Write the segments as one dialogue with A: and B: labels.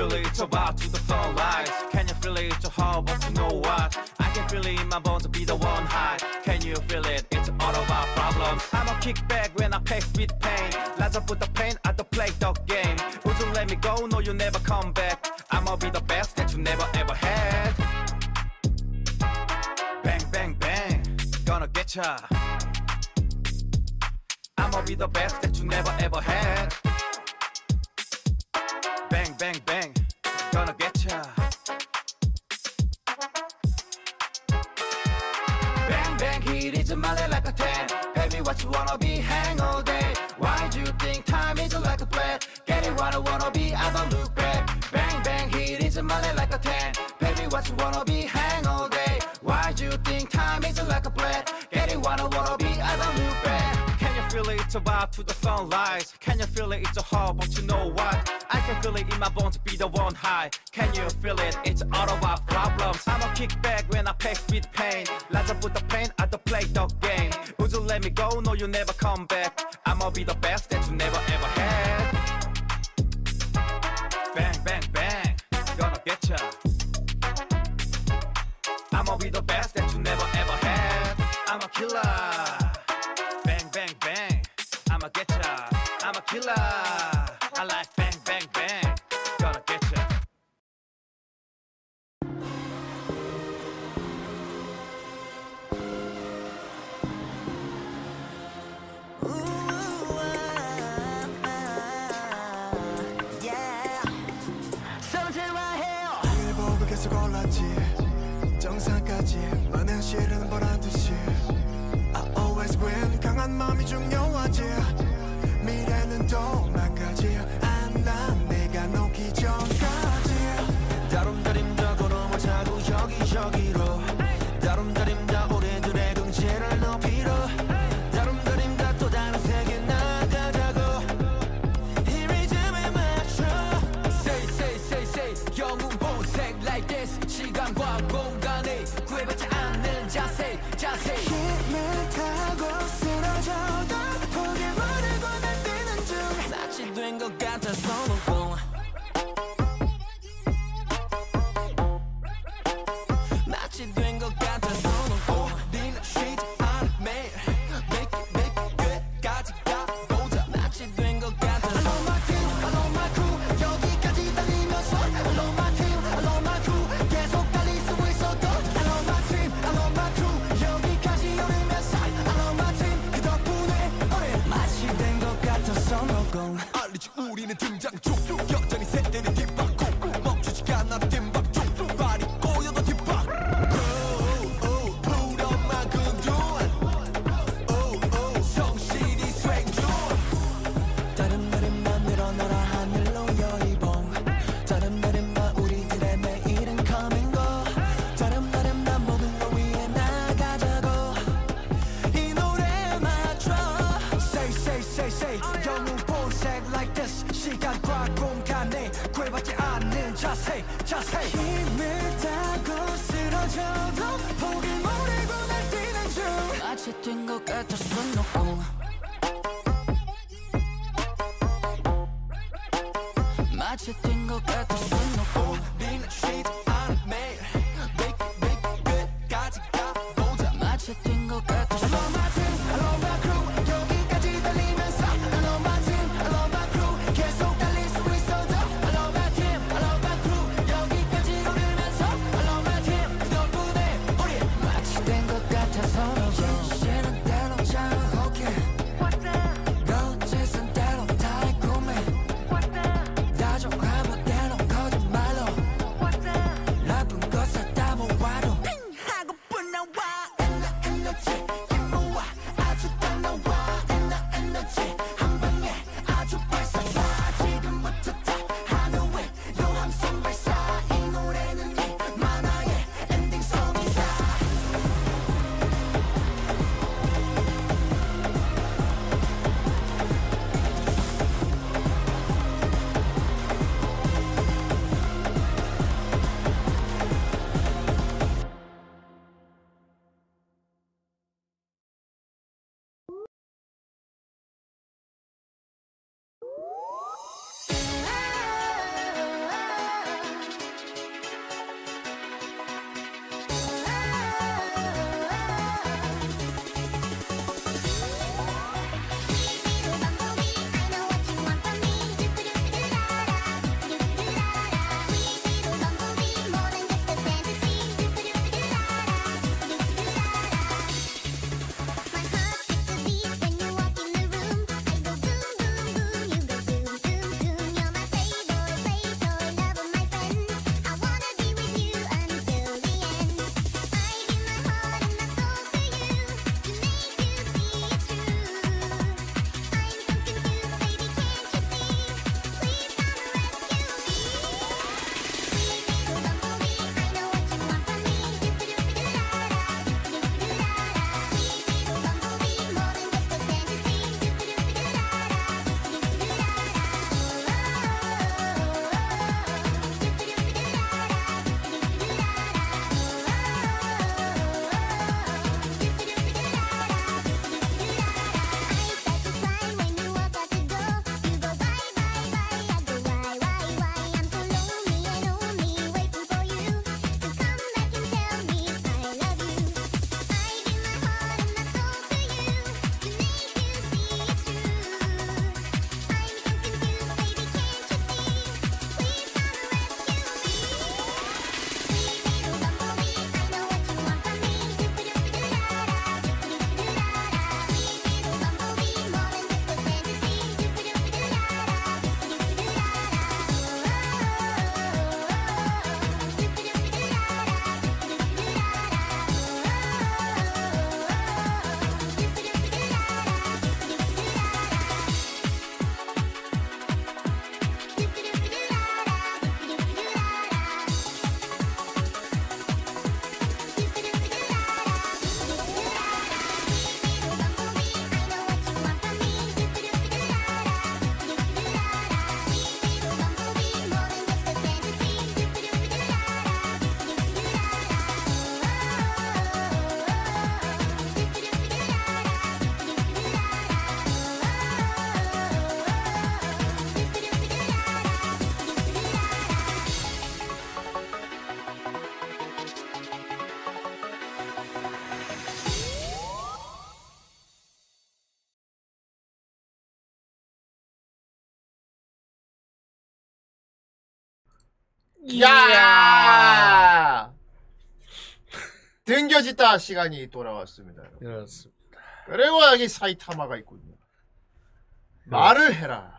A: feel it? It's about to the sunlight. Can you feel it? A heart, but you know what? I can feel it in my bones to be the one high. Can you feel it? It's all about problems. I'ma kick back when I face with pain. Let's put the pain at the play the game. Would you let me go? No, you never come back. I'ma be the best that you never ever had. Bang, bang, bang. Gonna get ya. I'ma be the best that you never ever had. Bang, bang, bang. Gonna get ya. Bang, bang, hit it my leg like a ten. Baby, what you wanna be? Hang all day. Why do you think time is like a thread? Get it what I wanna be, I don't look back. Bang, bang, hit it my leg like a ten. Baby, what you wanna be? Hang all day. Why do you think time is like a thread? Get it what I wanna be, I don't look back. Feel it? It's about to the sunrise. Can you feel it? It's a heart, but you know what? I can feel it in my bones, be the one high. Can you feel it? It's all about problems. I'ma kick back when I face with pain. Let's put the pain at the play the game. Would you let me go? No, you never come back. I'ma be the best that you never ever had. Bang, bang, bang. Gonna get ya. I'ma be the best that you never ever had. I'm a killer. Get ya. I'm a killer. I like bang, bang, bang. Gonna get ya.
B: 계속 올랐지 정상까지 많은 실은 보란 듯이 I always win 강한 마음이 중요하지 미
C: 우리는
B: 등장 중 자세 자세 힘을 타고 쓰러져도 포기 모르고 날 뛰는 중.
C: 마치 된것 같아서 놓고
D: 야! 등겨짓다 시간이 돌아왔습니다.
E: 그렇습니다.
D: 그리고 여기 사이타마가 있군요. 말을 해라.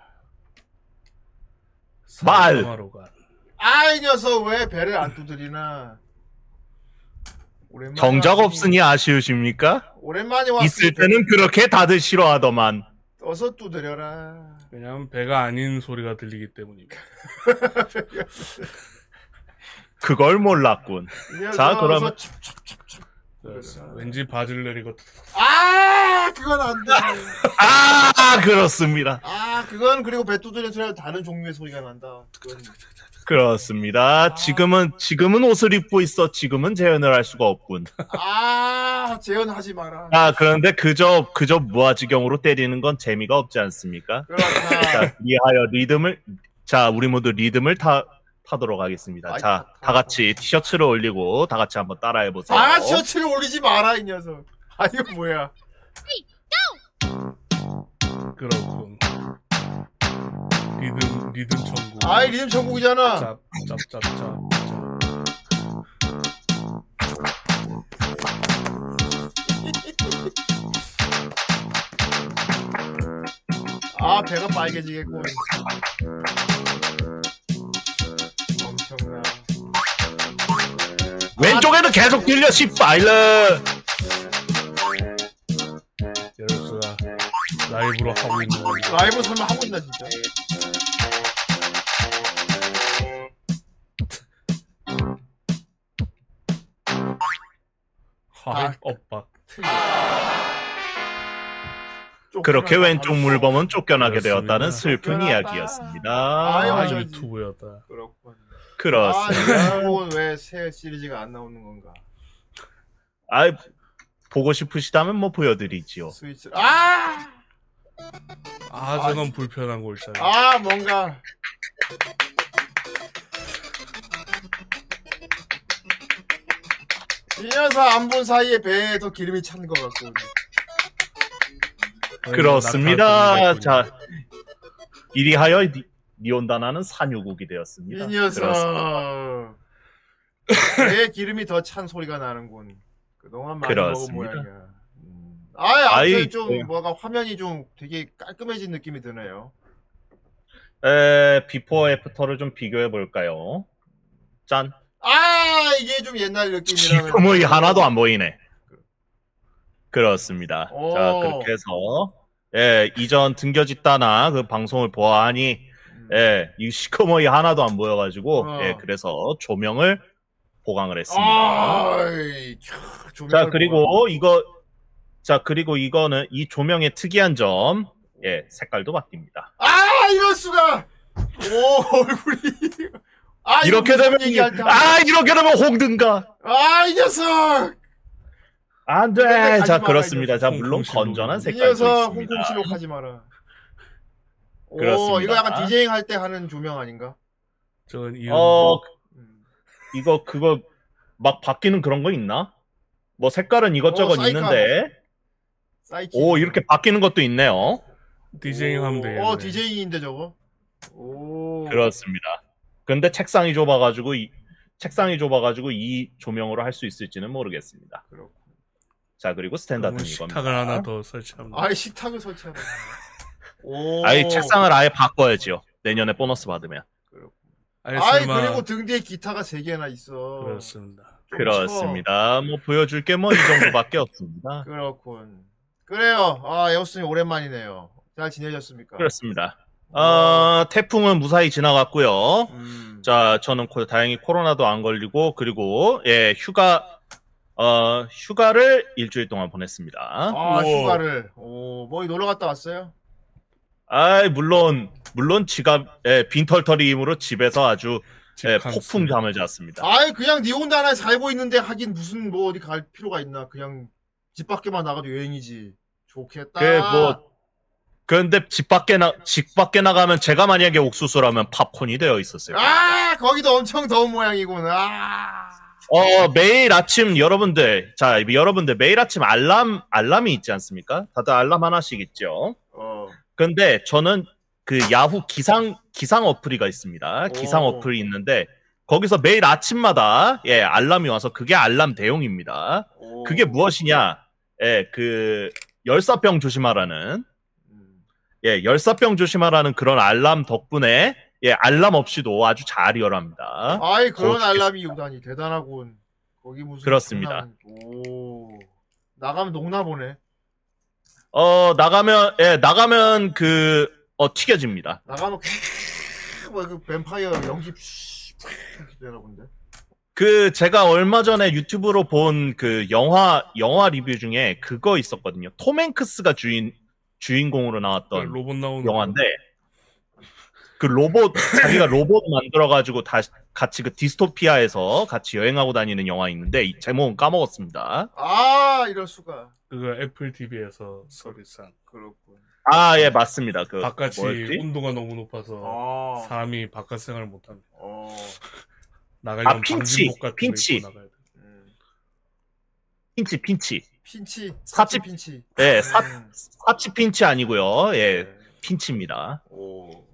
F: 말!
E: 사이타마로 가.
D: 아, 이 녀석 왜 배를 안 두드리나? 오랜만에
F: 정작
D: 왔으니-
F: 없으니 아쉬우십니까?
D: 오랜만에 왔으니
F: 있을 때는 그렇게 다들 싫어하더만.
D: 어서 두드려라.
E: 왜냐면 배가 아닌 소리가 들리기 때문입니다.
F: 그걸 몰랐군. 자, 그러면-
D: 찹찹찹찹.
E: 그렇습니다. 왠지 바지를 내리고
D: 아, 그건 안 돼.
F: 아, 그렇습니다.
D: 아, 그건 그리고 배 두드리는 소리가 다른 종류의 소리가 난다. 그건
F: 그렇습니다. 지금은, 지금은 옷을 입고 있어. 지금은 재현을 할 수가 없군.
D: 아, 재현하지 마라.
F: 아, 그런데 그저, 그저 무아지경으로 때리는 건 재미가 없지 않습니까?
D: 그렇다.
F: 자, 이하여 리듬을, 자, 우리 모두 리듬을 타, 타도록 하겠습니다. 자,
D: 타-
F: 다 같이 티셔츠를 올리고, 다 같이 한번 따라해 보세요.
D: 아, 셔츠를 올리지 마라, 이 녀석. 아, 이거 뭐야.
E: 그렇군. 리듬 리듬 천국.
D: 아이, 리듬 천국이잖아.
E: 짭짭짭짭.
D: 아, 배가 빨개지겠군. 엄청나.
F: 왼쪽에는 계속 들려, 씨발러!
E: 라이브로 하고 있는 겁니다.
D: 라이브 설마 하고 있나, 진짜.
E: 하이 엇박.
F: 그렇게
D: 쫓겨나다
F: 왼쪽 물범은 쫓겨나게
E: 그렇습니다.
F: 되었다는 슬픈
D: 쫓겨났다.
F: 이야기였습니다.
D: 아유,
E: 아. 유튜브였다.
D: 그렇군.
F: 그렇습니다.
D: 아, 왜새 시리즈가 안 나오는 건가?
F: 아, 보고 싶으시다면 뭐 보여드리지요.
D: 스위치. 아!
E: 아 저건 불편한 골짜기.
D: 아, 뭔가. 이 녀석 안 본 사이에 배에 더 기름이 찬 것 같고.
F: 그렇습니다. 자, 이리하여 니- 니온다나는 산유국이 되었습니다.
D: 이 녀석.
F: 그렇습니다.
D: 배에 기름이 더 찬 소리가 나는군. 그동안 많이 먹은
F: 그렇습니다.
D: 모양이야. 음. 아이, 아무튼
F: 아이,
D: 좀
F: 네.
D: 뭐가 화면이 좀 되게 깔끔해진 느낌이 드네요.
F: 에, before after를 좀 비교해 볼까요? 짠.
D: 아, 이게 좀 옛날 느낌이라면.
F: 지금의 하나도 안 보이네. 그렇습니다.
D: 오.
F: 자, 그렇게 해서 예, 이전 등겨짓다나 그 방송을 보아하니
D: 음.
F: 예, 이 시커머이 하나도 안 보여가지고
D: 어.
F: 예, 그래서 조명을 보강을 했습니다.
D: 아이, 캬, 조명을
F: 자. 그리고 이거 자, 그리고 이거는 이 조명의 특이한 점 예, 색깔도 바뀝니다.
D: 아, 이럴 수가. 오, 얼굴이. 아,
F: 이렇게
D: 이거
F: 되면
D: 얘기할 때.
F: 아, 이렇게 되면 홍든가.
D: 아, 이 녀석.
F: 안 돼. 자, 그렇습니다.
D: 이
F: 자. 물론 건전한
D: 이
F: 색깔도
D: 녀석
F: 있습니다.
D: 홍콩 실록 하지 마라. 오,
F: 그렇습니다.
D: 이거 약간 디제잉 할 때 하는 조명 아닌가?
E: 저건 이유.
F: 어,
D: 음.
F: 이거 그거 막 바뀌는 그런 거 있나? 뭐 색깔은 이것저것
D: 어.
F: 있는데
D: 사이키.
F: 오 이렇게 바뀌는 것도 있네요.
E: 디제잉 하면 되겠네.
D: 어, 디제잉인데 저거. 오.
F: 그렇습니다. 근데 책상이 좁아가지고 이 책상이 좁아가지고 이 조명으로 할 수 있을지는 모르겠습니다.
D: 그렇고.
F: 자 그리고 스탠다드는
E: 식탁을
F: 이겁니다.
E: 하나 더 설치하면.
D: 아이, 식탁을 설치하다. 오.
F: 아예 책상을 아예 바꿔야지요. 내년에 보너스 받으면.
E: 아니,
D: 아이,
E: 설마
D: 그리고 등 뒤에 기타가 세 개나 있어.
E: 그렇습니다.
D: 좀
F: 그렇습니다. 뭐 보여줄 게 뭐 이 정도밖에 없습니다.
D: 쳐. 그렇군. 그래요. 아, 에어스님 오랜만이네요. 잘 지내셨습니까?
F: 그렇습니다. 어, 태풍은 무사히 지나갔고요.
D: 음.
F: 자, 저는 코- 다행히 코로나도 안 걸리고 그리고 예 휴가 어 휴가를 일주일 동안 보냈습니다.
D: 아,
E: 우와.
D: 휴가를. 오, 뭐 놀러 갔다 왔어요?
F: 아, 물론 물론 지갑 예, 빈털터리 힘으로 집에서 아주 예. 폭풍 잠을 잤습니다.
D: 아이, 그냥 니 혼자 하나 살고 있는데 하긴 무슨 뭐 어디 갈 필요가 있나? 그냥 집 밖에만 나가도 여행이지. 좋겠다.
F: 그뭐 그런데 집 밖에 나 집 밖에 나가면 제가 만약에 옥수수라면 팝콘이 되어 있었어요.
D: 아, 거기도 엄청 더운 모양이군. 아.
F: 어 매일 아침 여러분들 자 여러분들 매일 아침 알람 알람이 있지 않습니까? 다들 알람 하나씩 있죠.
D: 어.
F: 근데 저는 그 야후 기상 기상 어플이가 있습니다. 기상
D: 오.
F: 어플이 있는데 거기서 매일 아침마다 예 알람이 와서 그게 알람 대용입니다.
D: 오.
F: 그게 무엇이냐? 예, 그 열사병 조심하라는
D: 음.
F: 예, 열사병 조심하라는 그런 알람 덕분에 예, 알람 없이도 아주 잘 일어납니다.
D: 아이 그런 알람이 오다니 대단하군. 거기 무슨
F: 그렇습니다.
D: 장난- 오 나가면 녹나 보네.
F: 어, 나가면 예, 나가면 그 어, 튀겨집니다.
D: 나가면 뭐그 뱀파이어 영집 되나 본데.
F: 그 제가 얼마 전에 유튜브로 본 그 영화 영화 리뷰 중에 그거 있었거든요. 톰 행크스가 주인 주인공으로 나왔던
E: 로봇 나오는
F: 영화인데 그 로봇 자기가 로봇 만들어 가지고 다 같이 그 디스토피아에서 같이 여행하고 다니는 영화 있는데 이 제목은 까먹었습니다.
D: 아 이럴 수가.
E: 그거 애플 TV에서 서비스한
D: 그렇군.
F: 아 예 맞습니다. 그
E: 바깥이
F: 뭐였지?
E: 온도가 너무 높아서
D: 아.
E: 사람이 바깥 생활을 못합니다.
D: 어.
E: 나가려면
F: 아, 핀치,
E: 방진복 같은
F: 핀치.
E: 거 입고 나가야 돼.
D: 음.
F: 핀치 핀치.
D: 핀치.
F: 사치
D: 핀치.
F: 예, 사,
D: 음.
F: 사치 핀치 아니고요. 예,
D: 네.
F: 핀치입니다.
D: 오.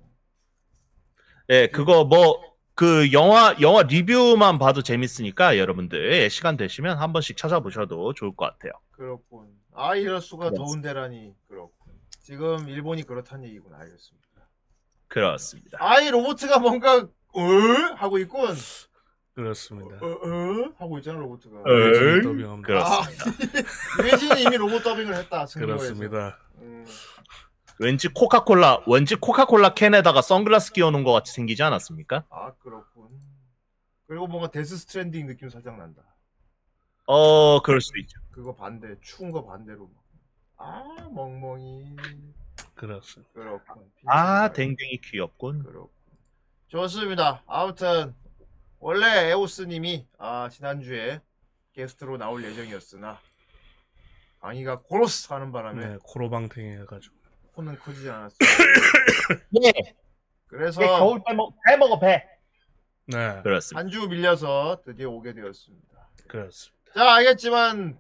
F: 예, 그거 뭐 그 영화 영화 리뷰만 봐도 재밌으니까 여러분들 예, 시간 되시면 한 번씩 찾아보셔도 좋을 것 같아요.
D: 그렇군. 아 이럴 수가
F: 네.
D: 더운 데라니 그렇군. 지금 일본이 그렇다는 얘기군 알겠습니다.
F: 그렇습니다.
D: 아이 로보트가 뭔가 어 하고 있군.
E: 그렇습니다.
D: 어, 어? 하고 있잖아 로보트가.
F: 어?
E: 더빙합니다.
F: 그렇습니다.
D: 아, 유해진이 이미 로봇 더빙을 했다.
E: 그렇습니다.
D: 음,
F: 왠지 코카콜라 왠지 코카콜라 캔에다가 선글라스 끼워놓은 것 같이 생기지 않았습니까?
D: 아 그렇군. 그리고 뭔가 데스 스트랜딩 느낌 살짝 난다.
F: 어, 그럴 수도 있죠.
D: 그거 반대, 추운 거 반대로. 아 멍멍이.
E: 그렇습니다.
D: 그렇군.
F: 아, 댕댕이 귀엽군.
D: 그렇군. 좋습니다. 아무튼 원래 에오스님이 아 지난주에 게스트로 나올 예정이었으나 강의가 고로스 하는 바람에
E: 네, 코로방탱이 해가지고.
D: 코는 커지지 않았어요.
F: 네,
D: 그래서
F: 겨울 빼먹 빼먹어 배.
E: 네,
F: 그렇습니다.
D: 한 주 밀려서 드디어 오게 되었습니다.
E: 그렇습니다.
D: 자 알겠지만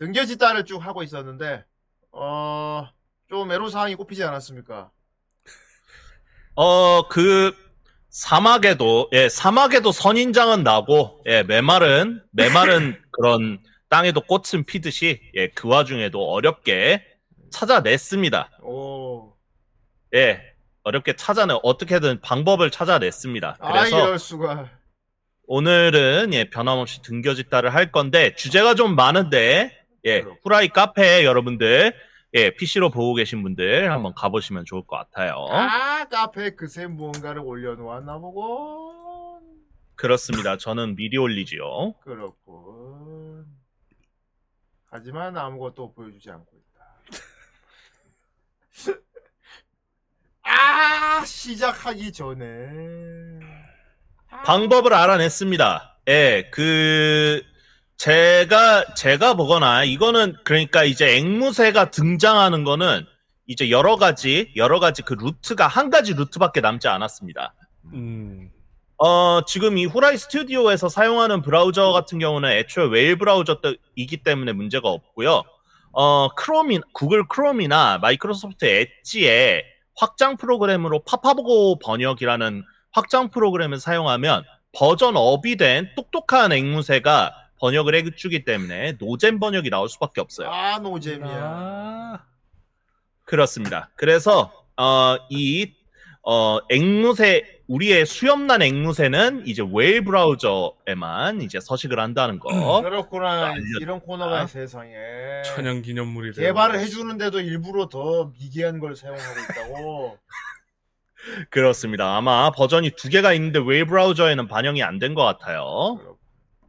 D: 등겨짓다를 쭉 하고 있었는데 어 좀 애로사항이 꼽히지 않았습니까?
F: 어, 그 사막에도 예, 사막에도 선인장은 나고 예, 메말은 메말은 그런 땅에도 꽃은 피듯이 예, 그 와중에도 어렵게 찾아냈습니다.
D: 오.
F: 예. 어렵게 찾아내 어떻게든 방법을 찾아냈습니다.
D: 아
F: 그래서
D: 이럴 수가.
F: 오늘은 예, 변함없이 등겨짓다를 할 건데 주제가 좀 많은데 예. 후라이 카페 여러분들 예, PC로 보고 계신 분들 한번 가보시면 좋을 것 같아요.
D: 아 카페에 그새 무언가를 올려놓았나 보고.
F: 그렇습니다. 저는 미리 올리지요.
D: 그렇군. 하지만 아무것도 보여주지 않고 있다. 아 시작하기 전에. 아,
F: 방법을 알아냈습니다. 예, 그 제가 제가 보거나 이거는 그러니까 이제 앵무새가 등장하는 거는 이제 여러 가지 여러 가지 그 루트가 한 가지 루트밖에 남지 않았습니다.
E: 음,
F: 어, 지금 이 후라이 스튜디오에서 사용하는 브라우저 같은 경우는 애초에 웨일 브라우저이기 때문에 문제가 없고요. 어, 크롬이, 구글 크롬이나 마이크로소프트 엣지에 확장 프로그램으로 파파보고 번역이라는 확장 프로그램을 사용하면 버전 업이 된 똑똑한 앵무새가 번역을 해주기 때문에 노잼 번역이 나올 수밖에 없어요.
D: 아 노잼이야.
E: 아,
F: 그렇습니다. 그래서 어, 이 어, 앵무새 우리의 수염난 앵무새는 이제 웨일 브라우저에만 이제 서식을 한다는 거.
D: 그렇구나.
F: 알려줬다.
D: 이런 코너가 세상에.
E: 천연 기념물이
D: 개발을. 해주는데도 일부러 더 미개한 걸 사용하고 있다고.
F: 그렇습니다. 아마 버전이 두 개가 있는데 웨일 브라우저에는 반영이 안 된 것 같아요.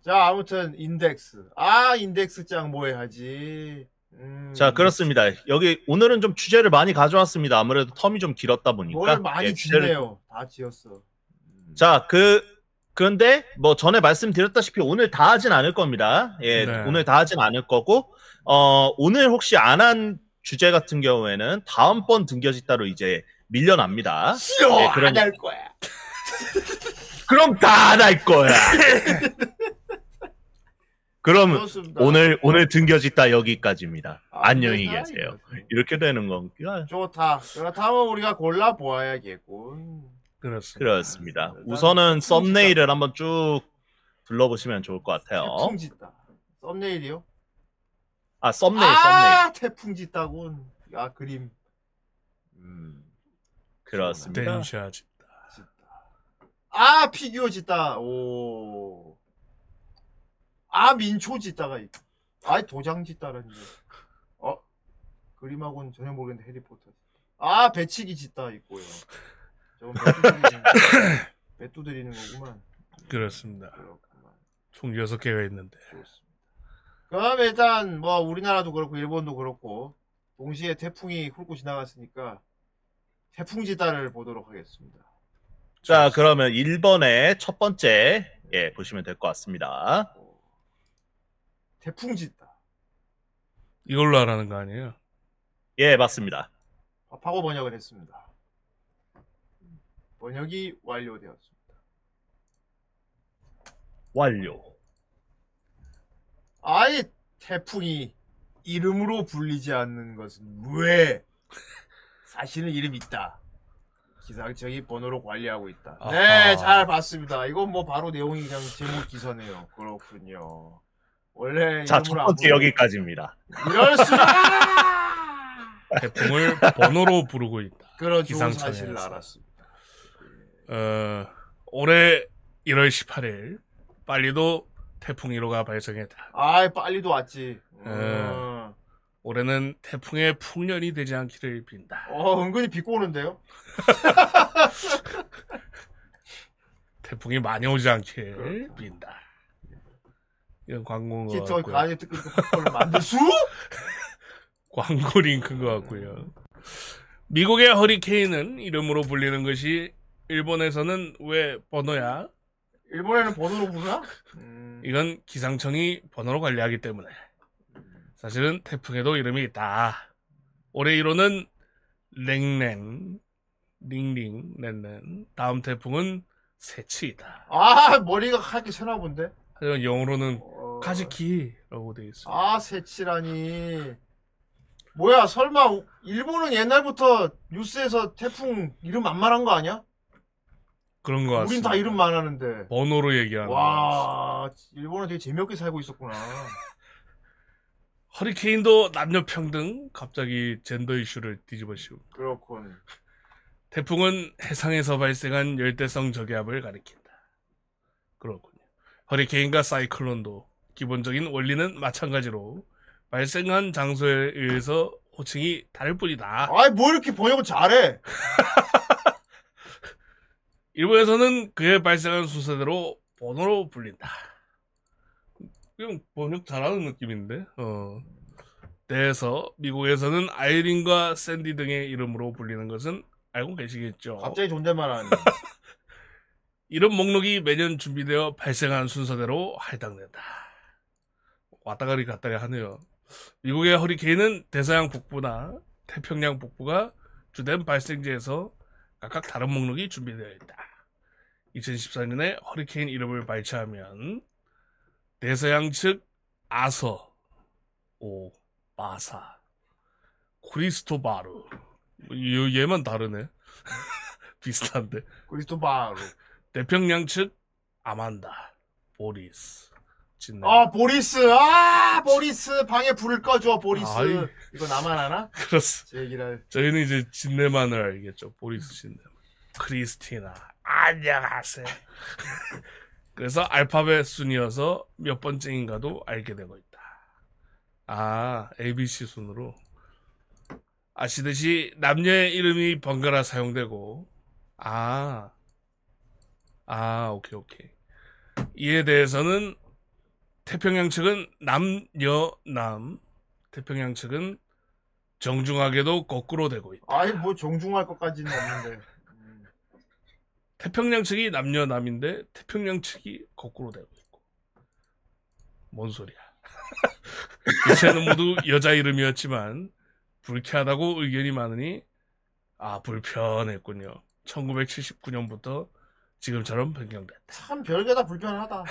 D: 자 아무튼 인덱스. 아 인덱스 짱뭐 해야지. 음,
F: 자, 그렇습니다. 여기 오늘은 좀 주제를 많이 가져왔습니다. 아무래도 텀이 좀 길었다 보니까.
D: 뭘 많이
F: 예, 주제를
D: 짓네요. 다 지었어. 음.
F: 자, 그, 그런데, 뭐, 전에 말씀드렸다시피 오늘 다 하진 않을 겁니다. 예,
E: 네.
F: 오늘 다 하진 않을 거고, 어, 오늘 혹시 안 한 주제 같은 경우에는 다음번 등겨짓다로 이제 밀려납니다.
D: 싫어
F: 예, 그런-
D: 안할 거야.
F: 그럼 다 안 할 거야! 그럼
D: 그렇습니다.
F: 오늘, 오늘 등겨짓다 여기까지입니다.
D: 아,
F: 안녕히
D: 됐다,
F: 계세요. 이렇게 되는 건가?
D: 좋다. 그렇다면 우리가 골라 보아야겠군.
E: 그렇습니다.
F: 그렇습니다. 우선은 썸네일을 한번 쭉 둘러보시면 좋을 것 같아요.
D: 태풍 짓다. 썸네일이요?
F: 아 썸네일, 썸네일.
D: 아, 태풍 짓다군. 아, 그림.
F: 음, 그렇습니다.
E: 댄샤지.
D: 아, 피규어 짓다. 오. 아, 민초 짓다가 있. 아, 도장 짓다라는 게. 어? 그림하고는 전혀 모르겠는데 해리포터. 아, 배치기 짓다 있고요. 저건 배뚜 드리는, 거구만.
E: 그렇습니다.
D: 그렇구만.
E: 총 6개가 있는데.
D: 좋습니다. 그럼 일단 뭐 우리나라도 그렇고 일본도 그렇고 동시에 태풍이 훑고 지나갔으니까 태풍 짓다를 보도록 하겠습니다.
F: 자, 그러면 1번의 첫 번째 예, 보시면 될 것 같습니다.
D: 어, 태풍 짓다.
E: 이걸로 하라는 거 아니에요?
F: 예, 맞습니다.
D: 밥하고 번역을 했습니다. 번역이 완료되었습니다.
F: 완료.
D: 아이 태풍이 이름으로 불리지 않는 것은 왜? 사실은 이름 있다. 기상청이 번호로 관리하고 있다.
E: 아하.
D: 네, 잘 봤습니다. 이건 뭐 바로 내용이 그냥 제목 기사네요. 그렇군요. 원래
F: 자, 첫 번째
D: 부르-
F: 여기까지입니다.
D: 이럴 수가!
E: 태풍을 번호로 부르고 있다.
D: 그런 좋은
E: 기상청에서.
D: 사실을 알았습니다.
E: 어, 올해 1월 18일 빨리도 태풍 1호가 발생했다.
D: 아, 빨리도 왔지.
E: 네.
D: 어,
E: 올해는 태풍의 풍년이 되지 않기를 빈다.
D: 어, 은근히 비꼬 오는데요?
E: 태풍이 많이 오지 않기를 빈다. 이건 광고인 것 같고요.
D: 가지 뜨끈 popcorn을 만들 수?
E: 광고 링크인 것 같고요. 미국의 허리케인은 이름으로 불리는 것이 일본에서는 왜 번호야?
D: 일본에는 번호로 부르나? 음,
E: 이건 기상청이 번호로 관리하기 때문에. 사실은 태풍에도 이름이 있다. 올해 1호는 랭랭, 링링, 렌렌. 다음 태풍은 세치이다.
D: 아, 머리가 하얗게 새나 본데?
E: 하지만 영어로는
D: 어,
E: 카즈키라고 되어 있어요.
D: 아, 세치라니. 뭐야, 설마, 일본은 옛날부터 뉴스에서 태풍 이름 안 말한 거 아니야?
E: 그런 거
D: 우린
E: 같습니다.
D: 다 이름 말하는데.
E: 번호로 얘기하는 거.
D: 와, 일본은 되게 재미없게 살고 있었구나.
E: 허리케인도 남녀 평등 갑자기 젠더 이슈를 뒤집어 씌우.
D: 그렇군.
E: 태풍은 해상에서 발생한 열대성 저기압을 가리킨다. 그렇군요. 허리케인과 사이클론도 기본적인 원리는 마찬가지로 발생한 장소에 의해서 호칭이 다를 뿐이다.
D: 아이, 뭐 이렇게 번역을 잘해?
E: 일본에서는 그에 발생한 순서대로 번호로 불린다. 그냥 번역 잘하는 느낌인데. 어. 대해서 미국에서는 아이린과 샌디 등의 이름으로 불리는 것은 알고 계시겠죠.
D: 갑자기 존댓말 하네.
E: 이런 목록이 매년 준비되어 발생한 순서대로 할당된다. 왔다 가리 갔다리 하네요. 미국의 허리케인은 대서양 북부나 태평양 북부가 주된 발생지에서 각각 다른 목록이 준비되어 있다. 2014년에 허리케인 이름을 발췌하면 대서양 측 아서, 오, 마사, 크리스토바르, 뭐, 얘만 다르네. 비슷한데.
D: 그리스토바로.
E: 태평양 측 아만다, 보리스, 진네.
D: 아, 보리스. 아, 보리스. 방에 불을 꺼줘, 보리스.
E: 아이.
D: 이거 나만 아나?
E: 그렇습니다.
D: 제 얘기를.
E: 저희는 이제 진네만을 알겠죠. 보리스 진네. 크리스티나 안녕하세요. 그래서 알파벳 순이어서 몇 번째인가도 알게 되고 있다. 아 ABC 순으로 아시듯이 남녀의 이름이 번갈아 사용되고 아 아, 오케이, 오케이. 이에 대해서는 태평양 측은 남녀, 남, 태평양 측은 정중하게도 거꾸로 되고 있다.
D: 아이, 뭐 정중할 것까지는 없는데. 음.
E: 태평양 측이 남녀, 남인데 태평양 측이 거꾸로 되고 있고. 뭔 소리야. 이체는 모두 여자 이름이었지만 불쾌하다고 의견이 많으니 아, 불편했군요. 1979년부터 지금처럼 변경됐다.
D: 참 별게 다 불편하다.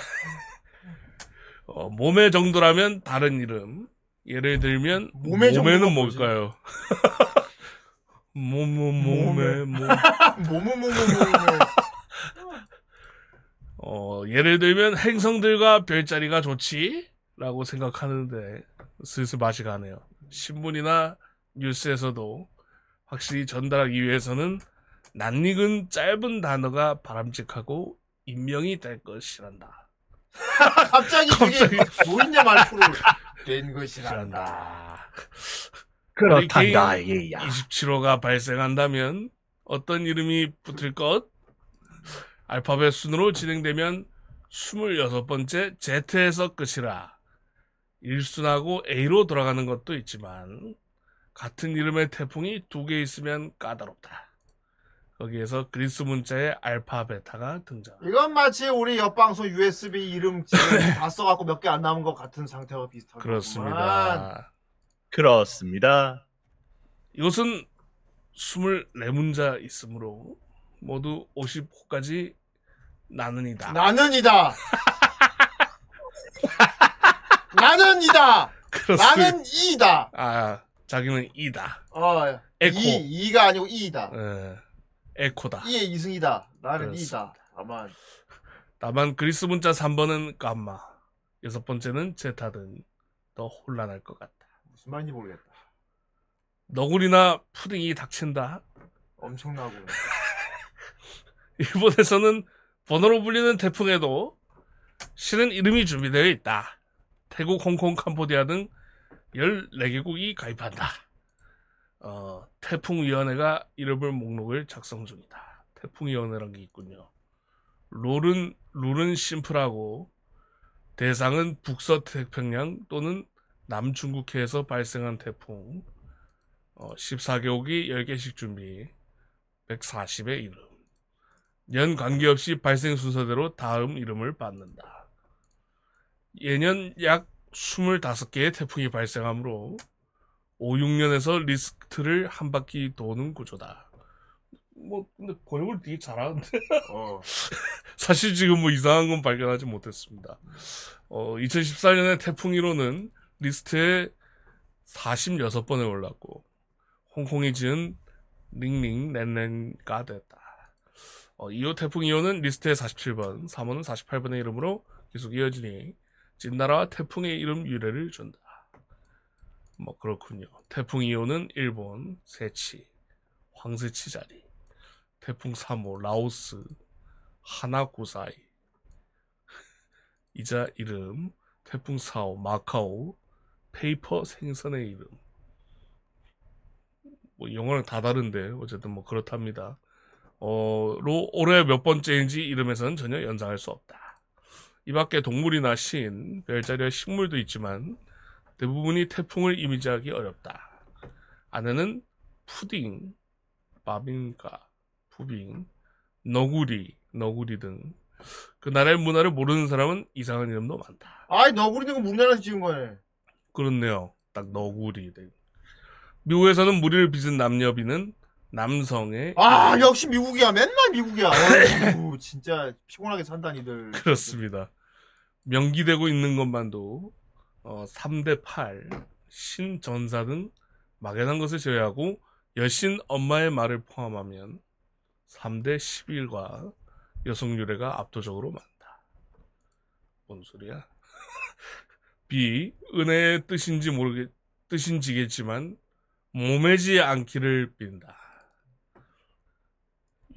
E: 어, 몸의 정도라면 다른 이름. 예를 들면
D: 몸의
E: 몸에는? 뭘까요? 몸몸 몸에 몸.
D: 뭐뭐뭐뭐뭐.
E: 어, 예를 들면 행성들과 별자리가 좋지라고 생각하는데 슬슬 맛이 가네요. 신문이나 뉴스에서도 확실히 전달하기 위해서는 낯익은 짧은 단어가 바람직하고 임명이 될 것이란다.
D: 갑자기 그게 노인네 말투로 된 것이란다.
F: 그렇단다
E: 허리케인
F: 얘야.
E: 27호가 발생한다면 어떤 이름이 붙을 것? 알파벳 순으로 진행되면 26번째 Z에서 끝이라 1순하고 A로 돌아가는 것도 있지만 같은 이름의 태풍이 두 개 있으면 까다롭다. 거기에서 그리스 문자의 알파 베타가 등장.
D: 이건 마치 우리 옆방송 USB 이름 다 써갖고 몇 개 안 남은 것 같은 상태와 비슷한 거구만.
E: 그렇습니다.
F: 그렇습니다.
E: 이것은 24문자 있으므로 모두 50호까지 나는이다.
D: 나는이다. 나는이다. 나는 이다.
E: 아, 자기는 이다.
D: 어,
E: 에코.
D: 이, 이가 아니고 이다.
E: 예, 에코다.
D: 이의 이승이다. 나는
E: 그렇습니다.
D: 이다. 다만
E: 다만 그리스 문자 3번은 감마, 여섯 번째는 제타든 더 혼란할 것 같다.
D: 무슨 말인지 모르겠다.
E: 너구리나 푸딩이 닥친다.
D: 엄청나고.
E: 일본에서는 번호로 불리는 태풍에도 실은 이름이 준비되어 있다. 태국, 홍콩, 캄보디아 등 14개국이 가입한다. 어, 태풍위원회가 이름을 목록을 작성 중이다. 태풍위원회라는 게 있군요. 룰은, 룰은 심플하고 대상은 북서 태평양 또는 남중국해에서 발생한 태풍 어, 14개국이 10개씩 준비 140의 이름 연 관계없이 발생 순서대로 다음 이름을 받는다. 예년 약 25개의 태풍이 발생하므로 5, 6년에서 리스트를 한 바퀴 도는 구조다. 뭐 근데 번역을 되게 잘하는데
D: 어.
E: 사실 지금 뭐 이상한 건 발견하지 못했습니다. 어, 2014년에 태풍 1호는 리스트에 46번에 올랐고 홍콩이 지은 링링 랜랜가 됐다. 어, 2호 태풍 2호는 리스트에 47번, 3호는 48번의 이름으로 계속 이어지니 찐나라와 태풍의 이름 유래를 준다. 뭐 그렇군요. 태풍 2호는 일본, 세치, 황새치 자리. 태풍 3호, 라오스, 하나고사이. 이자 이름, 태풍 4호, 마카오, 페이퍼 생선의 이름. 뭐 영어랑 다 다른데 어쨌든 뭐 그렇답니다. 어, 로 올해 몇 번째인지 이름에서는 전혀 연상할 수 없다. 이 밖에 동물이나 신, 별자리와 식물도 있지만 대부분이 태풍을 이미지하기 어렵다. 안에는 푸딩, 바빙가, 푸빙, 너구리, 너구리 등 그 나라의 문화를 모르는 사람은 이상한 이름도 많다.
D: 아이 너구리는 거 우리나라에서 지은 거네.
E: 그렇네요. 딱 너구리. 네. 미국에서는 무리를 빚은 남녀비는 남성의
D: 아 역시 미국이야. 맨날 미국이야. 어휴, 진짜 피곤하게 산다 니들.
E: 그렇습니다. 명기되고 있는 것만도 어, 3대 8, 신 전사 등 막연한 것을 제외하고 여신 엄마의 말을 포함하면 3대 11과 여성 유래가 압도적으로 많다. 뭔 소리야? B. 은혜의 뜻인지 모르겠, 뜻인지겠지만 몸매지 않기를 빈다.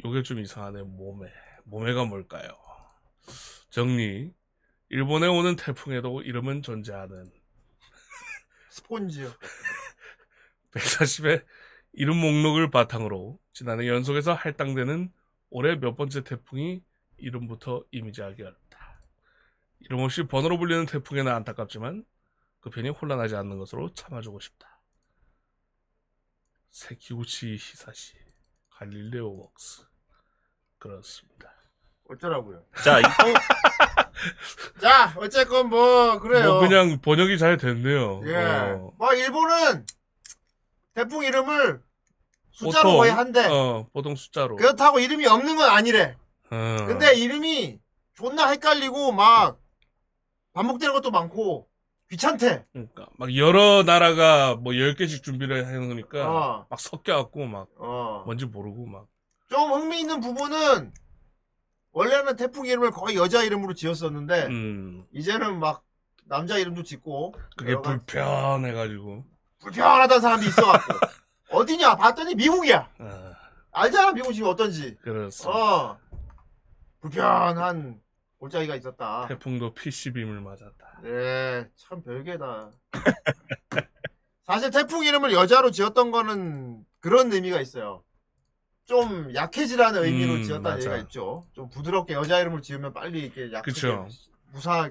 E: 요게 좀 이상하네, 몸매. 몸매가 뭘까요? 정리. 일본에 오는 태풍에도 이름은 존재하는
D: 스폰지요.
E: 140의 이름 목록을 바탕으로 지난해 연속해서 할당되는 올해 몇 번째 태풍이 이름부터 이미지하기 어렵다. 이름 없이 번호로 불리는 태풍에는 안타깝지만 그 편이 혼란하지 않는 것으로 참아주고 싶다. 세키우치 히사시 갈릴레오 웍스 그렇습니다.
D: 어쩌라고요.
F: 자, 이거
D: 자 어쨌건 뭐 그래요.
E: 뭐 그냥 번역이 잘 됐네요.
D: 예.
E: 어.
D: 뭐 일본은 태풍 이름을 숫자로
E: 보통,
D: 거의 한대.
E: 어, 보통 숫자로.
D: 그렇다고 이름이 없는 건 아니래.
E: 어.
D: 근데 이름이 존나 헷갈리고 막 반복되는 것도 많고 귀찮대.
E: 그러니까 막 여러 나라가 뭐 10개씩 준비를 해 놓으니까
D: 어.
E: 막 섞여 갖고 막
D: 어.
E: 뭔지 모르고 막
D: 좀 흥미 있는 부분은 원래는 태풍 이름을 거의 여자 이름으로 지었었는데
E: 음.
D: 이제는 막 남자 이름도 짓고
E: 그게
D: 여러 가지
E: 불편해 가지고
D: 불편하다는 사람이 있어갖고 어디냐 봤더니 미국이야.
E: 아,
D: 알잖아 미국 지금 어떤지.
E: 그렇습니다.
D: 어 불편한 골짜기가 있었다.
E: 태풍도 PC빔을 맞았다.
D: 네, 참 별개다. 사실 태풍 이름을 여자로 지었던 거는 그런 의미가 있어요. 좀 약해지라는 의미로
E: 음,
D: 지었다는
E: 맞아.
D: 얘기가 있죠. 좀 부드럽게 여자 이름을 지으면 빨리 이렇게 약하게
E: 그쵸.
D: 무사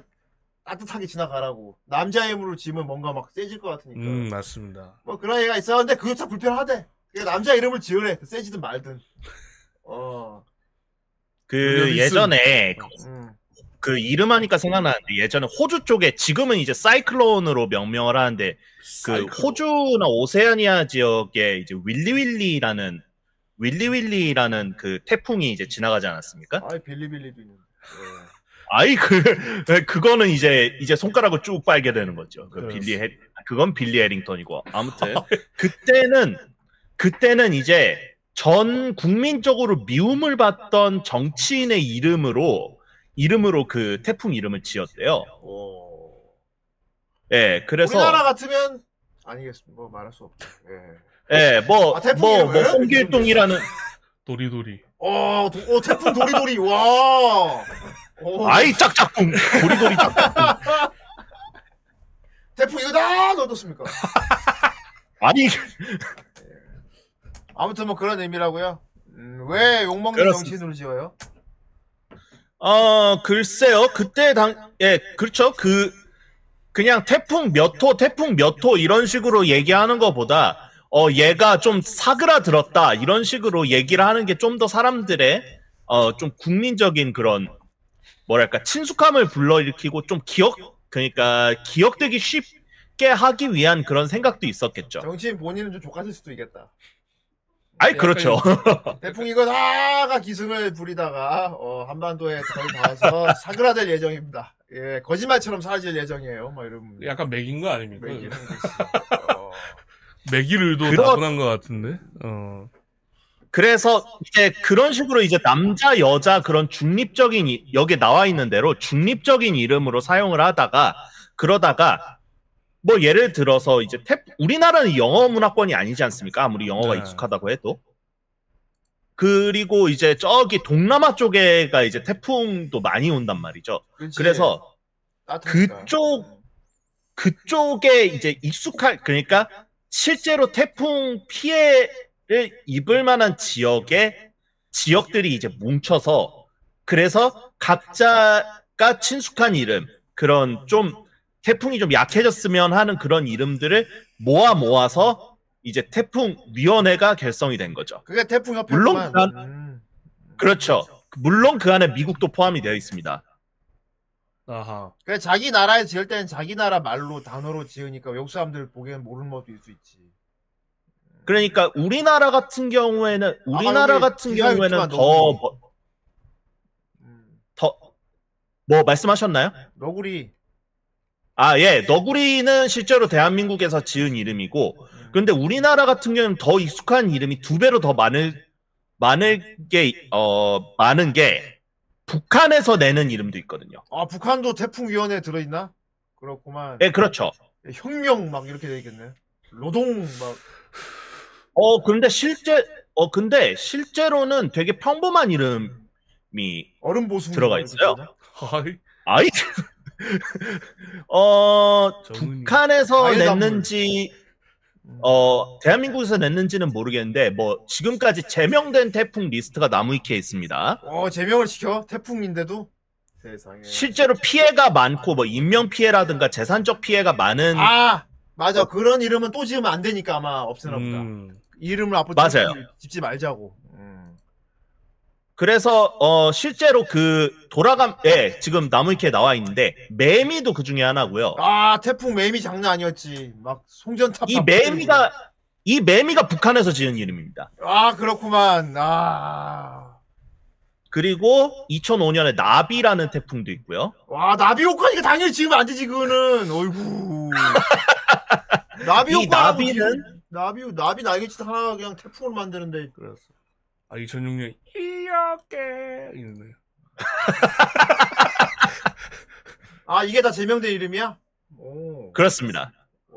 D: 따뜻하게 지나가라고. 남자 이름으로 지으면 뭔가 막 세질 것 같으니까.
E: 음, 맞습니다.
D: 뭐 그런 얘기가 있었는데 그게 참 불편하대. 그게 남자 이름을 지으래. 세지든 말든. 어.
F: 그
E: 여기서-
F: 예전에
D: 음.
F: 그 이름 하니까 생각나는데 예전에 호주 쪽에 지금은 이제 사이클론으로 명명을 하는데 그
E: 사이클론.
F: 호주나 오세아니아 지역에 이제 윌리윌리라는 윌리윌리라는 그 태풍이 이제 지나가지 않았습니까?
D: 아이 빌리빌리도 있는데. 예.
F: 아이 그 그거는 이제 이제 손가락을 쭉 빨게 되는 거죠. 그. 빌리 해 그건 빌리 해링턴이고 아무튼 그때는 그때는 이제 전 국민적으로 미움을 받던 정치인의 이름으로 이름으로 그 태풍 이름을 지었대요.
D: 오.
F: 예, 그래서
D: 우리나라 같으면 아니겠습니다. 뭐 말할 수 없죠. 예.
F: 예, 뭐
D: 아, 태풍
F: 뭐뭐
D: 이름을?
F: 홍길동이라는
E: 도리도리.
D: 어, 도, 어 태풍 도리도리 와. 오,
F: 아이 짝짝꿍 도리도리 짝짝꿍
D: 태풍 이거 다 넣어뒀습니까?
F: 아니
D: 아무튼 뭐 그런 의미라고요. 음, 왜 욕먹는
F: 그렇습니다.
D: 정치인으로 지어요?
F: 어, 글쎄요. 그때 당, 예, 그렇죠. 그, 그냥 태풍 몇 호, 태풍 몇 호 이런 식으로 얘기하는 것보다, 어, 얘가 좀 사그라들었다. 이런 식으로 얘기를 하는 게 좀 더 사람들의, 어, 좀 국민적인 그런, 뭐랄까, 친숙함을 불러일으키고 좀 기억, 그러니까 기억되기 쉽게 하기 위한 그런 생각도 있었겠죠.
D: 정치인 본인은 좀 족같을 수도 있겠다.
F: 아이, 그렇죠.
D: 태풍 이거 다가 기승을 부리다가 어, 한반도에 거의 닿아서 사그라들 예정입니다. 예, 거짓말처럼 사라질 예정이에요. 막 이러면
E: 약간 맥인 거 아닙니까?
D: 매기는 거지. 어.
E: 맥이를도
F: 그런-
E: 나분한 것 같은데. 어.
F: 그래서 이제 그런 식으로 이제 남자 여자 그런 중립적인 이- 여기 나와 있는 대로 중립적인 이름으로 사용을 하다가 그러다가 뭐 예를 들어서 이제 태 우리나라는 영어 문화권이 아니지 않습니까? 아무리 영어가
E: 네.
F: 익숙하다고 해도 그리고 이제 저기 동남아 쪽에가 이제 태풍도 많이 온단 말이죠.
D: 그렇지.
F: 그래서
D: 따뜻하니까.
F: 그쪽 그쪽에 이제 익숙할 그러니까 실제로 태풍 피해를 입을 만한 지역에 지역들이 이제 뭉쳐서 그래서 각자가 친숙한 이름 그런 좀 태풍이 좀 약해졌으면 하는 그런 이름들을 모아 모아서 이제 태풍 위원회가 결성이 된 거죠.
D: 그게 태풍 협회
F: 물론
D: 만
F: 난- 그렇죠. 물론 그 안에 미국도 포함이 되어 있습니다.
E: 아하.
D: 그래 자기 나라에 지을 때는 자기 나라 말로 단어로 지으니까 외국 사람들 보기엔 모르는 것도 있을 수 있지.
F: 그러니까 우리나라 같은 경우에는 우리나라
D: 여기
F: 같은
D: 기사
F: 경우에는
D: 유튜브가
F: 더
D: 너무-
F: 뭐,
D: 음,
F: 더, 뭐 말씀하셨나요?
D: 너구리.
F: 아, 예. 너구리는 실제로 대한민국에서 지은 이름이고,
D: 음.
F: 근데 우리나라 같은 경우는 더 익숙한 이름이 두 배로 더 많을, 많을 게, 어, 많은 게, 북한에서 내는 이름도 있거든요.
D: 아 북한도 태풍 위원회 들어있나? 그렇구만.
F: 예, 그렇죠.
D: 혁명 막 이렇게 돼 있겠네. 노동 막.
F: 어, 근데 실제, 어, 근데 실제로는 되게 평범한 이름이,
D: 얼음보숭이
F: 들어가 있어요?
E: 하이.
F: 아이, 어,
E: 정은이.
F: 북한에서
D: 과일.
F: 냈는지, 어, 대한민국에서 냈는지는 모르겠는데, 뭐, 지금까지 제명된 태풍 리스트가 나무위키에 있습니다.
D: 어 제명을 시켜 태풍인데도 세상에.
F: 실제로 피해가 많고, 뭐, 인명 피해라든가 재산적 피해가 많은,
D: 아 맞아 그런 이름은 또 지으면 안 되니까 아마 없애나 보다.
E: 음.
D: 이름을 앞으로
F: 맞아요.
D: 짓지- 짓지 말자고. 음.
F: 그래서, 어, 실제로 그, 돌아감, 예, 지금 나무위키에 나와 있는데, 매미도 그 중에 하나고요.
D: 아 태풍 매미 장난 아니었지. 막 송전탑. 이다
F: 매미가, 이 매미가 북한에서 지은 이름입니다.
D: 아 그렇구만. 아
F: 그리고 2005년에 나비라는 태풍도 있고요.
D: 와 나비 효과니까 당연히 지금 안 되지 그거는. 어이구. 나비
F: 이
D: 효과라고
F: 나비는-
D: 나비 나비 날개짓 하나 그냥 태풍을 만드는데
E: 그래서 아 2006년 이렇게 이러네요.
D: 아 이게 다 제명된 이름이야? 오.
F: 그렇습니다.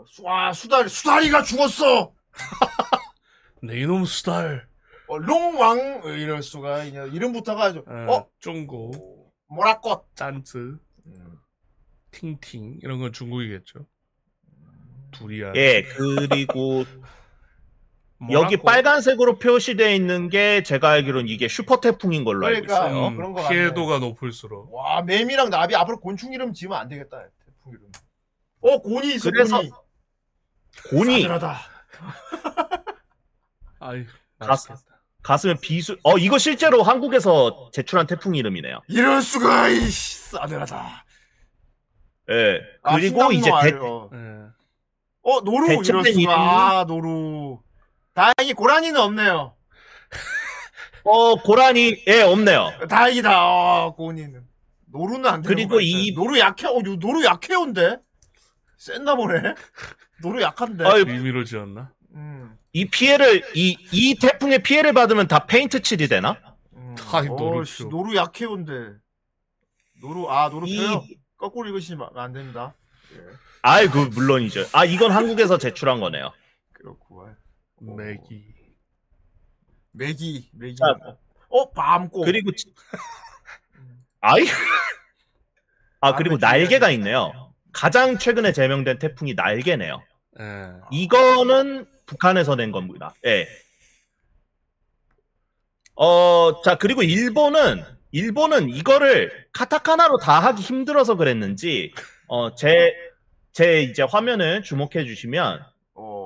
D: 수- 와 수다리 수다리가 죽었어.
E: 네 이놈 수달.
D: 어, 롱왕 어, 이럴 수가 이름부터가 아주
E: 어,
D: 어
E: 중국
D: 모라꽃.
E: 짠츠 팅팅 이런 건 중국이겠죠. 두리안.
F: 예, 그리고. 여기 빨간색으로 표시되어 있는 게 제가 알기로는 이게 슈퍼 태풍인 걸로 알고
D: 그러니까.
F: 있어요.
E: 음,
D: 그런 거
E: 피해도가 높을수록
D: 와 매미랑 나비 앞으로 곤충 이름 지으면 안 되겠다. 태풍 이름. 어 곤이 있어
F: 그래서
D: 곤이.
E: 아이
F: 가스-
E: 맛있겠다.
F: 가슴에 비수. 어 이거 실제로 한국에서 제출한 태풍 이름이네요.
D: 이럴 수가 이씨 싸늘하다.
F: 예.
D: 아,
F: 그리고 이제 대,
D: 알, 어.
E: 예.
D: 어 노루 이럴 수가
F: 이름이-
D: 아 노루. 다행히 고라니는 없네요.
F: 어 고라니 예 없네요.
D: 다행이다. 어, 고니는 노루는 안 되는
F: 그리고 이-.
D: 노루 약해. 어 요- 노루 약해온데. 센나 보네. 노루 약한데.
F: 어이,
E: 의미로 지었나?
D: 음.
F: 이 피해를 이 이 태풍의 피해를 받으면 다 페인트 칠이 되나?
D: 음.
E: 아이, 노루
D: 어, 씨,
E: 키워.
D: 노루 약해온데. 노루 아 노루
F: 이
D: 펴요. 거꾸로 읽으시면 안 됩니다. 예.
F: 아이 그 물론이죠. 아 이건 한국에서 제출한 거네요.
E: 맥이.
D: 메기 메기.
F: 자,
D: 어 밤꽃.
F: 그리고 지- 아이 아 그리고 날개가. 있네요. 가장 최근에 제명된 태풍이 날개네요.
E: 예.
F: 이거는 북한에서 낸 겁니다. 예. 어, 자, 그리고 일본은, 일본은 이거를 카타카나로 다 하기 힘들어서 그랬는지, 어, 제, 제 이제 화면을 주목해 주시면,
D: 어.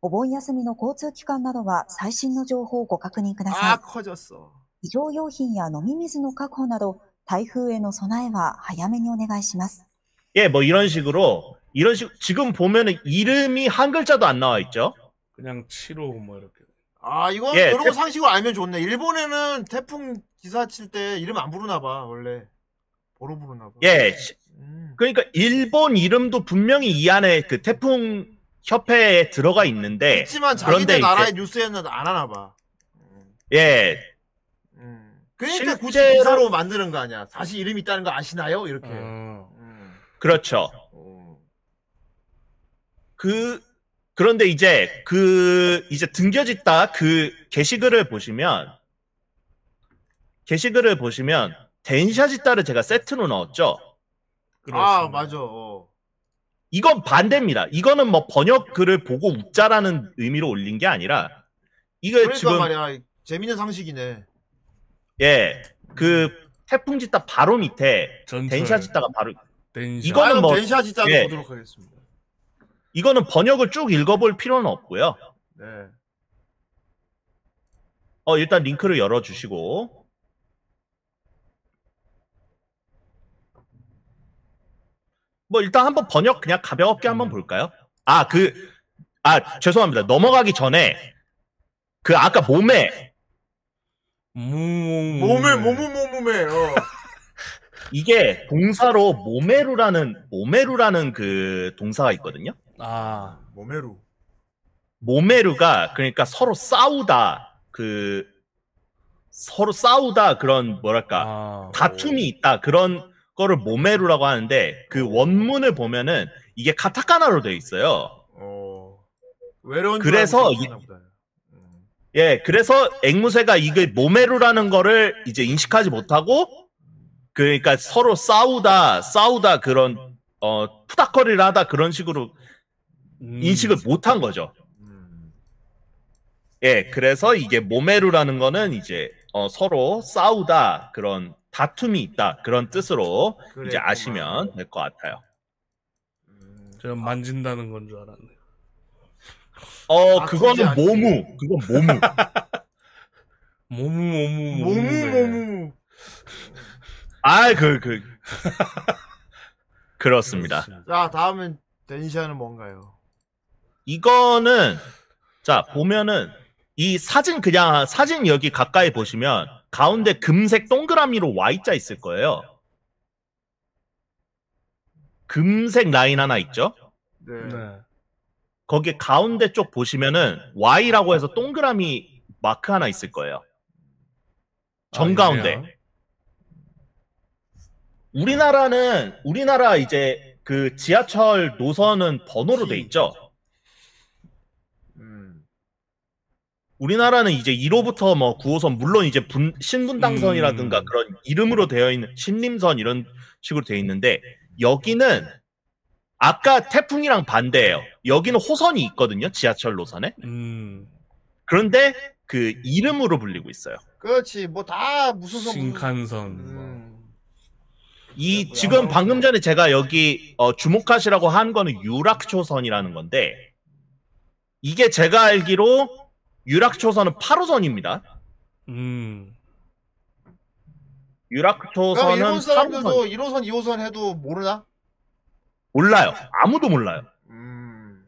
G: お盆休みの交通機関などは最新の情報をご確認くださ
D: 아
G: い。
D: 커졌어.
G: 非常用品や飲み水の確保など、台風への備えは早めにお願いします。
F: 예, 뭐 이런 식으로, 이런 식, 지금 보면은 이름이 한 글자도 안 나와 있죠?
E: 그냥 7호 뭐 이렇게.
D: 아 이건
F: 예,
D: 이런 거
F: 태-
D: 상식으로 알면 좋네. 일본에는 태풍 기사 칠 때 이름 안 부르나 봐 원래. 보로 부르나 봐.
F: 예, 시-
D: 음.
F: 그러니까 일본 이름도 분명히 이 안에 그 태풍 협회에 들어가 있는데
D: 있지만
F: 네. 그런데
D: 자기네
F: 이제-
D: 나라의 뉴스에는 안 하나 봐. 음.
F: 예
D: 음. 그러니까 굳이
F: 실제로-
D: 기사로 만드는 거 아니야. 사실 이름 있다는 거 아시나요? 이렇게.
E: 어.
D: 음.
F: 그렇죠
D: 어.
F: 그 그런데 이제 그 이제 등겨짓다 그 게시글을 보시면 게시글을 보시면 덴샤짓다를 제가 세트로 넣었죠
D: 아
E: 그렇습니다.
D: 맞아. 어.
F: 이건 반대입니다 이거는 뭐 번역 글을 보고 웃자라는 의미로 올린 게 아니라 이거
D: 그러니까
F: 지금
D: 말이야. 재밌는 상식이네.
F: 예 그 태풍 짓다 바로 밑에
E: 전철.
F: 덴샤 짓다가 바로
E: 덴샤.
F: 이거는
D: 아,
F: 뭐-
D: 덴샤 짓자도
F: 예.
D: 보도록 하겠습니다.
F: 이거는 번역을 쭉 읽어볼 필요는 없고요.
D: 네.
F: 어, 일단 링크를 열어주시고. 뭐, 일단 한번 번역 그냥 가볍게 한번
E: 음.
F: 볼까요? 아, 그, 아, 죄송합니다. 넘어가기 전에, 그, 아까 몸에,
E: 음.
D: 몸에 몸을 몸에 어.
F: 이게 동사로 모메루라는, 모메루라는 그 동사가 있거든요?
E: 아.
D: 몸에로.
F: 모메루가, 그러니까 서로 싸우다, 그, 서로 싸우다, 그런, 뭐랄까,
E: 아.
F: 다툼이 있다 그런 거를 모메루라고 하는데 그 원문을 보면은 이게 카타카나로 되어 있어요.
D: 어. 외로운
F: 그래서
D: 줄
F: 이-. 예, 그래서 앵무새가 이게 모메루라는 거를 이제 인식하지 못하고 그러니까 서로 싸우다 싸우다 그런 어 푸닥거리를 하다 그런 식으로
E: 음.
F: 인식을 못한 거죠.
D: 음.
F: 예, 그래서 이게 모메루라는 거는 이제 어, 서로 싸우다 그런 다툼이 있다 그런 뜻으로 이제
D: 그랬구만.
F: 아시면 될 것 같아요.
D: 음.
E: 제가 만진다는 건 줄 알았네.
F: 어
D: 아,
F: 그거는
D: 그지 않지.
F: 모무 그건 모무.
E: 모무 모무
D: 모무
E: 모무네.
D: 모무.
F: 아 그 그. 그렇습니다.
D: 자 다음은 데니시아는 뭔가요?
F: 이거는 자 보면은 이 사진 그냥 사진 여기 가까이 보시면 가운데 금색 동그라미로 Y자 있을 거예요. 금색 라인 하나 있죠?
D: 네.
E: 네.
F: 거기 가운데 쪽 보시면은 Y라고 해서 동그라미 마크 하나 있을 거예요. 정가운데.
E: 아.
F: 우리나라는 우리나라 이제 그 지하철 노선은 번호로 돼 있죠. 우리나라는 이제 1호부터 뭐 9호선 물론 이제 분, 신분당선이라든가
E: 음.
F: 그런 이름으로 되어 있는 신림선 이런 식으로 되어 있는데 여기는 아까 태풍이랑 반대예요. 여기는 호선이 있거든요. 지하철 노선에.
E: 음.
F: 그런데 그 이름으로 불리고 있어요.
D: 그렇지 뭐 다 무슨 선
E: 신칸선. 뭐.
D: 음.
F: 이
D: 뭐야,
F: 지금
D: 뭐.
F: 방금 전에 제가 여기 어, 주목하시라고 한 거는 유락초선이라는 건데 이게 제가 알기로 유락초선은 8호선입니다.
E: 음.
F: 유락초선은
D: 일본
F: 8호선
D: 사람들도 1호선 2호선 해도 모르나?
F: 몰라요. 아무도 몰라요.
D: 음.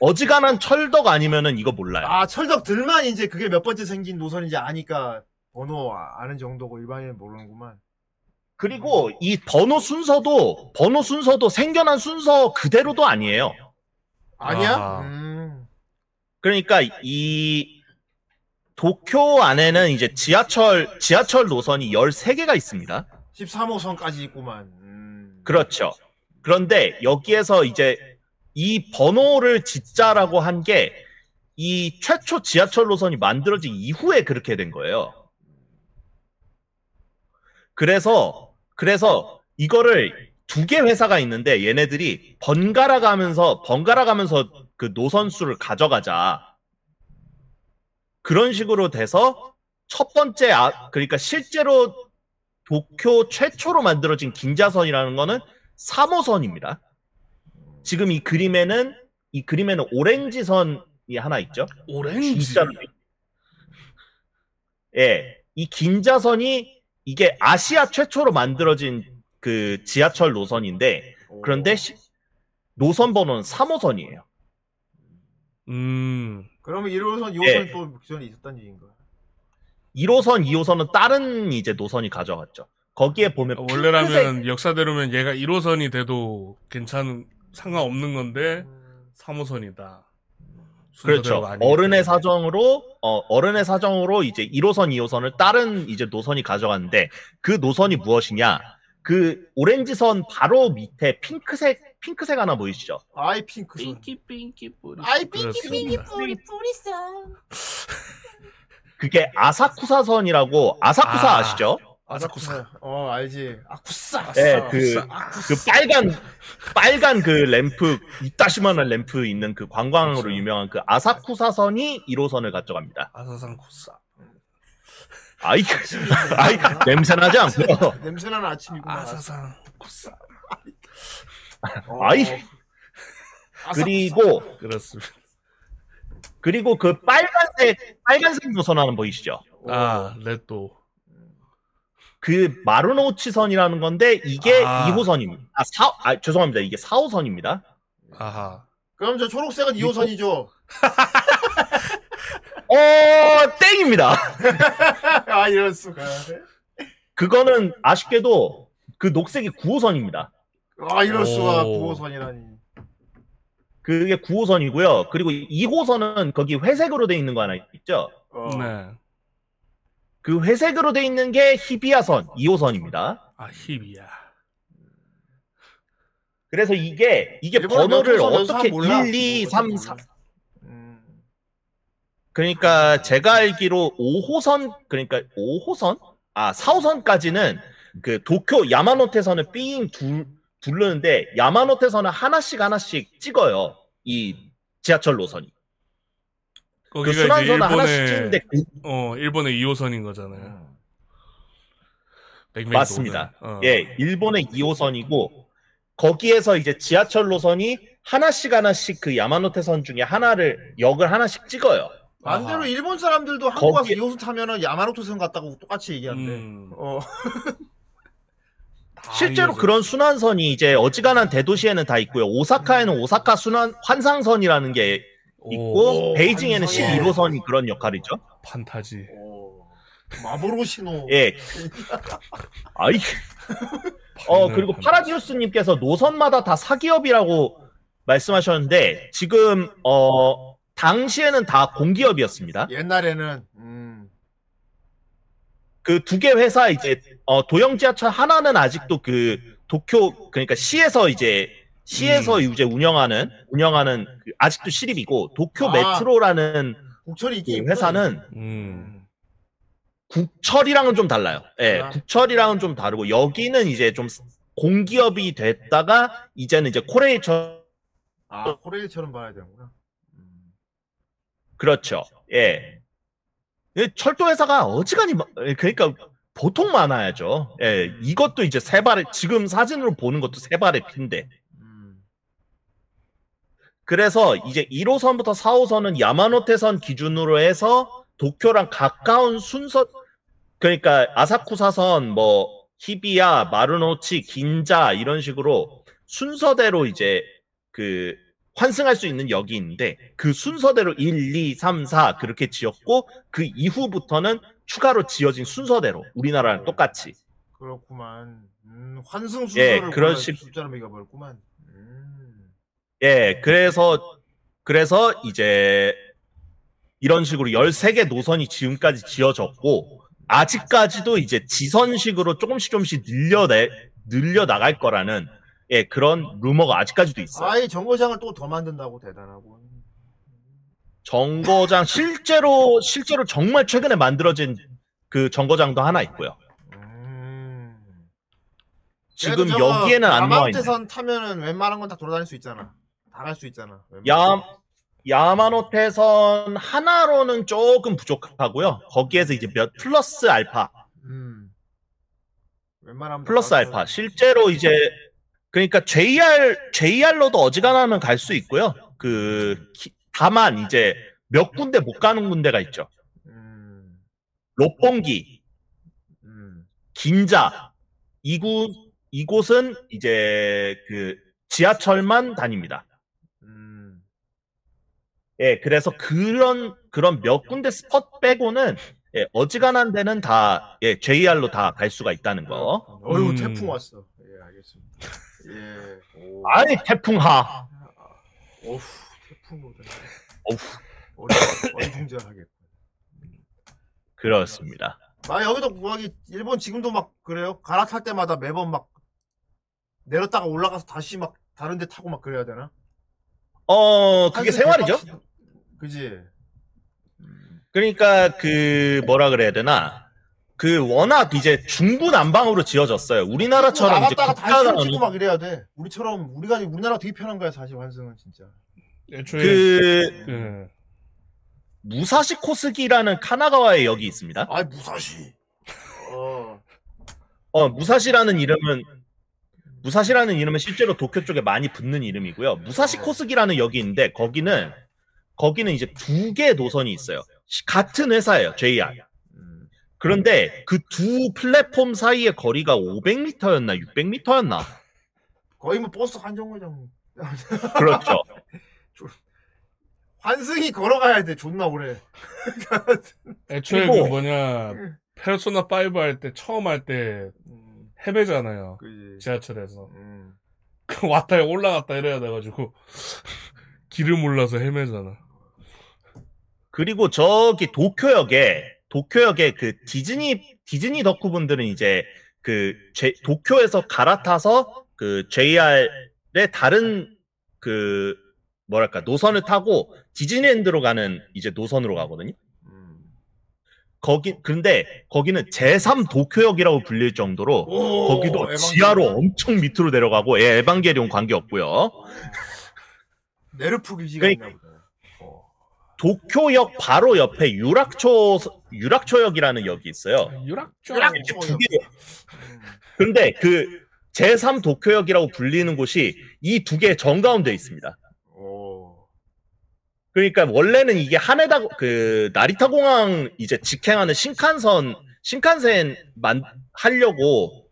F: 어지간한 철덕 아니면은 이거 몰라요.
D: 아 철덕들만 이제 그게 몇 번째 생긴 노선인지 아니까 번호 아- 아는 정도고 일반인은 모르는구만.
F: 그리고 이 번호 순서도 번호 순서도 생겨난 순서 그대로도 아니에요.
D: 아니야?
E: 아하.
D: 음.
F: 그러니까 이 도쿄 안에는 이제 지하철 지하철 노선이 13개가 있습니다.
D: 13호선까지 있구만. 음.
F: 그렇죠. 그런데 여기에서 이제 이 번호를 짓자라고 한 게 이 최초 지하철 노선이 만들어진 이후에 그렇게 된 거예요. 그래서 그래서 이거를 두 개 회사가 있는데 얘네들이 번갈아 가면서 번갈아 가면서 그 노선 수를 가져가자. 그런 식으로 돼서 첫 번째 아 그러니까 실제로 도쿄 최초로 만들어진 긴자선이라는 거는 3호선입니다. 지금 이 그림에는 이 그림에는 오렌지 선이 하나 있죠.
E: 오렌지.
F: 진짜로. 예, 이 긴자선이 이게 아시아 최초로 만들어진 그 지하철 노선인데 그런데 시- 노선 번호는 3호선이에요.
D: 어.
E: 음.
D: 그러면 1호선, 2호선이
F: 예.
D: 또 기존에 있었다는 얘기인가?
F: 1호선, 2호선은 다른 이제 노선이 가져갔죠. 거기에 보면 핑크색-
E: 원래라면 역사대로면 얘가 1호선이 돼도 괜찮은 상관없는 건데
D: 음.
E: 3호선이다.
F: 그렇죠. 어른의 사정으로 어, 어른의 사정으로 이제 1호선, 2호선을 다른 이제 노선이 가져갔는데 그 노선이 무엇이냐? 그 오렌지선 바로 밑에 핑크색 핑크색 하나 보이시죠?
D: 아이 핑크선.
E: 핑키 핑키 뿌리.
D: 아이
E: 그렇습니다.
F: 그게 아사쿠사선이라고 아사쿠사
E: 아.
F: 아. 시죠
E: 아사쿠사.
D: 어 알지. 아쿠사.
F: 네,
D: 아쿠사.
F: 그-
D: 아쿠사.
F: 그 빨간 빨간 그 램프 이따시만한 램프 있는 그 관광으로
E: 그렇죠.
F: 유명한 그 아사쿠사선이 1호선을 가져갑니다.
E: 아사상 쿠사.
F: 아이 아이 냄새 나지 않고요.
D: 냄새나는 아침이구만.
E: 아사상 쿠사.
D: 어.
F: 아이
D: 아삭-
F: 그리고
E: 그렇습니다.
F: 그리고 그 빨간색 빨간색 노선 하나 보이시죠?
E: 아, 레또.
F: 그 마루노우치선이라는 건데 이게
E: 아.
F: 2호선입니다. 아, 4, 아 죄송합니다. 이게 4호선입니다.
E: 아하.
D: 그럼 저 초록색은 2호선이죠.
F: 어, 땡입니다.
D: 아 이럴 수가.
F: 그거는 아쉽게도 그 녹색이 9호선입니다.
D: 아 이럴 수가.
E: 오.
D: 9호선이라니.
F: 그게 9호선이고요. 그리고 2호선은 거기 회색으로 돼 있는 거 하나 있죠?
D: 어.
E: 네.
F: 그 회색으로 돼 있는 게 히비야선 2호선입니다.
E: 아, 힙이야.
F: 그래서 이게 이게
D: 일본은
F: 번호를
D: 몇 호선, 몇
F: 어떻게
D: 호선 몰라.
F: 1, 2, 3, 4
D: 음.
F: 그러니까 제가 알기로 5호선 그러니까 5호선 아 4호선까지는 그 도쿄 야마노테선을 삥 둘, 둘르는데 야마노테선은 하나씩 하나씩 찍어요 이 지하철 노선이 그
E: 거기가 이제
F: 순환선을 하나씩 찍는데 그-
E: 어 일본의 2호선인 거잖아요. 맥맥이
F: 맞습니다.
E: 어.
F: 예, 일본의 2호선이고 거기에서 이제 지하철 노선이 하나씩 하나씩 그 야마노테선 중에 하나를 역을 하나씩 찍어요.
D: 반대로
E: 아하.
D: 일본 사람들도 한국 와서
F: 거기-
D: 2호선 타면은 야마노토선 갔다고 똑같이 얘기한대.
E: 음.
D: 어.
E: 다
F: 실제로
E: 이어져.
F: 그런 순환선이 이제 어지간한 대도시에는 다 있고요. 오사카에는 오사카 순환 환상선이라는 게 있고
D: 오,
F: 베이징에는
D: 환상이야.
F: 11호선이 그런 역할이죠.
E: 판타지.
D: 어. 마보로시노.
F: 예. 아이. 어 그리고. 파라디우스님께서 노선마다 다 사기업이라고 말씀하셨는데 지금 어 당시에는 다 공기업이었습니다.
D: 옛날에는 음.
F: 그 두 개 회사 이제 어 도영 지하철 하나는 아직도 그 도쿄 그러니까 시에서 이제 시에서 이제 운영하는 운영하는 그 아직도 시립이고 도쿄
D: 아.
F: 메트로라는
D: 국철이
F: 그
D: 있긴
F: 회사는
E: 음.
F: 국철이랑은 좀 달라요. 예,
D: 아.
F: 국철이랑은 좀 다르고 여기는 이제 좀 공기업이 됐다가 이제는 이제 코레일처
D: 아 코레일처럼 봐야 되는구나. 음.
F: 그렇죠. 예. 이 철도 회사가 어지간히 마- 예, 그러니까 보통 많아야죠. 예, 이것도 이제 세 발에 지금 사진으로 보는 것도 세 발의 피인데.
D: 음.
F: 그래서 이제 1호선부터 4호선은 야마노테선 기준으로 해서 도쿄랑 가까운 순서 그러니까 아사쿠사선 뭐 히비야, 마루노치, 긴자 이런 식으로 순서대로 이제 그 환승할 수 있는 역이 있는데 그 순서대로 1, 2, 3, 4 그렇게 지었고 그 이후부터는 추가로 지어진 순서대로 우리나라랑 똑같이
D: 그렇구만. 음, 환승
F: 예,
D: 순서를
F: 그런
D: 몰라
F: 식-
D: 숫자로 매겨버렸구만. 음.
F: 예, 그래서, 그래서 이제 이런 식으로 13개 노선이 지금까지 지어졌고, 아직까지도 이제 지선식으로 조금씩 조금씩 늘려내, 늘려나갈 거라는, 예, 그런 루머가 아직까지도 있어요.
D: 아예 정거장을 또 더 만든다고 대단하고.
F: 정거장, 실제로, 실제로 정말 최근에 만들어진 그 정거장도 하나 있고요.
D: 음.
F: 지금
D: 그래도 저거
F: 여기에는 안 나와 있네.
D: 야마노테선 타면은 웬만한 건 다 돌아다닐 수 있잖아. 다 갈 수 있잖아.
F: 야, 야마노테선 하나로는 조금 부족하고요. 거기에서 이제 몇, 플러스 알파.
D: 음. 웬만하면 다
F: 플러스
D: 갈
F: 알파.
D: 수
F: 실제로 이제 그러니까 JR JR로도 어지간하면 갈 수 있고요. 그 기- 다만 이제 몇 군데 못 가는 군데가 있죠.
D: 음.
F: 롯봉기,
D: 음.
F: 긴자 이곳 이곳은 이제 그 지하철만 다닙니다.
D: 음.
F: 예, 그래서 그런 그런 몇 군데 스팟 빼고는 예, 어지간한 데는 다 예, JR로 다 갈 수가 있다는 거.
D: 어휴
E: 음.
D: 태풍 왔어. 예 알겠습니다. 예. 오.
F: 아니 태풍하.
D: 어후 태풍 오다.
F: 어후.
D: 어리둥절하겠고.
F: 그렇습니다.
D: 아 여기도 구하기 일본 지금도 막 그래요. 갈아탈 때마다 매번 막 내렸다가 올라가서 다시 막 다른 데 타고 막 그래야 되나?
F: 어, 그게 생활이죠.
D: 그지.
F: 그러니까 그 뭐라 그래야 되나 그 워낙 이제 중구난방으로 지어졌어요. 우리나라처럼 이제
D: 나갔다가 다시
F: 어느-
D: 막 이래야 돼. 우리처럼 우리가 우리나라 되게 편한 거야 사실 환승은 진짜.
E: 애초에
F: 그
E: 예.
F: 무사시 코스기라는 카나가와의 역이 있습니다.
D: 아이 무사시. 어.
F: 어 무사시라는 이름은 무사시라는 이름은 실제로 도쿄 쪽에 많이 붙는 이름이고요. 무사시 코스기라는 역이 있는데 거기는 거기는 이제 두 개의 노선이 있어요. 시- 같은 회사예요, JR.
D: 음.
F: 그런데 그 두 플랫폼 사이의 거리가 500m였나 600m였나
D: 거의 뭐 버스 한 정거장.
F: 그렇죠.
D: 환승이 걸어가야 돼 존나 오래.
E: 애초에
F: 그
E: 뭐냐 페르소나 5 할 때 처음 할때
D: 음,
E: 헤매잖아요.
D: 그지.
E: 지하철에서
D: 음.
E: 그 왔다 올라갔다 이래야 돼가지고 길을 몰라서 헤매잖아.
F: 그리고 저기 도쿄역에 도쿄역에 그 디즈니 디즈니 덕후 분들은 이제 그 제- 도쿄에서 갈아타서 그 JR의 다른 그 뭐랄까 노선을 타고 디즈니랜드로 가는 이제 노선으로 가거든요.
D: 음.
F: 거기 근데 거기는 제3 도쿄역이라고 불릴 정도로
D: 오,
F: 거기도
D: 에반게리온.
F: 지하로 엄청 밑으로 내려가고 예, 에반게리온 관계 없고요.
D: 네르프 기지가
F: 그러니까-
D: 있나 보다. 어.
F: 도쿄역 바로 옆에 유락초 유락초역이라는 역이 있어요.
E: 유락죠.
D: 유락-
F: 이렇게 두 개. 근데 그 제3 도쿄역이라고 불리는 곳이 이 두 개의 정가운데 있습니다.
D: 오.
F: 그러니까 원래는 이게 하네다 그 나리타 공항 이제 직행하는 신칸선 신칸센 만 하려고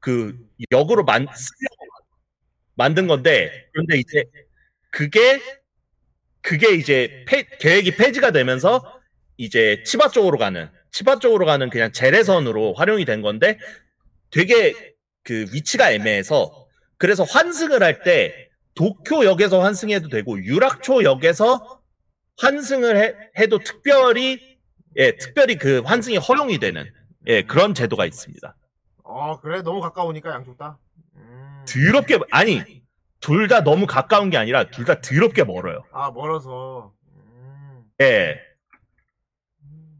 F: 그 역으로 만 만든 건데 그런데 이제 그게 그게 이제 폐- 계획이 폐지가 되면서 이제 치바 쪽으로 가는 치바 쪽으로 가는 그냥 재래선으로 활용이 된 건데 되게 그 위치가 애매해서 그래서 환승을 할 때 도쿄역에서 환승해도 되고 유락초역에서 환승을 해, 해도 특별히 예 특별히 그 환승이 허용이 되는 예 그런 제도가 있습니다.
D: 아 그래 너무 가까우니까 양쪽 다. 음.
F: 더럽게 아니 둘 다 너무 가까운 게 아니라 둘 다 더럽게 멀어요.
D: 아 멀어서. 음.
F: 예.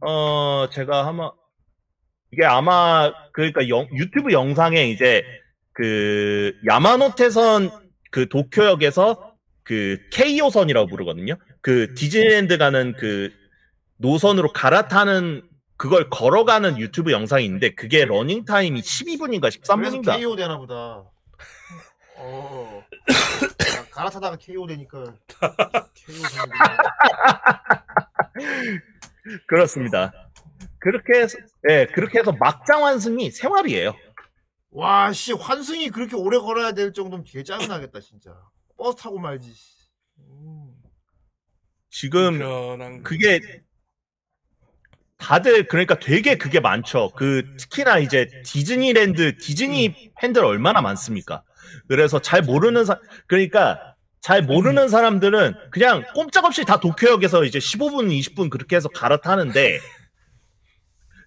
F: 어 제가 아마 이게 아마 그러니까 영- 유튜브 영상에 이제 그 야마노테선 그 도쿄역에서 그 케이요선이라고 부르거든요. 그 디즈니랜드 가는 그 노선으로 갈아타는 그걸 걸어가는 유튜브 영상이 있는데 그게 러닝 타임이 12분인가
D: 그래서
F: 13분인가.
D: KO 되나 보다. 어. 야, 갈아타다가 KO 되니까 KO 되는
F: 그렇습니다. 그렇게 해서 예, 그렇게 해서 막장 완승이 생활이에요.
D: 와, 씨, 환승이 그렇게 오래 걸어야 될 정도면 개 짜증나겠다, 진짜. 버스 타고 말지. 씨. 음.
F: 지금 그게 다들 그러니까 되게 그게 많죠. 그 특히나 이제 디즈니랜드 디즈니 팬들 얼마나 많습니까? 그래서 잘 모르는 사 그러니까 잘 모르는 사람들은 그냥 꼼짝없이 다 도쿄역에서 이제 15분, 20분 그렇게 해서 갈아타는데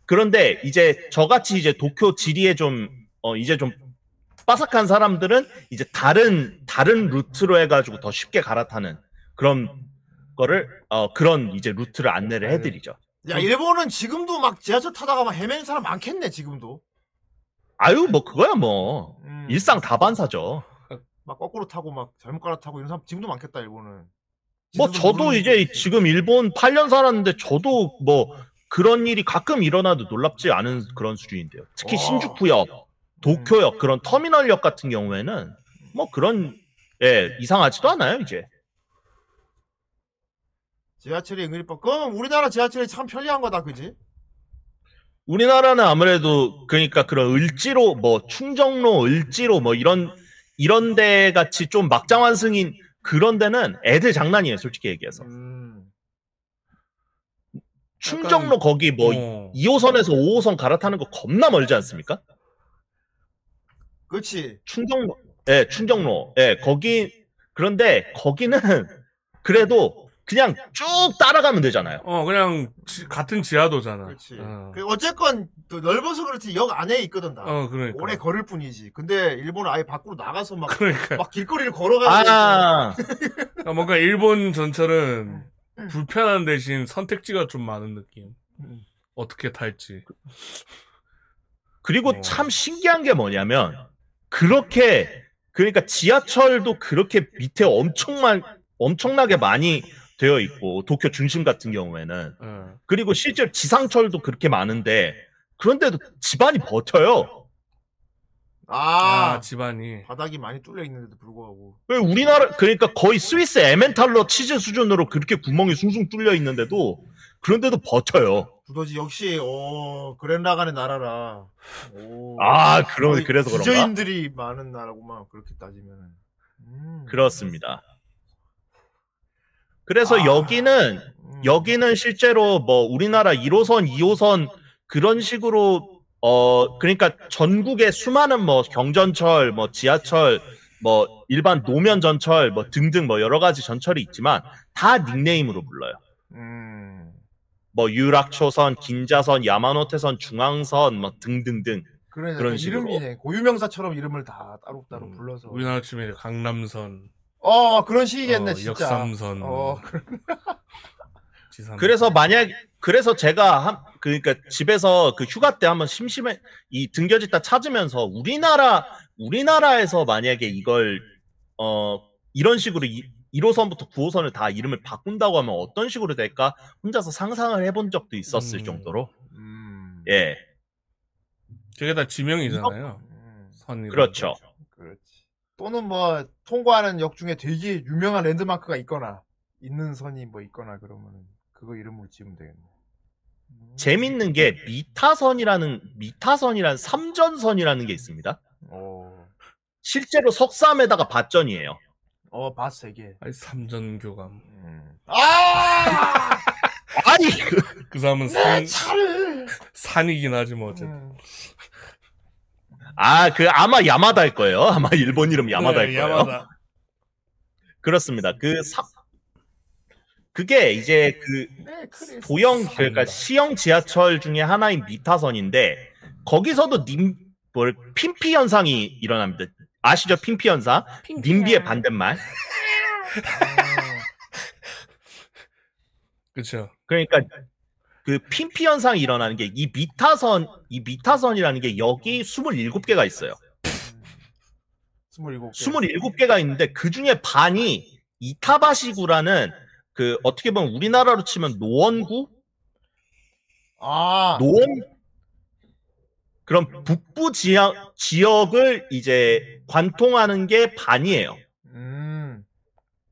F: 그런데 이제 저같이 이제 도쿄 지리에 좀 어 이제 좀 빠삭한 사람들은 이제 다른 다른 루트로 해가지고 더 쉽게 갈아타는 그런 거를 어 그런 이제 루트를 안내를 해드리죠.
D: 야, 일본은 지금도 막 지하철 타다가 막 헤매는 사람 많겠네, 지금도.
F: 아유 뭐 그거야 뭐
D: 음.
F: 일상 다반사죠.
D: 막 거꾸로 타고 막 잘못 갈아 타고 이런 사람 지금도 많겠다, 일본은.
F: 뭐 저도 이제. 지금 일본 8년 살았는데 저도 뭐 그런 일이 가끔 일어나도 놀랍지 않은 그런 수준인데요. 특히
D: 와.
F: 신주쿠역, 도쿄역 그런 터미널역 같은 경우에는 뭐 그런 예 이상하지도 않아요 이제.
D: 지하철이 은근히 빠 그럼 우리나라 지하철이 참 편리한 거다, 그지?
F: 우리나라는 아무래도 그러니까 그런 을지로 뭐 충정로 을지로 뭐 이런 이런 데 같이 좀 막장 완승인 그런 데는 애들 장난이에요 솔직히 얘기해서
D: 음.
F: 충정로 거기 뭐
E: 어.
F: 2호선에서 5호선 갈아타는 거 겁나 멀지 않습니까?
D: 그렇지.
F: 충정로 예 충정로 예 거기 그런데 거기는 그래도 그냥 쭉 따라가면 되잖아요
E: 어 그냥 지- 같은 지하도잖아.
D: 그렇지.
E: 어,
D: 그 어쨌건 또 넓어서 그렇지 역 안에 있거든 다.
E: 어, 그러니까.
D: 오래 걸을 뿐이지. 근데 일본은 아예 밖으로 나가서 막,
E: 그러니까
D: 막 길거리를 걸어가지고.
F: 아
E: 그러니까 뭔가 일본 전철은 불편한 대신 선택지가 좀 많은 느낌. 어떻게 탈지.
F: 그리고
E: 어.
F: 참 신기한 게 뭐냐면 그렇게 그러니까 지하철도 그렇게 밑에 엄청만 엄청나게 많이 되어 있고 도쿄 중심 같은 경우에는
E: 어.
F: 그리고 실제로 지상철도 그렇게 많은데 그런데도 집안이 버텨요.
D: 아,
E: 아, 집안이.
D: 바닥이 많이 뚫려 있는데도 불구하고.
F: 왜 우리나라 그러니까 거의 스위스 에멘탈러 치즈 수준으로 그렇게 구멍이 숭숭 뚫려 있는데도 그런데도 버텨요.
D: 두더지 역시 어 그랜라간의 나라라. 오.
F: 아, 그럼 그래서 그런가?
D: 기저인들이 많은 나라구만 그렇게 따지면은. 음.
F: 그렇습니다. 그래서
D: 아.
F: 여기는
D: 음.
F: 여기는 실제로 뭐 우리나라 1호선, 2호선 그런 식으로 어 그러니까 전국에 수많은 뭐 경전철, 뭐 지하철, 뭐 일반 노면 전철 뭐 등등 뭐 여러 가지 전철이 있지만 다 닉네임으로 불러요.
D: 음.
F: 뭐 유락초선, 긴자선, 야마노테선, 중앙선 뭐 등등등.
D: 그런,
F: 그런
D: 그런
F: 식으로.
D: 이름이네. 고유명사처럼 이름을 다 따로따로
E: 음,
D: 불러서.
E: 우리나라 치면 강남선,
D: 어 그런 식이겠네
E: 어,
D: 진짜.
E: 역삼선,
D: 어
E: 지삼선.
F: 그래서 만약 그래서 제가 한 그러니까 집에서 그 휴가 때 한번 심심해 이 등겨짓다 찾으면서 우리나라 우리나라에서 만약에 이걸 어 이런 식으로 이- 1호선부터 9호선을 다 이름을 바꾼다고 하면 어떤 식으로 될까 혼자서 상상을 해본 적도 있었을
E: 음.
F: 정도로
D: 음.
F: 예
E: 저게 다 지명이잖아요.
D: 음.
E: 선
F: 그렇죠
D: 그렇지. 또는 뭐 통과하는 역 중에 되게 유명한 랜드마크가 있거나 있는 선이 뭐 있거나 그러면 그거 이름으로 지으면 되겠네. 음.
F: 재밌는 게 미타선이라는 미타선이라는 삼전선이라는 게 있습니다
D: 어,
F: 실제로 석삼에다가 밭전이에요
D: 어, 바세 개.
E: 아니 삼전 교감.
D: 음. 아!
F: 아니
E: 그 사람은 내산
D: 차를.
E: 산이긴 하지 뭐 어쨌든.
D: 음.
F: 아 그 아마 야마다일 거예요 아마 일본 이름 야마다일
E: 네,
F: 거예요
E: 야마다.
F: 그렇습니다 그 사... 그게 이제 그
D: 네.
F: 도형 그러니까 시형 지하철 중에 하나인 미타선인데 거기서도 님 뭘 핀피 현상이 일어납니다. 아시죠? 핀피 현상? 님비의 반대말.
E: 그렇죠.
F: 그러니까 그 핀피 현상이 일어나는 게 이 미타선 이 미타선이라는 게 여기 27개가 있어요.
D: 27개.
F: 27개가 있는데 그 중에 반이 이타바시구라는 그 어떻게 보면 우리나라로 치면 노원구
D: 아,
F: 노원 그럼 북부 지역 지역을 이제 관통하는 게 반이에요.
D: 음.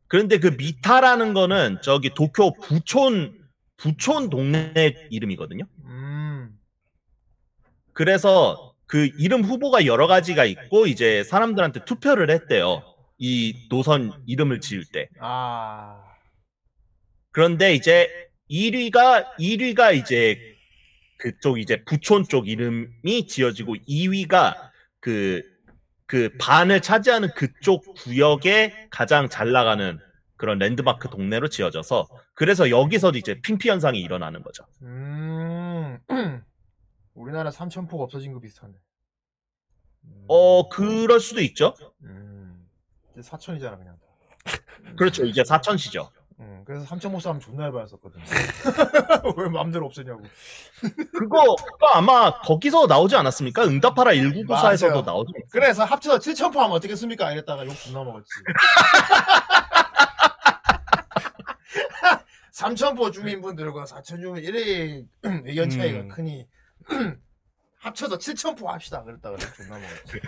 F: 그런데 그 미타라는 거는 저기 도쿄 부촌 부촌 동네 이름이거든요.
D: 음.
F: 그래서 그 이름 후보가 여러 가지가 있고 이제 사람들한테 투표를 했대요. 이 노선 이름을 지을 때.
D: 아.
F: 그런데 이제 1위가 1위가 이제 그쪽 이제 부촌 쪽 이름이 지어지고 2위가 그 그 반을 차지하는 그쪽 구역에 가장 잘 나가는 그런 랜드마크 동네로 지어져서 그래서 여기서도 이제 핀피 현상이 일어나는 거죠.
D: 음. 우리나라 삼천포가 없어진 거 비슷하네. 음.
F: 어 그럴 수도 있죠.
D: 음. 이제 사천이잖아 그냥.
F: 그렇죠. 이제 사천시죠.
D: 음. 그래서 삼천포 싸움 존나 해봤었거든. 왜 마음대로 없애냐고.
F: 그거 그거 아마 거기서 나오지 않았습니까? 응답하라 1994에서도
D: 맞아요.
F: 나오지.
D: 그래서 합쳐서 칠천포 하면 어떻겠습니까? 이랬다가 욕 존나 먹었지. 삼천포 주민분들과 사천 주민 이래 의견 차이가
E: 음.
D: 크니 합쳐서 칠천포 합시다. 그랬다가 욕 존나 먹었지.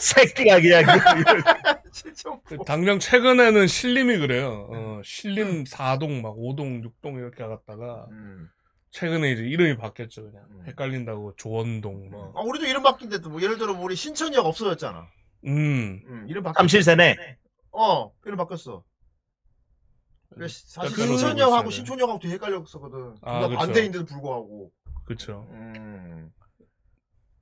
F: 새끼가 그냥 그-
D: 칠천포.
E: 그 당장 최근에는 신림이 그래요. 어, 신림 4동 막 5동 6동 이렇게 갔다가
D: 음.
E: 최근에 이제 이름이 바뀌었죠 그냥
D: 음.
E: 헷갈린다고 조원동 뭐.
D: 아, 우리도 이름 바뀐데도 뭐 예를 들어 뭐 우리 신천역 없어졌잖아.
E: 음.
D: 음, 이름 바뀌.
F: 삼실세네.
D: 어, 이름 바뀌었어. 그래, 사실 신천역하고
E: 그런
D: 신촌역하고 되게 헷갈렸었거든.
E: 아,
D: 둘다
E: 그쵸.
D: 반대인데도 불구하고.
E: 그쵸.
D: 음,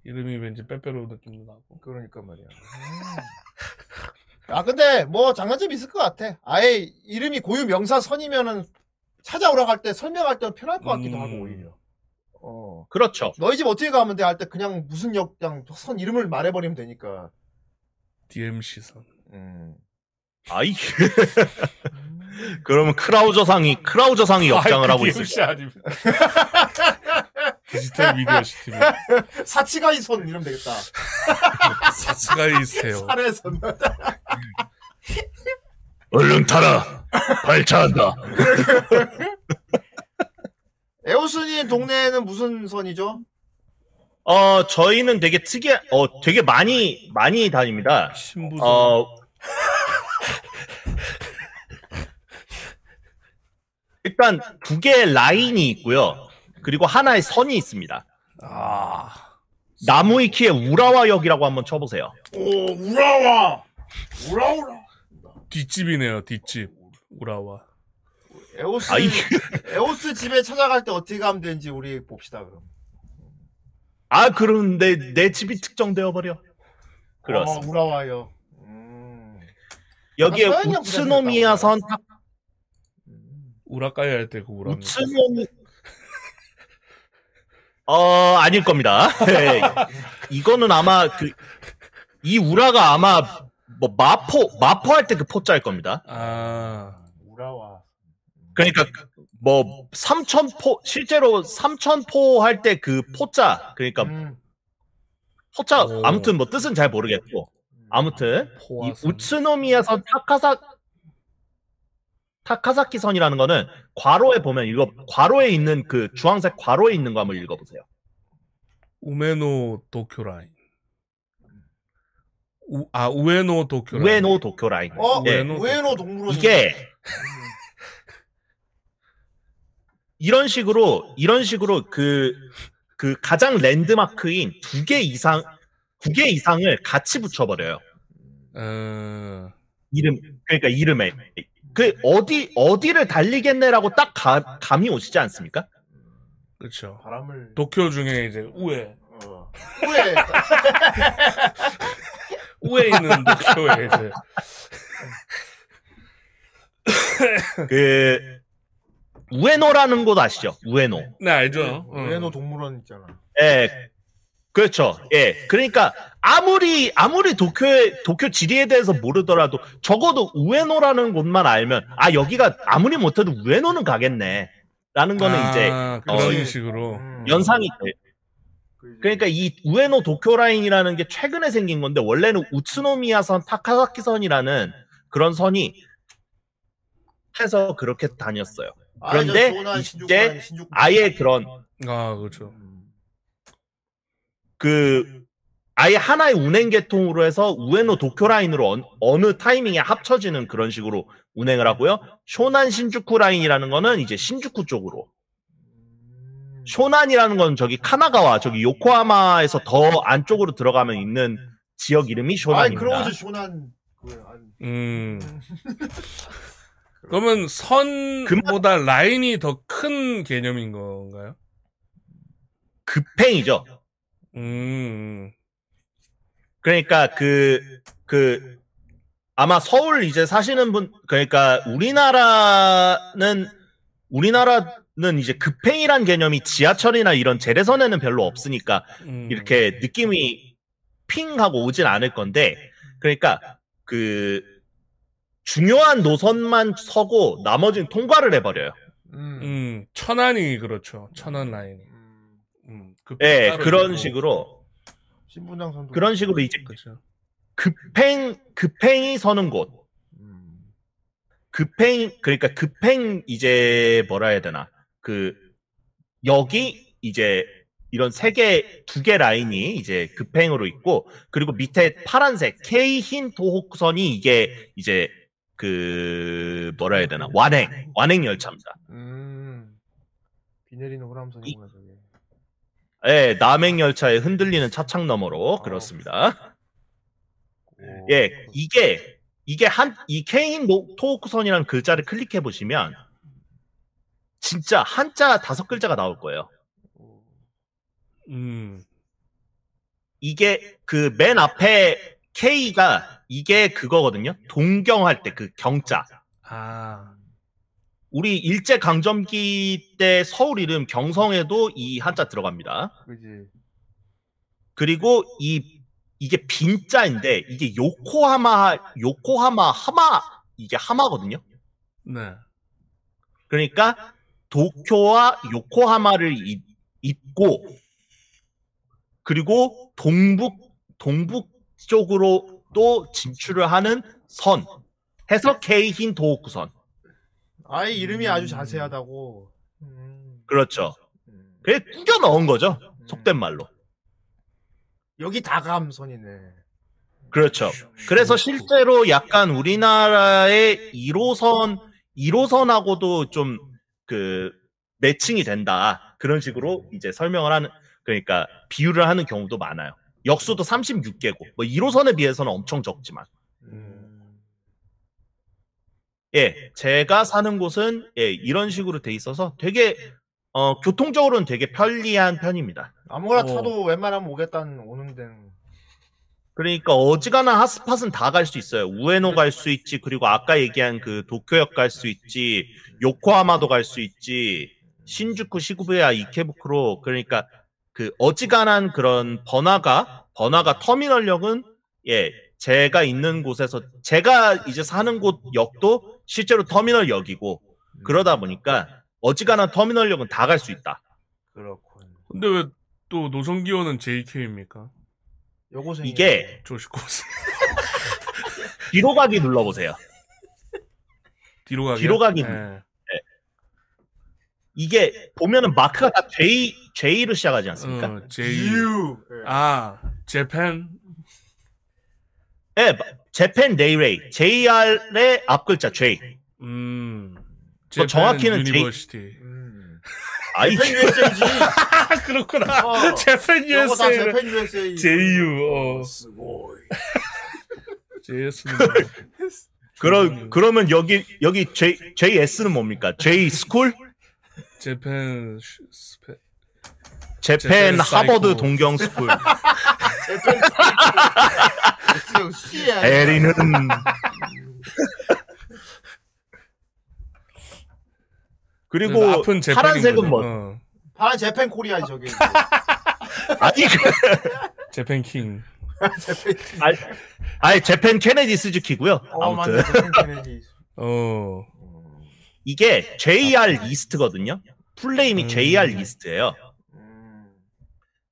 E: 이름이 왠지 빼빼로 느낌도 나고.
D: 그러니까 말이야. 음. 아, 근데 뭐 장단점이 있을 것 같아. 아예 이름이 고유 명사 선이면은 찾아오라고 할 때 설명할 때는 편할 것 같기도
E: 음.
D: 하고 오히려. 어.
F: 그렇죠.
D: 너희 집 어떻게 가면 돼? 할 때 그냥 무슨 역, 그냥 선 이름을 말해버리면 되니까.
E: DMC선.
D: 음.
F: 아이. 그러면 크라우저상이 크라우저상이 역장을 하고 있을
E: 아닙니다. 디지털 미디어 시티.
D: 사치가이 선 이러면 되겠다.
E: 사스가이세요.
D: 살해선.
F: 얼른 타라. 발차한다.
D: 에오스님 동네는 무슨 선이죠?
F: 어 저희는 되게 특이 어 되게 많이 많이 다닙니다.
E: 신부선.
F: 어 일단 두 개의 라인이 있고요. 그리고 하나의 선이 있습니다.
E: 아.
F: 나무위키의 우라와 역이라고 한번 쳐보세요.
D: 오, 우라와! 우라우라!
E: 뒷집이네요, 뒷집. 우라와.
D: 에오스,
F: 아 이.
D: 에오스 집에 찾아갈 때 어떻게 가면 되는지 우리 봅시다, 그럼.
F: 아 그런데 내 집이 특정되어 버려. 그렇습니다.
D: 어, 우라와요. 음.
F: 여기에
D: 아,
F: 우츠노미야선 탁
D: 음.
E: 우라카이 할 때 그 우라입니다.
F: 우츠노미 어 아닐 겁니다. 네. 이거는 아마 그 이 우라가 아마 뭐 마포 마포 할 때 그 포자일 겁니다.
E: 아.
D: 우라와.
F: 그러니까 뭐 삼천포 실제로 삼천포 할 때 그 포자 그러니까
D: 음.
F: 포자
E: 오.
F: 아무튼 뭐 뜻은 잘 모르겠고 아무튼 이. 우츠노미야선 타카사 타카사키 선이라는 거는 괄호에 보면 이거 괄호에 있는 그 주황색 괄호에 있는 거 한번 읽어보세요.
E: 우메노 도쿄 라인. 우, 아 우에노 도쿄 라인.
F: 우에노 도쿄 라인.
D: 어?
F: 예.
E: 우에노
D: 우에노 동물원
F: 이게 이런 식으로 이런 식으로 그 그 가장 랜드마크인 두 개 이상 두 개 이상을 같이 붙여버려요.
E: 어,
F: 이름 그러니까 이름에 그 어디 어디를 달리겠네라고 딱 가- 감이 오시지 않습니까?
E: 그렇죠.
D: 바람을
E: 도쿄 중에 이제 우에
D: 어. 후에
E: 우에 있는 도쿄에 이제
F: 그 우에노라는 곳 아시죠? 우에노.
E: 네 알죠. 어.
D: 우에노 동물원 있잖아.
F: 예. 그렇죠. 예. 그러니까 아무리 아무리 도쿄의 도쿄 지리에 대해서 모르더라도 적어도 우에노라는 곳만 알면 아 여기가 아무리 못해도 우에노는 가겠네. 라는 거는 이제
E: 아, 그런
F: 어,
E: 식으로.
D: 음.
F: 연상이 돼. 그러니까 이 우에노 도쿄 라인이라는 게 최근에 생긴 건데 원래는 우츠노미야선 타카사키 선이라는 그런 선이 해서 그렇게 다녔어요.
D: 아,
F: 그런데
D: 저 쇼난,
F: 이제. 아예 그런
E: 아 그렇죠.
D: 음.
F: 그 아예 하나의 운행 계통으로 해서 우에노 도쿄 라인으로 어느, 어느 타이밍에 합쳐지는 그런 식으로 운행을 하고요. 쇼난 신주쿠 라인이라는 거는 이제 신주쿠 쪽으로.
D: 음.
F: 쇼난이라는 건 저기 카나가와 저기 요코하마에서 더 안쪽으로 들어가면 있는 지역 이름이 쇼난입니다.
D: 그러고 저 쇼난 그
E: 음. 그러면 선보다 라인이 더 큰 개념인 건가요?
F: 급행이죠.
E: 음.
F: 그러니까 그, 그, 아마 서울 이제 사시는 분, 그러니까 우리나라는, 우리나라는 이제 급행이란 개념이 지하철이나 이런 재래선에는 별로 없으니까
E: 음.
F: 이렇게 느낌이 핑 하고 오진 않을 건데, 그러니까 그, 중요한 노선만 서고 나머지는 통과를 해버려요.
D: 음.
E: 음. 천안이 그렇죠. 천안 라인이.
D: 음.
E: 음. 급
F: 예,
E: 따로
F: 그런
E: 있고.
F: 식으로,
D: 신분당 선도
F: 그런 식으로 이제
E: 그렇죠.
F: 급행, 급행이 서는 곳,
D: 음.
F: 급행 그러니까 급행 이제 뭐라 해야 되나 그 여기 이제 이런 세 개 두 개 라인이 이제 급행으로 있고 그리고 밑에 파란색 K 흰 도호쿠선이 이게 이제 그 뭐라 해야 되나 완행 완행 열차입니다.
D: 음. 비 내리는 호람선이구나 저게.
F: 예, 남행 열차에 흔들리는 차창 너머로 그렇습니다.
D: 오.
F: 예, 이게 이게 한이 K인 토호쿠선이라는 글자를 클릭해 보시면 진짜 한자 다섯 글자가 나올 거예요.
D: 오.
E: 음.
F: 이게 그 맨 앞에 K가 이게 그거거든요. 동경할 때 그 경자.
E: 아.
F: 우리 일제 강점기 때 서울 이름 경성에도 이 한자 들어갑니다.
D: 그지.
F: 그리고 이 이게 빈자인데 이게 요코하마 요코하마 하마 이게 하마거든요.
E: 네.
F: 그러니까 도쿄와 요코하마를 잇- 잇고 그리고 동북 동북 쪽으로 또 진출을 하는 선 해서 케이힌 도호쿠선
D: 아예 이름이 아주 자세하다고. 음.
F: 그렇죠.
D: 음.
F: 그게 꾸겨 넣은 거죠. 속된 말로.
D: 여기 다감선이네.
F: 그렇죠. 그래서 실제로 약간 우리나라의 1호선 1호선하고도 좀 그 매칭이 된다. 그런 식으로 이제 설명을 하는 그러니까 비유를 하는 경우도 많아요. 역수도 36개고 뭐 1호선에 비해서는 엄청 적지만
D: 음.
F: 예, 제가 사는 곳은 예, 이런 식으로 돼 있어서 되게 어, 교통적으로는 되게 편리한 편입니다.
D: 아무거나
E: 어.
D: 타도 웬만하면 오겠다는 오는 데는.
F: 그러니까 어지간한 핫스팟은 다 갈 수 있어요. 우에노 갈 수 있지, 그리고 아까 얘기한 그 도쿄역 갈 수 있지, 요코하마도 갈 수 있지, 신주쿠, 시구부야, 이케부쿠로 그러니까 그 어지간한 그런 번화가 번화가 터미널역은 예 제가 있는 곳에서 제가 이제 사는 곳 역도 실제로 터미널 역이고 그러다 보니까 어지간한 터미널 역은 다 갈 수 있다.
D: 그렇군.
E: 근데 왜 또 노선기호는 JK입니까?
D: 여고생.
F: 이게
E: 조시코스.
F: 뒤로 가기 눌러보세요.
E: 뒤로 가기.
F: 뒤로 가기.
E: 예.
F: 이게 보면은 마크가 다 J J로 시작하지 않습니까?
E: 어, J.
D: 유. 예.
E: 아, 재팬.
F: 네, 재팬 네이레이 JR의 앞 글자 J.
E: 음.
F: 뭐 정확히는 J-
E: 유니버시티.
D: 음.
F: 아이
D: 재팬 USA지.
E: 아, 그렇구나.
D: 어.
E: 재팬 USA.
D: 재팬 USA.
E: JU. 어.
D: 스고이.
E: JS는
F: 그러 그러면 여기 여기 J JS는 뭡니까? J 스쿨?
E: 재팬 슈- 스페.
F: 재팬
E: 재팬
F: 하버드
E: 사이코.
F: 동경 스쿨.
D: 그.
F: 에리는 그리고
E: 아픈 재팬인
F: 파란색은
E: 거죠.
F: 뭐?
E: 어.
D: 파란 재팬 코리아 저기.
F: 아니 그
E: 재팬 킹.
F: 아니, 아니 재팬 케네디 스즈키고요.
D: 어
F: 아무튼
D: 맞네.
E: 어.
F: 이게 JR 이스트거든요. 풀네임이
E: 음.
F: JR 이스트예요.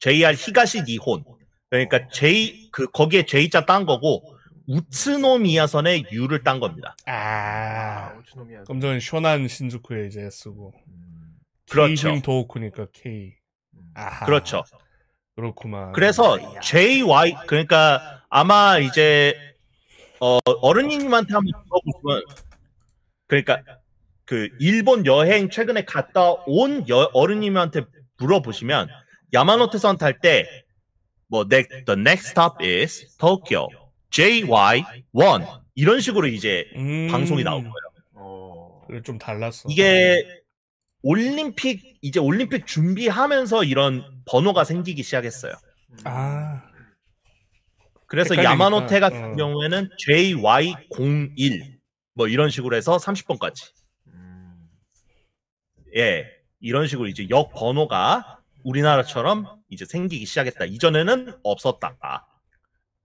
D: 음.
F: JR 히가시 니혼. 그러니까 J 그 거기에 J자 딴 거고 우츠노미야선에 U를 딴 겁니다.
D: 아,
E: 아.
D: 오츠노미야.
E: 그럼 저는 쇼난 신주쿠에 이제 쓰고.
D: 음.
F: 그렇죠.
E: K힘 도호쿠니까 K.
D: 음.
E: 아하.
F: 그렇죠.
E: 그렇구만.
F: 그래서 JY 그러니까 아마 이제 어 어른님한테 한번 물어보시면 그러니까 그 일본 여행 최근에 갔다 온 여, 어른님한테 물어보시면 야마노테선 탈 때 뭐 the next stop is Tokyo JY1 이런 식으로 이제
E: 음.
F: 방송이 나올 거예요.
D: 어.
E: 그래, 좀 달랐어.
F: 이게 올림픽 이제 올림픽 준비하면서 이런 번호가 생기기 시작했어요.
E: 아.
F: 그래서
E: 헷갈리니까.
F: 야마노테 같은
E: 어.
F: 경우에는 JY01 뭐 이런 식으로 해서 30번까지
D: 음.
F: 예 이런 식으로 이제 역 번호가 우리나라처럼 이제 생기기 시작했다. 이전에는 없었다.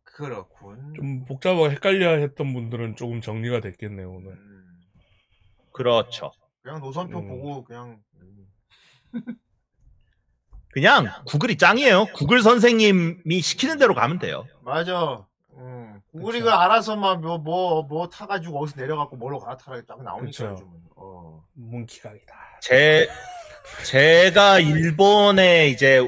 D: 그렇군.
E: 좀 복잡하고 헷갈려 했던 분들은 조금 정리가 됐겠네요, 오늘.
D: 음.
F: 그렇죠.
D: 그냥 노선표
E: 음.
D: 보고 그냥 음.
F: 그냥 구글이 짱이에요. 구글 선생님이 시키는 대로 가면 돼요.
D: 맞아. 음. 구글이
E: 그쵸.
D: 그 알아서만 뭐 뭐 뭐 타가지고 거기서 내려갖고 뭘로 갈아타라 딱 나오니까
E: 그쵸.
D: 요즘은. 어.
E: 몽키각이다.
F: 제 제가 일본에 이제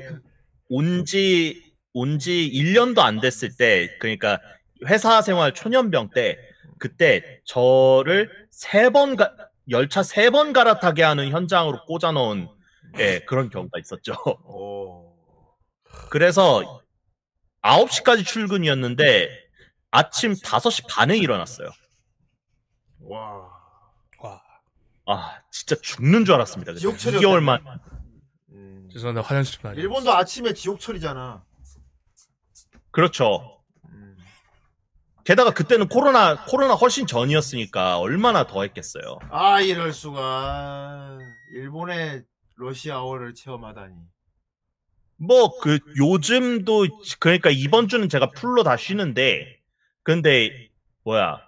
F: 온지 온지 1년도 안 됐을 때 그러니까 회사 생활 초년병 때 그때 저를 세번 열차 세 번 갈아타게 하는 현장으로 꽂아 넣은 예, 그런 경우가 있었죠.
D: 어.
F: 그래서 9시까지 출근이었는데 아침 5시 반에 일어났어요.
D: 와.
E: 와.
F: 아, 진짜 죽는 줄 알았습니다. 그때.
D: 지옥철이었다.
F: 2개월만.
D: 음.
E: 죄송한데 화장실 좀 다녀.
D: 일본도 아침에 지옥철이잖아.
F: 그렇죠.
D: 음.
F: 게다가 그때는 코로나 코로나 훨씬 전이었으니까 얼마나 더 했겠어요.
D: 아 이럴 수가. 일본의 러시아어를 체험하다니.
F: 뭐 그 요즘도 그러니까 이번 주는 제가 풀로 다 쉬는데 근데 뭐야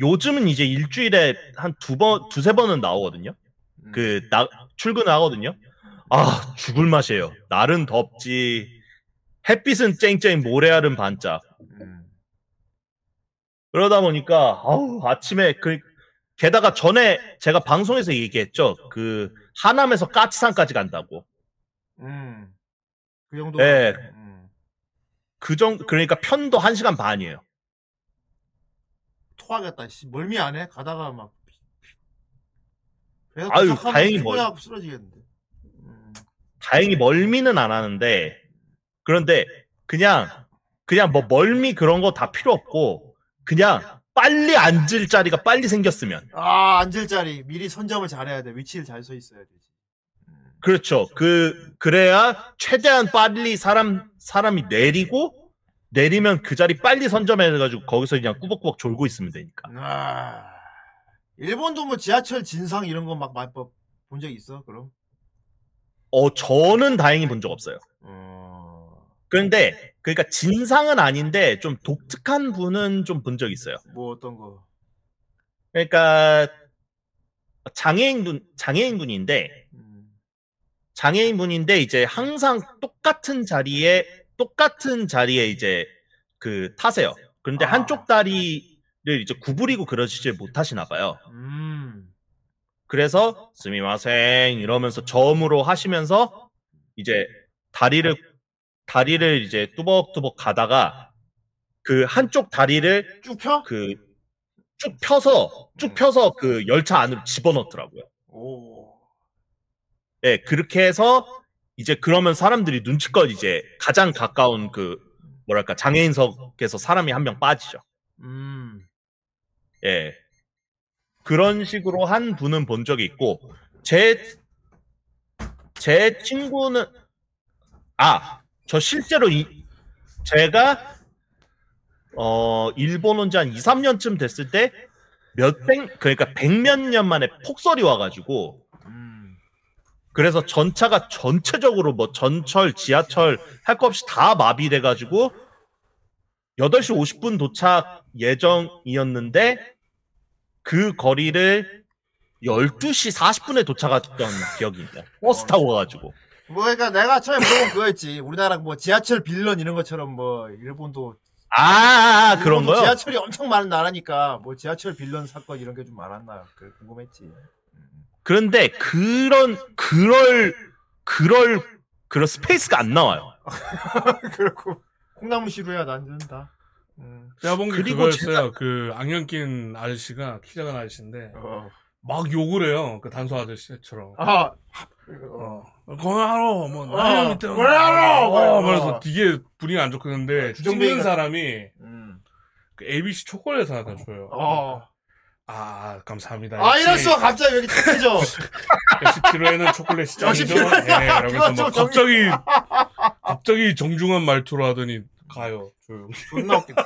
F: 요즘은 이제 일주일에 한 두 번 두세 번은 나오거든요.
D: 음.
F: 그나 출근 하거든요. 아 죽을 맛이에요. 날은 덥지 햇빛은 쨍쨍 모래알은 반짝.
D: 음.
F: 그러다 보니까 아우 아침에 그 게다가 전에 제가 방송에서 얘기했죠. 그 하남에서 까치산까지 간다고.
D: 음. 그 정도.
F: 네.
D: 음.
F: 그 정도 그러니까 편도 1시간 반이에요.
D: 토하겠다. 씨. 멀미 안 해? 가다가 막.
F: 아유,
D: 도착하면
F: 다행히 멀-
D: 피곤해갖고 쓰러지겠는데. 음.
F: 다행히 멀미는 안 하는데 그런데 그냥 그냥 뭐 멀미 그런 거 다 필요 없고 그냥 빨리 앉을 자리가 빨리 생겼으면
D: 아 앉을 자리 미리 선점을 잘해야 돼. 위치를 잘 서 있어야 되지. 음.
F: 그렇죠. 그 그래야 최대한 빨리 사람 사람이 내리고 내리면 그 자리 빨리 선점해 가지고 거기서 그냥 꾸벅꾸벅 졸고 있으면 되니까.
D: 아, 일본도 뭐 지하철 진상 이런 거 막 본 적 있어? 그럼?
F: 어 저는 다행히 본 적 없어요.
D: 어,
F: 그런데 그러니까 진상은 아닌데 좀 독특한 분은 좀 본 적 있어요.
D: 뭐 어떤 거?
F: 그러니까 장애인분 장애인분인데
D: 음,
F: 장애인분인데 이제 항상 똑같은 자리에 똑같은 자리에 이제 그 타세요. 그런데
D: 아.
F: 한쪽 다리 이제 구부리고 그러시질 못하시나 봐요.
D: 음.
F: 그래서 스미마생 이러면서 저음으로 하시면서 이제 다리를 다리를 이제 뚜벅뚜벅 가다가 그 한쪽 다리를
D: 쭉 펴?
F: 그 쭉 펴서 쭉 펴서 그 열차 안으로 집어넣더라고요.
D: 오.
F: 예, 그렇게 해서 이제 그러면 사람들이 눈치껏 이제 가장 가까운 그 뭐랄까 장애인석에서 사람이 한 명 빠지죠.
D: 음.
F: 예. 그런 식으로 한 분은 본 적이 있고, 제, 제 친구는, 아, 저 실제로 이, 제가, 어, 일본 온 지 한 2, 3년쯤 됐을 때, 몇백, 그러니까 백몇 년 만에 폭설이 와가지고,
D: 음.
F: 그래서 전차가 전체적으로 뭐 전철, 지하철 할거 없이 다 마비돼 가지고 8시 50분 도착 예정이었는데 그 거리를 12시 40분에 도착했던 기억이 있네. 버스 타고 가가지고.
D: 뭐 그러니까 내가 처음에 물어본 그거였지. 우리나라 뭐 지하철 빌런 이런 것처럼 뭐 일본도
F: 아, 아, 아, 그런
D: 일본도
F: 거요?
D: 지하철이 엄청 많은 나라니까 뭐 지하철 빌런 사건 이런 게 좀 많았나 그 궁금했지.
F: 그런데 그런 그럴 그럴 그런 space가 안 나와요.
D: 그렇고 콩나물 시루야 난 준다. 음.
E: 제가 본게
F: 그리고
E: 그거였어요. 그 안경 낀 아저씨가 키 작은 아저씨인데
D: 어.
E: 막 욕을 해요. 그 단소 아저씨처럼.
D: 아.
E: 어. 거야로 뭐
D: 어,
E: 나야 밑에
D: 거야로!
E: 어, 그래서 되게 분위기 안 좋겠는데
D: 주정뱅이가-
E: 찍는 사람이
D: 음.
E: 그 ABC 초콜릿 하나 줘요.
D: 어.
E: 아 감사합니다.
D: 아 이럴
E: 역시-
D: 수가 갑자기 여기 착해져.
E: 역시 피로에는 초콜릿 시장이죠.
D: 역시 피로에는-
E: 예, 이러면서
D: 그거 막좀
E: 갑자기 갑자기 정중한 말투로 하더니 가요. 조용.
D: 존나 웃기다.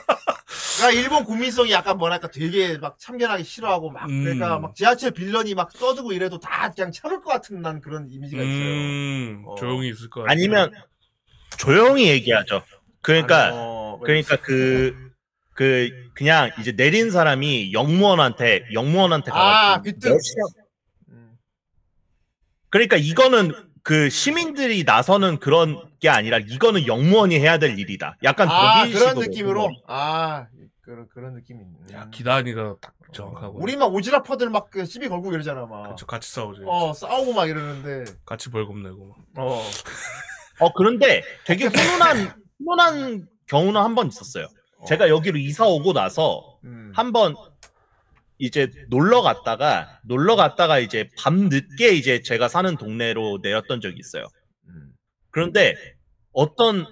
D: 그러니까 일본 국민성이 약간 뭐랄까 되게 막 참견하기 싫어하고 막
E: 음.
D: 그러니까 막 지하철 빌런이 막 떠들고 이래도 다 그냥 참을 것 같은 난 그런 이미지가 있어요.
E: 음,
D: 어.
E: 조용히 있을 것 같아요.
F: 아니면 조용히 얘기하죠. 그러니까
D: 어,
F: 그러니까 그, 그, 그냥 이제 내린 사람이 영무원한테, 영무원한테
D: 아,
F: 가가지고.
D: 귀뜸.
F: 몇 시간-
D: 음.
F: 그러니까 이거는 그 시민들이 나서는 그런 게 아니라 이거는 영무원이 해야 될 일이다. 약간
D: 아
F: 독일
D: 그런
F: 식으로.
D: 느낌으로 아 그런 그런 느낌이 있네.
E: 야, 기다니가 딱 정확하고.
D: 우리 막 오지랖 퍼들 막그 시비 걸고 이러잖아 막.
E: 그쵸, 같이 싸우지.
D: 어 싸우고 막 이러는데.
E: 같이 벌금 내고. 막.
D: 어.
F: 어, 그런데 되게 훈훈한, 훈훈한 경우는 한 번 있었어요. 제가 여기로 이사 오고 나서
D: 음.
F: 한번 이제 놀러 갔다가, 놀러 갔다가 이제 밤 늦게 이제 제가 사는 동네로 내렸던 적이 있어요.
D: 음.
F: 그런데 어떤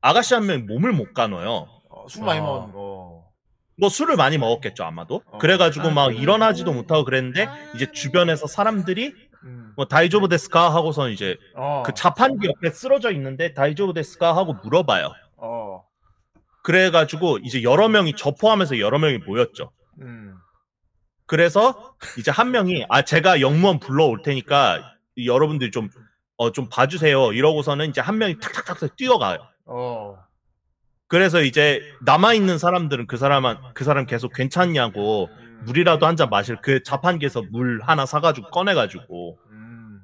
F: 아가씨 한 명이 몸을 못 가눠요.
D: 어, 술 많이
E: 아.
D: 먹은 거.
F: 뭐 술을 많이 먹었겠죠 아마도.
D: 어.
F: 그래가지고 막 일어나지도 못하고 그랬는데 이제 주변에서 사람들이
D: 음.
F: 뭐 다이조브 데스까 하고선 이제
D: 어.
F: 그 자판기 옆에 쓰러져 있는데 다이조브 데스까 하고 물어봐요.
D: 어.
F: 그래가지고 이제 여러 명이 저 포함해서 여러 명이 모였죠.
D: 음.
F: 그래서 이제 한 명이 아 제가 영무원 불러올 테니까 이 여러분들이 좀 어, 좀 봐주세요. 이러고서는 이제 한 명이 탁탁탁 뛰어가요.
D: 어.
F: 그래서 이제 남아 있는 사람들은 그 사람한 그 사람 계속 괜찮냐고
D: 음.
F: 물이라도 한 잔 마실 그 자판기에서 물 하나 사가지고 꺼내가지고
D: 음.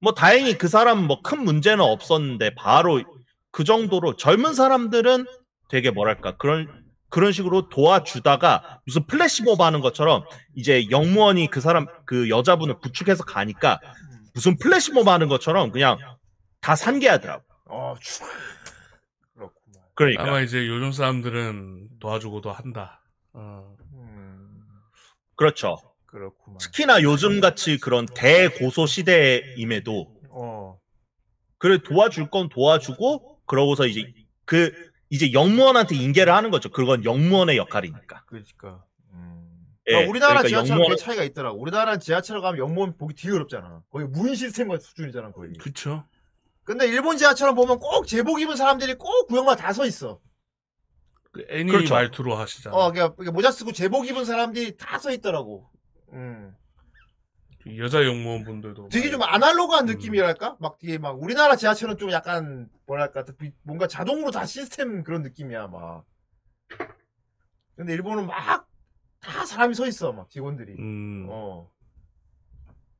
F: 뭐 다행히 그 사람 뭐 큰 문제는 없었는데 바로 그 정도로 젊은 사람들은 되게 뭐랄까 그런 그런 식으로 도와주다가 무슨 flash mob 하는 것처럼 이제 역무원이 그 사람 그 여자분을 부축해서 가니까 무슨 플래시몹 하는 것처럼 그냥 다 산개하더라고.
D: 어. 추. 그렇구만.
F: 그러니까
E: 아마 이제 요즘 사람들은 도와주고도 한다. 어.
D: 음.
F: 그렇죠.
D: 그렇구만.
F: 특히나 요즘 같이 그런 대고소 시대임에도
D: 어.
F: 그래 도와줄 건 도와주고 그러고서 이제 그 이제 역무원한테 인계를 하는 거죠. 그건 역무원의 역할이니까.
D: 그러니까. 음.
F: 예,
D: 그러니까 우리나라
F: 그러니까
D: 지하철은
F: 영무원-
D: 그 차이가 있더라고. 우리나라는 지하철 가면 영무원 보기 되게 어렵잖아. 거의 무인 시스템 같은 수준이잖아, 거의.
E: 그쵸.
D: 근데 일본 지하철은 보면 꼭 제복 입은 사람들이 꼭 구역마다 다 서 있어.
E: 그 애니
F: 그렇죠.
E: 말투로 하시잖아.
D: 어, 그러니까 모자 쓰고 제복 입은 사람들이 다 서 있더라고. 음.
E: 그 여자 영무원 분들도.
D: 되게 좀 아날로그한
E: 음.
D: 느낌이랄까? 막 되게 막 우리나라 지하철은 좀 약간 뭐랄까 비- 뭔가 자동으로 다 시스템 그런 느낌이야 막. 근데 일본은 막 다 사람이 서 있어 막 직원들이.
E: 음.
D: 어.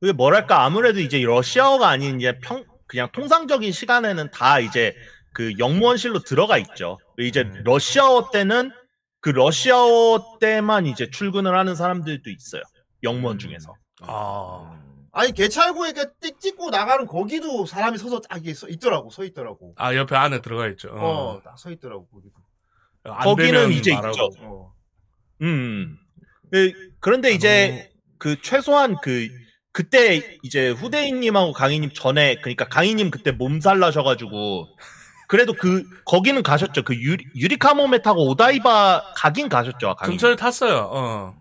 F: 그게 뭐랄까 아무래도 이제 러시아어가 아닌 이제 평 그냥 통상적인 시간에는 다 이제 그 영무원실로 들어가 있죠. 이제
D: 음.
F: 러시아어 때는 그 러시아어 때만 이제 출근을 하는 사람들도 있어요. 영무원 중에서.
E: 아,
D: 아니 개찰구에 이렇게 띡 찍고 나가는 거기도 사람이 서서 딱 이게 서 있더라고 서 있더라고.
E: 아 옆에 안에 들어가 있죠. 어.
D: 어, 딱서 있더라고 거기도.
E: 안
F: 거기는
E: 되면
F: 이제
E: 말하고.
F: 있죠.
D: 어.
F: 음. 그- 그런데 이제 그 최소한 그 그때 이제 후대인님하고 강희님 전에 그러니까 강희님 그때 몸살 나셔가지고 그래도 그 거기는 가셨죠. 그 유리, 유리카모메 타고 오다이바 가긴 가셨죠. 강희님.
E: 근처에 탔어요. 어.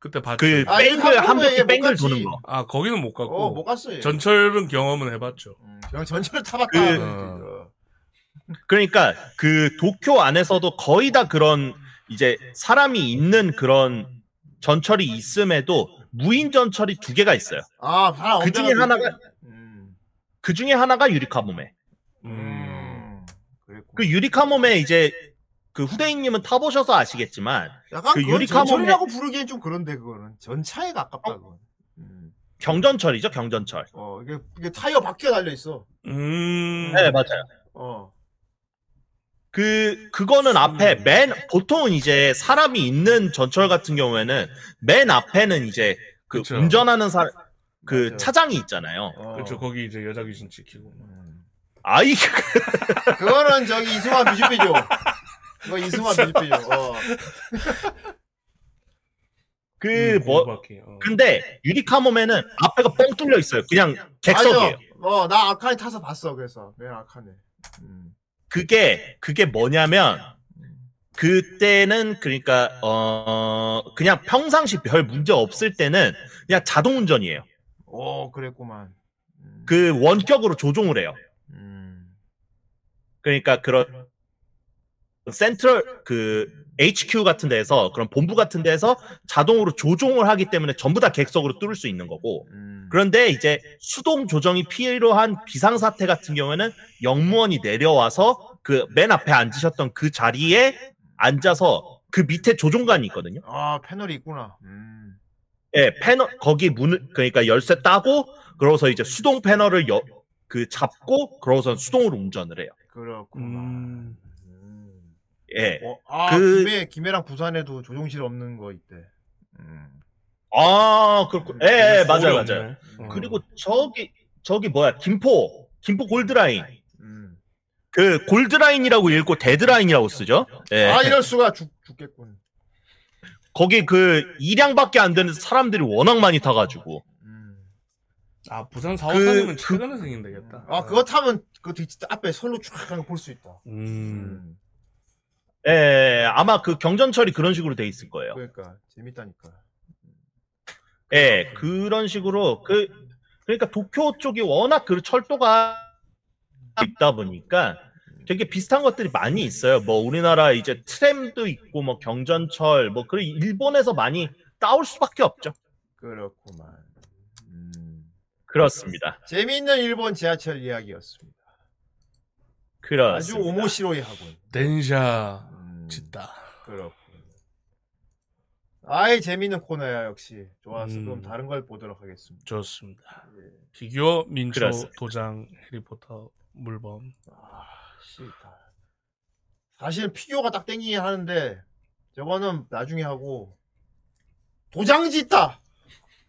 E: 그때 봤죠.
F: 그
D: 아,
F: 뱅글
D: 유리카모메에
F: 한 바퀴
D: 못
F: 뱅글
D: 갔지.
F: 도는 거.
E: 아 거기는 못 갔고
D: 어, 못 갔어. 얘.
E: 전철은 경험은 해봤죠.
D: 음, 그냥 전철 타봤다.
F: 그-
D: 어.
F: 그러니까 그 도쿄 안에서도 거의 다 그런 이제 사람이 있는 그런 전철이 있음에도 무인 전철이 두 개가 있어요.
D: 아,
F: 그 중에 하나가
D: 음.
F: 그 중에 하나가 유리카모메.
E: 음.
D: 음. 그랬고.
F: 그 유리카모메 이제 그 후대인님은 타보셔서 아시겠지만
D: 약간 그그 유리
F: 유리카모메-
D: 전철이라고 부르기엔 좀 그런데 그거는 전차에 가깝다 그건. 음.
F: 경전철이죠 경전철.
D: 어 이게 이게 타이어 바퀴가 달려 있어.
E: 음.
F: 맞아요.
D: 어.
F: 그 그거는 앞에 맨 보통은 이제 사람이 있는 전철 같은 경우에는 맨 앞에는 이제 그
E: 그쵸.
F: 운전하는 사람 그
D: 맞아요.
F: 차장이 있잖아요.
D: 어.
E: 그렇죠. 거기 이제 여자 귀신 지키고.
D: 음.
F: 아이
D: 그거는 저기 이승환 뮤직비디오. 그거 이승환 뮤직비디오. 어.
F: 그뭐
E: 바퀴. 어.
F: 근데 유리카모메는 앞에가 뻥 뚫려 있어요. 그냥 객석이에요.
D: 어, 나 아칸에 타서 봤어. 그래서 맨 아칸에. 음.
F: 그게 그게 뭐냐면 그때는 그러니까 어 그냥 평상시 별 문제 없을 때는 그냥 자동 운전이에요.
D: 오, 그랬구만. 음.
F: 그 원격으로 조종을 해요.
D: 음.
F: 그러니까 그런 센트럴 그 HQ 같은 데에서 그런 본부 같은 데에서 자동으로 조종을 하기 때문에 전부 다 객석으로 뚫을 수 있는 거고
D: 음.
F: 그런데 이제 수동 조정이 필요한 비상 사태 같은 경우에는 영무원이 내려와서 그 맨 앞에 앉으셨던 그 자리에 앉아서 그 밑에 조종관이 있거든요.
D: 아, 패널이 있구나. 음.
F: 예, 패널 거기 문을 그러니까 열쇠 따고 그러고서 이제 수동 패널을 여, 그 잡고 그러고서 수동으로 운전을 해요.
D: 그렇구만.
E: 음.
D: 음.
F: 예.
D: 어, 아,
F: 그-
D: 김해, 김해랑 부산에도 조종실 없는 거 있대. 음.
F: 아, 그렇고. 예, 예, 맞아요,
E: 어렵네.
F: 맞아요.
E: 어.
F: 그리고 저기 저기 뭐야 김포 김포 골드라인
D: 음.
F: 그 골드라인이라고 읽고 데드라인이라고 쓰죠. 예.
D: 아, 이럴 수가 죽, 죽겠군.
F: 거기 그 일량밖에 안 되는 사람들이 워낙 많이 타가지고
D: 음.
E: 아 부산
F: 그-
E: 4호선이면
F: 그-
E: 최근에 생긴 되겠다.
D: 아, 그거 타면 그 뒤, 앞에 선로 쫙 볼 수 있다.
E: 음.
D: 음.
F: 예, 예, 아마 그 경전철이 그런 식으로 돼 있을 거예요.
D: 그러니까 재밌다니까.
F: 예, 그런 식으로 그 그러니까 도쿄 쪽이 워낙 그 철도가 있다 보니까 되게 비슷한 것들이 많이 있어요. 뭐 우리나라 이제 트램도 있고 뭐 경전철 뭐 그리고 일본에서 많이 따올 수밖에 없죠.
D: 그렇구만. 음.
F: 그렇습니다.
D: 재미있는 일본 지하철 이야기였습니다. 아주
F: 그렇습니다.
D: 오모시로이 하군.
E: 덴샤
D: 음.
E: 짓다.
D: 그렇군. 아이 재미있는 코너야 역시. 좋았어.
E: 음.
D: 그럼 다른 걸 보도록 하겠습니다.
E: 좋습니다.
D: 예.
E: 피규어 민초
F: 그렇습니다.
E: 도장 해리포터 물범.
D: 아, 싫다. 사실 피규어가 딱 땡기긴 하는데 저거는 나중에 하고 도장 짓다.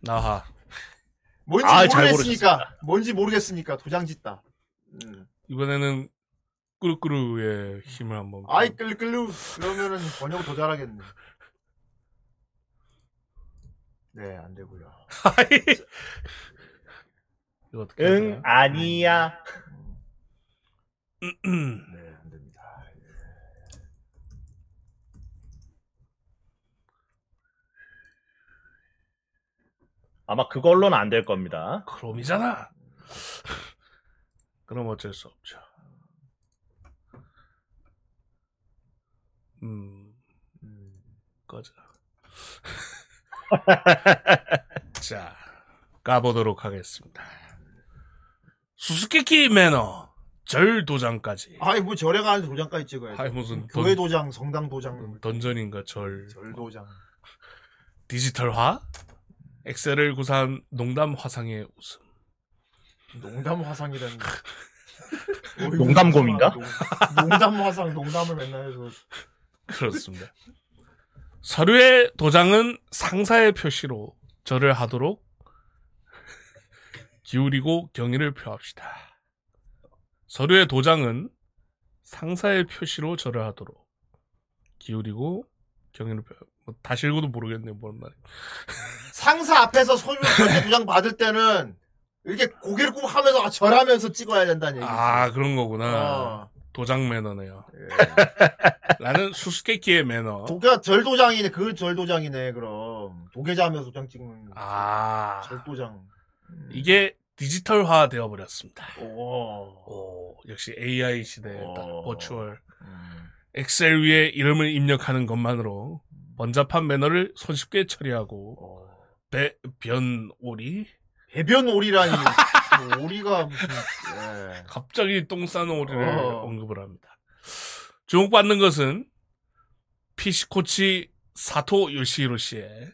E: 나하.
D: 뭔지
F: 아, 잘
D: 모르겠으니까 뭔지 모르겠으니까 도장 짓다. 음.
E: 이번에는 꾸루꾸루의 힘을 한번.
D: 아이 끌끌루 그러면은 번역을 더 잘하겠네. 네, 안 되고요.
E: 이거 어떻게 해야
F: 응
E: 되나?
F: 아니야.
E: 음.
D: 네, 안 됩니다.
F: 아마 그걸로는 안 될 겁니다.
E: 크롬이잖아. 그럼 어쩔 수 없죠. 음,
D: 음.
E: 꺼져. 자, 까보도록 하겠습니다. 수수께끼 매너, 절 도장까지.
D: 아이 뭐 절에 가는데 도장까지 찍어야 돼.
E: 아이, 무슨
D: 교회
E: 던,
D: 도장, 성당 도장,
E: 던전인가 절.
D: 절 도장.
E: 디지털화, 엑셀을 구사한 농담 화상의 웃음.
D: 농담 화상이라는.
F: 농담곰인가?
D: 농- 농담 화상, 농담을 맨날 해서.
E: 그렇습니다. 서류의 도장은 상사의 표시로 절을 하도록 기울이고 경의를 표합시다. 서류의 도장은 상사의 표시로 절을 하도록 기울이고 경의를 표. 뭐 다시 읽어도 모르겠네요, 뭔 말이.
D: 상사 앞에서 서류 전체 도장 받을 때는 이렇게 고개를 꾹 하면서 절하면서 찍어야 된다는 얘기지.
E: 아 그런 거구나.
D: 어.
E: 도장 매너네요.
D: 예.
E: 나는 수수께끼의 매너.
D: 도가 절 도장이네. 그 절 도장이네. 그럼 도계자 하면서 도장 찍는
E: 아
D: 절 도장. 음.
E: 이게 디지털화 되어 버렸습니다.
D: 오.
E: 오, 역시 AI 시대에. 버추얼.
D: 음.
E: 엑셀 위에 이름을 입력하는 것만으로 번잡한 매너를 손쉽게 처리하고
D: 어.
E: 배, 변오리?
D: 배변 오리라니. 뭐 오리가 무슨 예.
E: 갑자기 똥 싸는 오리를
D: 어.
E: 언급을 합니다. 주목받는 것은 피시코치 사토 요시히로 씨의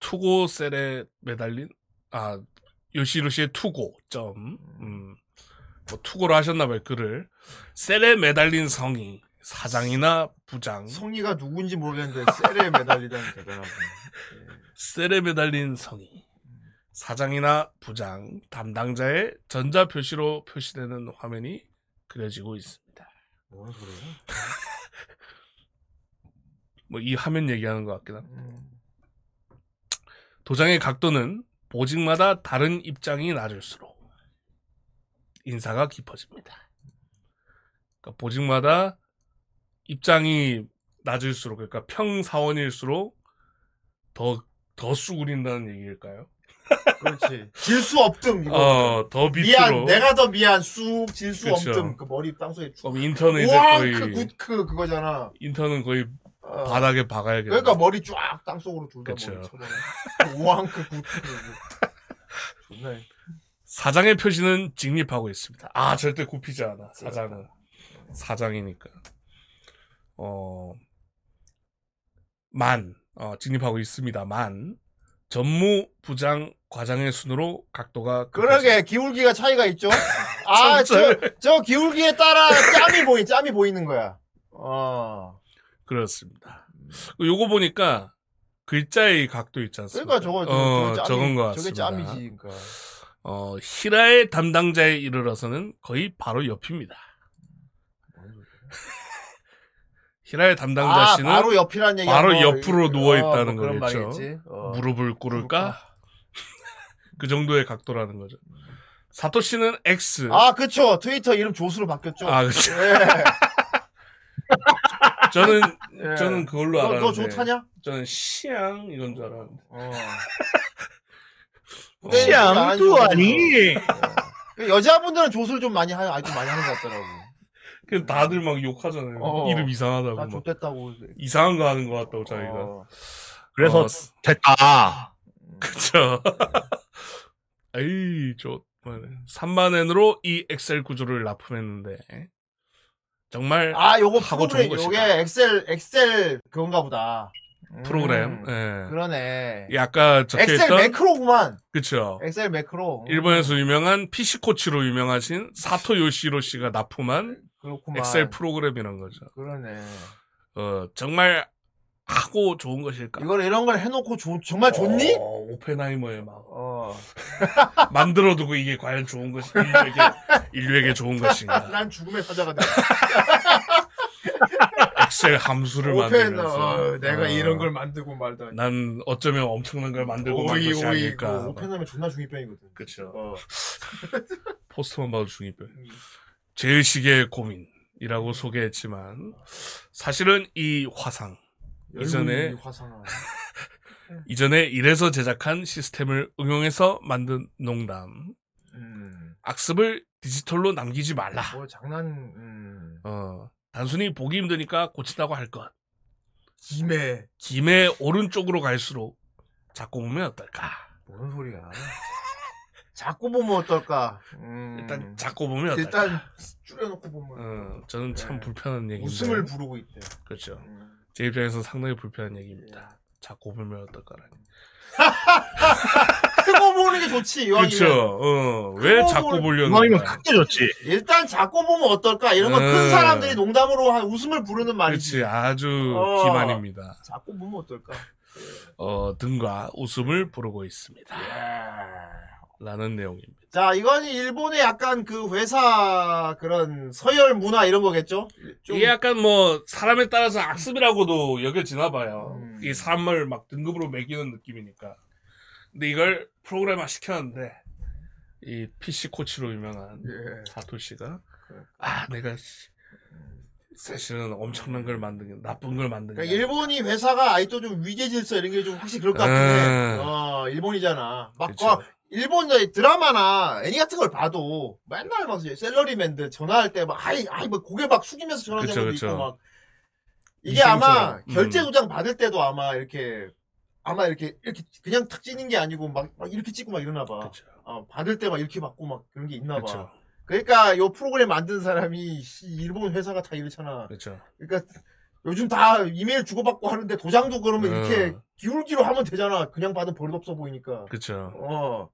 E: 투고 셀에 매달린 아 요시히로 씨의 투고 점 음, 뭐 투고로 하셨나봐요 글을 셀에 매달린 성이 사장이나 부장
D: 성의가 누군지 모르겠는데 셀에 매달리다니 대단하고.
E: 셀에 매달린 성이 사장이나 부장 담당자의 전자 표시로 표시되는 화면이 그려지고 있습니다.
D: 뭔 소리야?
E: 뭐 이 화면 얘기하는 것 같긴 합니다.
D: 음.
E: 도장의 각도는 보직마다 다른 입장이 낮을수록 인사가 깊어집니다. 그러니까 보직마다 입장이 낮을수록 그러니까 평사원일수록 더더 쑥그린다는 얘기일까요?
D: 그렇지. 질 수 없듬 이거.
E: 어, 더 밑으로.
D: 미안, 내가 더 미안. 쑥 질 수
E: 그쵸.
D: 없듬. 그 머리 땅속에 쭉.
E: 그럼 인턴은 이제
D: 우왕
E: 거의
D: 그 굿크 그거잖아.
E: 인턴은 거의
D: 어.
E: 바닥에 박아야겠네.
D: 그러니까 머리 쫙 땅속으로 둘다
E: 그쵸.
D: 머리 쳐버려. 우왕크 굿크. 좋네.
E: 사장의 표시는 직립하고 있습니다. 아 절대 굽히지 않아. 사장은 사장이니까. 어, 만 어, 직립하고 있습니다만 전무 부장 과장의 순으로 각도가
D: 그러게 기울기가 차이가 있죠. 아, 저. 저 기울기에 따라 짬이 보이, 짬이 보이는 거야. 어.
E: 그렇습니다. 요거 보니까 글자의 각도 있지 않습니까?
D: 그러니까 저거,
E: 어,
D: 저거 짬이,
E: 적은 것
D: 저게
E: 같습니다.
D: 짬이지. 그러니까.
E: 어, 히라의 담당자에 이르러서는 거의 바로 옆입니다. 히라의 담당자
D: 아,
E: 씨는
D: 바로 옆이란 얘기.
E: 바로 옆으로 누워 있다는
D: 뭐 그런
E: 거겠죠.
D: 말이겠지. 어.
E: 무릎을 꿇을까? 그 정도의 각도라는 거죠. 사토 씨는 X.
D: 아, 그쵸. 트위터 이름 조수로 바뀌었죠.
E: 아, 그쵸.
D: 예.
E: 저는
D: 예.
E: 저는 그걸로
D: 너,
E: 알았는데.
D: 너 좋다냐?
E: 저는 시앙 이건 줄 알았는데.
D: 어.
E: 어.
D: 하는
F: 아니.
D: 그 여자분들은 조수를 좀 많이 하, 아주 많이 하는 것 같더라고.
E: 그 다들 막 욕하잖아요.
D: 어.
E: 이름 이상하다고.
D: 나
E: 막.
D: 좋댔다고.
E: 이상한 거 하는 것 같다고 자기가.
D: 어.
F: 그래서
E: 어,
F: 됐다.
E: 그쵸. 에이, 저, 3만엔으로 이 엑셀 구조를 납품했는데, 정말
D: 아, 요거
E: 하고 좋은
D: 요게
E: 것이다.
D: 엑셀, 엑셀 그건가 보다. 음,
E: 프로그램, 예.
D: 그러네.
E: 이 아까 적혀
D: 엑셀 매크로구만.
E: 그쵸.
D: 엑셀 매크로. 음,
E: 일본에서 유명한 PC 코치로 유명하신 사토 요시로 씨가 납품한
D: 그렇구만.
E: 엑셀 프로그램이란 거죠.
D: 그러네.
E: 어, 정말 하고 좋은 것일까?
D: 이걸 이런 걸 해놓고 조- 정말 좋니?
E: 어, 오펜하이머의 막
D: 어.
E: 만들어두고 이게 과연 좋은 것이 인류에게 인류에게 좋은 것인가?
D: 난 죽음의 사자가 돼.
E: 엑셀 함수를
D: 오펜,
E: 만들면서
D: 어, 내가
E: 어,
D: 이런 걸 만들고 말다니.
E: 난 어쩌면 엄청난 걸 만들고 만
D: 오이,
E: 것이
D: 오이,
E: 아닐까.
D: 그 오펜하면 존나 중이병이거든.
E: 그쵸.
D: 어.
E: 포스터만 봐도 중이병.
D: 음.
E: 제일식의 고민이라고 소개했지만 사실은 이 화상 이전에. 이전에 이래서 제작한 시스템을 응용해서 만든 농담.
D: 음.
E: 악습을 디지털로 남기지 말라.
D: 뭐 장난, 음.
E: 어, 단순히 보기 힘드니까 고친다고 할 것.
D: 김에.
E: 김의 오른쪽으로 갈수록 자꾸 보면 어떨까?
D: 뭔 소리야. 자꾸 보면 어떨까? 음.
E: 일단 자꾸 보면 어떨까?
D: 일단 줄여놓고 보면.
E: 어, 저는 참
D: 네.
E: 불편한 얘기인데.
D: 웃음을 부르고 있대.
E: 그렇죠.
D: 음.
E: 제 입장에서 상당히 불편한 얘기입니다. 자꾸 보면 어떨까라니.
D: 크고 보는 게 좋지 이왕이면.
E: 그쵸. 어, 왜
D: 뭘-
E: 보려는
F: 이왕이면
E: 거야.
F: 크게 좋지.
D: 일단 작고 보면 어떨까 이런 거큰
E: 음.
D: 사람들이 농담으로 한 웃음을 부르는 말이지.
E: 그렇지. 아주
D: 어.
E: 기만입니다.
D: 작고 보면 어떨까.
E: 어, 등과 웃음을 부르고 있습니다.
D: 예.
E: 라는 내용입니다.
D: 자, 이건 일본의 약간 그 회사 그런 서열 문화 이런 거겠죠? 좀
E: 이게 약간 뭐 사람에 따라서 악습이라고도 여겨지나 봐요.
D: 음.
E: 이 사람을 막 등급으로 매기는 느낌이니까. 근데 이걸 프로그래머 시켰는데 이 PC 코치로 유명한
D: 예.
E: 사토 씨가 아 내가 씨, 사실은 엄청난 걸 만든 나쁜 걸 만든
D: 그러니까 일본이 회사가 아직도 좀 위계 질서 이런 게 좀 확실히 그럴 것 해.
E: 음.
D: 어, 일본이잖아. 막
E: 그쵸.
D: 그 일본 드라마나 애니 같은 걸 봐도 맨날 막 셀러리맨들 전화할 때 막 아이 아이 뭐 고개 막 숙이면서 전화하는
E: 그쵸,
D: 것도
E: 그쵸.
D: 있고 막 이게 아마.
E: 음.
D: 결제 도장 받을 때도 아마 이렇게 아마 이렇게 이렇게 그냥 탁 찍는 게 아니고 막, 막 이렇게 찍고 막 이러나 봐.
E: 그렇죠.
D: 어, 받을 때 막 이렇게 받고 막 그런 게 있나 봐.
E: 그렇죠.
D: 그러니까 요 프로그램 만든 사람이 씨, 일본 회사가 다 이렇잖아.
E: 그렇죠.
D: 그러니까 요즘 다 이메일 주고받고 하는데 도장도 그러면
E: 음.
D: 이렇게 기울기로 하면 되잖아. 그냥 받은 버릇 없어 보이니까.
E: 그렇죠.
D: 어.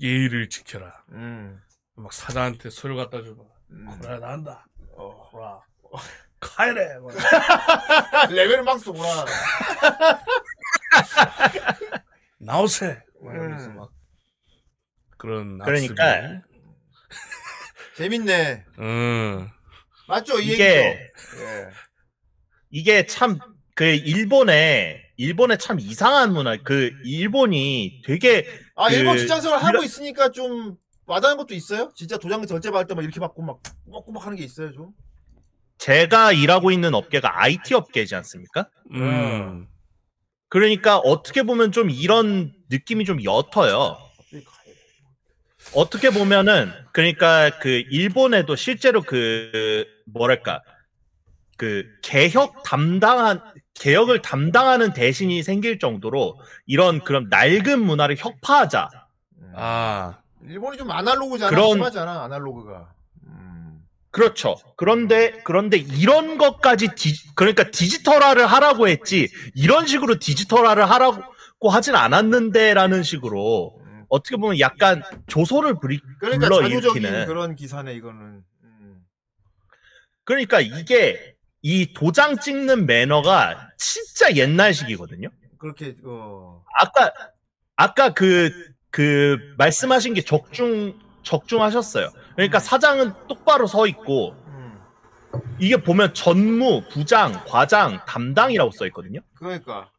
E: 예의를 지켜라.
D: 음.
E: 막 사자한테 소리 갖다 주고
D: 음.
E: 그래 난다.
D: 어.
E: 라 카이레. 막
D: 레벨 막스 오라.
E: 나오세. 막 이러면서
D: 음.
E: 막 그런
F: 그러니까.
D: 재밌네.
E: 음.
D: 맞죠? 이
F: 이게
D: 얘기죠? 예.
F: 이게 참 그 일본에 일본에 참 이상한 문화. 그 일본이 되게
D: 아,
F: 그-
D: 일본 직장생활 하고 있으니까 좀 와닿는 것도 있어요? 진짜 도장 결제 받을 때 막 이렇게 받고 막 꾸벅꾸벅 하는 게 있어요, 좀?
F: 제가 일하고 있는 업계가 IT 업계지 않습니까?
E: 음.
F: 그러니까 어떻게 보면 좀 이런 느낌이 좀 옅어요. 어떻게 보면은 그러니까 그 일본에도 실제로 그 뭐랄까 그 개혁 담당한 개혁을 담당하는 대신이 생길 정도로 이런 그런 낡은 문화를 혁파하자.
E: 아.
D: 일본이 좀 아날로그잖아.
F: 그런-
D: 심하잖아, 아날로그가. 음.
F: 그렇죠. 그런데 그런데 이런 것까지 디, 그러니까 디지털화를 하라고 했지 이런 식으로 디지털화를 하라고 하진 않았는데라는 식으로
D: 음.
F: 어떻게 보면 약간 조소를 부리,
D: 그러니까
F: 불러일으키는
D: 자조적인 그런 기사네, 이거는. 음.
F: 그러니까 이게 이 도장 찍는 매너가 진짜 옛날식이거든요.
D: 그렇게, 어.
F: 아까 아까 그그 말씀하신 게 적중 적중하셨어요. 그러니까 사장은 똑바로 서 있고
D: 음.
F: 이게 보면 전무, 부장, 과장, 담당이라고 써 있거든요.
D: 그러니까.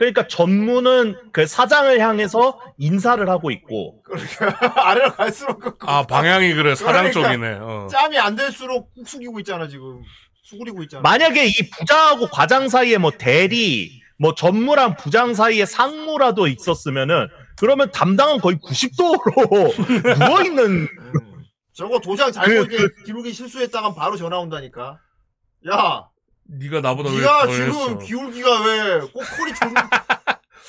F: 그러니까 전무는 그 사장을 향해서 인사를 하고 있고
D: 그러니까. 아래로 갈수록
E: 그아 방향이 그래 사장
D: 그러니까.
E: 쪽이네. 어.
D: 짬이 안 될수록 꾹 숙이고 있잖아, 지금. 수그리고 있잖아.
F: 만약에 이 부장하고 과장 사이에 뭐 대리, 뭐 전무랑 부장 사이에 상무라도 있었으면은 그러면 담당은 거의 90도로 누워 있는
D: 음. 저거 도장 잘못
F: 그-
D: 이렇게 기울기 실수했다가 바로 전화 온다니까. 야,
E: 네가 나보다
D: 네가
E: 왜 더
D: 지금
E: 했어?
D: 기울기가 왜 꼬꼬리 존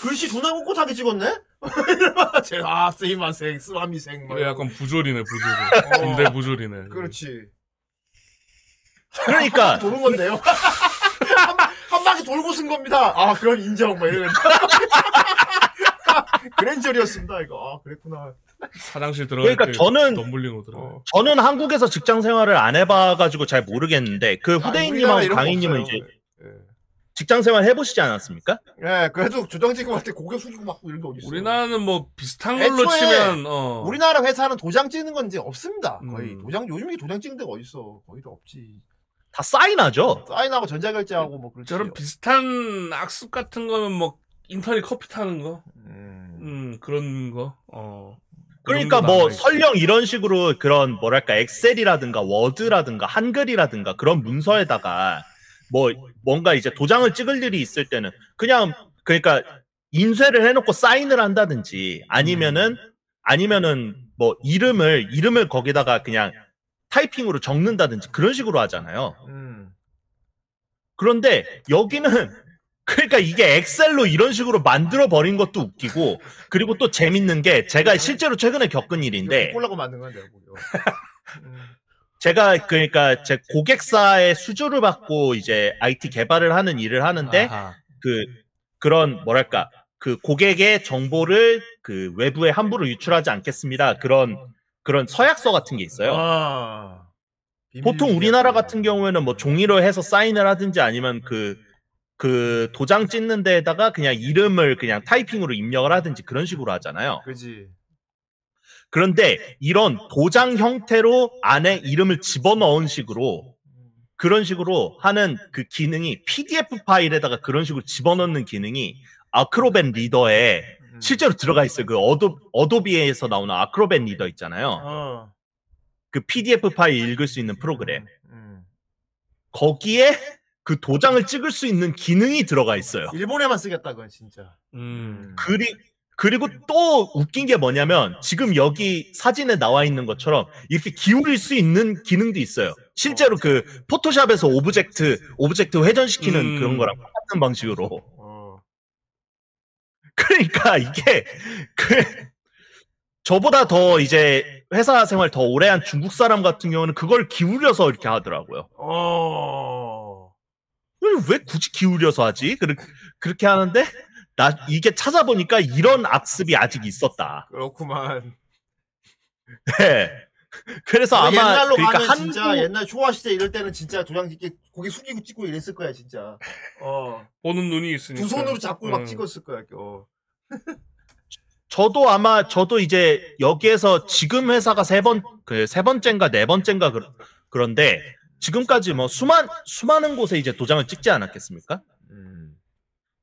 D: 글씨 존나 꼿꼿하게 찍었네? 제가 쓰이마생, 쓰마미생. 뭐
E: 그래 약간 부조리네 부조리.
D: 어.
E: 군대 부조리네.
D: 그렇지.
F: 그러니까
D: 도는 건데요. 한, 바- 한 바퀴 돌고 쓴 겁니다. 아, 그럼 인정. 뭐 이런. 그랜저리였습니다, 이거. 아, 그랬구나.
E: 사장실 들어갈
F: 그러니까
E: 때
F: 저는-
E: 들어.
D: 어.
F: 저는 한국에서 직장 생활을 안 해봐가지고 잘 모르겠는데 그
D: 아,
F: 후대인님하고 강희님은. 이제
D: 예.
F: 직장 생활 해보시지 않았습니까?
D: 예, 그래도 조장 찍고 할때 고개 숙이고 막 이런 게 어디 있어?
E: 우리나라는 뭐 비슷한 걸로 치면 어.
D: 우리나라 회사는 도장 찍는 건 이제 없습니다. 거의
E: 음.
D: 도장 요즘 이 도장 찍는 데가 어디 있어? 거의 다 없지.
F: 다 사인하죠.
D: 사인하고 전자결제하고 뭐 그렇지.
E: 저런 비슷한 악습 같은 거는 뭐 인터넷 커피 타는 거,
D: 음.
E: 음 그런 거. 어. 그
F: 그러니까 뭐. 설령 이런 식으로 그런 뭐랄까 엑셀이라든가 워드라든가 한글이라든가 그런 문서에다가 뭐 뭔가 이제 도장을 찍을 일이 있을 때는 그냥 그러니까 인쇄를 해놓고 사인을 한다든지 아니면은 아니면은 뭐 이름을 이름을 거기다가 그냥 타이핑으로 적는다든지 그런 식으로 하잖아요.
D: 음.
F: 그런데 여기는 그러니까 이게 엑셀로 이런 식으로 만들어 버린 것도 웃기고 그리고 또 재밌는 게 제가 실제로 최근에 겪은 일인데
D: 꼴라고 만든 건데. 음.
F: 제가 그러니까 제 고객사의 수주를 받고 이제 IT 개발을 하는 일을 하는데
E: 아하.
F: 그 그런 뭐랄까 그 고객의 정보를 그 외부에 함부로 유출하지 않겠습니다. 그런 그런 서약서 같은 게 있어요.
D: 아.
F: 보통 우리나라 같은 경우에는 뭐 종이로 해서 사인을 하든지 아니면 그, 그 도장 찍는 데에다가 그냥 이름을 그냥 타이핑으로 입력을 하든지 그런 식으로 하잖아요.
D: 그지.
F: 그런데 이런 도장 형태로 안에 이름을 집어넣은 식으로 그런 식으로 하는 그 기능이 PDF 파일에다가 그런 식으로 집어넣는 기능이 Acrobat Reader에
D: 음.
F: 실제로 들어가 있어요. 그 어도, 어도비에서 나오는 Acrobat Reader 있잖아요.
D: 어.
F: 그 PDF 파일 읽을 수 있는 프로그램.
D: 음.
F: 거기에 그 도장을 찍을 수 있는 기능이 들어가 있어요.
D: 일본에만 쓰겠다 그건 진짜.
E: 음.
F: 그리, 그리고 또 웃긴 게 뭐냐면 지금 여기 사진에 나와 있는 것처럼 이렇게 기울일 수 있는 기능도 있어요. 실제로 그 포토샵에서 object, object 회전시키는
E: 음.
F: 그런 거랑 똑같은 방식으로.
D: 어.
F: 그러니까 이게 그 저보다 더 이제 회사 생활 더 오래 한 중국 사람 같은 경우는 그걸 기울여서 이렇게 하더라고요.
D: 어.
F: 왜 굳이 기울여서 하지? 그렇, 그렇게 하는데 나 이게 찾아보니까 이런 악습이 아직 있었다.
D: 그렇구만.
F: 네. 그래서 아마
D: 옛날로
F: 그러니까
D: 가면
F: 한국
D: 진짜 옛날 초화 시대 이럴 때는 진짜 도장 찍기 고개 숙이고 찍고 이랬을 거야 진짜. 어.
E: 보는 눈이 있으니까.
D: 두 손으로 잡고 막
E: 음.
D: 찍었을 거야. 어.
F: 저도 아마 저도 이제 여기에서 지금 회사가 세 번 그 세 번째인가 네 번째인가 그, 그런데 지금까지 뭐 수만 수많은 곳에 이제 도장을 찍지 않았겠습니까?
D: 음.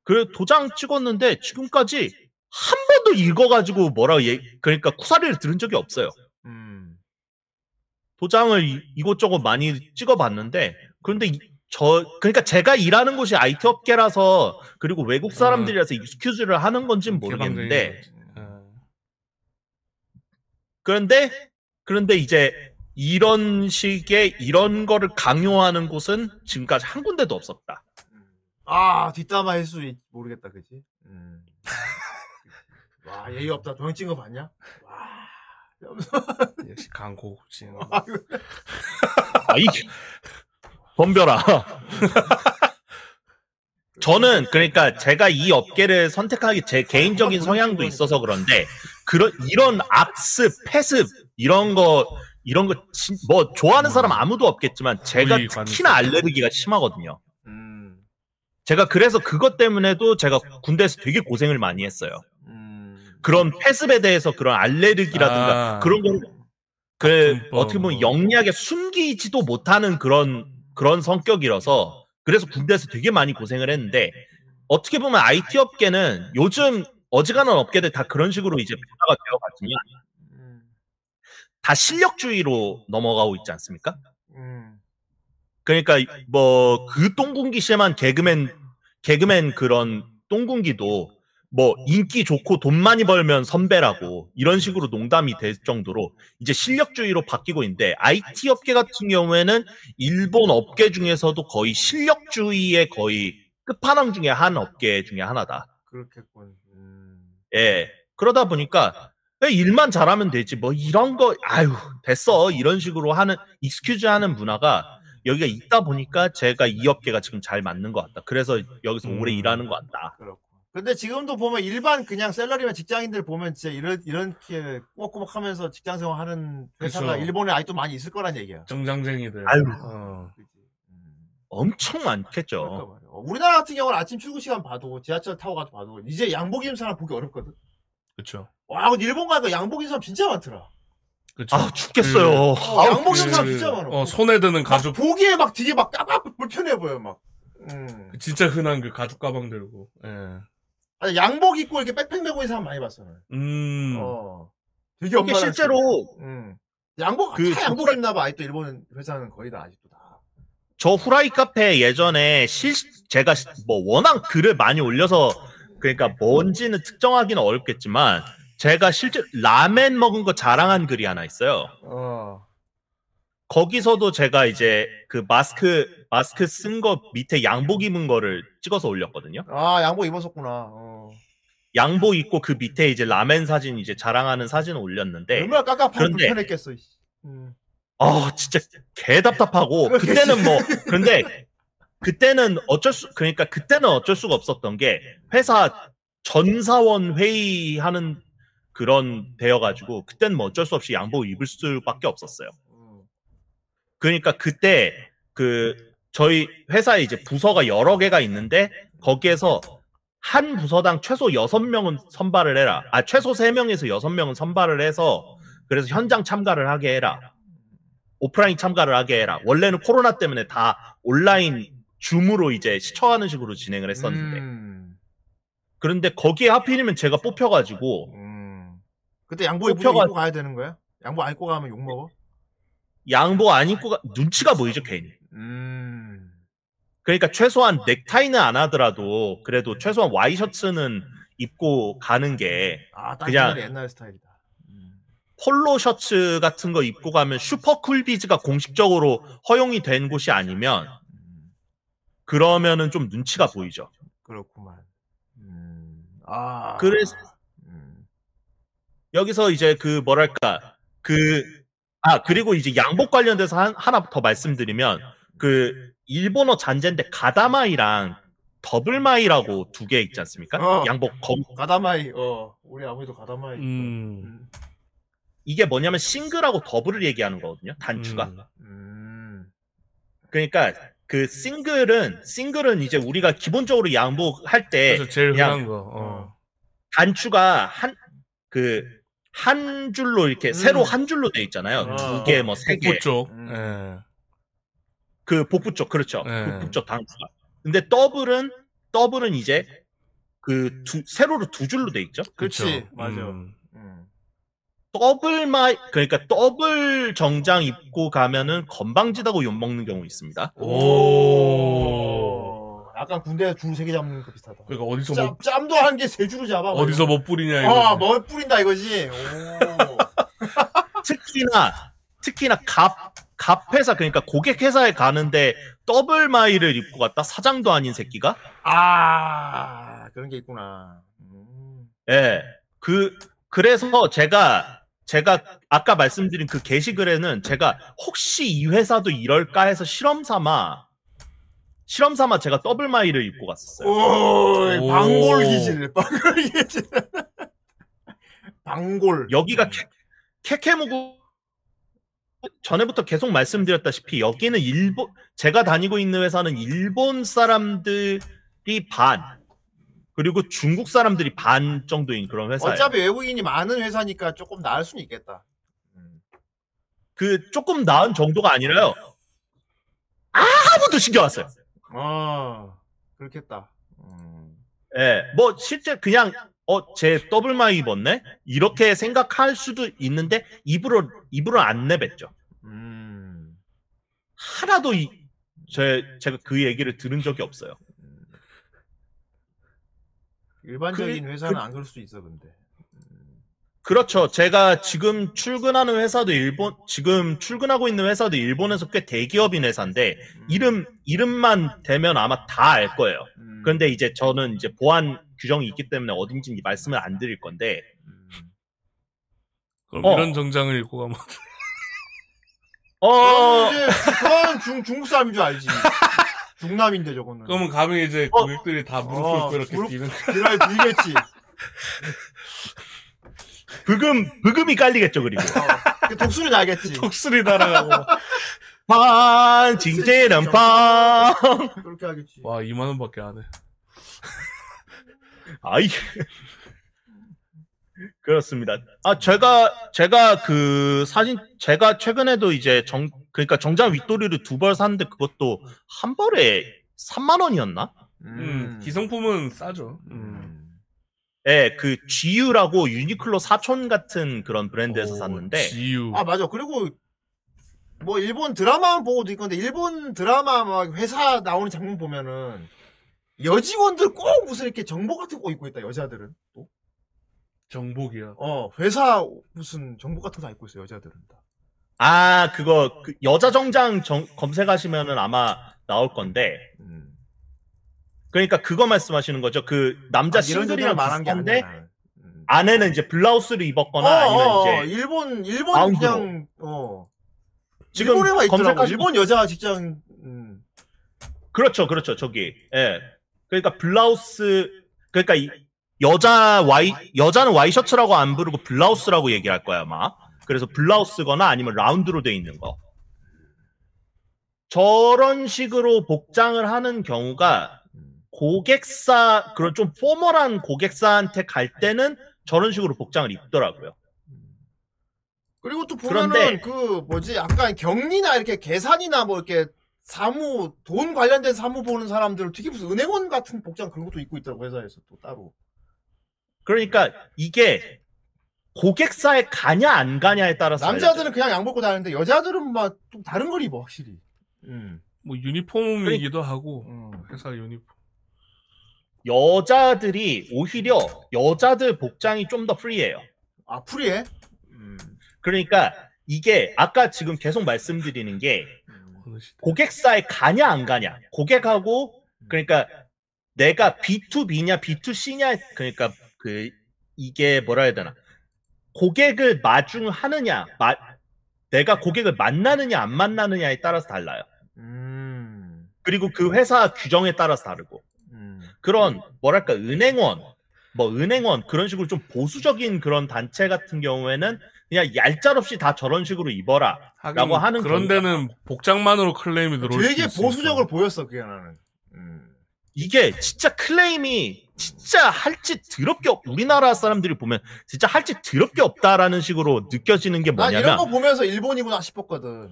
F: 그 도장 찍었는데 지금까지 한 번도 읽어가지고 뭐라고 얘 그러니까 쿠사리를 들은 적이 없어요.
D: 음.
F: 도장을 이- 이곳저곳 많이 찍어봤는데 그런데 이- 저 그러니까 제가 일하는 곳이 IT 업계라서 그리고 외국 사람들이라서 익스큐즈를 하는 건지는 모르겠는데
E: 개방적인 거지. 어.
F: 그런데 그런데 이제 이런 식의 이런 거를 강요하는 곳은 지금까지 한 군데도 없었다.
D: 아 뒷담화 할 수 모르겠다 그지. 음. 와 예의 없다. 도장 찍은 거 봤냐? 와.
E: 역시 강고국지.
F: 아이 덤벼라. 저는 그러니까 제가 이 업계를 선택하기 제 개인적인 성향도 있어서 그런데 그런 이런 악습, 패습 이런 거 이런 거 뭐 좋아하는 사람 아무도 없겠지만 제가 특히나. 알레르기가 심하거든요.
D: 음.
F: 제가 그래서 그것 때문에도 제가 군대에서 되게 고생을 많이 했어요.
D: 음.
F: 그런 패습에 대해서 그런 알레르기라든가
E: 아.
F: 그런 걸 그. 어떻게 보면 영리하게 숨기지도 못하는 그런 그런 성격이라서 그래서 군대에서 되게 많이 고생을 했는데 어떻게 보면 IT 업계는 요즘 어지간한 업계들 다 그런 식으로 이제 변화가 되어갔지만
D: 음.
F: 다 실력주의로 넘어가고 있지 않습니까?
D: 음.
F: 그러니까 뭐 그 똥군기 심한 개그맨 개그맨 그런 똥군기도 뭐 인기 좋고 돈 많이 벌면 선배라고 이런 식으로 농담이 될 정도로 이제 실력주의로 바뀌고 있는데 IT 업계 같은 경우에는 일본 업계 중에서도 거의 실력주의의 거의 끝판왕 중에 한 업계 중에 하나다.
D: 그렇겠군. 음.
F: 예. 그러다 보니까 일만 잘하면 되지 뭐 이런 거 아유 됐어 이런 식으로 하는 excuse 하는 문화가 여기가 있다 보니까 제가 이 업계가 지금 잘 맞는 것 같다. 그래서 여기서 오래
E: 음.
F: 일하는 것 같다.
D: 그렇고. 근데 지금도 보면 일반 그냥 샐러리맨 직장인들 보면 진짜 이런 이렇게 꼬박꼬박 하면서 직장 생활 하는 회사가
E: 그쵸.
D: 일본에 아직도 많이 있을 거란 얘기야.
E: 정장쟁이들.
F: 아유.
E: 어.
D: 음.
F: 엄청 많겠죠.
D: 어, 우리나라 같은 경우는 아침 출근 시간 봐도 지하철 타고 가도 봐도 이제 양복 입은 사람 보기 어렵거든.
E: 그쵸.
D: 와, 근데 일본 가니까 양복 입은 사람 진짜 많더라.
E: 그쵸.
F: 아 죽겠어요.
D: 어,
F: 아우,
D: 양복 입은
E: 그,
D: 사람 진짜 많아.
E: 어, 손에 드는
D: 막
E: 가죽.
D: 보기에 막 되게 막 까맣고 불편해 보여 막. 음.
E: 진짜 흔한 그 가죽 가방 들고. 예.
D: 아니, 양복 입고 이렇게 백팩 메고 있는 사람 많이 봤어. 나는.
E: 음.
D: 어. 되게
F: 이게
D: 엄마랑
F: 실제로
D: 음. 양복
F: 그
D: 다 양복 입나 봐. 아직도 일본 회사는 거의 다 아직도 다.
F: 저 후라이 카페 예전에 실 제가 시- 뭐 워낙 글을 많이 올려서 그러니까 뭔지는 특정하기는 어렵겠지만 제가 실제 라멘 먹은 거 자랑한 글이 하나 있어요.
D: 어.
F: 거기서도 제가 이제 그 마스크 마스크 쓴 거 밑에 양복 입은 거를 찍어서 올렸거든요.
D: 아, 양복 입었었구나. 어.
F: 양복 입고 그 밑에 이제 라멘 사진 이제 자랑하는 사진을 올렸는데
D: 얼마나 깝깝하고
F: 그런데-
D: 불편했겠어. 씨. 음.
F: 아 진짜 개 답답하고 그때는 뭐 그런데 그때는 어쩔 수 그러니까 그때는 어쩔 수가 없었던 게 회사 전사원 회의하는 그런 되어가지고 그때는 뭐 어쩔 수 없이 양복 입을 수밖에 없었어요.
D: 음.
F: 그러니까 그때 그 저희 회사에 이제 부서가 여러 개가 있는데 거기에서 한 부서당 최소 6명은 선발을 해라. 아, 최소 3명에서 6명은 선발을 해서 그래서 현장 참가를 하게 해라. 오프라인 참가를 하게 해라. 원래는 코로나 때문에 다 온라인 줌으로 이제 시청하는 식으로 진행을 했었는데.
D: 음.
F: 그런데 거기에 하필이면 제가 뽑혀가지고
D: 음. 그때 양복 입고,
F: 뽑혀가-
D: 입고 가야 되는 거야? 양복 안 입고 가면 욕 먹어?
F: 양복 안 입고 가, 눈치가 보이죠, 괜히.
D: 음.
F: 그러니까 최소한 넥타이는 안 하더라도 그래도 최소한 와이셔츠는 입고 가는 게
D: 아, 딱
F: 그냥-
D: 옛날, 옛날 스타일이다. 음.
F: 폴로 셔츠 같은 거 입고 가면 슈퍼 쿨비즈가 공식적으로 허용이 된 곳이 아니면
D: 음.
F: 그러면은 좀 눈치가 보이죠.
D: 그렇구만. 음. 아.
F: 그래서-
D: 음.
F: 여기서 이제 그 뭐랄까 그 아 그리고 이제 양복 관련돼서 한, 하나 더 말씀드리면 그 일본어 잔재인데 가다마이랑 더블마이라고 두 개 있지 않습니까?
D: 어.
F: 양복 검
D: 가다마이, 어. 우리 아무래도 가다마이.
E: 음.
D: 음.
F: 이게 뭐냐면 싱글하고 더블을 얘기하는 거거든요. 단추가.
E: 음.
D: 음.
F: 그러니까 그 싱글은 싱글은 이제 우리가 기본적으로 양복 할때
E: 그래서 제일
F: 그냥-
E: 흔한 거. 어.
F: 단추가 한 그 한 줄로 이렇게
D: 음.
F: 세로 한 줄로 돼 있잖아요.
D: 어.
F: 두개 뭐 세 개.
E: 복부 쪽.
D: 음.
E: 예.
F: 그 복부 쪽 그렇죠.
E: 네.
F: 복부 쪽 단추가. 근데 더블은 더블은 이제 그 두 세로로 두 줄로 돼 있죠.
D: 그치.
E: 그쵸.
D: 맞아.
E: 음.
D: 음.
F: 더블 마이 그러니까 더블 정장 입고 가면은 건방지다고 욕 먹는 경우 있습니다.
E: 오.
D: 약간 군대에서 줄세개 잡는 거 비슷하다.
E: 그러니까 어디서
D: 짬,
E: 뭐
D: 짬도 한 개 세 줄을 잡아.
E: 어디서 뭐 뿌리냐 이거.
D: 어, 뭘 뿌린다 이거지. 오.
F: 특히나 특히나 갑, 갑 회사 그러니까 고객 회사에 가는데 더블 마이를 입고 갔다 사장도 아닌 새끼가
D: 아, 그런 게 있구나. 음.
F: 예. 그 그래서 제가 제가 아까 말씀드린 그 게시글에는 제가 혹시 이 회사도 이럴까 해서 실험 삼아 실험 삼아 제가 더블 마이를 입고 갔었어요.
D: 오,
E: 오.
D: 반골 기질. 반골 기질. 반골.
F: 여기가 캐, 케케무구 전에부터 계속 말씀드렸다시피 여기는 일본 제가 다니고 있는 회사는 일본 사람들이 반 그리고 중국 사람들이 반 정도인 그런 회사예요.
D: 어차피 외국인이 많은 회사니까 조금 나을 수는 있겠다. 음.
F: 그 조금 나은 정도가 아니라요. 아무도 신경 안 써요.
D: 아, 그렇겠다. 음.
F: 예, 뭐 실제 그냥 어, 제 더블 마이 입었네? 이렇게 생각할 수도 있는데 입으로 입으로 안 내뱉죠.
D: 음.
F: 하나도 이, 제 제가 그 얘기를 들은 적이 없어요.
D: 일반적인
F: 그-
D: 회사는
F: 그-
D: 안 그럴 수 있어, 근데.
F: 그렇죠. 제가 지금 출근하는 회사도 일본 지금 출근하고 있는 회사도 일본에서 꽤 대기업인 회사인데
D: 음.
F: 이름 이름만 대면 아마 다 알 거예요.
D: 음.
F: 그런데 이제 저는 이제 보안 규정이 있기 때문에 어딘지 말씀을 안 드릴 건데
D: 음.
E: 그럼
F: 어.
E: 이런 정장을 입고 가면
F: 어
D: 그건 중, 중국 사람인 줄 알지. 중남인데 저거는.
E: 그러면 가면 이제
F: 어.
E: 고객들이 다 무릎
D: 어,
E: 꿇고 이렇게
D: 무릎-
E: 뛰는
D: 그날 불겠지.
F: 브금 브금이 깔리겠죠 그리고
D: 그 독수리 나겠지.
E: 톡스리 달아가고
F: 판 징제는 판
D: 그렇게 하겠지.
E: 와 2만 원밖에 안 해.
F: 아이 그렇습니다. 아 제가 제가 그 사진 제가 최근에도 이제 정 그러니까 정장 윗도리를 두 벌 샀는데 그것도 한 벌에 3만 원이었나?
E: 음, 기성품은 싸죠. 음.
D: 음.
F: 예, 그 GU라고 유니클로 사촌 같은 그런 브랜드에서
E: 오,
F: 샀는데
E: 지유.
D: 아 맞아. 그리고 뭐 일본 드라마만 보고도 있건데 일본 드라마 막 회사 나오는 장면 보면은 여직원들 꼭 무슨 이렇게 정복 같은 거 입고 있다 여자들은 또.
E: 정복이야.
D: 어 회사 무슨 정복 같은 거다 입고 있어 여자들은 다.
F: 아 그거 그 여자 정장 정- 검색하시면은 아마 나올 건데
D: 음.
F: 그러니까 그거 말씀하시는 거죠. 그 남자
D: 아,
F: 싱글이랑
D: 말한 게 아니야. 나는. 음.
F: 이제 블라우스를 입었거나
D: 어,
F: 아니면
D: 어, 어,
F: 이제
D: 일본 일본
F: 마운드로.
D: 그냥 어
F: 지금
D: 일본에만 있더라고. 일본 여자 직장 음.
F: 그렇죠, 그렇죠. 저기 예. 그러니까 블라우스 그러니까 이, 여자 와이 여자는 와이셔츠라고 안 부르고 블라우스라고 얘기할 거야 아마. 그래서 블라우스거나 아니면 라운드로 돼 있는 거. 저런 식으로 복장을 하는 경우가 고객사 그런 좀 포멀한 고객사한테 갈 때는 저런 식으로 복장을 입더라고요.
D: 그리고 또 보면은
F: 그런데-
D: 그 뭐지 약간 격리나 이렇게 계산이나 뭐 이렇게 사무 돈 관련된 사무 보는 사람들 특히 무슨 은행원 같은 복장 그런 것도 입고 있더라고 회사에서 또 따로.
F: 그러니까 이게 고객사에 가냐 안 가냐에 따라서
D: 남자들은 그냥 양 벗고 다니는데 여자들은 막 좀 다른 걸 입어 확실히. 음.
E: 뭐 유니폼이기도 하고
D: 음.
E: 회사 유니폼.
F: 여자들이 오히려 여자들 복장이 좀 더 프리해요.
D: 아 프리해?
F: 그러니까 이게 아까 지금 계속 말씀드리는 게. 고객사에 가냐 안 가냐 고객하고 그러니까 내가 B2B냐 B2C냐 그러니까 그 이게 뭐라 해야 되나 고객을 마중하느냐 마, 내가 고객을 만나느냐 안 만나느냐에 따라서 달라요.
D: 음.
F: 그리고 그 회사 규정에 따라서 다르고
D: 음.
F: 그런 뭐랄까 은행원 뭐 은행원 그런 식으로 좀 보수적인 그런 단체 같은 경우에는 그냥 얄짤없이 다 저런 식으로 입어라
E: 하긴
F: 라고 하는
E: 그런 데는 복장만으로 클레임이 들어올
D: 되게. 보수적으로 보였어 그게 나는. 음.
F: 이게 진짜 클레임이 진짜 할짓 더럽게 없, 우리나라 사람들이 보면 진짜 할짓 더럽게 없다라는 식으로 느껴지는
D: 게난 이런
F: 뭐냐면
D: 거 보면서 일본이구나 싶었거든.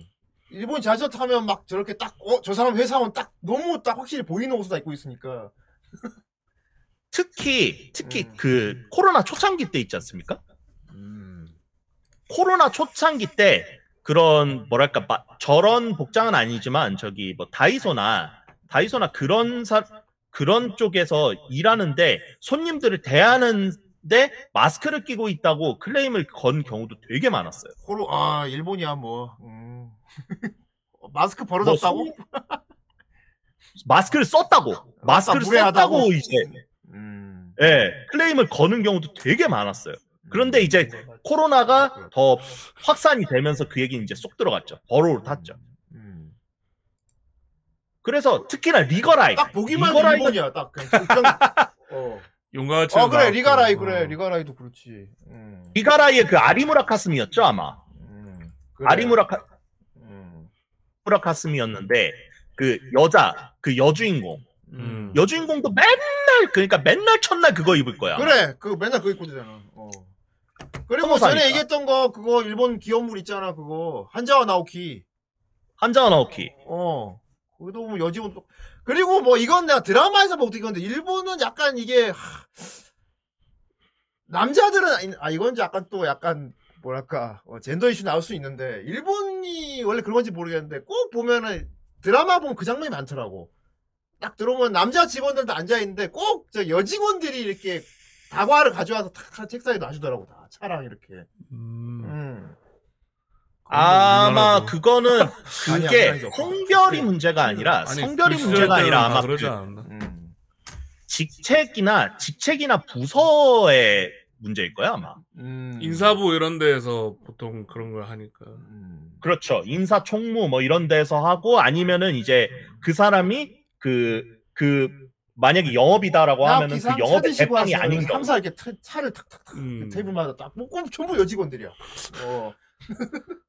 D: 일본 자전 타면 막 저렇게 딱, 어, 저 사람 회사원 딱, 너무 딱 확실히 보이는 옷을 다 입고 있으니까.
F: 특히 특히
D: 음.
F: 그 코로나 초창기 때 있지 않습니까?
D: 음.
F: 코로나 초창기 때 그런 뭐랄까 마- 저런 복장은 아니지만 저기 뭐 다이소나 다이소나 그런 사 그런 쪽에서 일하는데 손님들을 대하는데 마스크를 끼고 있다고 클레임을 건 경우도 되게 많았어요.
D: 코로, 아, 일본이야, 뭐. 음. 마스크 벌어졌다고?
F: 뭐 손님- 마스크를 썼다고 마스크를
D: 무례하다고?
F: 썼다고 이제
D: 음.
F: 예 클레임을 거는 경우도 되게 많았어요. 그런데 이제 코로나가 더 확산이 되면서 그 얘기는 이제 쏙 들어갔죠. burrow 탔죠.
D: 음.
F: 그래서 특히나 리갈하이
D: 딱 보기만 해도
F: 리갈하이가-
D: 일본이야, 딱. 그냥 일정- 어.
E: 용과같이
D: 어, 그래. 리갈하이, 그래,
E: 어.
D: 리갈하이도 그렇지. 음.
F: 리갈하이의 그 아리무라 카스미였죠 아마
D: 음. 그래.
F: 아리무라 카,
D: 음.
F: 무라 카스미였는데 그 여자 그 여주인공
E: 음.
F: 여주인공도 맨날 그러니까 맨날 첫날 그거 입을 거야.
D: 그래, 그 맨날 그거 입고 되잖아. 어. 그리고. 전에 얘기했던 거, 그거 일본 기업물 있잖아, 그거. 한자와 나오키.
F: 한자와 나오키.
D: 어. 거기도 뭐 여직원 또. 그리고 뭐 이건 내가 드라마에서 보고 느꼈는데 일본은 약간 이게 하, 남자들은 아니- 아 이건 약간 또 약간 뭐랄까 어, 젠더 이슈 나올 수 있는데 일본이 원래 그런 건지 모르겠는데 꼭 보면은 드라마 보면 그 장면이 많더라고. 딱 들어오면 남자 직원들도 앉아 있는데 꼭 저 여직원들이 이렇게 다과를 가져와서 탁 책상에 놔주더라고 다 차랑 이렇게.
E: 음.
D: 음.
F: 아마. 그거는 그게. 성별이 문제가 아니라
E: 아니,
F: 성별이
E: 그
F: 문제가 아니라 아마
E: 그러지
F: 그
E: 않았나?
D: 음.
F: 직책이나 직책이나 부서의 문제일 거야 아마.
D: 음.
E: 인사부 이런 데에서 보통 그런 걸 하니까.
D: 음.
F: 그렇죠. 인사총무 뭐 이런 데서 하고 아니면은 이제 그 사람이 그, 그, 만약에 영업이다라고
D: 야,
F: 하면은 그 영업의
D: 찾으시고
F: 대상이. 아닌 경우.
D: 항상 이렇게 차- 차를 탁탁탁
E: 음.
D: 테이블마다 딱 뽑고 전부 여직원들이야. 어.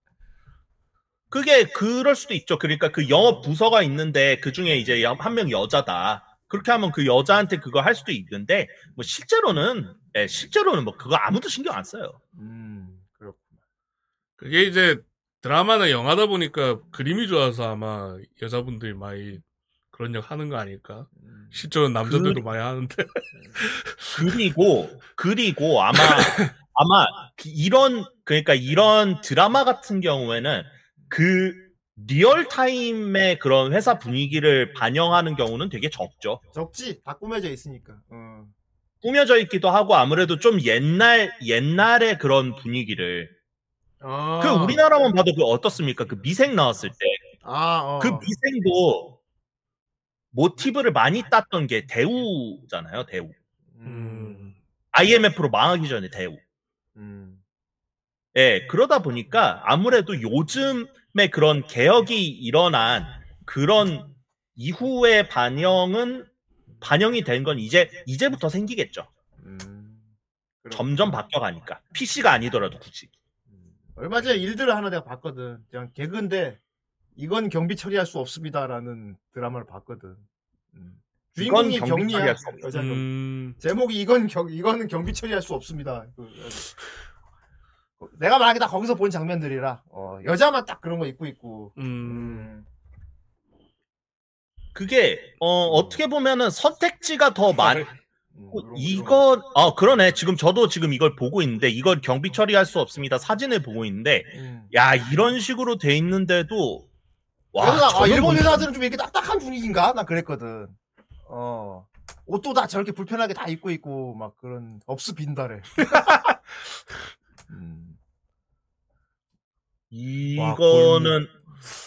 F: 그게 그럴 수도 있죠. 그러니까 그 영업 부서가 있는데 그 중에 이제 한 명 여자다. 그렇게 하면 그 여자한테 그거 할 수도 있는데 뭐 실제로는 예, 실제로는 뭐 그거 아무도 신경 안 써요.
D: 음. 그렇구나.
E: 그게 이제 드라마나 영화다 보니까 그림이 좋아서 아마 여자분들이 많이 그런 역 하는 거 아닐까?
D: 음.
E: 실제로는 남자들도
F: 그-
E: 많이 하는데.
F: 그리고 그리고 아마 아마 그 이런 그러니까 이런 드라마 같은 경우에는 그 리얼 타임의 그런 회사 분위기를 반영하는 경우는 되게 적죠.
D: 적지. 다 꾸며져 있으니까. 어.
F: 꾸며져 있기도 하고 아무래도 좀 옛날 옛날의 그런 분위기를
D: 아.
F: 그 우리나라만 봐도 그 어떻습니까? 그 미생 나왔을 때그
D: 아, 어.
F: 미생도 모티브를 많이 땄던 게 대우잖아요. 대우.
D: 음.
F: IMF로 망하기 전에 대우.
D: 음.
F: 예, 그러다 보니까 아무래도 요즘에 그런 개혁이 일어난 그런 이후의 반영은 반영이 된 건 이제 이제부터 생기겠죠.
D: 음.
F: 점점 바뀌어가니까 PC가 아니더라도 굳이.
D: 얼마 전에 일들을 하나 내가 봤거든. 그냥 개그인데 이건 경비 처리할 수 없습니다라는 드라마를 봤거든. 음. 주인공이
F: 경비
D: 경리야.
F: 처리할 수 없습니다.
D: 여자 경.
E: 음,
D: 제목이 이건 경 이거는 경비 처리할 수 없습니다. 그, 내가 만약에 다 거기서 본 장면들이라 어, 여자만 딱 그런 거 입고 있고.
E: 음,
D: 음.
F: 그게 어 어떻게 보면은 선택지가 더 많.
D: 음, 거.
F: 이건 아 그러네 지금 저도 지금 이걸 보고 있는데 이걸 경비 처리할 수 없습니다 사진을 보고 있는데
D: 음.
F: 야 이런 식으로 돼 있는데도 와
D: 나, 아, 일본
F: 뭐-
D: 회사들은 좀 이렇게 딱딱한 분위기인가? 나 그랬거든. 어. 옷도 다 저렇게 불편하게 다 입고 있고, 막 그런, 업스 빈다래. 음.
F: 이거는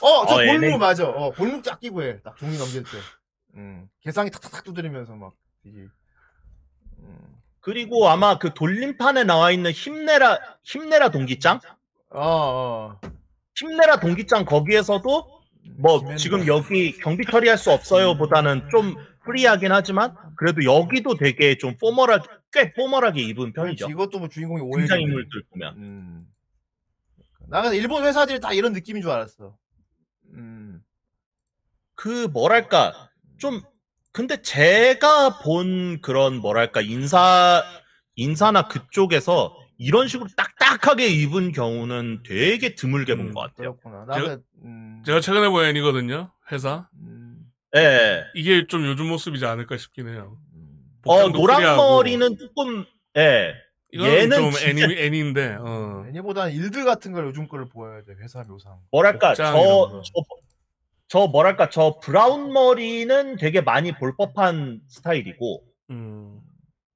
D: 어, 저
F: 어,
D: 골무
F: NA.
D: 맞아. 어, 골무 쫙 끼고 해. 딱 종이 넘길 때. 음. 개상이 탁탁탁 두드리면서 막, 되게. 음.
F: 그리고 아마 그 돌림판에 나와 있는 힘내라 힘내라 동기장
D: 어, 어.
F: 힘내라 동기장 거기에서도 뭐. 지금 여기 경비 처리할 수 없어요 보다는 좀 프리하긴 하지만 그래도 여기도 되게 좀 포멀하게 꽤 포멀하게 입은 편이죠
D: 이것도 뭐 주인공이 오해.
F: 등장 인물들 보면
D: 음. 나는 일본 회사들이 다 이런 느낌인 줄 알았어. 음.
F: 그 뭐랄까 좀 근데 제가 본 그런 뭐랄까 인사 인사나 그쪽에서 이런 식으로 딱딱하게 입은 경우는 되게 드물게 본
E: 음,
F: 것 같아요.
D: 그렇구나. 나는, 음.
E: 제가 최근에 본 애니거든요. 회사.
D: 음.
F: 예. 예.
E: 이게 좀 요즘 모습이지 않을까 싶긴 해요.
D: 음.
F: 어
E: 복장도 프리하고.
F: 노랑머리는 조금 예. 얘는
E: 좀
F: 진짜-
E: 애니, 애니인데, 어.
D: 애니보다는 일들 같은 걸 요즘 거를 보여야 돼. 회사 묘상.
F: 뭐랄까
E: 복장
F: 저,
E: 이런 거.
F: 저, 저 뭐랄까 저 브라운 머리는 되게 많이 볼 법한 스타일이고
E: 음.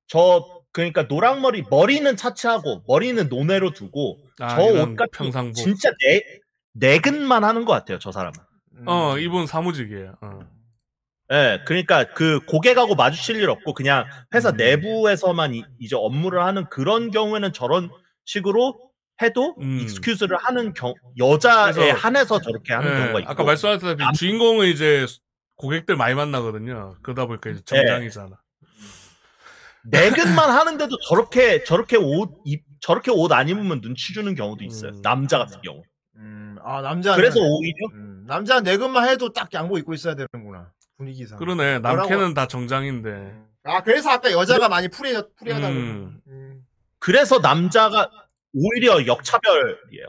F: 저 그러니까 노랑 머리 머리는 차치하고 머리는 노매로 두고
E: 아,
F: 저
E: 이런
F: 옷 같은
E: 평상복.
F: 진짜 내 내근만 하는 것 같아요 저 사람은.
D: 음.
E: 어, 이분 사무직이에요. 어.
F: 예, 그러니까 그 고객하고 마주칠 일 없고 그냥 회사
E: 음.
F: 내부에서만 이, 이제 업무를 하는 그런 경우에는 저런 식으로 해도
E: 음.
F: 익스큐즈를 하는 경, 여자에 한해서 저렇게 하는
E: 예,
F: 경우가 있고
E: 아까 말씀하셨다시피
F: 남-
E: 주인공은 이제 고객들 많이 만나거든요. 그러다 보니까 이제
F: 네.
E: 정장이잖아.
F: 내근만 하는데도 저렇게 저렇게 옷 입, 저렇게 옷 안 입으면 눈치 주는 경우도 있어요.
E: 음.
F: 남자 같은 경우.
D: 음. 아, 남자.
F: 그래서 오히려
D: 음. 남자 내근만 해도 딱 양복 입고 있어야 되는구나. 분위기상.
E: 그러네. 남캐는 다 정장인데.
D: 아, 그래서 아까 여자가 많이 프리, 프리하다고.
E: 음.
D: 음.
F: 그래서 남자가 오히려 역차별이에요.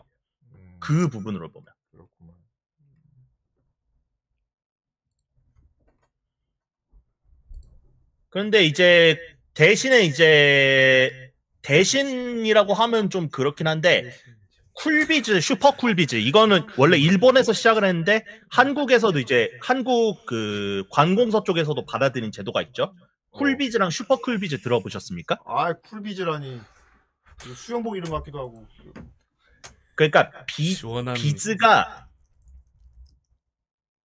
D: 음.
F: 그 부분으로 보면.
D: 그렇구만.
F: 그런데 이제 대신에 이제 대신이라고 하면 좀 그렇긴 한데 쿨비즈, 슈퍼 쿨비즈. 이거는 원래 일본에서 시작을 했는데 한국에서도 이제 한국 그 관공서 쪽에서도 받아들인 제도가 있죠. 쿨비즈랑 슈퍼 쿨비즈 들어보셨습니까?
D: 아, 쿨비즈라니. 그 수영복 이름 같기도 하고.
F: 그러니까 비
E: 시원한.
F: 비즈가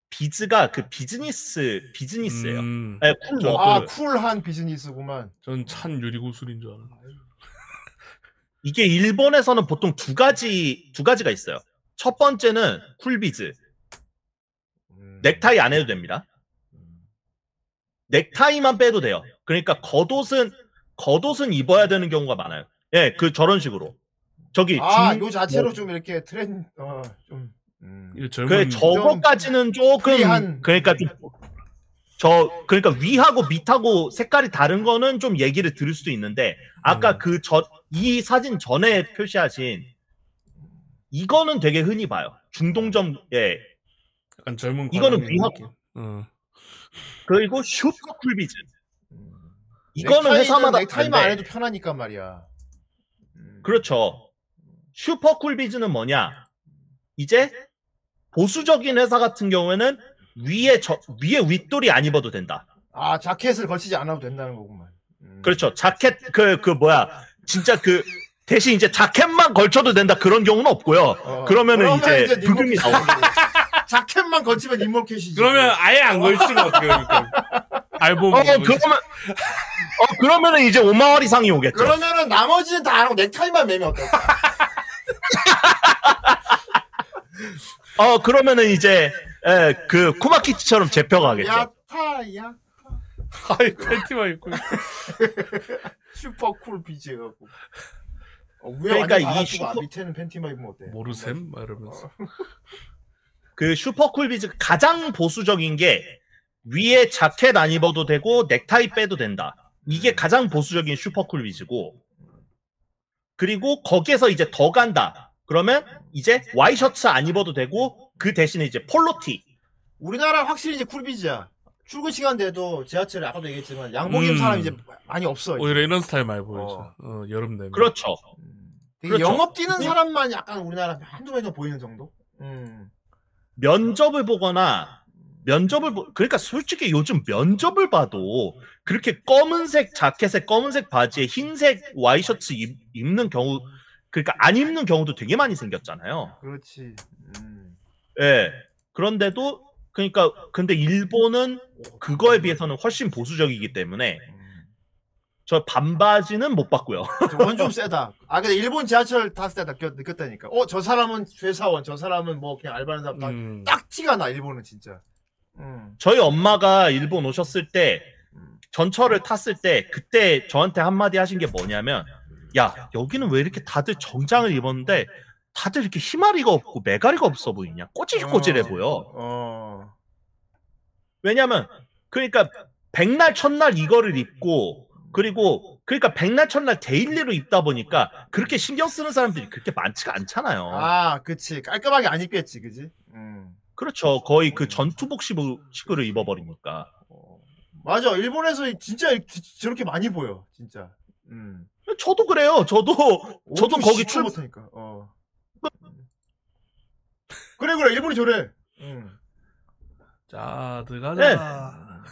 F: 비즈가 그 비즈니스 비즈니스예요.
E: 음,
F: 네, 쿨.
D: 아, 쿨한 비즈니스구만.
E: 전 찬 유리구슬인 줄 알았네.
F: 이게 일본에서는 보통 두 가지 두 가지가 있어요. 첫 번째는 쿨비즈.
D: 음.
F: 넥타이 안 해도 됩니다. 넥타이만 빼도 돼요. 그러니까 겉옷은 겉옷은 입어야 되는 경우가 많아요. 예, 그 저런 식으로. 저기
D: 아,
F: 중-
D: 요 자체로
F: 뭐-
D: 좀 이렇게 트렌, 어, 좀. 음.
E: 젊은
F: 그 저거까지는 조금
D: 프리한-
F: 그러니까 좀 저 그러니까 위하고 밑하고 색깔이 다른 거는 좀 얘기를 들을 수도 있는데 아까
E: 음.
F: 그저 이 사진 전에 표시하신 이거는 되게 흔히 봐요. 중동점 예
E: 약간 젊은
F: 이거는
E: 과장님
F: 위화-
E: 느낌. 어.
F: 그리고 슈퍼 쿨비즈
D: 음.
F: 이거는
D: 넥타이는-
F: 회사마다
D: 넥타이만 안
F: 다른데
D: 해도 편하니까 말이야. 음.
F: 그렇죠. 슈퍼 쿨비즈는 뭐냐? 이제 보수적인 회사 같은 경우에는 위에 저 위에 윗돌이 안 입어도 된다.
D: 아, 자켓을 걸치지 않아도 된다는 거구만. 음.
F: 그렇죠. 자켓 그그 뭐야 진짜 그 대신 이제 자켓만 걸쳐도 된다 그런 경우는 없고요.
D: 어,
F: 그러면은
D: 그러면
F: 이제 부금이
D: 캣이지.
F: 나오고.
D: 자켓만 걸치면 인모캣이지.
E: 그러면 아예 안 걸치면 어떻게 됩니까? 알몸.
F: 어 그러면 어 그러면은 이제 5만 원 이상이 오겠죠.
D: 그러면은 나머지는 다 안 하고 넥타이만 매면 어떨까?
F: 어 그러면은 이제 예, 그 쿠마키치처럼 잡혀가겠죠.
D: 야타, 야.
E: 아이 팬티만 입고.
D: 슈퍼 쿨 비즈 갖고. 어,
F: 그러니까
D: 이이
F: 슈퍼-
D: 밑에는 팬티만 입으면 어때?
E: 모르셈? 막 이러면서.
F: 그 슈퍼 쿨 비즈 가장 보수적인 게 위에 자켓 안 입어도 되고 넥타이 빼도 된다. 이게 가장 보수적인 슈퍼쿨비즈고 그리고 거기에서 이제 더 간다. 그러면 이제 와이셔츠 안 입어도 되고 그 대신에 이제 폴로티.
D: 우리나라 확실히 이제 쿨비즈야. 출근 시간 돼도 지하철에 아까도 얘기했지만 양복 입은
E: 음.
D: 사람 이제 많이 없어. 이제.
E: 오히려 이런 스타일 많이 보이죠. 어, 여름 되면.
F: 그렇죠.
D: 음. 되게
F: 그렇죠.
D: 영업 뛰는 사람만 약간 우리나라 한두 명더 보이는 정도? 음.
F: 면접을 보거나 면접을 보, 그러니까 솔직히 요즘 면접을 봐도 그렇게 검은색 자켓에 검은색 바지에 흰색 와이셔츠 입, 입는 경우 그러니까 안 입는 경우도 되게 많이 생겼잖아요.
D: 그렇지. 음.
F: 예. 그런데도 그러니까 근데 일본은 그거에 비해서는 훨씬 보수적이기 때문에
D: 음.
F: 저 반바지는 못 봤고요.
D: 저건 좀 세다. 아, 근데 일본 지하철 탔을 때 느꼈, 느꼈다니까. 어, 저 사람은 회사원, 저 사람은 뭐 그냥 알바하는 사람 딱,
E: 음.
D: 딱 티가 나, 일본은 진짜. 음.
F: 저희 엄마가 일본 오셨을 때
D: 음.
F: 전철을 tas을 때 그때 저한테 한마디 하신 게 뭐냐면 야 여기는 왜 이렇게 다들 정장을 입었는데 다들 이렇게 히마리가 없고 매가리가 없어 보이냐 꼬질꼬질해
D: 어.
F: 보여
D: 어.
F: 왜냐면 그러니까 백날 천날 이거를 입고 그리고 그러니까 백날 천날 daily로 입다 보니까 그렇게 신경 쓰는 사람들이 그렇게 많지가 않잖아요
D: 아, 그치. 깔끔하게 안 입겠지, 그지? 음.
F: 그렇죠 거의 그 전투복식으로 입어버리니까
D: 어. 맞아. 일본에서 진짜 저렇게 많이 보여, 진짜. 음.
F: 저도 그래요 저도 저도 거기 출
D: 못하니까. 어. 그래, 그래. 일본이 저래. 음.
E: 자,
F: 네.
E: 들어가자.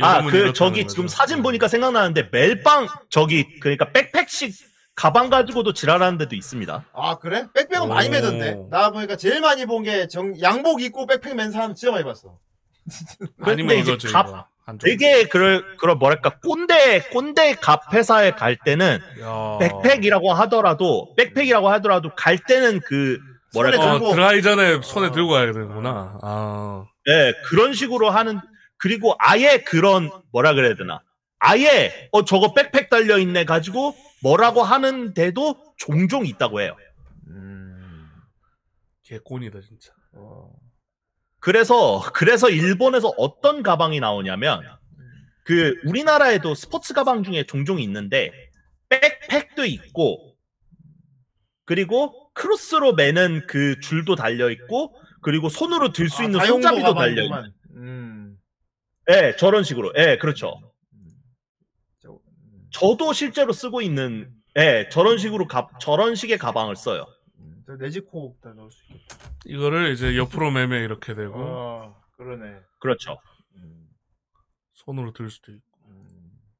F: 아,
E: 여름은
F: 그 저기
E: 거죠.
F: 지금 사진 보니까 생각나는데 멜빵 저기 그러니까 백팩식 가방 가지고도 지랄하는 데도 있습니다.
D: 아, 그래? 백팩은 많이
E: 오.
D: 매던데. 나 보니까 제일 많이 본 게 정, 양복 입고 백팩 맨 사람 진짜 많이 봤어.
E: 아니면
F: 근데 이제
E: 이거죠,
F: 갑-
E: 이거. 한쪽.
F: 되게 그럴 그런 뭐랄까 꼰대 꼰대 갑 회사에 갈 때는
E: 야.
F: 백팩이라고 하더라도 백팩이라고 하더라도 갈 때는 그 뭐랄까
D: 손에
E: 어,
D: 들고.
E: 들어가기 전에 손에
D: 어.
E: 들고 가야 되는구나. 아.
F: 예, 그런 식으로 하는 그리고 아예 그런 뭐라 그래야 되나 아예 어 저거 백팩 달려 있네 가지고 뭐라고 하는데도 종종 있다고 해요.
D: 음.
E: 개꼰이다, 진짜.
D: 어.
F: 그래서 그래서 일본에서 어떤 가방이 나오냐면 그 우리나라에도 스포츠 가방 중에 종종 있는데 백팩도 있고 그리고 크로스로 매는 그 줄도 달려 있고 그리고 손으로 들수
D: 아,
F: 있는
D: 다용도
F: 손잡이도 달려 있고
D: 가방이구만. 음.
F: 예 저런 식으로 예 그렇죠. 저도 실제로 쓰고 있는 예 저런 식으로 가, 저런 식의 가방을 써요
D: 음. 저 내지코다 넣을 수 있겠다.
E: 이거를 이제 옆으로 매매 이렇게 되고,
D: 어, 그러네.
F: 그렇죠
D: 음.
E: 손으로 들 수도 있고.
D: 음.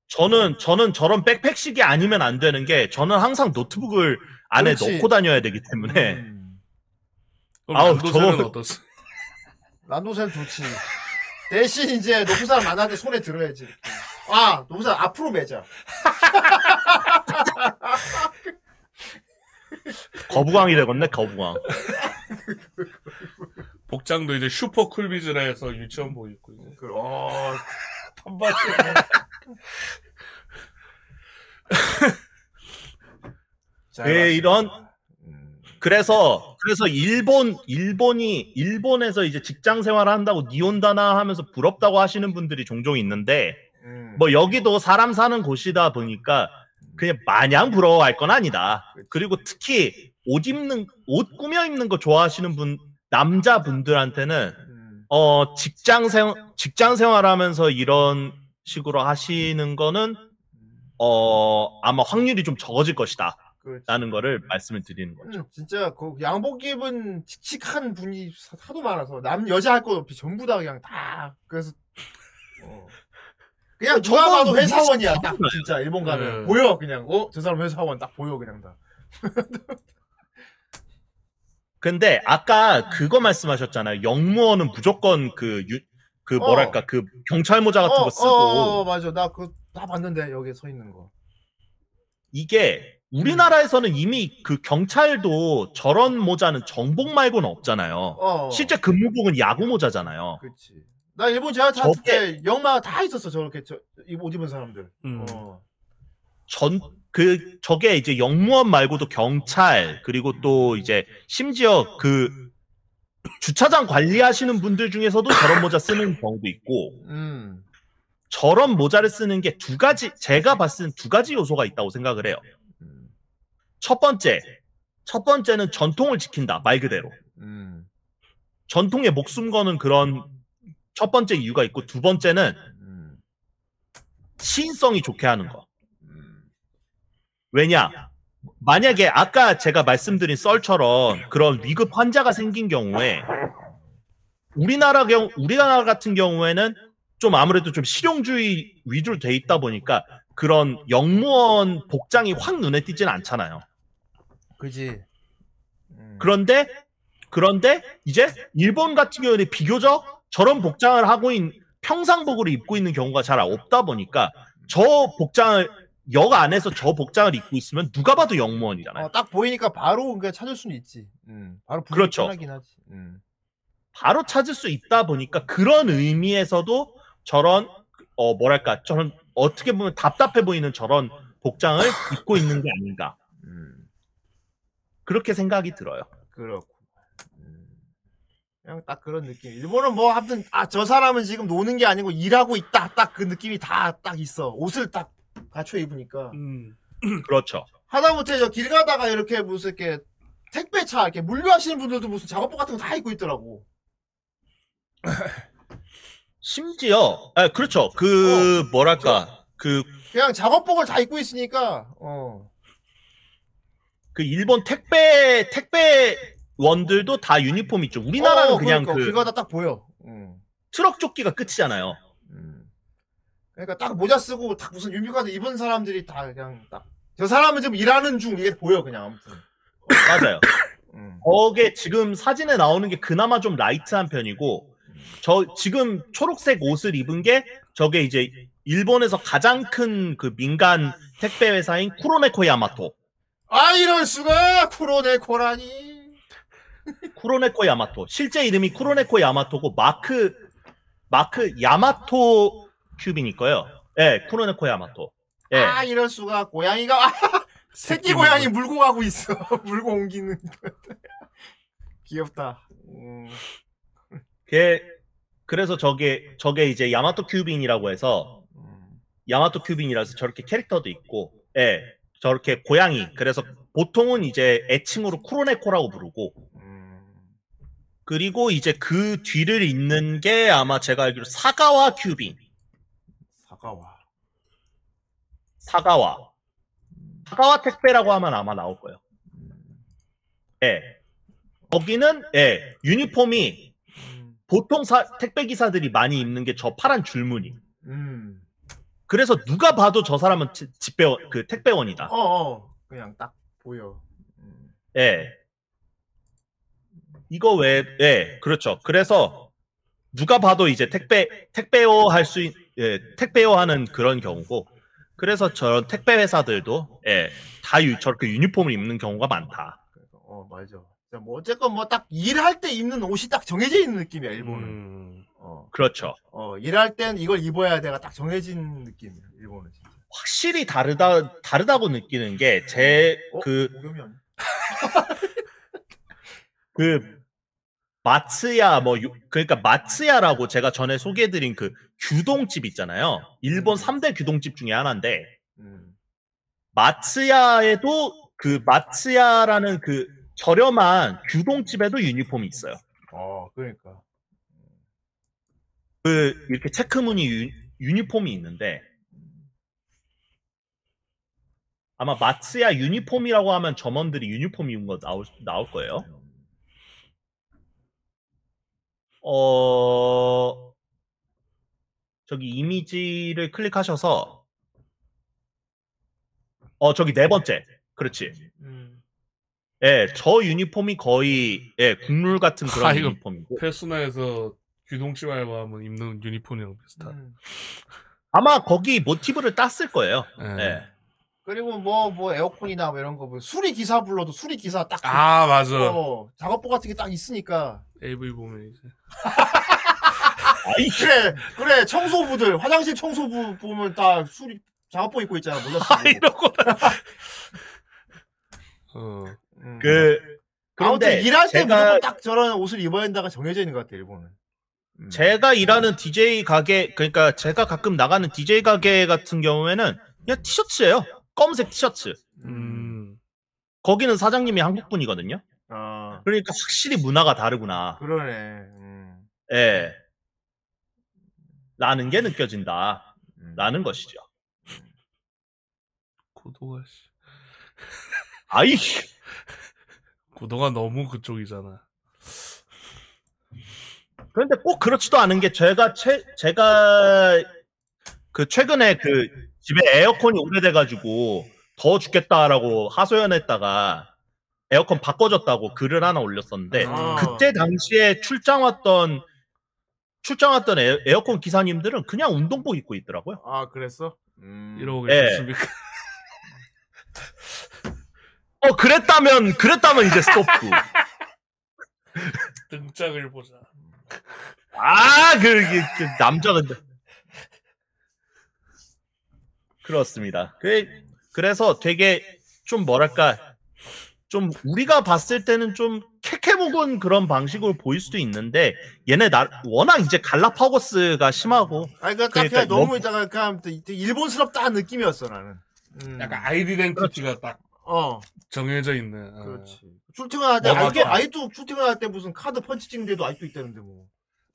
F: 저는 저는 저런 백팩식이 아니면 안 되는 게 저는 항상 노트북을 안에
D: 그렇지.
F: 넣고 다녀야 되기 때문에
D: 음.
E: 그럼
F: 아우,
E: 난도셀은
F: 저거-
E: 어떻습니까?
D: 란도셀 좋지. 대신 이제 높은 사람 만나는데 손에 들어야지. 이렇게. 아, 사람 앞으로 매자.
F: 거부광이 되겠네 거부광
E: 복장도 이제 슈퍼 쿨비즈라 해서 유치원복 입고 이제.
D: 그, 어,
F: 예,
D: 봤습니다.
F: 이런
D: 음.
F: 그래서 그래서 일본 일본이 일본에서 이제 직장 생활을 한다고 니온다나 하면서 부럽다고 하시는 분들이 종종 있는데
D: 음.
F: 뭐 여기도 사람 사는 곳이다 보니까 그냥 마냥 부러워할 건 아니다. 그리고 특히 옷 입는 옷 꾸며 입는 거 좋아하시는 분 남자분들한테는
D: 음.
F: 어 직장 생 직장 생활하면서 이런 식으로 하시는 거는 어 아마 확률이 좀 적어질 것이다. 라는 거를 말씀을 드리는 거죠.
D: 음, 진짜 그 양복 입은 칙칙한 분이 하도 많아서 남 여자 할 것 없이 전부 다 그냥 다 그래서 어. 그냥 누가
F: 저건
D: 봐도
F: 뭐
D: 회사원이야 딱 진짜 일본 가면
E: 네.
D: 보여 그냥 어 저 사람 회사원 딱 보여 그냥 다
F: 근데 아까 그거 말씀하셨잖아요. 영무원은 무조건 그, 유, 그
D: 어.
F: 뭐랄까, 그 경찰 모자 같은 거 쓰고.
D: 어, 어, 맞아 나 그거 다 봤는데 여기 서 있는 거
F: 이게 우리나라에서는 이미 그 경찰도 저런 모자는 정복 말고는 없잖아요.
D: 어.
F: 실제 근무복은 야구 모자잖아요.
D: 그렇지 나 일본
F: 저게-
D: 때 영마 다 있었어 저렇게 저, 이옷 입은 사람들.
E: 음.
D: 어.
F: 전 그 저게 이제 영무원 말고도 경찰 그리고 또 이제 심지어 그 주차장 관리하시는 분들 중에서도 저런 모자 쓰는 경우도 있고
D: 음.
F: 저런 모자를 쓰는 게 두 가지 제가 봤을 땐두 가지 요소가 있다고 생각을 해요.
D: 음.
F: 첫 번째 첫 번째는 전통을 지킨다 말 그대로
D: 음.
F: 전통에 목숨 거는 그런 첫 번째 이유가 있고 두 번째는
D: 음.
F: 시인성이 좋게 하는 거.
D: 음.
F: 왜냐? 만약에 아까 제가 말씀드린 썰처럼 그런 위급 환자가 생긴 경우에 우리나라 경 우리나라 같은 경우에는 좀 아무래도 좀 실용주의 위주로 돼 있다 보니까 그런 영무원 복장이 확 눈에 띄진 않잖아요.
D: 그지. 음.
F: 그런데 그런데 이제 일본 같은 경우에는 비교적 저런 복장을 하고 있는 평상복을 입고 있는 경우가 잘 없다 보니까 저 복장을 역 안에서 저 복장을 입고 있으면 누가 봐도 영무원이잖아요.
D: 어, 딱 보이니까 바로 그냥 찾을 수는 있지. 음. 바로
F: 그렇죠.
D: 편하긴 하지. 음.
F: 바로 찾을 수 있다 보니까 그런 의미에서도 저런 어 뭐랄까 저런 어떻게 보면 답답해 보이는 저런 복장을 입고 있는 게 아닌가
D: 음.
F: 그렇게 생각이 들어요.
D: 그렇고. 음. 그냥 딱 그런 느낌. 일본은 뭐 아무튼 아 저 사람은 지금 노는 게 아니고 일하고 있다. 딱 그 느낌이 다 딱 있어. 옷을 딱 갖춰 입으니까.
E: 음.
F: 그렇죠.
D: 하다못해 저 길 가다가 이렇게 무슨 이렇게 택배차 이렇게 물류하시는 분들도 무슨 작업복 같은 거 다 입고 있더라고.
F: 심지어 아 그렇죠. 그 뭐랄까 그
D: 그냥 작업복을 다 입고 있으니까 어.
F: 그 일본 택배 택배 원들도 다 유니폼 있죠. 우리나라는
D: 어,
F: 그냥
D: 그러니까 그길 가다 딱 보여. 음.
F: 트럭 조끼가 끝이잖아요.
D: 음. 그러니까 딱 모자 쓰고 딱 무슨 유니폼 입은 사람들이 다 그냥 딱 저 사람은 지금 일하는 중 이게 보여 그냥 아무튼.
F: 맞아요.
D: 음.
F: 저게 지금 사진에 나오는 게 그나마 좀 light한 편이고 저 지금 초록색 옷을 입은 게 저게 이제 일본에서 가장 큰 그 민간 택배 회사인 쿠로네코 야마토.
D: 아 이럴 수가 쿠로네코라니.
F: 쿠로네코 야마토. 실제 이름이 쿠로네코 야마토고 마크 마크 야마토 큐빈일 거예요. 예, 쿠로네코 야마토. 예.
D: 아 이럴 수가 고양이가 아, 새끼 고양이 물고 가고 있어. 물고 옮기는. 귀엽다. 음.
F: 걔 그래서 저게 저게 이제 야마토 큐빈이라고 해서
D: 음.
F: 야마토 큐빈이라서 저렇게 캐릭터도 있고, 예, 저렇게 고양이. 그래서 보통은 이제 애칭으로 쿠로네코라고 부르고,
D: 음.
F: 그리고 이제 그 뒤를 잇는 게 아마 제가 알기로 사가와 큐빈,
D: 사과와.
F: 사가와, 사가와 택배라고 하면 아마 나올 거예요. 예, 거기는 예 유니폼이
D: 음.
F: 보통 사- 택배 기사들이 많이 입는 게 저 파란 줄무늬.
D: 음.
F: 그래서 누가 봐도 저 사람은 지- 집배원 그 택배원이다.
D: 어, 어. 그냥 딱 보여. 음.
F: 예. 이거 왜, 예, 그렇죠. 그래서 누가 봐도 이제 택배, 택배요 할 수, 있, 예, 택배요 하는 그런 경우고, 그래서 저런 택배 회사들도, 예, 다 유, 저렇게 유니폼을 입는 경우가 많다.
D: 그래서, 어, 맞아. 진짜 뭐 어쨌건 뭐 딱 일할 때 입는 옷이 딱 정해져 있는 느낌이야, 일본은.
E: 음.
D: 어.
F: 그렇죠.
D: 어, 일할 땐 이걸 입어야 돼가 딱 정해진 느낌이야, 일본은 진짜.
F: 확실히 다르다, 다르다고 느끼는 게, 제,
D: 어?
F: 그? 그, 마츠야, 뭐, 유- 그러니까 마츠야라고 제가 전에 소개해드린 그 규동집 있잖아요. 일본 3대 규동집 중에 하나인데,
D: 음.
F: 마츠야에도 그 마츠야라는 그 저렴한 규동집에도 유니폼이 있어요.
D: 어, 그러니까.
F: 그 이렇게 체크 무늬 유, 유니폼이 있는데 아마 마츠야 유니폼이라고 하면 점원들이 유니폼 입은 거 나올 나올 거예요. 어 저기 이미지를 클릭하셔서 어 저기 네 번째 그렇지.
D: 음.
F: 예, 저 유니폼이 거의 예 국룰 같은 그런
E: 아, 이거
F: 유니폼이고
E: 페스나에서 규동치 말고 하면 입는 유니폼이랑 비슷한.
D: 음.
F: 아마 거기 모티브를 땄을 거예요.
E: 예.
F: 예.
D: 그리고 뭐, 뭐, 에어컨이나 뭐 이런 거, 뭐, 수리 기사 불러도 수리 기사 딱.
E: 아 맞아.
D: 어, 작업복 같은 게 딱 있으니까.
E: AV 보면 이제
F: 아이
D: 그래 그래 청소부들 화장실 청소부 보면 다 술이 작업복 입고 있잖아 몰라
F: 아, 이러고
E: 어.
D: 음.
F: 그
D: 아무튼 일할 때
F: 제가
D: 무조건 딱 저런 옷을 입어야 된다가 정해져 있는 것 같아 일본은 음.
F: 제가 일하는 DJ 가게 그러니까 제가 가끔 나가는 DJ 가게 같은 경우에는 그냥 티셔츠예요. 검은색 티셔츠.
E: 음.
F: 거기는 사장님이 한국 분이거든요.
D: 아
F: 그러니까 확실히 문화가 다르구나.
D: 그러네 음.
F: 예. 라는 게 느껴진다.
D: 음.
F: 라는 것이죠.
E: 구도가 씨.
F: 아이
E: 구도가 너무 그쪽이잖아.
F: 그런데 꼭 그렇지도 않은 게 제가 최 제가 그 최근에 그 집에 에어컨이 오래돼가지고 더워 죽겠다라고 하소연했다가 에어컨 바꿔줬다고 글을 하나 올렸었는데
D: 아.
F: 그때 당시에 출장 왔던 출장 왔던 에, 에어컨 기사님들은 그냥 운동복 입고 있더라고요.
D: 아 그랬어 음.
E: 이러고
F: 예.
E: 계셨습니까?
F: 어 그랬다면 그랬다면 이제 스톱.
E: 등짝을 보자.
F: 아그 그, 남자가 그렇습니다. 그 그래서 되게 좀 뭐랄까 좀 우리가 봤을 때는 좀 캐캐묵은 그런 방식으로 보일 수도 있는데 얘네 나 워낙 이제 갈라파고스가 심하고
D: 아니 그러니까 딱
F: 그러니까
D: 너무
F: 여-
D: 있다가 그냥 되게 일본스럽다는 느낌이었어 나는 음.
E: 약간 아이덴티티가 딱
D: 어
E: 정해져 있는. 어.
D: 그렇지 출퇴근할 때
E: 어,
D: 아직도,
E: 맞아.
D: 아직도 출퇴근할 때 무슨 카드 펀치 찍는 데도 아직도 있다는데 뭐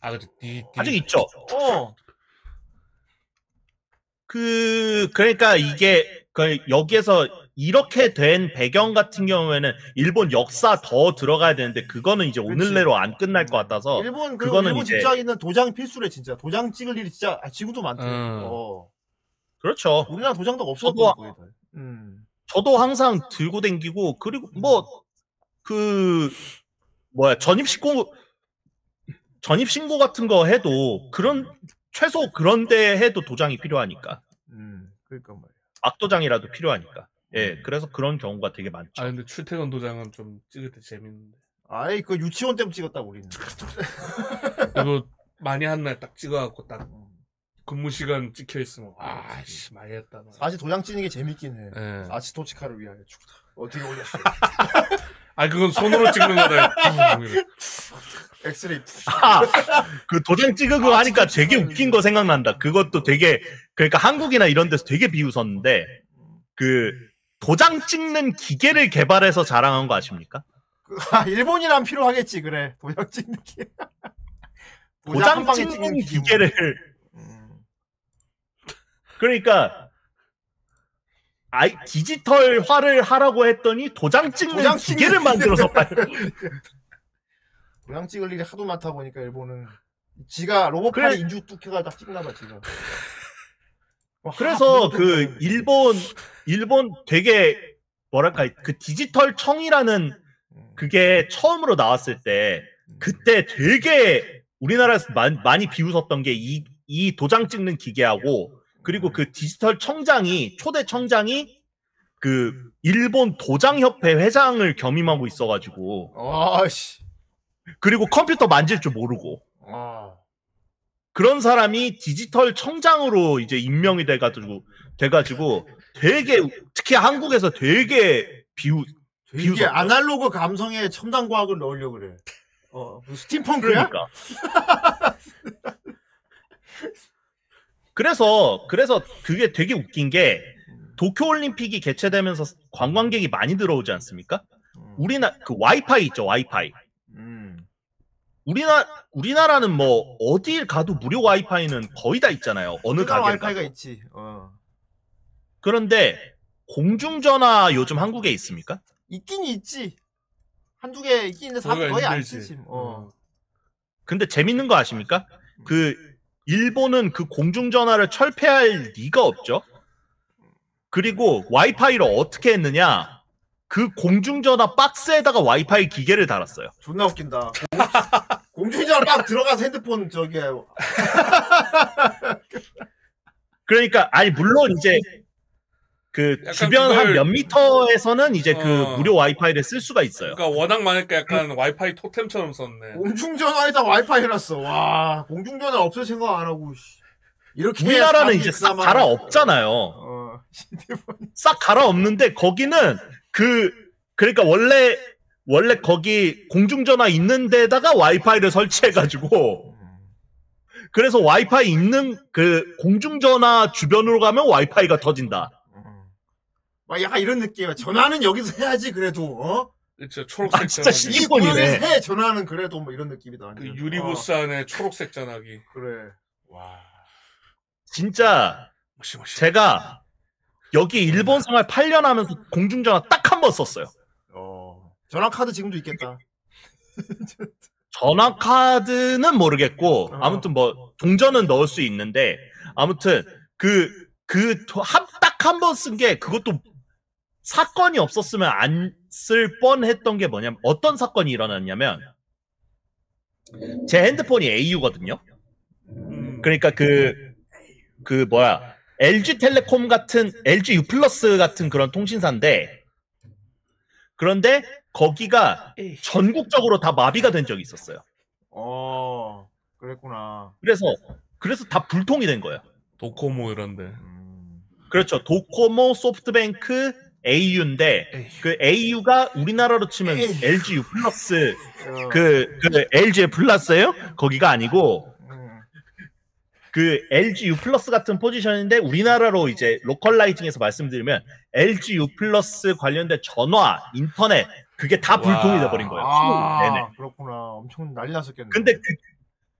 E: 아, 그치. 디, 디.
F: 아직 있죠.
D: 어.
F: 그 그러니까 이게 그 여기에서 이렇게 된 배경 같은 경우에는 일본 역사 더 들어가야 되는데 그거는 이제 오늘 내로 안 끝날 것 같아서
D: 일본
F: 그거는
D: 일본
F: 이제-
D: 직장인은 도장 필수래 진짜 도장 찍을 일이 진짜 아, 지금도 많대.
E: 음.
D: 어.
F: 그렇죠.
D: 우리나라 도장도 없었고
F: 저도-
D: 거의 다. 음.
F: 저도 항상 들고 댕기고 그리고 뭐 그 뭐야 전입 신고 전입 신고 같은 거 해도 그런 최소 그런데 해도 도장이 필요하니까
D: 음. 그러니까 말이야.
F: 악도장이라도 필요하니까 예 그래서 그런 경우가 되게 많죠.
E: 아, 근데 출퇴근 도장은 좀 찍을 때 재밌는데.
D: 아이 그 유치원 때부터 찍었다 우리는.
E: 그리고 많이 한 날 딱 찍어갖고 딱 근무 시간 찍혀 있으면 아씨 많이 했다. 나.
D: 사실 도장 찍는 게 재밌긴 해.
E: 예.
D: 아치토치카를 위하여 죽다. 어떻게 올렸어?
E: 아 그건 손으로 찍는 거다.
D: 엑스레이.
F: 아, 그 도장 찍으고 하니까 되게 웃긴 거 생각난다. 그것도 되게 그러니까 한국이나 이런 데서 되게 비웃었는데 그 도장 찍는 기계를 개발해서 자랑한 거 아십니까?
D: 아, 일본이란 필요하겠지 그래. 도장 찍는 게.
F: 도장
D: 한 방에
F: 찍는
D: 기계 뭐.
F: 기계를
D: 음.
F: 그러니까 아이 디지털화를 하라고 했더니 도장 찍는
D: 도장 찍는
F: 기계를 만들어서 팔.
D: 도장 찍을 일이 하도 많다 보니까 일본은 지가 로봇팔이
F: 그래.
D: 인주 뚝해가 딱 찍나 봐 지가. 뭐
F: 그래서
D: 하-
F: 그 일본 일본 되게 뭐랄까 그 디지털 청이라는
D: 음.
F: 그게 처음으로 나왔을 때 그때 되게 우리나라에서 많- 많이 비웃었던 게 이 이 도장 찍는 기계하고 그리고 그 디지털 청장이 초대 청장이 그 일본 도장협회 회장을 겸임하고 있어가지고
D: 아씨.
F: 그리고 컴퓨터 만질 줄 모르고
D: 아.
F: 그런 사람이 디지털 청장으로 이제 임명이 돼가지고 돼가지고 되게 특히 한국에서 되게 비웃
D: 이게
F: 비웃었죠.
D: 아날로그 감성에 첨단 과학을 넣으려고 그래. 어, 뭐 스팀펑크야?
F: 그러니까 그래서 그래서 그게 되게 웃긴 게 도쿄 올림픽이 개최되면서 관광객이 많이 들어오지 않습니까?
D: 음.
F: 우리나 그 와이파이 있죠 와이파이.
D: 음.
F: 우리나 우리나라는 뭐 어딜 가도 무료 와이파이는 거의 다 있잖아요. 어느 가게
D: 와이파이가
F: 가도.
D: 있지. 어.
F: 그런데 공중전화 요즘 한국에 있습니까?
D: 있긴 있지. 한두 개 있긴 있는데 사, 거의 안
E: 힘들지.
D: 쓰지. 어.
F: 근데 재밌는 거 아십니까? 그 일본은 그 공중전화를 철폐할 리가 없죠. 그리고 와이파이를 어떻게 했느냐? 그 공중전화 박스에다가 와이파이 기계를 달았어요.
D: 존나 웃긴다. 공중전화 막 들어가서 핸드폰 저기
F: 그러니까 아니 물론 이제 그 주변 한
E: 그걸-
F: 몇 미터에서는 이제 그
E: 어.
F: 무료 와이파이를 쓸 수가 있어요.
E: 그러니까 워낙 많으니까 약간 와이파이 토템처럼 썼네.
D: 공중전화에다 와이파이 해놨어. 와, 공중전화 없을 생각 안 하고, 씨. 이렇게. 해야
F: 우리나라는 이제 싹 갈아 없잖아요.
D: 어,
F: 싹 갈아 없는데 거기는 그 그러니까 원래 원래 거기 공중전화 있는 데다가 와이파이를 설치해가지고 그래서 와이파이 있는 그 공중전화 주변으로 가면 와이파이가 터진다.
D: 막 약간 이런 느낌이야. 전화는 여기서 해야지, 그래도, 어?
E: 그쵸, 초록색
F: 아, 진짜
E: 전화기.
D: 이
F: 시기권이네.
D: 구역에서 해, 전화는 그래도 뭐 이런 느낌이다.
E: 그
D: 완전.
E: 유리부스 안에 초록색 전화기.
D: 어, 그래. 와.
F: 진짜
E: 무시무시.
F: 제가 여기 일본 생활 8년 하면서 공중전화 딱 한 번 썼어요.
D: 어. 전화 카드 지금도 있겠다.
F: 전화 카드는 모르겠고
D: 어.
F: 아무튼 뭐 동전은 넣을 수 있는데 아무튼 그, 그그딱 한 번 쓴 게 그것도 사건이 없었으면 안 쓸 뻔했던 게 뭐냐면 어떤 사건이 일어났냐면 제 핸드폰이 AU거든요.
E: 음.
F: 그러니까 그그 뭐야 LG 텔레콤 같은 LG U 플러스 같은 그런 통신사인데 그런데 거기가 전국적으로 다 마비가 된 적이 있었어요.
D: 어. 그랬구나.
F: 그래서 그래서 다 불통이 된 거예요.
E: 도코모 이런데.
D: 음.
F: 그렇죠. 도코모, 소프트뱅크, AU인데
E: 에이.
F: 그 AU가 우리나라로 치면
D: 에이.
F: LG U 플러스
D: 어.
F: 그, 그 LG 플러스예요? 거기가 아니고
D: 음.
F: 그 LG U 플러스 같은 포지션인데 우리나라로 이제 localizing해서 말씀드리면 LG U 플러스 관련된 전화, 인터넷 그게 다 불통이
E: 와.
F: 돼버린 거예요.
D: 아,
F: 네네.
D: 그렇구나. 엄청 난리 났었겠네.
F: 근데 그,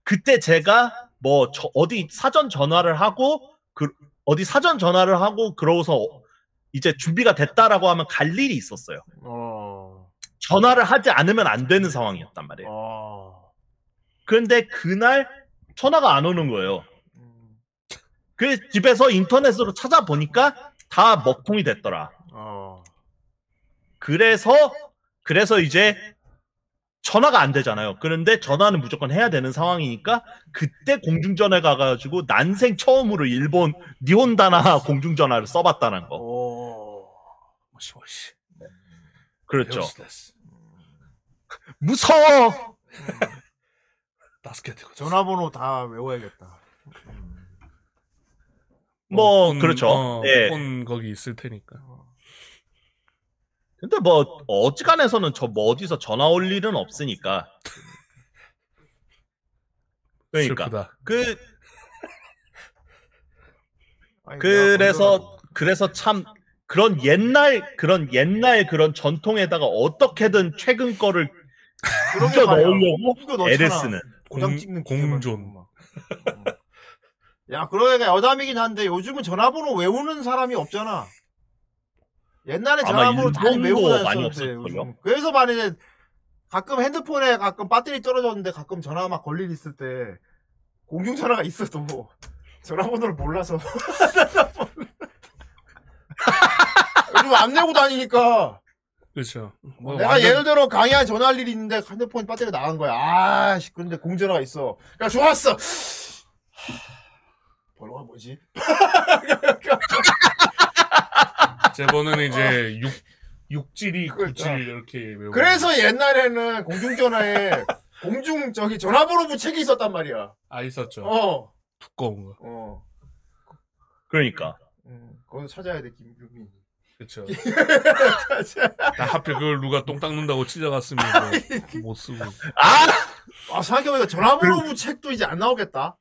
F: 그때 제가 뭐 저- 어디 사전 전화를 하고 그 어디 사전 전화를 하고 그러고서 이제 준비가 됐다라고 하면 갈 일이 있었어요.
D: 어.
F: 전화를 하지 않으면 안 되는 상황이었단 말이에요.
D: 어.
F: 그런데 그날 전화가 안 오는 거예요.
D: 음.
F: 그 집에서 인터넷으로 찾아보니까 다 먹통이 됐더라.
D: 어.
F: 그래서 그래서 이제 전화가 안 되잖아요. 그런데 전화는 무조건 해야 되는 상황이니까 그때 공중전화 가가지고 난생 처음으로 일본 니혼다나 공중전화를 써봤다는 거.
D: 오.
E: 무시무시.
F: 그렇죠.
E: 베우스데스.
F: 무서워.
E: 다스케트.
D: 전화번호 다 외워야겠다. 음.
F: 뭐
E: 폰,
F: 그렇죠.
E: 어,
F: 예.
E: 폰 거기 있을 테니까.
F: 근데 뭐 어지간해서는 저 뭐 어디서 전화 올 일은 없으니까. 그러니까
E: 슬프다.
F: 그
D: 아니,
F: 그래서. 그래서 참 그런 옛날 그런 옛날 그런 전통에다가 어떻게든 최근 거를
D: 말이야.
F: 넣으려고. 애를 쓰는.
D: 고장
E: 공-
D: 찍는
E: 공존.
D: 음. 야, 그러니까 여담이긴 한데 요즘은 전화번호 외우는 사람이 없잖아. 옛날에 전화번호 다 외우고
F: 많이
D: 다녔었는데? 요즘. 그래서 말이지 가끔 핸드폰에 가끔 배터리 떨어졌는데 가끔 전화 막 걸릴 있을 때 공중전화가 있어도 전화번호를 몰라서 요즘 안 내고 다니니까
E: 그렇죠. 뭐
D: 내가
E: 완전-
D: 예를 들어 강의한 전화할 일이 있는데 핸드폰 배터리가 나간 거야. 아, 씨, 근데 공전화가 있어. 그러니까 좋았어. 번호가 뭐지?
E: 제 번호는 이제 6 육질이
D: 그러니까.
E: 구질 이렇게 외우고.
D: 그래서 옛날에는 공중전화에 공중 저기 전화번호부 책이 있었단 말이야.
E: 아 있었죠.
D: 어,
E: 두꺼운 거.
D: 어.
F: 그러니까
D: 음, 거기서 찾아야 돼 김규민.
E: 그렇죠. 나 하필 그걸 누가 똥 닦는다고 찢어갔으면 이거 못 쓰고.
F: 아
D: 아 생각해보니까 전화번호부 책도 이제 안 나오겠다.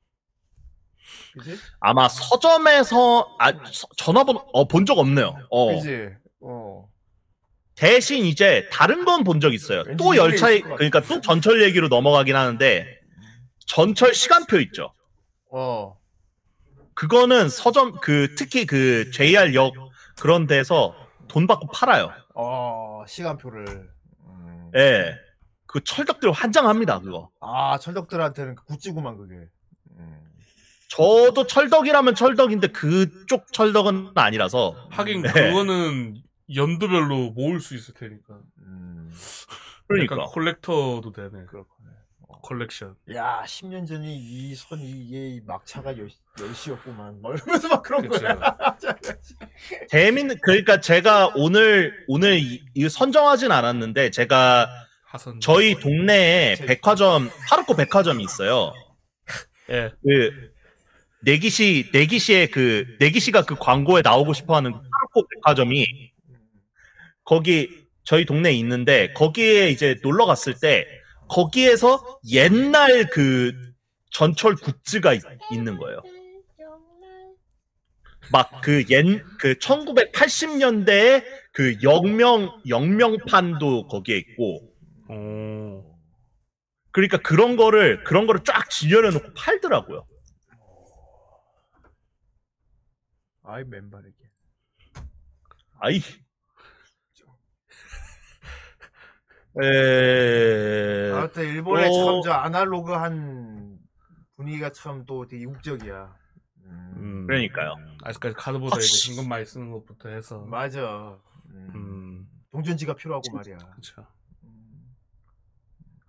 D: 그지?
F: 아마 서점에서 아 서- 전화번호 어, 본 적 없네요. 어.
D: 그지? 어.
F: 대신 이제 다른 건 본 적 있어요. 또 열차. 그러니까 또 전철 얘기로 넘어가긴 하는데 전철 시간표 있죠.
D: 어.
F: 그거는 서점 그 특히 그 JR역 그런 데서 돈 받고 팔아요.
D: 어, 시간표를. 음.
F: 예. 그 철덕들 환장합니다, 그거.
D: 아, 철덕들한테는 굿즈구만, 그게. 음.
F: 저도 철덕이라면 철덕인데 그쪽 철덕은 아니라서.
E: 하긴
F: 네.
E: 그거는 연도별로 모을 수 있을 테니까.
D: 음.
F: 그러니까.
E: 콜렉터도 되네.
D: 어.
E: 컬렉션.
D: 야 10년 전에 이 선이 이게 막차가 10, 10시였구만 뭐 이러면서 막 그런
E: 그쵸.
D: 거야
F: 재밌는 그러니까 제가 오늘 오늘 이, 이 선정하진 않았는데 제가
E: 하선.
F: 저희 동네에 백화점 하루코 백화점이 있어요.
E: 예.
F: 그 내기시 내기시의 그 내기시가 그 광고에 나오고 싶어하는 하루코 백화점이 거기 저희 동네에 있는데 거기에 이제 놀러 갔을 때 거기에서 옛날 그 전철 굿즈가 있, 있는 거예요. 막 그 옛 그 1980년대에 그 영명 영명판도 거기에 있고
E: 오.
F: 그러니까 그런 거를 그런 거를 쫙 진열해 놓고 팔더라고요.
D: 아이 맨발에게
F: 아이. 에.
D: 아무튼 일본의
F: 어.
D: 참저 아날로그한 분위기가 참 또 되게 이국적이야 음,
E: 음.
F: 그러니까요.
E: 아직까지 카드보다 이제. 현금 많이 쓰는 것부터 해서.
D: 맞아 음,
E: 음.
D: 동전지가 필요하고 말이야
E: 그쵸.
D: 음.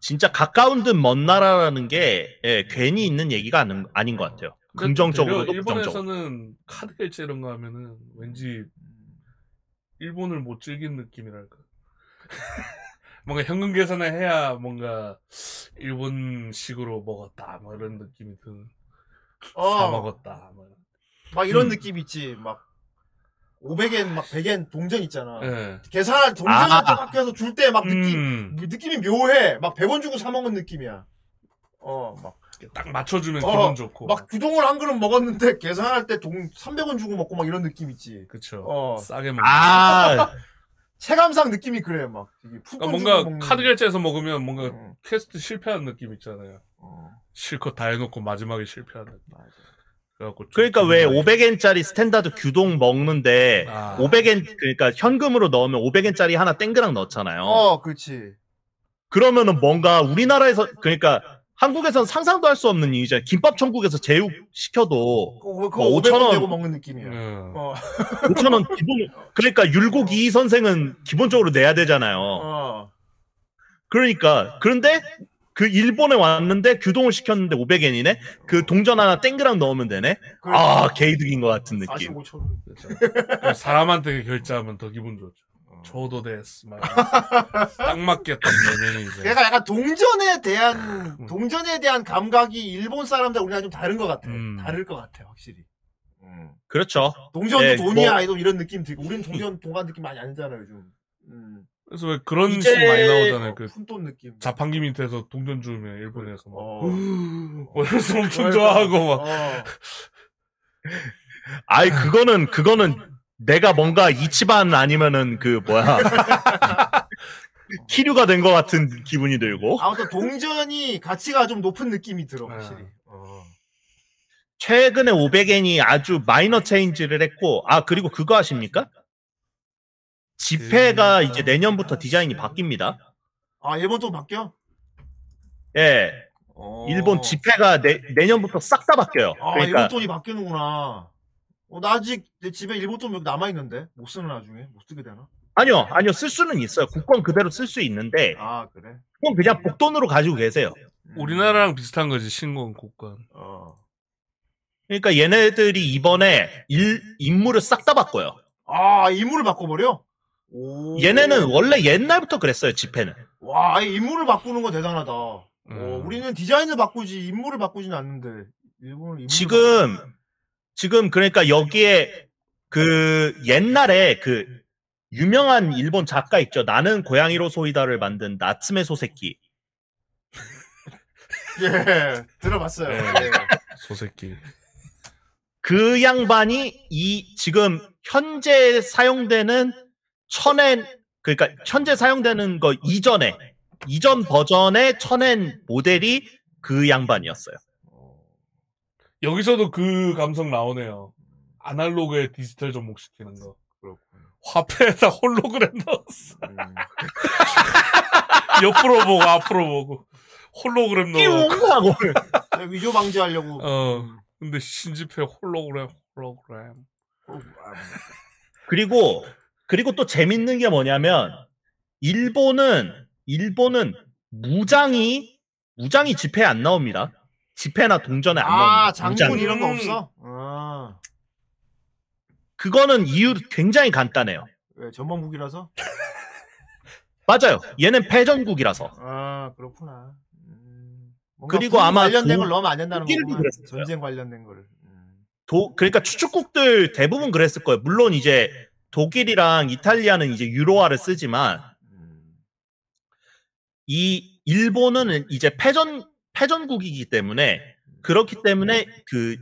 F: 진짜 가까운 듯 먼 나라라는 게 예, 괜히 있는 얘기가 아닌, 아닌 것 같아요. 긍정적으로도.
E: 일본에서는 카드 결제 이런 거 하면은 왠지 일본을 못 즐긴 느낌이랄까. 뭔가 현금 계산을 해야 뭔가 일본식으로 먹었다 뭐 이런 느낌이 드는
D: 어.
E: 사 먹었다 뭐.
D: 막 이런
F: 음.
D: 느낌 있지. 막 500엔 막 100엔 동전 있잖아.
E: 예.
D: 계산할 동전을
F: 아.
D: 딱 해서 줄 때 막 느낌
E: 음,
D: 느낌이 묘해. 막 100원 주고 사 먹은 느낌이야. 어, 막,
E: 딱 맞춰주면
D: 어,
E: 기분 좋고.
D: 막 규동을 한 그릇 먹었는데 계산할 때 동 300원 주고 먹고 막 이런 느낌 있지.
E: 그쵸.
D: 어.
E: 싸게 먹는.
F: 아,
D: 체감상 느낌이 그래. 막
E: 그러니까
D: 돈
E: 뭔가
D: 먹는
E: 카드 결제해서 먹으면 뭔가
D: 어,
E: 퀘스트 실패한 느낌 있잖아요.
D: 어,
E: 실컷 다 해놓고 마지막에 실패한 느낌.
D: 맞아.
F: 그러니까 왜
E: 기분
F: 500엔짜리 standard 규동 먹는데
E: 아.
F: 500엔 그러니까 현금으로 넣으면 500엔짜리 하나 땡그랑 넣잖아요.
D: 어, 그렇지.
F: 그러면은 뭔가 우리나라에서 그러니까 한국에선 상상도 할 수 없는 일이잖아요. 김밥 천국에서 제육 시켜도
D: 그거, 그거
F: 뭐
D: 500원
F: 5,000원.
D: 내고 먹는 느낌이야.
E: 응.
D: 어,
F: 5천 원 기본 그러니까 율곡 이 선생은 기본적으로 내야 되잖아요.
D: 어.
F: 그러니까 그런데 그 일본에 왔는데 규동을 시켰는데 500엔이네. 그 동전 하나 땡그랑 넣으면 되네.
D: 그래.
F: 아 개이득인 것 같은 느낌.
D: 45천 원.
E: 그렇죠. 사람한테 결제하면 더 기분 좋죠.
D: 어.
E: 저도 됐어. 막 이러면서. 딱 맞게 딱 내면이 이제.
D: 걔가 약간 동전에 대한
E: 음.
D: 동전에 대한 감각이 일본 사람들 우리랑 좀 다른 것 같아.
E: 음.
D: 다를 것 같아 확실히. 음.
F: 그렇죠.
D: 동전도
F: 예,
D: 돈이야
F: 뭐-
D: 이런 이런 느낌 들고 우리는 동전 동안 느낌 많이 아니잖아요 요즘. 음.
E: 그래서 왜 그런
F: 이제-
E: 식 많이 나오잖아요. 그
D: 푼돈 느낌.
E: 자판기 밑에서 동전 주면 일본에서 막.
D: 어.
E: 뭐 이래서 엄청 좋아하고 막.
D: 어.
F: 아이 그거는 그거는 내가 뭔가 이치반 아니면은 그 뭐야 키류가 된 것 같은 기분이 들고
D: 아무튼 동전이 가치가 좀 높은 느낌이 들어 확실히. 어.
F: 최근에 500엔이 아주 마이너 체인지를 했고 아 그리고 그거 아십니까? 지폐가
E: 그-
F: 이제 내년부터 디자인이 바뀝니다.
D: 아 일본 또 바뀌어?
F: 예,
D: 어.
F: 일본 지폐가 내, 내년부터 싹 다 바뀌어요.
D: 아
F: 그러니까
D: 일본 돈이 바뀌는구나. 어, 나 아직 내 집에 일본 돈 여기 남아 있는데 못 쓰는 나중에 못 쓰게 되나?
F: 아니요, 아니요 쓸 수는 있어요. 국권 그대로 쓸 수 있는데
D: 아 그래.
F: 그건 그냥 복돈으로 가지고 계세요.
D: 음.
E: 우리나라랑 비슷한 거지, 신공 국관.
D: 어.
F: 그러니까 얘네들이 이번에 일, 임무를 싹다 바꿔요.
D: 아 인물을 바꿔버려? 오.
F: 얘네는 원래 옛날부터 그랬어요, 지폐는.
D: 와, 아예 인물을 바꾸는 거 대단하다. 어,
E: 음.
D: 우리는 디자인을 바꾸지 인물을 바꾸진 않는데 일본은 인물을
F: 지금, 지금 그러니까 여기에 그 옛날에 그 유명한 일본 작가 있죠. 나는 고양이로 소이다를 만든 나츠메 소세키.
D: 예 들어봤어요.
E: 네.
D: 예.
E: 소새끼.
F: 그 양반이 이 지금 현재 사용되는 천엔 그러니까 현재 사용되는 거 이전에 이전 버전의 천엔 모델이 그 양반이었어요.
E: 여기서도 그 감성 나오네요. 아날로그에 디지털 접목시키는 거.
D: 그렇군.
E: 화폐에다 홀로그램 넣었어.
D: 음.
E: 옆으로 보고 앞으로 보고. 홀로그램 넣어.
F: 띵 하고
D: 네, 위조 방지하려고.
E: 어. 근데 신지폐 홀로그램, 홀로그램.
D: 어,
F: 그리고 그리고 또 재밌는 게 뭐냐면 일본은 일본은 무장이 무장이 집회에 안 나옵니다. 집회나 동전에 안
D: 아,
F: 나옵니다.
D: 장군. 이런 거
E: 음.
D: 없어? 아,
F: 그거는 이유 굉장히 간단해요.
D: 왜 전범국이라서?
F: 맞아요. 얘는 패전국이라서.
D: 아, 그렇구나. 음,
F: 그리고
D: 군
F: 아마
D: 관련된
F: 도-
D: 걸 넣으면 안 된다는
F: 거예요.
D: 전쟁 관련된 거를. 음.
F: 도, 그러니까 추축국들 대부분 그랬을 거예요. 물론 이제 독일이랑 이탈리아는 이제 유로화를 쓰지만
D: 음.
F: 이 일본은 이제 패전 패전국이기 때문에 그렇기 때문에 그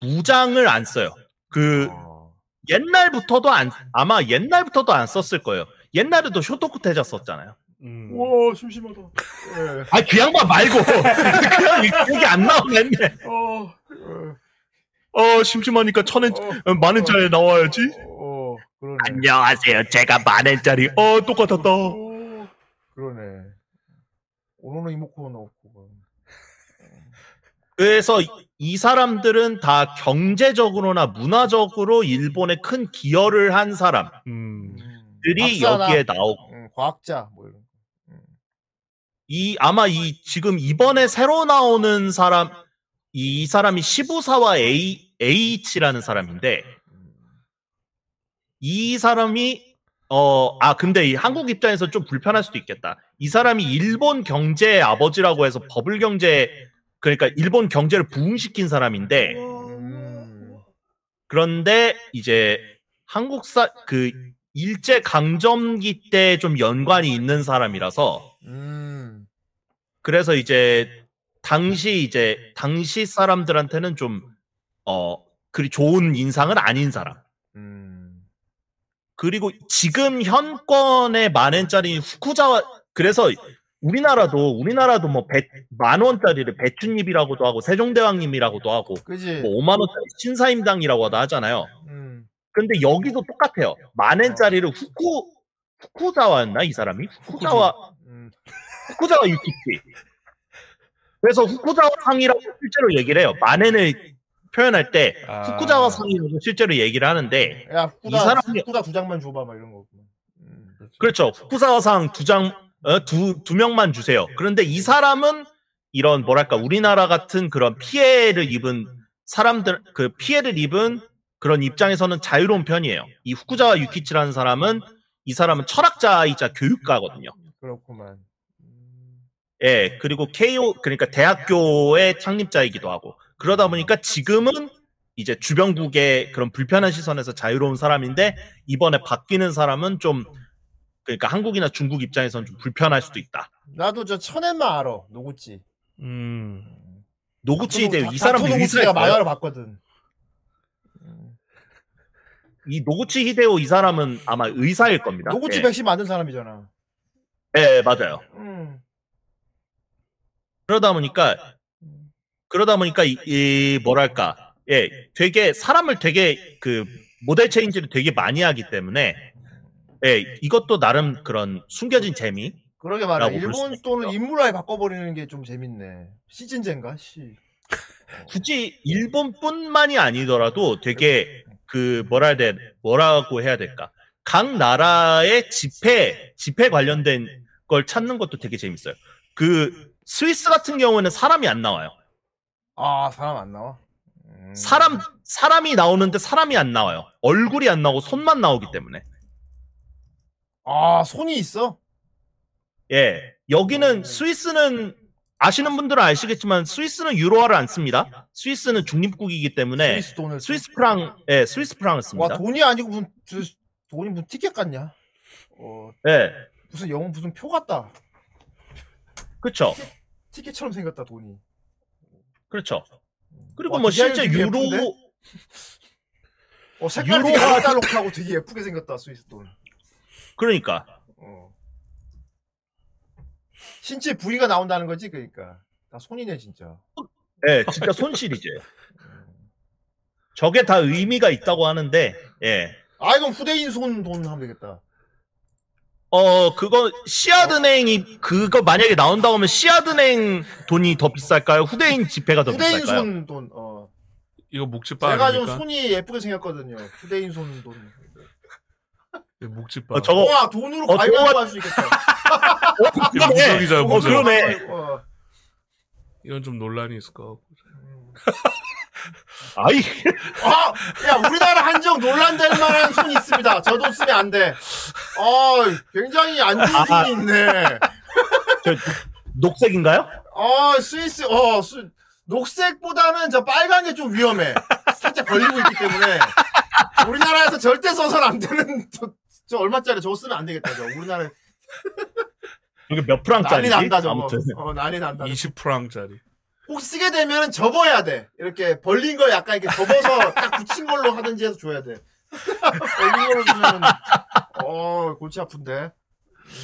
F: 무장을 안 써요. 그
D: 어.
F: 옛날부터도 안 아마 옛날부터도 안 썼을 거예요. 옛날에도 쇼토쿠 테자 썼잖아요.
E: 음.
D: 우와, 심심하다. 예.
F: 아그 양반 말고 그냥 기억이 안 나오네.
D: 어, 어,
F: 어 심심하니까 천엔
D: 어,
F: 만 원짜리 나와야지.
D: 어, 그러네.
F: 안녕하세요. 제가 만 원짜리. 어 똑같았다.
D: 어, 그러네. 오노노 이모코 넣고.
F: 그래서 이- 이 사람들은 다 경제적으로나 문화적으로 일본에 큰 기여를 한 사람들이
E: 음.
F: 여기에 나오고
D: 음, 과학자 뭐 이런. 거.
F: 이 아마 이 지금 이번에 새로 나오는 사람 이 사람이 시부사와 A H라는 사람인데
D: 음.
F: 이 사람이 어 아 근데 이 한국 입장에서 좀 불편할 수도 있겠다. 이 사람이 일본 경제의 아버지라고 해서 버블 경제 그러니까 일본 경제를 부흥시킨 사람인데
D: 음.
F: 그런데 이제 한국사 그 일제 강점기 때 좀 연관이 있는 사람이라서
D: 음.
F: 그래서 이제 당시 이제 당시 사람들한테는 좀어 그리 좋은 인상은 아닌 사람.
D: 음.
F: 그리고 지금 현권의 만엔짜리 후쿠자와 그래서 우리나라도 우리나라도 뭐 만 원짜리를 배추잎이라고도 하고 세종대왕님이라고도 하고. 뭐 5만 원짜리 신사임당이라고도 하잖아요.
D: 음.
F: 근데 여기도 똑같아요. 만엔짜리를 후쿠 후쿠자와였나 이 사람이 후쿠자와
D: 음.
F: 후쿠자와 유키치. 그래서 후쿠자와 상이라고 실제로 얘기를 해요. 만엔을 표현할 때
E: 아.
F: 후쿠자와 상이라고 실제로 얘기를 하는데
D: 야, 후다,
F: 이 사람이-
D: 후다 두 장만 줘봐, 막 이런 거. 음.
F: 그렇죠. 후쿠자와 상 두 장, 어, 두, 두 명만 주세요. 그런데 이 사람은 이런 뭐랄까 우리나라 같은 그런 피해를 입은 사람들 그 피해를 입은 그런 입장에서는 자유로운 편이에요. 이 후쿠자와 유키치라는 사람은 이 사람은 철학자이자 교육가거든요.
D: 그렇구만. 음.
F: 예, 그리고 KO 그러니까 대학교의 창립자이기도 하고 그러다 보니까 지금은 이제 주변국의 그런 불편한 시선에서 자유로운 사람인데 이번에 바뀌는 사람은 좀 그러니까 한국이나 중국 입장에서는 좀 불편할 수도 있다.
D: 나도 저 천엔만 알아, 노구찌.
E: 음.
F: 노구치
D: 노-
F: 이 사람
D: 닥터 노구찌
F: 의사일
D: 내가
F: 거예요.
D: 만화를 봤거든. 음.
F: 이 노구치 히데오 이 사람은 아마 의사일 겁니다.
D: 노구찌
F: 예.
D: 백신 만든 사람이잖아.
F: 예, 맞아요.
D: 음.
F: 그러다 보니까 그러다 보니까 이, 이 뭐랄까 예 되게 사람을 되게 그 모델 체인지를 되게 많이 하기 때문에 예 이것도 나름 그런 숨겨진 재미
D: 그러게 말이야. 일본. 또는 인물화에 바꿔버리는 게 좀 재밌네. 시즌제인가? 씨.
F: 굳이 일본뿐만이 아니더라도 되게 그 뭐라 해야 돼 뭐라고 해야 될까 각 나라의 집회 집회 관련된 걸 찾는 것도 되게 재밌어요. 그 스위스 같은 경우에는 사람이 안 나와요.
D: 아, 사람 안 나와? 음.
F: 사람 사람이 나오는데 사람이 안 나와요. 얼굴이 안 나오고 손만 나오기 때문에.
D: 아, 손이 있어?
F: 예. 여기는 스위스는 아시는 분들은 아시겠지만 스위스는 유로화를 안 씁니다. 스위스는 중립국이기 때문에
D: 스위스 돈을.
F: 스위스 프랑 예, 스위스 프랑을
D: 와,
F: 씁니다.
D: 돈이 아니고 무슨, 저- 돈이 무슨 티켓 같냐? 어,
F: 예.
D: 무슨 영어 무슨 표 같다.
F: 그렇죠.
D: 티켓처럼 생겼다, 돈이.
F: 그렇죠. 그리고
D: 와,
F: 뭐
D: 디자인이
F: 실제
D: 되게
F: 유로
D: 예쁜데? 어, 색깔이
F: 유로화-
D: 알록달록하고 되게 예쁘게 생겼다, 스위스 돈.
F: 그러니까
D: 어. 신체 부위가 나온다는 거지, 그러니까. 다 손이네, 진짜.
F: 예, 진짜 손실이죠. 저게 다 의미가 있다고 하는데 예.
D: 아, 이건 후대인 손 돈 하면 되겠다.
F: 어, 그거, 씨앗은행이, 그거 만약에 나온다고 하면 씨앗은행 돈이 더 비쌀까요? 후대인 지폐가 더
D: 후대인
F: 비쌀까요?
D: 손 돈, 어.
E: 이거 목지바
D: 제가 좀
E: 아닙니까?
D: 손이 예쁘게 생겼거든요. 후대인 손 돈.
E: 네, 목지바.
F: 어, 저거,
D: 와, 돈으로
F: 어,
D: 과일만
F: 저거-
D: 할수 있겠다.
E: 무적이잖아,
F: 어,
E: 무적.
F: 그러네.
D: 어.
E: 이건 좀 논란이 있을 것 같고.
F: 아이
D: 아, 야, 우리나라 한정 논란될 만한 손이 있습니다. 저도 쓰면 안 돼. 어, 굉장히 안 좋은
F: 아.
D: 손이 있네.
F: 저 녹색인가요?
D: 어, 스위스, 어, 스, 녹색보다는 저 빨간 게 좀 위험해. 살짝 걸리고 있기 때문에. 우리나라에서 절대 써서는 안 되는, 저, 저 얼마짜리 저거 쓰면 안 되겠다, 저. 우리나라에.
F: 이게 몇
D: 난리
F: 프랑짜리지?
D: 난다, 저거.
F: 아무튼
D: 어, 난리 난다.
E: 20프랑짜리.
D: 혹 쓰게 되면 접어야 돼. 이렇게 벌린 걸 약간 이렇게 접어서 딱 붙인 걸로 하든지 해서 줘야 돼. 벌린 걸로 주면, 어, 골치 아픈데.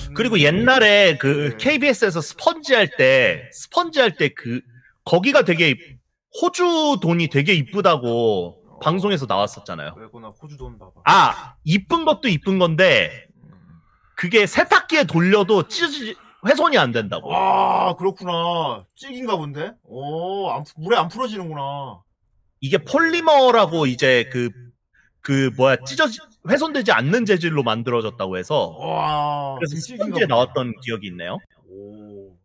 D: 음,
F: 그리고 옛날에 그
D: 네.
F: KBS에서 스펀지 할 때 스펀지 할 때 그 거기가 되게 호주 돈이 되게 이쁘다고 방송에서 나왔었잖아요.
D: 왜구나, 호주 돈 봐봐.
F: 아 이쁜 것도 이쁜 건데 그게 세탁기에 돌려도 찢어지 훼손이 안 된다고.
D: 와, 그렇구나. 찍인가 본데? 오, 안, 푸- 물에 안 풀어지는구나.
F: 이게 폴리머라고 이제 그 그 뭐야 찢어지 훼손되지 않는 재질로 만들어졌다고 해서
D: 와,
F: 그래서
D: 지금 찍인가
F: 스펀지에
D: 보다.
F: 나왔던 기억이 있네요.
D: 오,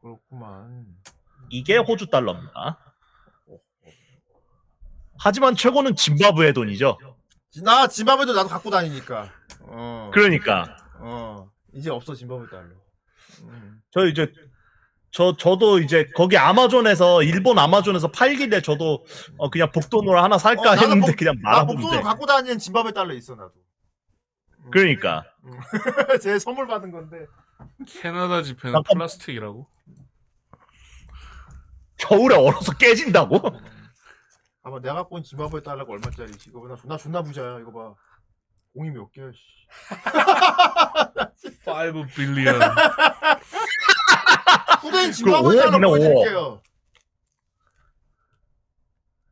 D: 그렇구만.
F: 이게 호주 달러입니다. 하지만 최고는 짐바브웨 돈이죠.
D: 나 짐바브웨도 나도 갖고 다니니까. 어,
F: 그러니까
D: 어, 이제 없어 짐바브웨 달러. 음.
F: 저 이제 저 저도 이제 거기 아마존에서 일본 아마존에서 팔길래 저도 어, 그냥 복돈으로 하나 살까
D: 어,
F: 했는데
D: 복-
F: 그냥
D: 나
F: 말아보는데
D: 목돈을 갖고 다니는 짐바브웨 달러 있어 나도. 음.
F: 그러니까
D: 제 선물 받은 건데.
E: 캐나다 지폐는
F: 잠깐-
E: 플라스틱이라고?
F: 겨울에 얼어서 깨진다고?
D: 아마 내가 갖고 온 짐바브웨 달러가 얼마짜리지? 이거 봐, 나 존나 부자야. 이거 봐. 공이 몇 개야? 씨.
E: 5 빌리언.
D: 후대인 달러
F: 오억이네,
D: 보여드릴게요.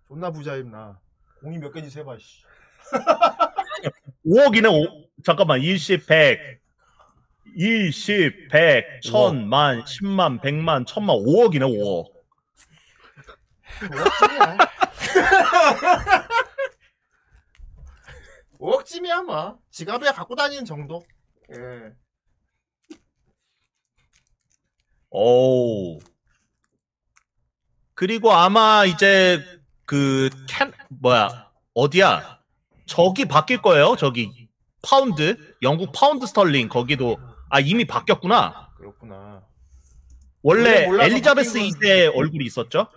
D: 존나 부자임 나. 공이 몇 개인지 세봐. 씨.
F: 5억이네. 오, 잠깐만. 20, 100. 20, 100, 1000 만, 10만, 100만, 1000만, 5억이네, 5억.
D: 오억쯤이야. 오억쯤이야 뭐. 지갑에 갖고 다니는 정도. 예.
F: 오. 그리고 아마 이제 그 캔, 뭐야, 어디야? 저기 바뀔 거예요, 저기. 파운드. 영국 파운드 스털링, 거기도. 아, 이미 바뀌었구나.
D: 그렇구나.
F: 원래 엘리자베스
D: 바뀐 건-
F: 2세 얼굴이 있었죠?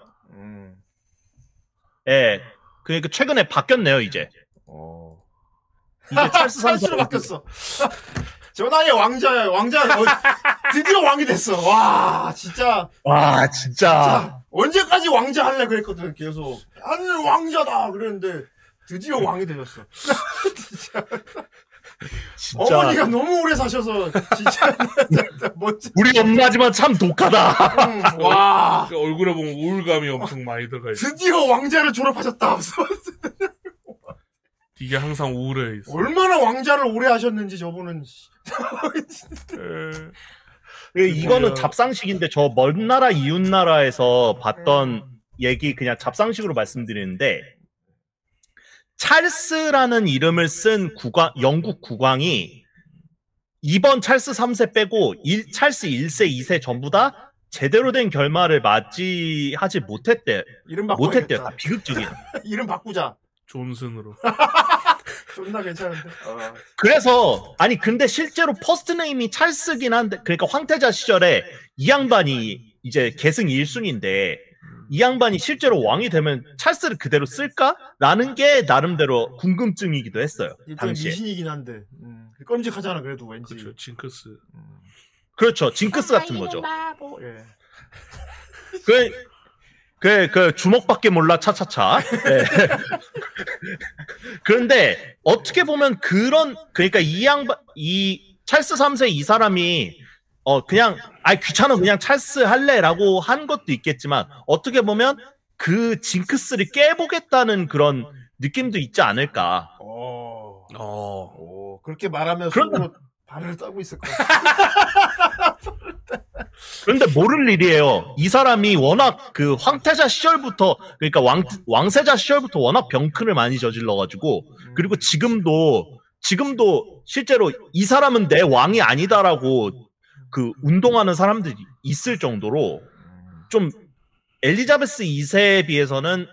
D: 음.
F: 예. 그러니까 최근에 바뀌었네요, 이제.
D: 어.
F: 이게 찰스 3세
D: 찰스로 바뀌었어. 전화의 왕자야. 왕자. 어, 드디어 왕이 됐어. 와, 진짜.
F: 와, 진짜.
D: 자, 언제까지 왕자 할래 그랬거든. 계속. 나는 왕자다. 그랬는데 드디어 왕이 되셨어.
F: 진짜.
D: 어머니가 너무 오래 사셔서 진짜 멋지.
F: 우리 엄마지만 참 독하다.
D: 음, 와.
E: 그 얼굴에 보면 우울감이 엄청 많이 들어가 있어.
D: 드디어 왕자를 졸업하셨다.
E: 이게 항상 우울해 있어.
D: 얼마나 왕자를 오래 하셨는지 저분은.
E: 에,
F: 그 이거는
E: 뭐야.
F: 잡상식인데 저 먼 나라 이웃 나라에서 봤던 얘기 그냥 잡상식으로 말씀드리는데 찰스라는 이름을 쓴 국왕 영국 국왕이 이번 찰스 3세 빼고 일- 찰스 1세, 2세 전부 다 제대로 된 결말을 맞이하지 못했대
D: 이름
F: 못했대요.
D: 다
F: 비극적인.
D: 이름 바꾸자.
E: 존슨으로.
D: 존나 괜찮은데. 어.
F: 그래서 아니 근데 실제로 first name이 찰스긴 한데 그러니까 황태자 시절에 이 양반이 이제 계승 1순위인데 이 양반이 실제로 왕이 되면 찰스를 그대로 쓸까라는 게 나름대로 궁금증이기도 했어요. 당시에.
D: 미신이긴 한데. 음. 끔찍하잖아 그래도 왠지.
E: 그렇죠. 징크스.
D: 음.
F: 그렇죠. 징크스 같은 거죠.
D: 예.
F: 그, 그, 그, 주먹밖에 몰라, 차차차. 네. 그런데, 어떻게 보면 그런, 그러니까 이 양반, 이, 찰스 3세 이 사람이, 어, 그냥, 아 귀찮아, 그냥 찰스 할래라고 한 것도 있겠지만, 어떻게 보면 그 징크스를 깨보겠다는 그런 느낌도 있지 않을까.
D: 어.
E: 어.
D: 오, 그렇게 말하면
F: 그런데-
D: 속으로 발을 떨고 있을 거야.
F: 그런데 모를 일이에요. 이 사람이 워낙 그 황태자 시절부터, 그러니까 왕, 왕세자 시절부터 워낙 병큰을 많이 저질러 가지고, 그리고 지금도 지금도 실제로 이 사람은 내 왕이 아니다라고 그 운동하는 사람들이 있을 정도로 좀 엘리자베스 2세에 비해서는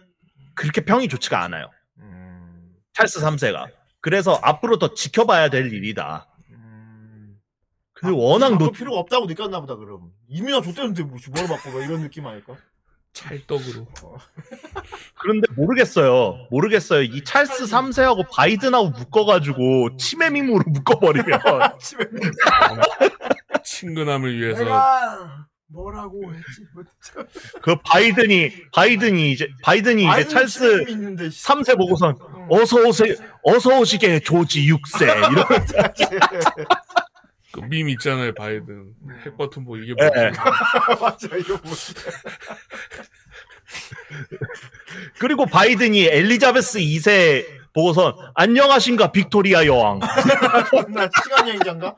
F: 그렇게 평이 좋지가 않아요.
D: 음,
F: 찰스 3세가. 그래서 앞으로 더 지켜봐야 될 일이다.
D: 음.
F: 그 워낙
D: 바꿀
F: 노,
D: 필요가 없다고 느꼈나 보다 그럼. 이민아 줬대는데 뭐 뭘 바꿔 뭐 이런 느낌 아닐까?
E: 찰떡으로.
F: 그런데 모르겠어요. 모르겠어요. 이 찰스 3세하고 바이든하고 묶어가지고 치매 밈으로 묶어버리면
D: 아침에
E: 친근함을 위해서
D: 내가 뭐라고 했지? 뭐.
F: 그 바이든이 바이든이 이제 바이든이 이제 찰스
D: 지금 있는데 씨.
F: 3세 보고선
D: 응.
F: 어서 오세요. 어서 오시게 조지 6세 이런
E: 그밈 있잖아요 바이든 핵 버튼 뭐 이게
F: 예,
E: 뭐지?
F: 예.
D: 맞아 이거 뭐지?
F: 그리고 바이든이 엘리자베스 2세 보고선 안녕하신가 빅토리아 여왕.
D: 존나 시간 여행자인가?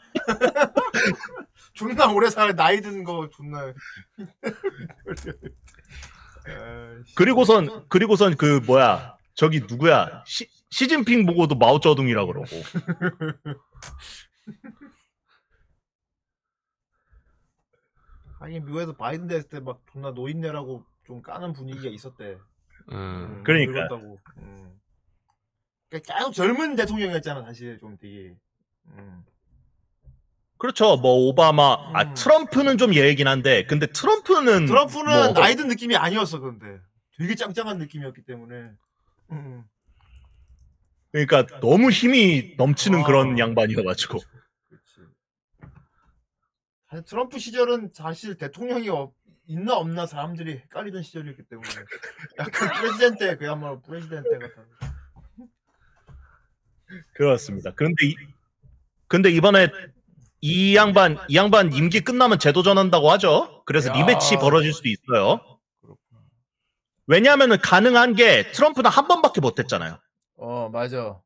D: 존나 오래 살 나이 든 거 존나.
F: 그리고선 그리고선 그 뭐야 저기 누구야 시, 시진핑 보고도 마오쩌둥이라 그러고.
D: 하긴 미국에서 바이든 됐을 때 막 존나 노인네라고 좀 까는 분위기가 있었대.
E: 음.
D: 음,
F: 그러니까.
D: 늙었다고. 음. 그러니까 계속 젊은 대통령이었잖아 사실 좀 되게. 음.
F: 그렇죠. 뭐 오바마, 아
D: 음.
F: 트럼프는 좀 예이긴 한데, 근데 트럼프는
D: 트럼프는
F: 뭐,
D: 나이 든 느낌이 아니었어 근데 되게 짱짱한 느낌이었기 때문에. 음.
F: 그러니까 너무 힘이 넘치는
D: 아.
F: 그런 양반이어가지고.
D: 그렇지. 트럼프 시절은 사실 대통령이 없- 있나 없나 사람들이 헷갈리던 시절이었기 때문에 약간 president 그야말로 president 같은.
F: 그렇습니다. 그런데 이, 근데 이번에 이 양반 이 양반 임기 끝나면 재도전한다고 하죠. 그래서
D: 야.
F: rematch 벌어질 수도 있어요. 왜냐하면 가능한 게 트럼프는 한 번밖에 못했잖아요.
D: 어 맞아.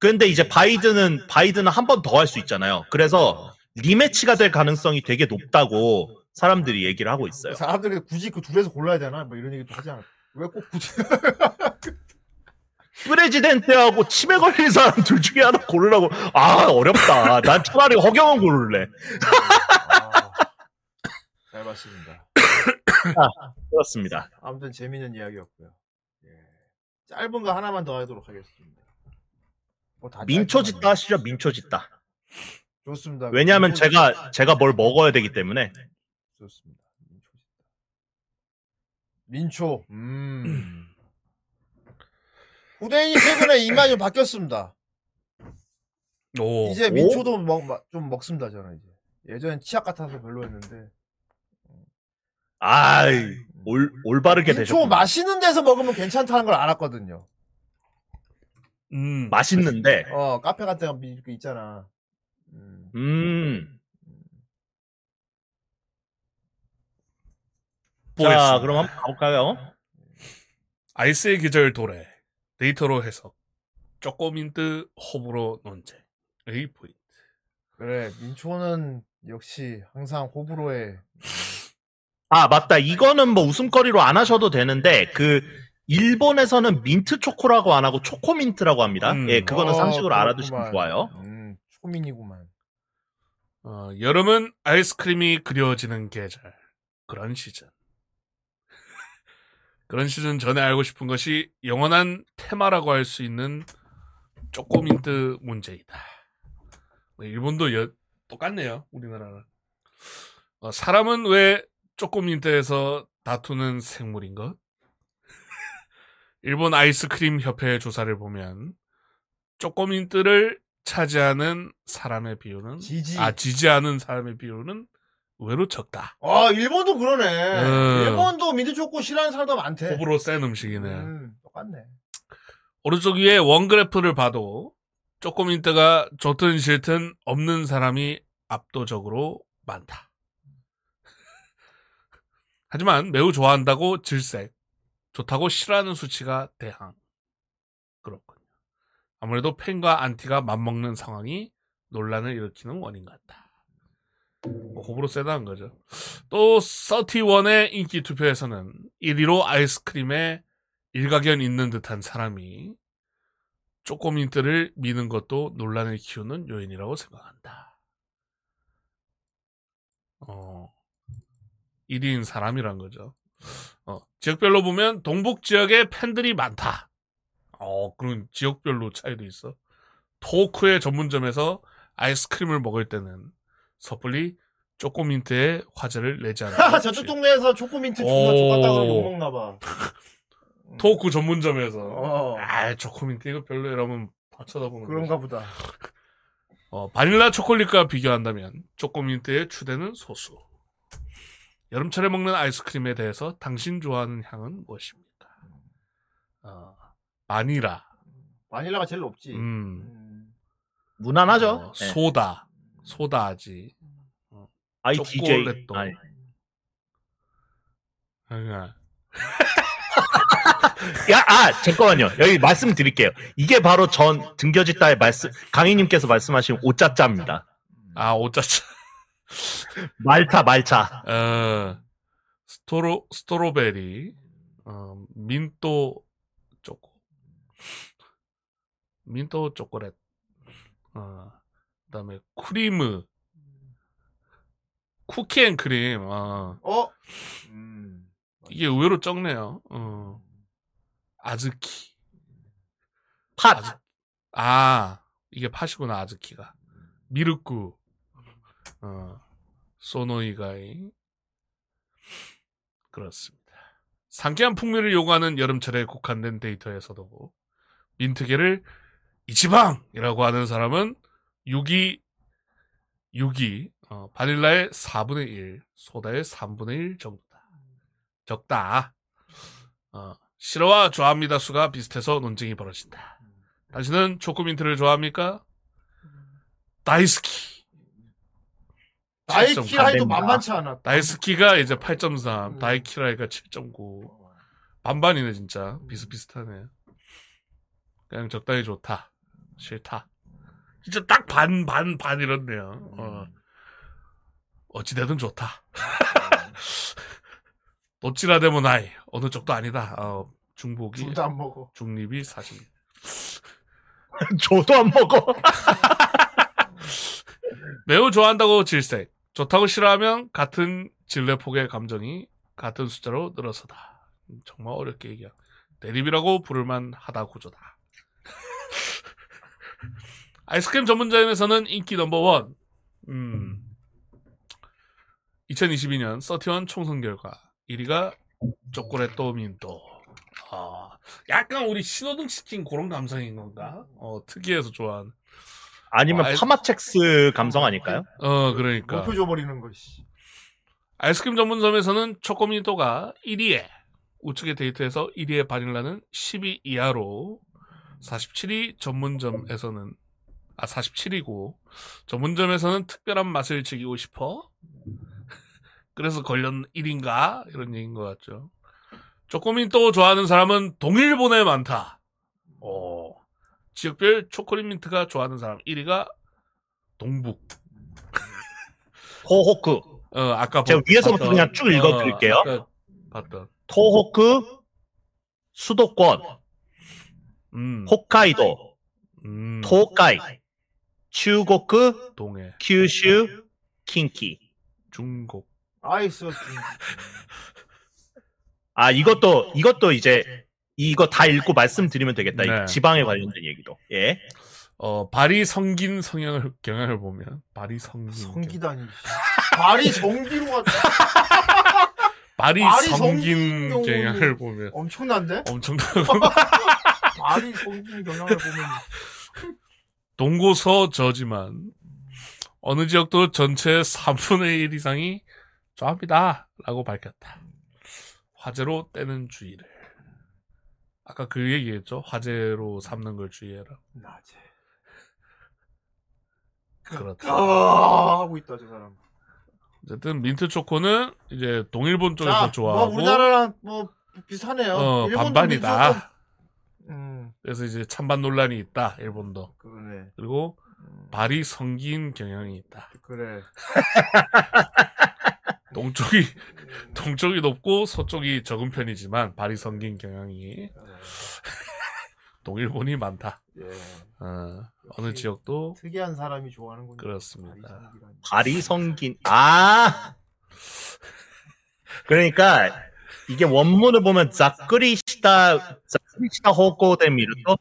F: 근데 이제 바이든은 바이든은 한 번 더 할 수 있잖아요. 그래서 리매치가 될 가능성이 되게 높다고 사람들이 얘기를 하고 있어요.
D: 사람들이 굳이 그 둘에서 골라야 되나? 뭐 이런 얘기도 하지 않아. 왜 꼭 굳이?
F: 프레지덴트하고 치매 걸린 사람 둘 중에 하나 고르라고 아 어렵다. 난 차라리 허경은 고를래.
D: 아, 잘 봤습니다.
F: 그렇습니다.
D: 아무튼 재밌는 이야기였고요. 예. 짧은 거 하나만 더 하도록 하겠습니다. 뭐 다
F: 민초 짓다 하시죠. 민초 짓다.
D: 좋습니다.
F: 왜냐하면
D: 민초
F: 제가 제가 뭘 먹어야 되기 때문에
D: 좋습니다. 민초. 음. 후대인이 최근에 이만이 좀 바뀌었습니다.
E: 오.
D: 이제 민초도 먹, 마- 좀 먹습니다, 저는 이제. 예전엔 치약 같아서 별로였는데.
F: 아이 올 올바르게
D: 민초
F: 되셨고
D: 마시는 데서 먹으면 괜찮다는 걸 알았거든요.
E: 음.
F: 맛있는데
D: 어, 카페 같은 거 미- 그 있잖아. 음.
F: 음.
E: 보겠습니다.
F: 자 그럼 한번 가볼까요?
E: 아이스의 계절 도래 데이터로 해석 쪼꼬민트 호불호 논쟁 A 포인트
D: 그래, 민초는 역시 항상 호불호에.
F: 아 맞다 이거는 뭐 웃음거리로 안 하셔도 되는데 그 일본에서는 민트 초코라고 안 하고 초코민트라고 합니다.
E: 음.
F: 예 그거는
D: 어,
F: 상식으로 알아두시면
D: 그렇구만.
F: 좋아요.
D: 음, 초민이구만.
E: 어, 여름은 아이스크림이 그려지는 계절 그런 시즌 그런 시즌 전에 알고 싶은 것이 영원한 테마라고 할 수 있는 쪼꼬민트 문제이다 뭐 일본도 여- 똑같네요 우리나라랑 어, 사람은 왜 쪼꼬민트에서 다투는 생물인가? 일본 아이스크림 협회 조사를 보면 쪼꼬민트를 차지하는 사람의 비율은
D: 지지.
E: 아 지지하는 사람의 비율은 의 외로 적다.
D: 아, 일본도 그러네.
E: 음.
D: 일본도 민트초코 싫어하는 사람도 많대.
E: 호불호 센 음식이네.
D: 음, 똑같네.
E: 오른쪽 위에 원그래프를 봐도 쪼꼬민트가 좋든 싫든 없는 사람이 압도적으로 많다. 하지만 매우 좋아한다고 질색, 좋다고 싫어하는 수치가 대항. 그렇군요. 아무래도 팬과 안티가 맞먹는 상황이 논란을 일으키는 원인 같다. 뭐 호불호 세다는 거죠. 또 31의 인기 투표에서는 1위로 아이스크림에 일가견 있는 듯한 사람이 쪼꼬민트를 미는 것도 논란을 키우는 요인이라고 생각한다. 어. 1위인 사람이란 거죠. 어, 지역별로 보면 동북 지역에 팬들이 많다. 어, 그런 지역별로 차이도 있어. 토크의 전문점에서 아이스크림을 먹을 때는 섣불리 쪼꼬민트에 화제를 내지 않는다.
D: 저쪽 동네에서 초코민트
E: 오.
D: 존나 족같다고 욕먹나 봐.
E: 토크 전문점에서
D: 어.
E: 아 초코민트 이거 별로 이러면 다 쳐다보는
D: 그런가
E: 거지.
D: 보다.
E: 어, 바닐라 초콜릿과 비교한다면 초코민트의 추대는 소수. 여름철에 먹는 아이스크림에 대해서 당신 좋아하는 향은 무엇입니까? 어, 바닐라,
D: 바닐라가 제일 높지.
E: 음,
D: 음.
F: 무난하죠.
E: 어,
F: 예.
E: 소다, 소다지. 초콜릿도.
F: 아니,
E: 아,
F: 야, 아, 잠깐만요. 여기 말씀드릴게요. 이게 바로 전 등겨짓다의 말씀, 강희님께서 말씀하신 오짜짜입니다.
E: 아 오짜짜.
F: 말차, 말차.
E: 어, 스토로 스트로베리, 어, 민또 초코, 민또 초콜릿, 어, 그다음에 크리무, 쿠키앤크림, 어,
D: 어? 음.
E: 이게 의외로 적네요. 어, 아즈키,
F: 팥.
E: 아 이게 팥이구나 아즈키가, 미르쿠, 어, 소노이가이, 그렇습니다. 상쾌한 풍미를 요구하는 여름철에 국한된 데이터에서도 민트계를 이치방이라고 하는 사람은 6이 6이 어, 바닐라의 4분의 1, 소다의 3분의 1 정도다. 적다. 어, 싫어와 좋아합니다 수가 비슷해서 논쟁이 벌어진다. 당신은 초코민트를 좋아합니까? 다이스키.
D: 나이키라이도
F: 됩니다.
D: 만만치 않아.
E: 다이스키가 이제 8.3,
D: 음.
E: 다이키라이가 7.9. 반반이네 진짜 비슷비슷하네. 그냥 적당히 좋다. 싫다. 진짜 딱 반 반 반 이렇네요. 어. 어찌되든 좋다. 도치라 데모나이 어느 쪽도 아니다. 어, 중복이
D: 둘 다 안 먹어.
E: 중립이 사실.
F: 저도 안 먹어.
E: 매우 좋아한다고 질색, 좋다고 싫어하면 같은 질레 폭의 감정이 같은 숫자로 늘어서다. 음, 정말 어렵게 얘기야. 대립이라고 부를만 하다 구조다. 아이스크림 전문점에서는 인기 넘버원. 음. 2022년 서티원 총선 결과 1위가 초콜릿도 민또. 아, 약간 우리 신호등 시킨 그런 감성인 건가? 어, 특이해서 좋아하는.
F: 아니면
E: 아이-
F: 파마첵스 감성 아닐까요?
E: 어, 그러니까.
D: 목표 줘버리는 거, 씨.
E: 아이스크림 전문점에서는 초코민토가 1위에 우측의 데이터에서 1위의 바닐라는 10위 이하로 47위 전문점에서는 아 47위고 전문점에서는 특별한 맛을 즐기고 싶어 그래서 걸렸 1인가 이런 얘기인 것 같죠. 초코민토 좋아하는 사람은 동일본에 많다. 어, 지역별 초콜릿 민트가 좋아하는 사람 1위가 동북.
F: 토호크.
E: 어, 아까
F: 제가
E: 봤-
F: 위에서부터
E: 봤던-
F: 그냥 쭉 읽어드릴게요.
E: 어, 봤던.
F: 토호크, 수도권,
E: 음,
F: 홋카이도,
E: 음,
F: 토카이, 추고크,
E: 동해,
F: 큐슈, 킨키.
E: 중국.
D: 아이스.
F: 아 이것도 이것도 이제 이거 다 읽고 말씀드리면 되겠다. 이
E: 네.
F: 지방에 관련된 얘기도. 예.
E: 어, 발이 성긴 성향을 경향을 보면 발이 성긴
D: 성기다니. 씨. 발이 성기로 가
E: 발이
D: 발이
E: 성긴
D: 성긴
E: 경향을 보면
D: 엄청난데?
E: 엄청난
D: 발이 성긴 경향을 보면
E: 동고서 저지만 어느 지역도 전체 3분의 1 이상이 좋아합니다 라고 밝혔다. 화제로 떼는 주의를. 아까 그 얘기했죠. 화제로 삼는 걸 주의해라.
D: 낮에.
E: 그렇다.
D: 아 하고 있다 저 사람.
E: 어쨌든 민트 초코는 이제 동일본 쪽에서
D: 자,
E: 좋아하고
D: 뭐 우리나라랑 뭐 비슷하네요.
E: 어, 반반이다.
D: 음,
E: 그래서 이제 찬반 논란이 있다. 일본도.
D: 그러네.
E: 그리고
D: 음,
E: 발이 성긴 경향이 있다.
D: 그래.
E: 동쪽이 동쪽이 높고 서쪽이 적은 편이지만 발이 성긴 경향이 동일본이 많다.
D: 예.
E: 어, 어느 지역도
D: 특이한 사람이 좋아하는군요.
E: 그렇습니다.
D: 발이
F: 성긴 아 그러니까 이게 원문을 보면 자크리시다 자크리시다 호고데 미르토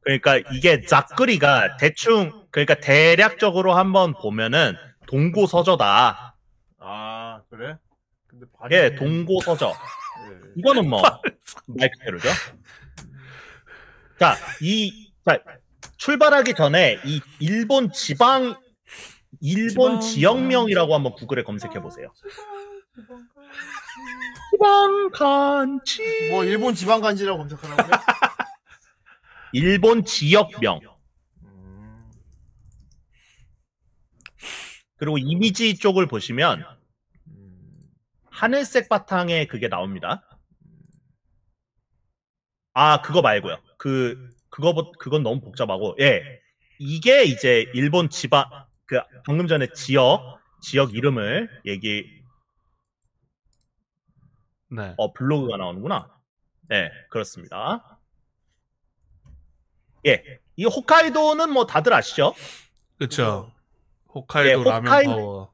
F: 그러니까 이게 자크리가 대충 그러니까 대략적으로 한번 보면은 동고서저다.
D: 아 그래? 근데 발이
F: 예, 동고서저.
D: 예.
F: 이거는 뭐 말 그대로죠. 자, 이 자, 출발하기 전에 이 일본 지방 일본
E: 지방
F: 지역명이라고 한번 구글에 검색해 보세요. 지방 간지
D: 뭐 일본 지방간지라고 검색하라고요?
F: 일본 지역명
D: 음.
F: 그리고 이미지 쪽을 보시면
D: 음.
F: 하늘색 바탕에 그게 나옵니다. 아 그거 말고요. 그 그거 그건 너무 복잡하고 예 이게 이제 일본 지방 그 방금 전에 지역 지역 이름을 얘기
E: 네.
F: 어 블로그가 나오는구나. 네 그렇습니다. 예, 이 홋카이도는 뭐 다들 아시죠?
E: 그쵸. 홋카이도
F: 예,
E: 라면
F: 홋카이-
E: 파워.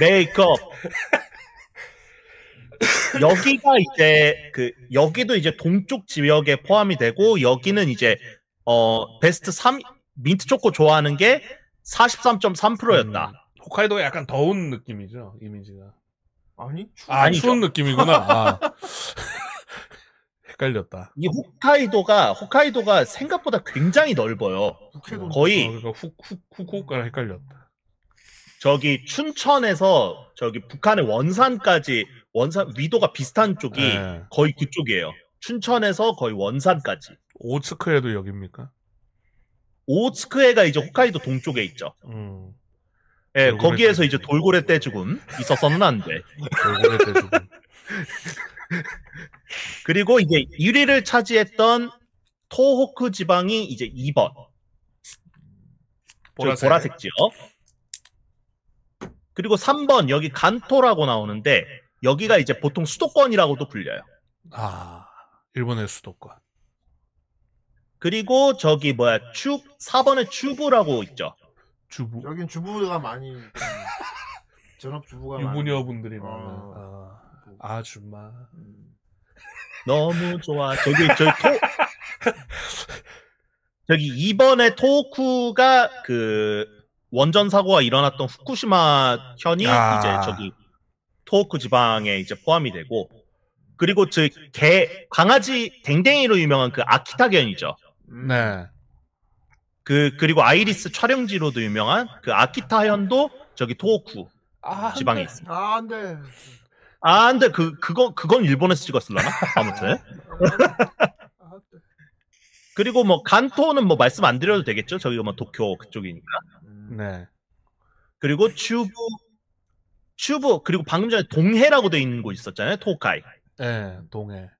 F: 메이크업. 여기가 이제 그 여기도 이제 동쪽 지역에 포함이 되고 여기는 이제 어 베스트 3 민트 초코 좋아하는 게 43.3%였다.
E: 음, 홋카이도가 약간 더운 느낌이죠, 이미지가.
D: 아니
E: 아,
F: 아니죠.
E: 추운 느낌이구나. 아. 헷갈렸다.
F: 이 홋카이도가 홋카이도가 생각보다 굉장히 넓어요.
D: 북해도
F: 거의
E: 어, 그러니까 훅, 훅, 훅, 훅가 헷갈렸다.
F: 저기 춘천에서 저기 북한의 원산까지 원산 위도가 비슷한 쪽이
E: 예.
F: 거의 그쪽이에요. 춘천에서 거의 원산까지.
E: 오츠크에도 여기입니까?
F: 오츠크해가 이제 홋카이도 동쪽에 있죠.
E: 음.
F: 예,
E: 돌고래
F: 거기에서. 이제 돌고래 떼죽음 있었었는 안 돼.
E: 돌고래.
F: 그리고 이제 1위를 차지했던 토호쿠 지방이 이제 2번. 보라색.
E: 보라색.
F: 보라색 지역. 그리고 3번 여기 간토라고 나오는데 여기가 이제 보통 수도권이라고도 불려요.
E: 아, 일본의 수도권.
F: 그리고 저기 뭐야 추 4번에 추부라고 있죠.
E: 주부.
D: 여긴 주부가 많이 좀 전업 주부가 많이
E: 유부녀 분들이 많은.
D: 어.
E: 아, 아줌마.
D: 음.
F: 너무 좋아. 저기 저기 토 저기 2번에 토호쿠가 그 원전 사고가 일어났던 후쿠시마 현이
E: 아.
F: 이제 저기 토호쿠 지방에 이제 포함이 되고 그리고 저개 강아지 댕댕이로 유명한 그 아키타견이죠.
D: 음.
E: 네.
F: 그 그리고 아이리스 촬영지로도 유명한 그 아키타 현도 저기 토호쿠
E: 아,
F: 지방에 있습니다.
D: 아 안 돼
F: 아 근데 그 그거 그건 일본에서 찍었을라나? 아무튼 그리고 뭐 간토는 뭐 말씀 안 드려도 되겠죠. 저기가 뭐 도쿄 그쪽이니까.
E: 네.
F: 그리고 츄부 츄부 그리고 방금 전에 동해라고 돼 있는 곳 있었잖아요. 토카이.
E: 네, 동해.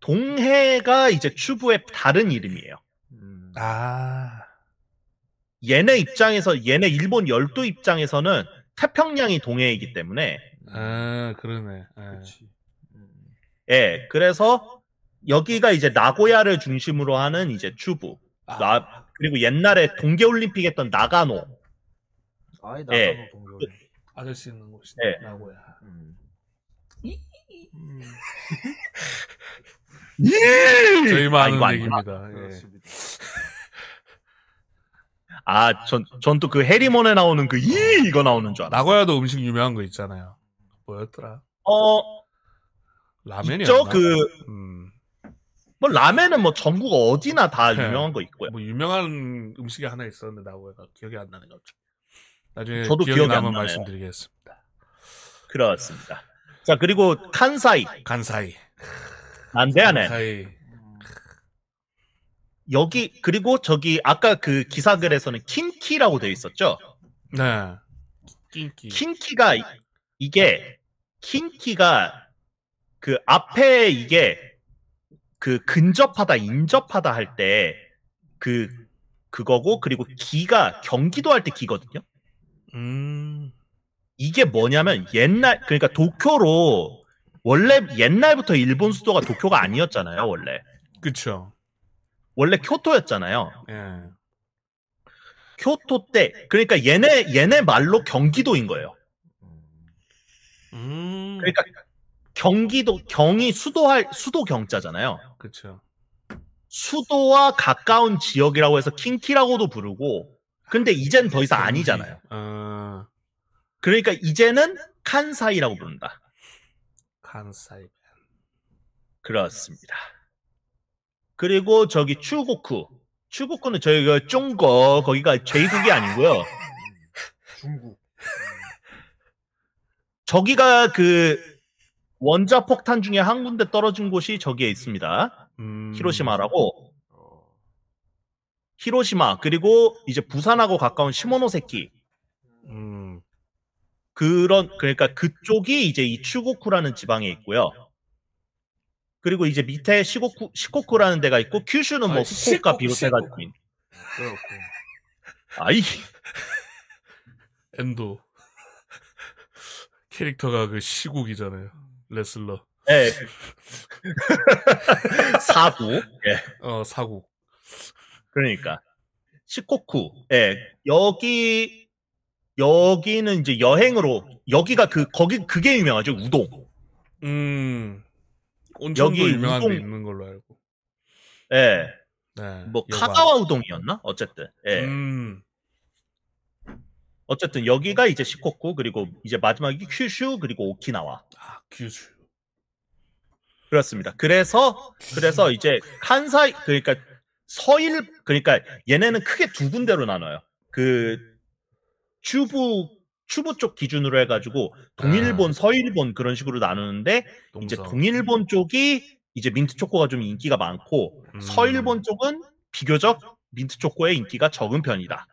F: 동해가 이제 츄부의 다른 이름이에요.
D: 음.
E: 아,
F: 얘네 입장에서 얘네 일본 열도 입장에서는 태평양이 동해이기 때문에
E: 아, 그러네. 예.
D: 그렇지 음.
F: 예 그래서 여기가 이제 나고야를 중심으로 하는 이제 츄부
E: 아,
F: 나 그리고 옛날에 동계올림픽 했던 나가노
D: 아이
F: 예.
D: 나가노 동료네
E: 아저씨 있는 곳이
F: 네.
E: 나고야.
D: 음.
E: 저희만
F: 아,
E: 아는
F: 이거 아니구나.
E: 얘기입니다. 예.
D: 그렇습니다
F: 아전 또 그 해리몬에 나오는 그 이 이거 나오는 줄 알아.
E: 나고야도 음식 유명한 거 있잖아요. 뭐였더라?
F: 어
E: 라면이었나?
F: 있죠 그
E: 음,
F: 뭐 라면은 뭐 전국 어디나 다
E: 네.
F: 유명한 거 있고요.
E: 뭐 유명한 음식이 하나 있었는데 나고야가 기억이 안 나네 갑자기. 나중에
F: 저도
E: 기억이
F: 기억이 안
E: 나면. 말씀드리겠습니다.
F: 그렇습니다. 자 그리고 칸사이
E: 간사이.
F: 난데야네
E: 간사이.
F: 여기 그리고 저기 아까 그 기사 글에서는 킨키라고 되어 있었죠.
E: 네. 낀끼.
F: 킨키가 이- 이게 킨키가 그 앞에 이게 그 근접하다 인접하다 할 때 그 그거고 그리고 기가 경기도 할 때 기거든요.
E: 음.
F: 이게 뭐냐면 옛날 그러니까 도쿄로 원래 옛날부터 일본 수도가 도쿄가 아니었잖아요. 원래
E: 그쵸.
F: 원래 교토였잖아요.
E: 예.
F: 교토 때 그러니까 얘네 얘네 말로 경기도인 거예요.
E: 음.
F: 그러니까 경기도 경이 수도할 수도 경자잖아요.
E: 그쵸.
F: 수도와 가까운 지역이라고 해서 킹키라고도 부르고 근데 이젠 더 이상 아니잖아요.
E: 아,
F: 그러니까 이제는 칸사이라고 부른다.
E: 칸사이.
F: 그렇습니다. 그리고 저기 추고쿠. 추고쿠는 저희가 중국 거기가 제국이 아니고요.
D: 중국.
F: 저기가 그 원자 폭탄 중에 한 군데 떨어진 곳이 저기에 있습니다.
E: 음.
F: 히로시마라고.
D: 어.
F: 히로시마 그리고 이제 부산하고 가까운 시모노세키
E: 음.
F: 그런 그러니까 그쪽이 이제 이 추고쿠라는 지방에 있고요. 그리고 이제 밑에 시고쿠 시코쿠라는 데가 있고 큐슈는 뭐
E: 아,
F: 후쿠오카
E: 시코쿠,
F: 비롯해가지고 있-
D: 그렇고.
F: 아이
E: 엔도. 캐릭터가 그 시국이잖아요. 레슬러.
F: 예. 사구 예
E: 어, 사국.
F: 그러니까 시코쿠 예 여기 여기는 이제 여행으로 여기가 그 거기 그게 유명하죠 우동
E: 음. 온천도
F: 여기
E: 유명한 데
F: 우동-
E: 있는 걸로 알고.
F: 예
E: 네.
F: 뭐
E: 여관.
F: 카가와 우동이었나 어쨌든 예
E: 음.
F: 어쨌든 여기가 이제 시코쿠 그리고 이제 마지막이 큐슈 그리고 오키나와
E: 아, 규슈.
F: 그렇습니다. 그래서 그래서 이제 칸사이 그러니까 서일 그러니까 얘네는 크게 두 군데로 나눠요. 그 추부 추부 쪽 기준으로 해가지고 동일본, 서일본 그런 식으로 나누는데 이제
E: 동서.
F: 동일본 쪽이 이제 민트 초코가 좀 인기가 많고
E: 음.
F: 서일본 쪽은 비교적 민트 초코의 인기가 적은 편이다.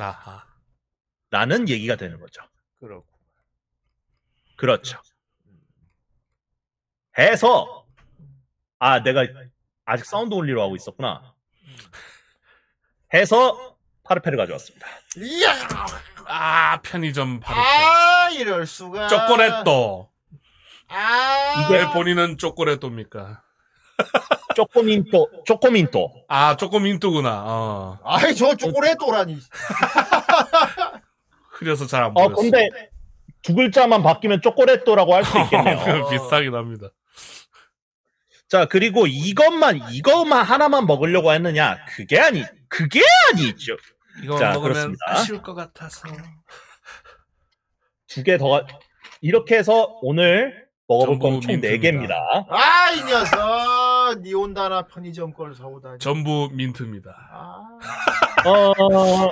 E: 아하.
F: 라는 얘기가 되는 거죠.
D: 그렇고.
F: 그렇죠. 해서 아 내가 아직 sound only로 하고 있었구나. 해서 파르페를 가져왔습니다.
D: 이야!
E: 아, 편의점 바로.
D: 아, 이럴 수가.
E: 초콜릿도.
D: 아,
E: 왜 본인은 초콜릿도입니까?
F: 쪼꼬민토, 쪼꼬민토.
E: 아, 조금인뚜구나. 어.
D: 아이, 저 초콜릿도라니.
E: 흐려서
F: 잘안어
E: 보였어.
F: 근데 두 글자만 바뀌면 쪼꼬레토라고 할 수 있겠네요.
E: 그 비슷하긴 합니다.
F: 자 그리고 이것만 이것만 하나만 먹으려고 했느냐? 그게 아니 그게 아니죠.
E: 이거
F: 자,
E: 먹으면
F: 그렇습니다.
E: 아쉬울 것 같아서.
F: 두 개 더 이렇게 해서 오늘 먹어볼 건 총 네
E: 민트입니다.
F: 개입니다.
D: 아, 이 녀석. 니 온다나 편의점 걸 사오다니.
E: 전부 민트입니다.
D: 아,
F: 어,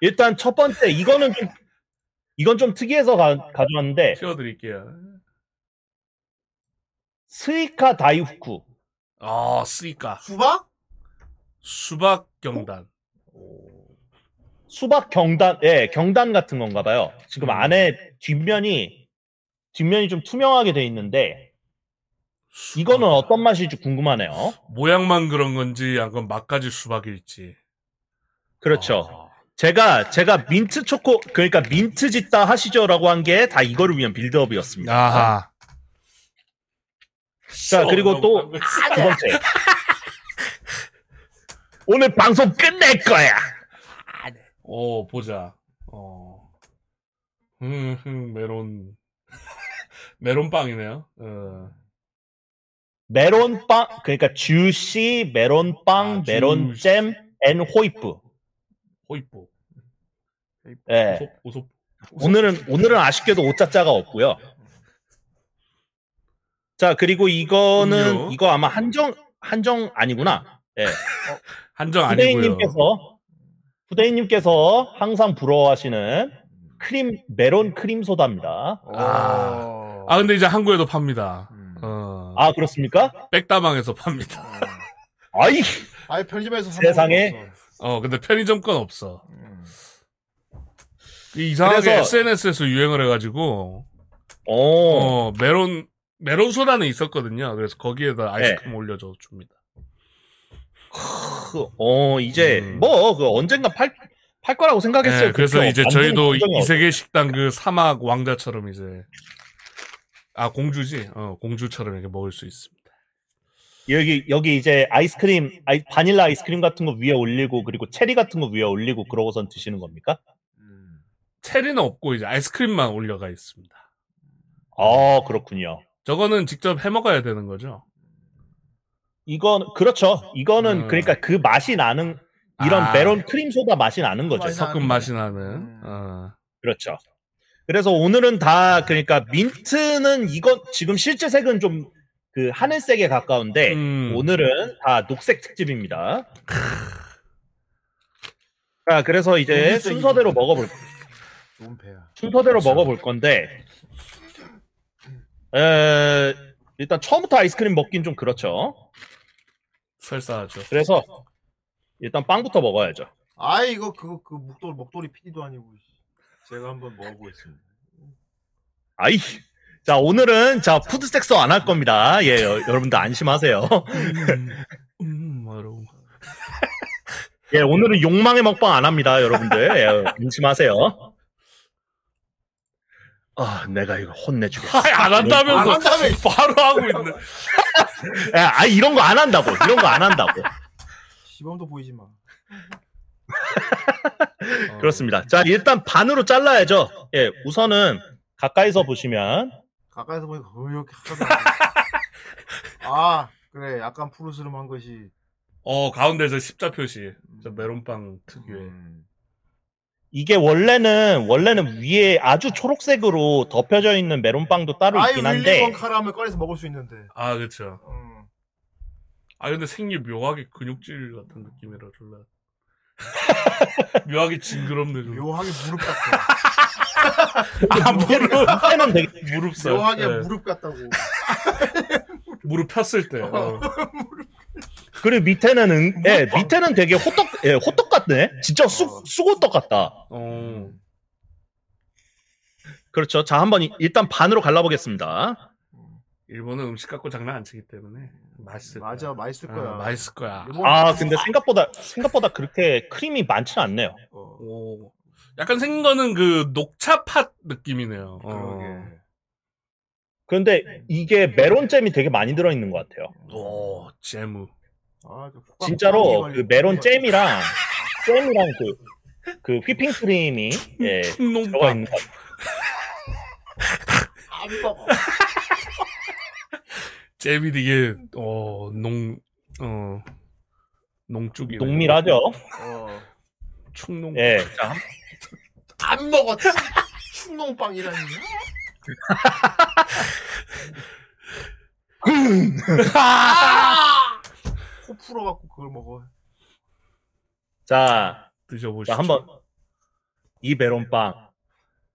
F: 일단 첫 번째 이거는 좀 이건 좀 특이해서 가, 가져왔는데
E: 튀어드릴게요.
F: スイカ大福
E: 아, スイカ.
D: 수박?
E: 수박 경단.
F: 수박 경단 예 경단 같은 건가 봐요. 지금
E: 음.
F: 안에 뒷면이 뒷면이 좀 투명하게 돼 있는데 이거는 어떤 맛일지 궁금하네요.
E: 모양만 그런 건지, 아니면 맛까지 수박일지.
F: 그렇죠.
E: 아,
F: 제가 제가 민트 초코 그러니까 민트 짓다 하시죠라고 한 게 다 이거를 위한 build-up이었습니다.
E: 아하.
F: 자 그리고 또 두 번째 오늘 방송 끝낼 거야.
E: 오, 보자. 어. 음, 음, 메론. 메론빵이네요. 어.
F: 메론빵 그러니까 주시 메론빵
E: 아,
F: 메론잼 앤 호이프.
E: 호이뽀.
F: 예.
E: 오소, 오소.
F: 오늘은 오늘은 아쉽게도 오짜짜가 없고요. 자 그리고 이거는
E: 음료.
F: 이거 아마 한정 한정 아니구나. 예.
E: 한정 아니고요.
F: 후대인님께서 후대인님께서 항상 부러워하시는 크림 메론 크림 소다입니다.
E: 아. 아, 근데 이제 한국에도 팝니다.
D: 음.
E: 어.
F: 아 그렇습니까?
E: 백다방에서 팝니다.
F: 아이
D: 아이, 편의점에서 사
F: 세상에.
D: 어,
E: 근데 편의점 건 없어.
D: 음.
E: 이상하게
F: 그래서-
E: SNS에서 유행을 해가지고,
F: 어,
E: 어, 메론, 메론 소다는 있었거든요. 그래서 거기에다 아이스크림 올려줘 줍니다.
F: 크, 어 이제
E: 음.
F: 뭐그 언젠가 팔 팔 거라고 생각했어요.
E: 네, 그래서. 이제 저희도 이세계 식당 그 사막 왕자처럼 이제, 아, 공주지? 어, 공주처럼 이렇게 먹을 수 있습니다.
F: 여기 여기 이제 아이스크림 아이, 바닐라 아이스크림 같은 거 위에 올리고 그리고 체리 같은 거 위에 올리고 그러고선 드시는 겁니까?
D: 음.
E: 체리는 없고 이제 아이스크림만 올려가 있습니다.
F: 어, 그렇군요.
E: 저거는 직접 해 먹어야 되는 거죠.
F: 이건 그렇죠. 이거는
E: 음.
F: 그러니까 그 맛이 나는 이런
E: 아.
F: 메론 크림 소다 맛이 나는 거죠.
D: 맛이
E: 섞은
D: 나는
E: 맛이 나는.
D: 음.
E: 어.
F: 그렇죠. 그래서 오늘은 다 그러니까 민트는 이건 지금 실제 색은 좀 그 하늘색에 가까운데
E: 음.
F: 오늘은 다 녹색 특집입니다. 자, 그래서 이제. 순서대로 먹어볼. 순서대로
E: 그렇죠.
F: 먹어볼 건데 에, 일단 처음부터 아이스크림 먹긴 좀 그렇죠.
E: 설사하죠.
F: 그래서 일단 빵부터 먹어야죠.
D: 아 이거 그거 그 목도리 목도리 PD도 아니고 씨. 제가 한번 먹어보겠습니다.
F: 아이. 자, 오늘은 자, 푸드 섹서 안할 겁니다. 예, 여, 여러분들 안심하세요.
E: 음, 바로.
F: 예, 오늘은 욕망의 먹방 안 합니다, 여러분들. 예, 안심하세요. 아, 내가 이거 혼내주겠어.
E: 아, 안 한다면서
D: 안 한다며.
E: 바로 하고 있네.
F: 예, 아, 이런 거 안 한다고. 이런 거 안 한다고.
D: 시범도 보이지 마.
E: 어.
F: 그렇습니다. 자, 일단 반으로 잘라야죠. 예, 우선은 가까이서 보시면
D: 가까이서 보니까 이렇게 하더라고. 아 그래 약간 푸르스름한 것이.
E: 어, 가운데 저 십자 표시. 저 메론빵 특유의.
D: 음.
F: 이게 원래는 원래는 위에 아주 초록색으로 덮여져 있는 메론빵도 따로
D: 아이
F: 있긴 한데
D: 윌리 원카람을 꺼내서 먹을 수 있는데.
E: 아, 그쵸.
D: 음.
E: 아, 근데 생기 묘하게 근육질 같은 느낌이라 졸라. 묘하게 징그럽네, 좀.
D: 묘하게 무릎 같아.
E: 아, 무릎.
F: 밑에는 되게
E: 무릎살.
D: 묘하게
E: 네.
D: 무릎 같다고.
E: 무릎 폈을 때. 어.
F: 그리고 밑에는 응, 예, 밑에는 되게 호떡 예, 호떡 같네. 진짜 쑥
D: 어.
F: 쑥호떡 같다.
E: 어.
F: 그렇죠. 자, 한번 이- 일단 반으로 갈라보겠습니다.
E: 일본은 음식 갖고 장난 안 치기 때문에 맛있을 거야.
D: 맞아 맛있을
E: 어,
D: 거야.
E: 맛있을 거야.
F: 아, 근데 생각보다 생각보다 그렇게 크림이 많지는 않네요.
D: 어,
E: 오. 약간 생긴 거는 그 녹차 팥 느낌이네요. 어.
D: 그러게.
F: 그런데 이게 메론잼이 되게 많이 들어 있는 것 같아요.
E: 오, 재무.
D: 아,
F: 진짜로 훅그 메론
D: 훅 걸리고.
F: 잼이랑 잼이랑 그, 그 휘핑 크림이 예, 들어가
E: 충농빵.
F: 있는 것 같아요.
D: 안 먹어.
E: 잼이 되게 어, 농 어. 농축이
F: 농밀하죠.
D: 어.
E: 충농.
F: 예. 자,
D: 안 먹었지. 충농빵이라니. 코 풀어갖고 그걸 먹어.
F: 자,
E: 드셔보시죠.
F: 자 한번 이 메론빵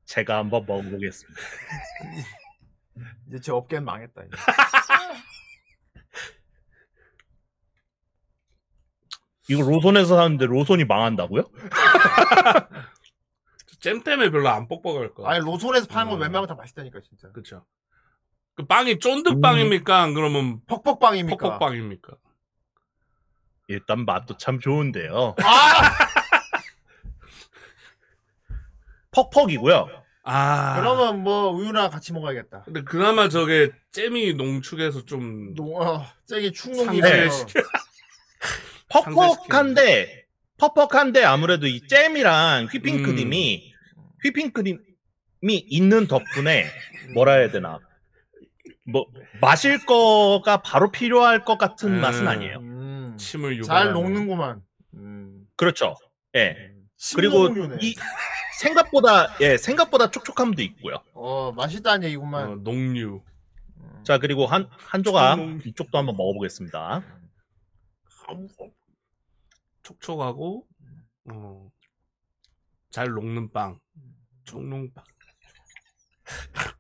F: 제가 한번 먹어보겠습니다.
D: 이제 제 업계는 망했다. 이제.
F: 이거 로손에서 사는데 로손이 망한다고요?
E: 잼 때문에 별로 안 뻑뻑할 거.
D: 아니 로손에서 파는 건
E: 어.
D: 웬만하면 다 맛있다니까 진짜.
E: 그렇죠. 그 빵이 쫀득빵입니까? 안 그러면
D: 퍽퍽빵입니까?
E: 퍽퍽빵입니까?
F: 일단 맛도 참 좋은데요.
D: 아!
F: 퍽퍽이고요.
E: 아.
D: 그러면 뭐 우유랑 같이 먹어야겠다.
E: 근데 그나마 저게 잼이 농축해서 좀
D: 농, 어, 쟤기 충농이
E: 상쇄시켜.
F: 퍽퍽한데 퍽퍽한데 아무래도 이 잼이랑 휘핑
E: 음.
F: 크림이 휘핑 크림이 있는 덕분에 뭐라 해야 되나 뭐 마실 거가 바로 필요할 것 같은
E: 음.
F: 맛은 아니에요.
D: 음,
E: 침을
D: 잘. 녹는구만. 음.
F: 그렇죠. 예. 그리고
D: 심농유네.
F: 이 생각보다 예 생각보다 촉촉함도 있고요.
D: 어 맛있다는
E: 어,
D: 얘기구만.
E: 농류.
D: 음.
F: 자 그리고 한 한 조각
E: 촉농.
F: 이쪽도 한번 먹어보겠습니다.
E: 촉촉하고 어, 잘 녹는 빵. 촉농빵.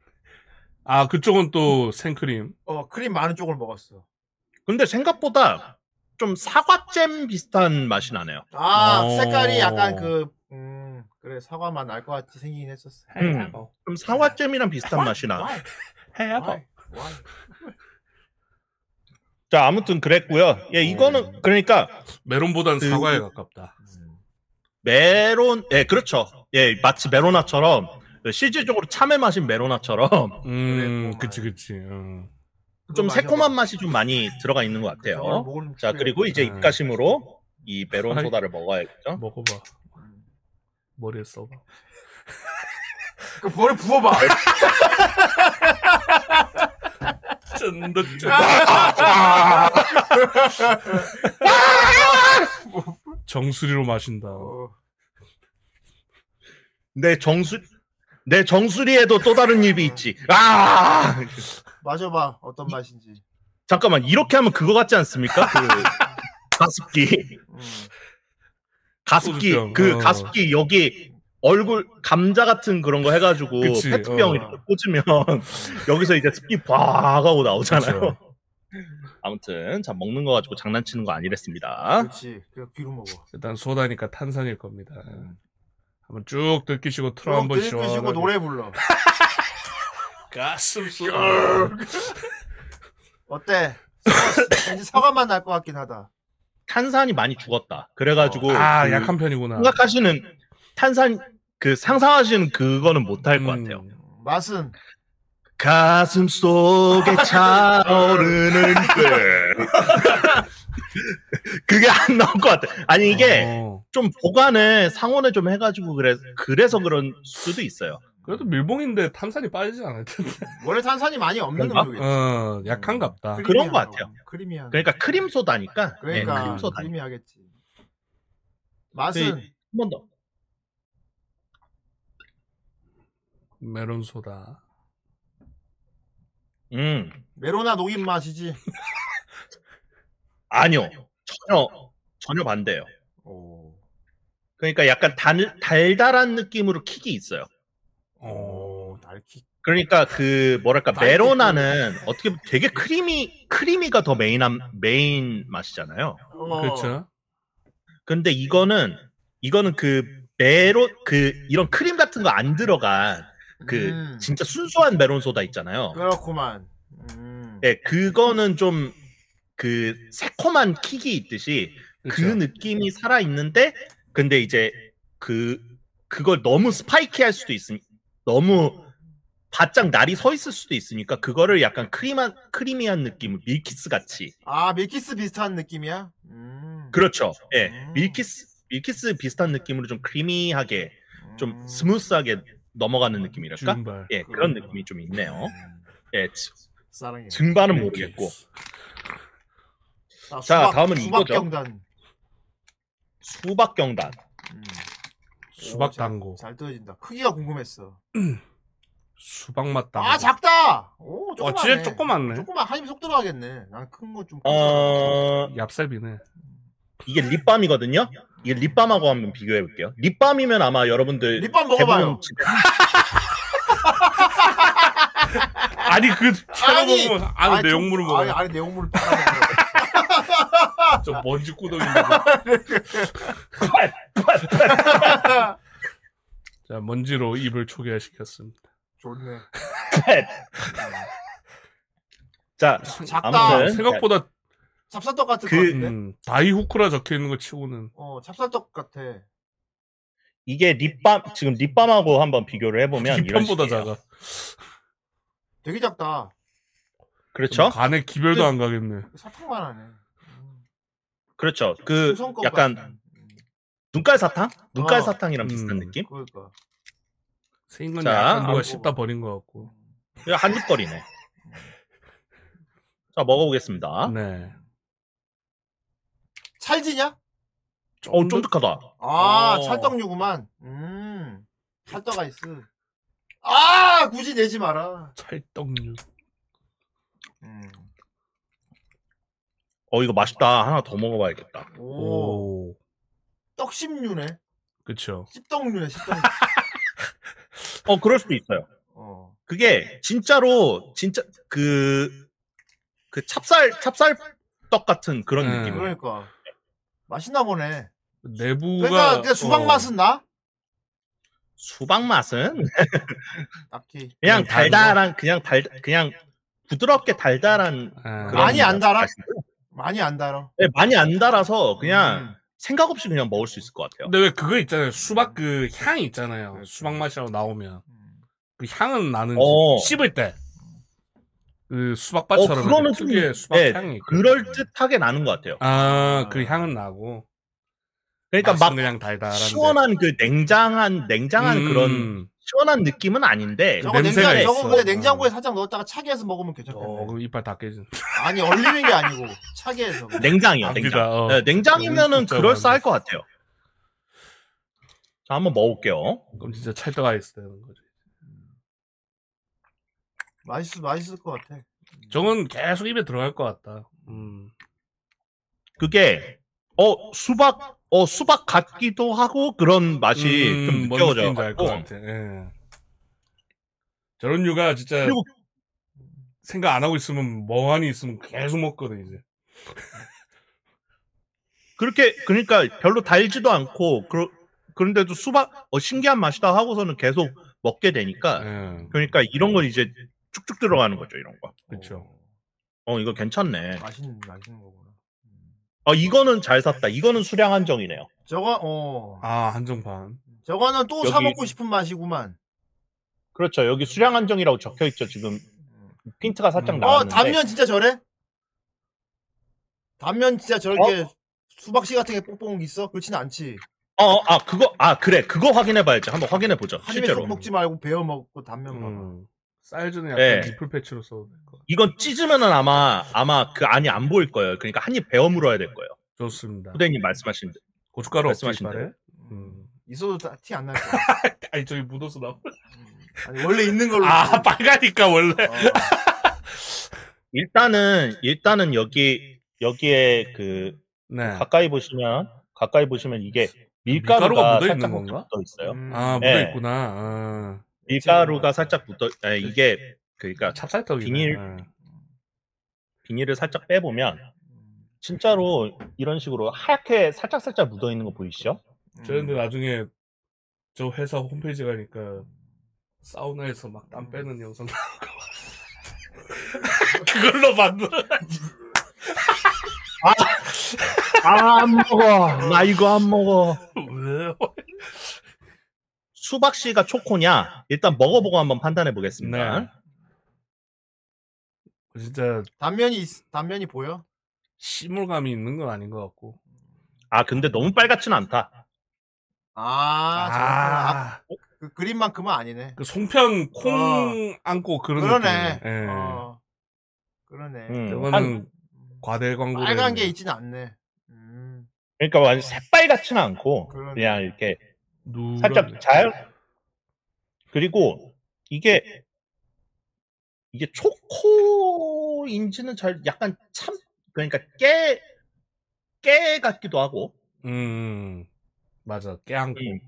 E: 아 그쪽은 또 생크림.
D: 어 크림 많은 쪽을 먹었어.
F: 근데 생각보다 좀 사과잼 비슷한 맛이 나네요.
D: 아
E: 어.
D: 색깔이 약간 그 음, 그래 사과만 날것 같이 생기긴 했었어.
F: 음. 좀 사과잼이랑 비슷한 맛이 나.
D: 와이.
F: 자 아무튼 그랬고요. 예 이거는 그러니까
E: 메론보단
F: 그-
E: 사과에 가깝다.
D: 음.
F: 메론, 예, 그렇죠. 예, 마치 메로나처럼 실질적으로 참외 맛인 메로나처럼
E: 음, 그치 그치. 어.
F: 좀 새콤한. 맛이 좀 많이 들어가 있는 것 같아요. 자. 그리고 이제
E: 음.
F: 입가심으로 이 메론 소다를 먹어야겠죠.
E: 먹어봐. 머리에 써봐.
D: 그 머리 부어봐.
E: 정수리로 마신다.
D: 어,
F: 내 정수 내 정수리에도 또 다른 입이 있지. 아
D: 마셔봐 어떤 맛인지.
F: 잠깐만 이렇게 하면 그거 같지 않습니까? 그 가습기
D: 음.
F: 가습기
E: 소주병.
F: 그
E: 어.
F: 가습기 여기 얼굴 감자 같은 그런 거 해가지고
E: 그치,
F: 페트병
E: 어.
F: 이렇게 꽂으면 여기서 이제 습기 팍 하고 나오잖아요.
E: 그쵸.
F: 아무튼 자 먹는 거 가지고 장난치는 거 아니랬습니다.
D: 그렇지. 그냥 귀로 먹어.
E: 일단 소다니까 탄산일 겁니다. 한번 쭉 들키시고 틀어 한번 시원하게.
D: 노래 불러.
E: 가슴 속.
D: 어때? 사과- 왠지 사과만 날 것 같긴 하다.
F: 탄산이 많이 죽었다. 그래가지고
E: 아
F: 그
E: 약한 편이구나.
F: 생각하시는 탄산 그 상상하시는 그거는 못할것
E: 음.
F: 같아요.
D: 맛은
F: 가슴 속에 차오르는 그 그게 안 나올 것 같아. 아니 이게
E: 어.
F: 좀 보관을 상온에 좀 해가지고 그래 그래서 그런 수도 있어요.
E: 그래도 밀봉인데 탄산이 빠지지 않을 텐데.
D: 원래 탄산이 많이 없는? 음료겠지.
E: 어 약한갑다.
F: 그런 것 같아요.
D: 거. creamy한.
F: 그러니까 크림 소다니까.
D: 그러니까
F: 예, 크림 소다.
D: creamy하겠지. 맛은
F: 한 번 더.
E: 메론 소다.
F: 음
D: 메로나 녹인 맛이지.
F: 아니요 전혀 전혀 반대예요.
D: 오.
F: 그러니까 약간 달 달달한 느낌으로 킥이 있어요.
D: 오, 날키.
F: 그러니까 그 뭐랄까
D: 맛있겠고.
F: 메로나는 어떻게 보면 되게 creamy creamy가 더 main한 main 맛이잖아요.
D: 어.
E: 그렇죠.
F: 근데 이거는 이거는 그 메론 그 이런 크림 같은 거 안 들어간 그
D: 음,
F: 진짜 순수한 메론 소다 있잖아요.
D: 그렇구만. 음.
F: 예, 그거는 좀 그 새콤한 킥이 있듯이 그
E: 그쵸.
F: 느낌이 살아 있는데 근데 이제 그 그걸 너무 spiky할 수도 있으니 너무 바짝 날이 서 있을 수도 있으니까 그거를 약간 크림한 creamy한 느낌을 밀키스 같이
D: 아 밀키스 비슷한 느낌이야? 음.
F: 그렇죠. 예,
D: 음.
F: 밀키스 밀키스 비슷한 느낌으로 좀 creamy하게 좀
D: 음.
F: smooth하게 넘어가는 느낌이랄까?
E: 준발.
F: 예, 그런. 느낌이 좀 있네요.
D: 음.
F: 예, 즈-
D: 사랑해.
F: 증반은 모르겠고
D: 아,
F: 자,
D: 수박,
F: 다음은
D: 수박
F: 이거죠.
D: 경단.
F: 수박 경단.
D: 음.
E: 수박
D: 오, 잘-
E: 당고.
D: 잘 떨어진다. 크기가 궁금했어.
E: 수박 맛 당고.
D: 아 작다. 오
E: 어. 진짜 조그맣네.
D: 조그만 한입 속 들어가겠네. 난 큰 거 좀.
F: 어,
E: 얍삽이네.
F: 이게 립밤이거든요. 이게 립밤하고 한번 비교해 볼게요. 립밤이면 아마 여러분들
D: 립밤 먹어봐요.
E: 아니 그 채로
D: 아니,
E: 먹으면 안에
D: 아니,
E: 내용물을
D: 좀-
E: 먹어.
D: 아니 아니 내용물을 빨아먹어.
E: 저 먼지 구덩이. 자 먼지로 입을 초기화시켰습니다.
D: 좋네.
F: 자,
D: 작다.
F: 아무튼
E: 생각보다
D: 찹쌀떡 같은
F: 그-
D: 거 같은데?
E: 음, 다이후크라 적혀 있는 거 치고는
D: 어 찹쌀떡 같아.
F: 이게 립밤 지금 립밤하고 한번 비교를 해보면 이런
E: 립밤보다
F: 식이에요.
E: 작아.
D: 되게 작다.
F: 그렇죠?
E: 간에 기별도 안 가겠네.
D: 사탕만 하네. 음.
F: 그렇죠. 그 약간
D: 같은. 음,
F: 눈깔 사탕? 눈깔
D: 어.
F: 사탕이랑 비슷한
E: 음.
F: 느낌?
D: 그러니까.
E: 생긴 건
F: 자,
E: 약간 누가. 씹다 버린 것 같고.
F: 이거 한입거리네. 자 먹어보겠습니다.
E: 네.
D: 찰지냐?
F: 어 쫀득하다.
D: 아
E: 어.
D: 찰떡류구만. 음 찰떡 아이스. 아 굳이 내지 마라.
E: 찰떡류.
D: 음.
F: 어 이거 맛있다. 하나 더 먹어봐야겠다.
D: 오,
E: 오.
D: 떡심류네.
E: 그쵸.
D: 씹떡류네 씹떡.
F: 어 그럴 수도 있어요.
D: 어.
F: 그게 진짜로 진짜 그, 그 찹쌀 찹쌀 떡 같은 그런
E: 음.
F: 느낌.
D: 그러니까 맛있나 보네.
E: 내부가.
D: 그러니까, 그러니까 수박
E: 어,
D: 맛은 나?
F: 수박 맛은
D: 딱히.
F: 그냥 달달한 그냥 달 그냥 부드럽게 달달한
E: 아,
F: 그런
D: 많이 안 달아?
F: 맛이고요.
D: 많이 안 달아.
F: 네, 많이 안 달아서 그냥
D: 음.
F: 생각 없이 그냥 먹을 수 있을 것 같아요.
E: 근데 왜 그거 있잖아요. 수박 그 향이 있잖아요.
D: 그렇죠.
E: 수박 맛이라고 나오면.
D: 음.
F: 네.
E: 그 향은 나는지.
F: 어.
E: 씹을 때. 그 수박밭처럼
F: 어, 그거는 좀,
E: 특유의 수박
F: 네,
E: 향이.
F: 그럴 듯하게 나는 것 같아요.
E: 아, 그 향은 나고.
F: 그러니까
E: 맛은
F: 막
E: 그냥 달달한데.
F: 시원한 그 냉장한 냉장한
E: 음,
F: 그런 시원한 느낌은 아닌데
D: 저거
E: 냄새가
D: 냉장, 저거
E: 있어.
D: 근데 냉장고에 살짝 넣었다가 차게 해서 먹으면 괜찮겠네.
E: 어, 그럼 이빨 다 깨진.
D: 아니 얼리는 게 아니고 차게 해서.
F: 냉장이요.
E: 압니다.
F: 냉장.
E: 어.
F: 네, 냉장이면은
E: 복잡하네.
F: 그럴싸할 것 같아요. 자, 한번 먹어볼게요.
E: 그럼 진짜 찰떡 아이스 되는 거지.
D: 맛있 맛있을 것 같아.
E: 저건 계속 입에 들어갈 것 같다. 음.
F: 그게 어 수박 어 수박 같기도 하고 그런 맛이
E: 음, 좀뭔
F: 느껴져
E: 느낌인지 알것
F: 갖고
E: 같아. 예. 저런 류가 진짜
F: 그리고
E: 생각 안 하고 있으면 멍하니 있으면 계속 먹거든 이제.
F: 그렇게 그러니까 별로 달지도 않고 그러, 그런데도 수박 어 신기한 맛이다 하고서는 계속 먹게 되니까
E: 예.
F: 그러니까 이런 거 이제 쭉쭉 들어가는 거죠 이런 거.
E: 그렇죠.
F: 어 이거 괜찮네.
D: 맛있는 맛있는 거구나.
F: 어 이거는 잘 샀다. 이거는 수량 한정이네요.
D: 저거 어
E: 아 한정판.
D: 저거는 또사
F: 여기-
D: 먹고 싶은 맛이구만.
F: 그렇죠. 여기 수량 한정이라고 적혀 있죠. 지금 핀트가 살짝
E: 음.
D: 어
F: 나왔는데.
D: 단면 진짜 저래? 단면 진짜 저렇게 수박씨 같은 게 뽕뽕 있어? 그렇지는 않지.
F: 어, 어, 아 그거 아 그래 그거 확인해 봐야지. 한번 확인해 보죠. 실제로.
D: 쏙 먹지 말고 베어 먹고 단면 봐봐.
E: 음. 사이즈는 약간
F: 예.
E: 니플 패치로 써도 될 것 같아.
F: 이건 찢으면은 아마 아마 그 안이 안 보일 거예요. 그러니까 한 입 베어 물어야 될 거예요.
E: 좋습니다.
F: 후대님 말씀하신 대로.
E: 고춧가루 없지
F: 말씀하신
E: 이빨에?
F: 대로.
E: 음.
D: 있어도 티 안 날 거야.
E: 아니 저기 묻어서 나.
D: 아니 원래 있는 걸로.
E: 아 빨가니까 원래.
D: 어.
F: 일단은 일단은 여기 여기에 그
E: 네.
F: 가까이 보시면 가까이 보시면 이게
E: 밀가루가
F: 밀가루가
E: 묻어 있는 건가?
F: 붙어 있어요.
D: 음.
E: 아
F: 네.
E: 묻어 있구나. 아.
F: 밀가루가 살짝 붙어 아, 이게 그러니까
E: 찹쌀떡이네.
F: 비닐.
E: 예.
F: 비닐을 살짝 빼보면 진짜로 이런 식으로 하얗게 살짝 살짝 묻어 있는 거 보이시죠?
E: 저런데 나중에 저 회사 홈페이지 가니까 사우나에서 막 땀 빼는 영상 봐. 그걸로 만들어.
F: 아, 안 먹어. 나 이거 안 먹어.
E: 왜?
F: 수박 씨가 초코냐? 일단 먹어보고 한번 판단해 보겠습니다.
E: 네. 진짜
D: 단면이 있- 단면이 보여?
E: 시물감이 있는 건 아닌 것 같고.
F: 아 근데 너무 빨갛진 않다.
D: 아, 저렇구나. 아,
E: 아,
D: 그 그림만큼은 아니네.
E: 그 송편 콩 안고 그런
D: 그러네.
E: 느낌이네. 예.
D: 어. 그러네.
F: 음, 한-
E: 과대 광고.
D: 빨간 게 있지는 않네. 음.
F: 그러니까 완전 새빨갛지는 않고
D: 그러네.
F: 그냥 이렇게
E: 누런...
F: 살짝 잘 그리고 이게 이게 초코인지는 잘 약간 참 그러니까 깨 깨 같기도 하고
E: 음, 맞아. 깨안고.
F: 음.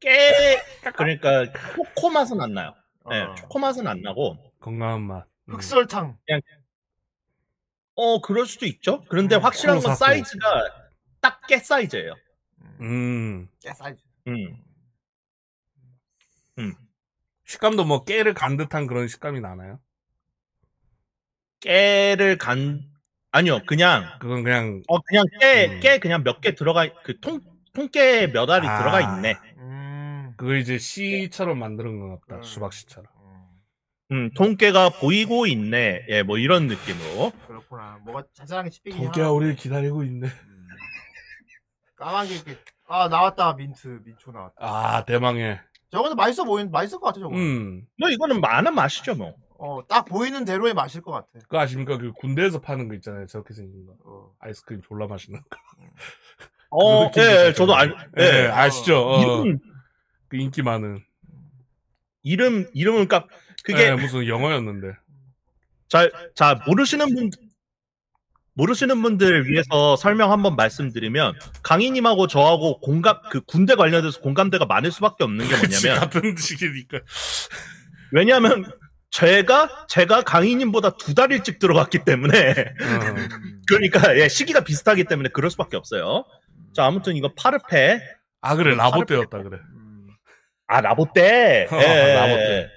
F: 깨 그러니까 초코 맛은 안 나요. 네,
D: 어.
F: 초코 맛은 안 나고
E: 건강한 맛. 음.
D: 흑설탕.
F: 어 그럴 수도 있죠. 그런데
D: 음,
F: 확실한 건. 사이즈가 딱 깨 사이즈예요.
E: 음.
D: 깨 사이즈.
F: 음.
E: 식감도 뭐 깨를 간 듯한 그런 식감이 나나요?
F: 깨를 간 아니요 그냥
E: 그건 그냥
F: 어 그냥 깨
E: 음.
F: 깨 그냥 몇 개 들어가 그 통 통깨 몇 알이
E: 아.
F: 들어가 있네.
D: 음.
E: 그거 이제 씨처럼 만드는 것 같다.
D: 음.
E: 수박 씨처럼.
F: 음 통깨가 보이고 있네. 예 뭐 이런 느낌으로.
D: 그렇구나. 뭐가 자잘하게 씹히긴 하나.
E: 우리를 기다리고 있네.
D: 음. 까만 게 이렇게 아 나왔다 민트 민초 나왔다.
E: 아 대망의.
D: 저거는 맛있어 보이는 맛있을 것 같아 저거.
E: 음.
F: 뭐 이거는 많은 맛이죠 뭐.
D: 어딱 보이는 대로의 맛일 것 같아.
E: 그거 아십니까? 그 군대에서 파는 거 있잖아요. 저렇게 생긴 거.
D: 어.
E: 아이스크림 졸라 맛있는 거.
F: 어,
E: 느낌도
F: 예,
E: 살짝
F: 저도 알,
E: 예,
F: 예.
E: 아시죠? 어,
F: 이름,
E: 그 인기 많은.
F: 이름, 이름은 그니까, 그게,
E: 예, 무슨 영어였는데.
F: 자, 자, 모르시는 분, 모르시는 분들 위해서 설명 한번 말씀드리면, 강희님하고 저하고 공감, 그 군대 관련해서 공감대가 많을 수밖에 없는 게 뭐냐면,
E: 같은 시기니까.
F: 왜냐하면, 제가, 제가 강희님보다 두 달 일찍 들어갔기 때문에,
E: 어.
F: 그러니까, 예, 시기가 비슷하기 때문에 그럴 수밖에 없어요. 자, 아무튼 이거 파르페,
E: 아 그래 라보 때였다 그래.
D: 음.
F: 아, 라보 때.
E: 어,
F: 예,
E: 라보
F: 예,
E: 때.
F: 예.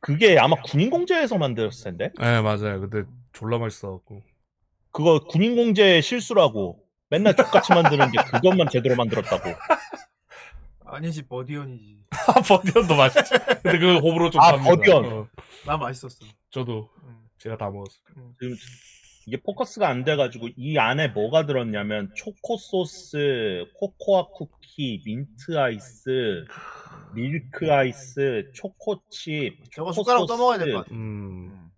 F: 그게 아마 군인 공제에서 만들었을 텐데.
E: 예 맞아요. 근데 졸라 맛있어갖고.
F: 그거 군인공제 실수라고. 맨날 똑같이 만드는 게 그것만 제대로 만들었다고.
D: 아니지 버디언이지.
E: 아 버디언도 맛있지. 근데 그 호불호 좀
F: 아,
E: 갑니다.
F: 버디언.
E: 어,
D: 나 맛있었어.
E: 저도
D: 음.
E: 제가 다 먹었어.
F: 지금 이게 포커스가 안 돼가지고 이 안에 뭐가 들었냐면 초코 소스, 코코아 쿠키, 민트 아이스, 밀크 아이스, 초코칩,
D: 저거
F: 초코
D: 숟가락 떠먹어야 될 것 같아.
E: 음.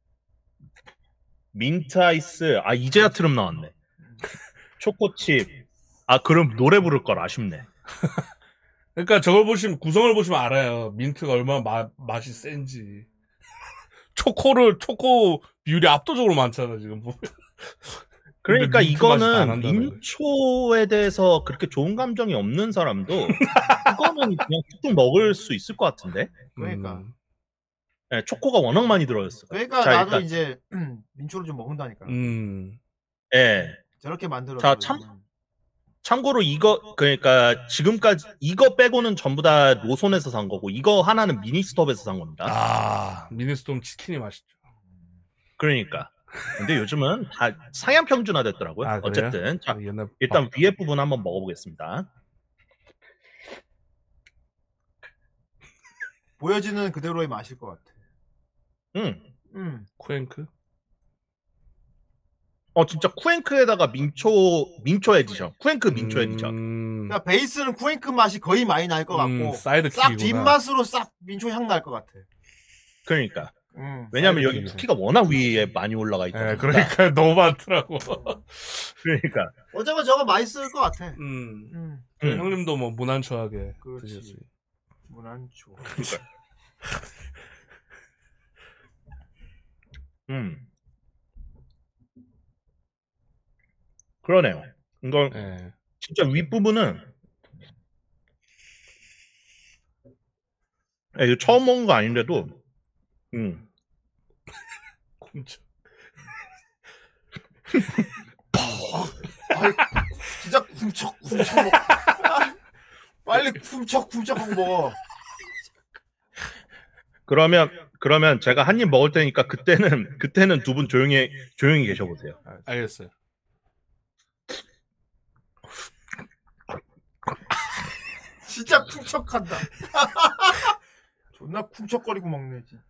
F: 민트 아이스. 아 이제야 트름 나왔네. 초코칩. 아 그럼 노래 부를 걸 아쉽네.
E: 그러니까 저걸 보시면 구성을 보시면 알아요. 민트가 얼마나 마- 맛이 센지. 초코를 초코 비율이 압도적으로 많잖아 지금 보면.
F: 그러니까 이거는. 민초에 대해서 그렇게 좋은 감정이 없는 사람도 이거는 그냥 툭툭 먹을 수 있을 것 같은데.
D: 그러니까.
E: 음.
F: 네, 초코가 워낙 많이 들어있어.
D: 그러니까
F: 자,
D: 나도
F: 일단-
D: 이제 민초를 좀 먹는다니까.
E: 음.
F: 예.
D: 저렇게 만들어.
F: 자, 참- 참고로 이거 그러니까 지금까지 이거 빼고는 전부 다 로손에서 산 거고 이거 하나는 미니스톱에서 산 겁니다.
E: 아 미니스톰 치킨이 맛있죠.
F: 그러니까. 근데 요즘은 다 상향 평준화 됐더라고요.
E: 아?
F: 어쨌든 자,
E: 옛날
F: 일단 위에 부분 한번 먹어보겠습니다.
D: 보여지는 그대로의 맛일 것 같아.
F: 음.
D: 음.
E: 쿠앤크.
F: 어 진짜 쿠앤크에다가 민초 민초 에디션. 쿠앤크 민초 에디션.
E: 음,
D: 그러니까 베이스는 쿠앤크 맛이 거의 많이 날것 같고
E: 음, 사이드
D: 싹
E: 킥이구나.
D: 뒷맛으로 싹 민초 향 날 것 같아.
F: 그러니까.
D: 음.
F: 왜냐면
E: 사이드
F: 여기
E: 킥이네.
F: 쿠키가 워낙 위에 많이 올라가 있다.
E: 예, 그러니까 너무 많더라고.
F: 그러니까.
D: 어쩌면 저거 맛있을 것 같아.
E: 음.
D: 음.
F: 음.
E: 형님도 뭐 무난초하게
D: 그렇지.
E: 드셨어요.
D: 무난초.
F: 음. 그러네요. 이거
E: 예.
F: 진짜 윗부분은 예, 이거 처음 먹은 거 아닌데도 음.
D: 아이, 진짜 쿰척 쿰척 먹. 빨리 쿰척 쿰척 하고 먹어.
F: 그러면 그러면 제가 한 입 먹을 테니까 그때는 그때는 두 분 조용히 조용히 계셔 보세요.
E: 알겠어요.
D: 진짜 쿰척한다. 존나 쿰척거리고 먹네. 진짜.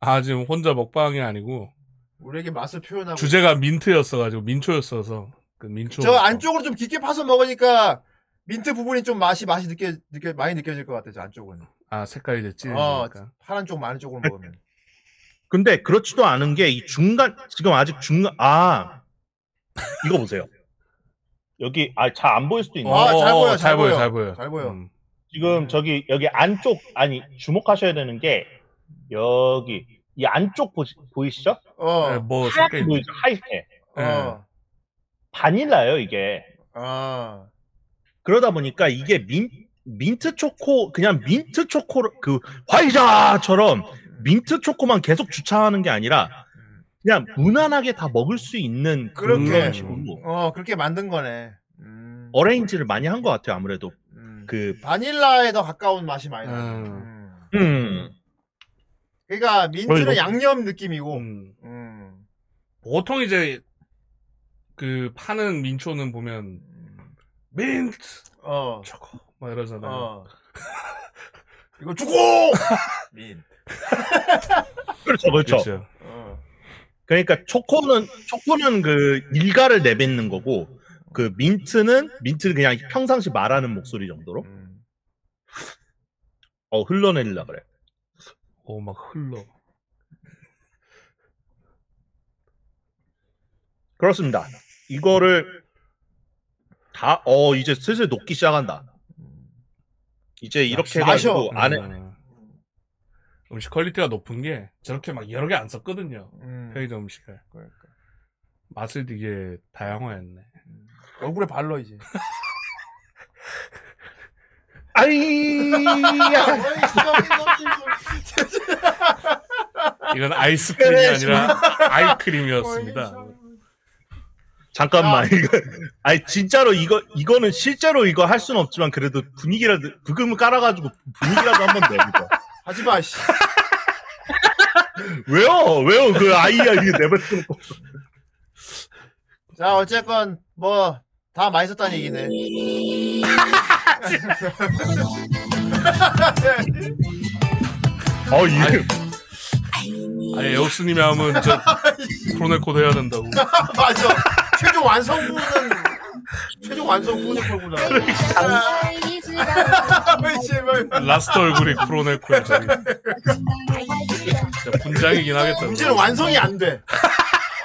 E: 아 지금 혼자 먹방이 아니고
D: 우리에게 맛을 표현하고.
E: 주제가 민트였어가지고 민초였어서 그 민초.
D: 저 안쪽으로 좀 깊게 파서 먹으니까 민트 부분이 좀 맛이 맛이 느껴 느껴 많이 느껴질 것 같아. 저 안쪽은.
E: 아 색깔이 이제
D: 어. 파란 쪽 많은 쪽으로 먹으면.
F: 근데 그렇지도 않은 게 이 중간 지금 아직 중간 아 이거 보세요. 여기 아 잘 안 보일 수도 있는데
D: 아, 잘 보여,
E: 잘잘 보여. 잘 보여.
D: 잘 보여.
E: 음.
F: 지금 저기 여기 안쪽 아니 주목하셔야 되는 게 여기 이 안쪽 보시, 보이시죠?
D: 어.
E: 네, 뭐
F: 하얗게 보이죠? 하얗게
D: 어.
F: 바닐라예요 이게.
D: 아.
F: 그러다 보니까 이게 민 민트 초코 그냥 민트 초코 그 화이자처럼 민트 초코만 계속 주창하는 게 아니라 그냥 무난하게 다 먹을 수 있는
D: 그렇게.
F: 그런 식으로
D: 어, 그렇게 만든 거네. 음.
F: 어레인지를 많이 한 것 같아요 아무래도
D: 음.
F: 그
D: 바닐라에 더 가까운 맛이 많이 나.
E: 음.
D: 음.
F: 음.
D: 그러니까 민트는
F: 어,
D: 양념 느낌이고.
E: 음.
D: 음.
E: 보통 이제 그 파는 민초는 보면 민트
D: 어.
E: 초코 막 이러잖아요.
D: 어. 이거 주고! 민.
F: 그렇죠 그렇죠
E: 그렇죠.
D: 어.
F: 그러니까 초코는 초코는 그 일가를 내뱉는 거고 그 민트는 민트는 그냥 평상시 말하는 목소리 정도로
D: 음.
F: 어 흘러내리려 그래
E: 오막 흘러.
F: 그렇습니다 이거를 다 어 이제 슬슬 녹기 시작한다 이제 이렇게
D: 마셔.
F: 해가지고 안에
E: 음. 음식 quality가 높은 게 저렇게 막 여러 개 안 썼거든요.
D: 음.
E: 편의점 음식을.
D: 그러니까.
E: 맛을 되게 다양화했네.
D: 얼굴에 발러 이제.
F: 아이야
E: 이건 아이스크림이 아니라 아이크림이었습니다.
F: 잠깐만 이거. 아니 진짜로 이거 이거는 실제로 이거 할 수는 없지만 그래도 분위기라도 브금을 깔아가지고 분위기라도 한번 내보자.
D: 하지 마, 씨.
F: 왜요? 왜요? 그 아이야 이거 내뱉고
D: 자, 어쨌건, 뭐, 다 맛있었다는 얘기네.
F: 어 이게
E: 아니 에오스님이 하면 저 프로네코드 해야 된다고.
D: 맞아. 최종 완성부는 최종 완성 프로네코구나. 왜 제발.
E: 라스트 얼굴이 프로네코야 저기. 진짜 분장이긴 하겠다.
D: 문제는 완성이 안 돼.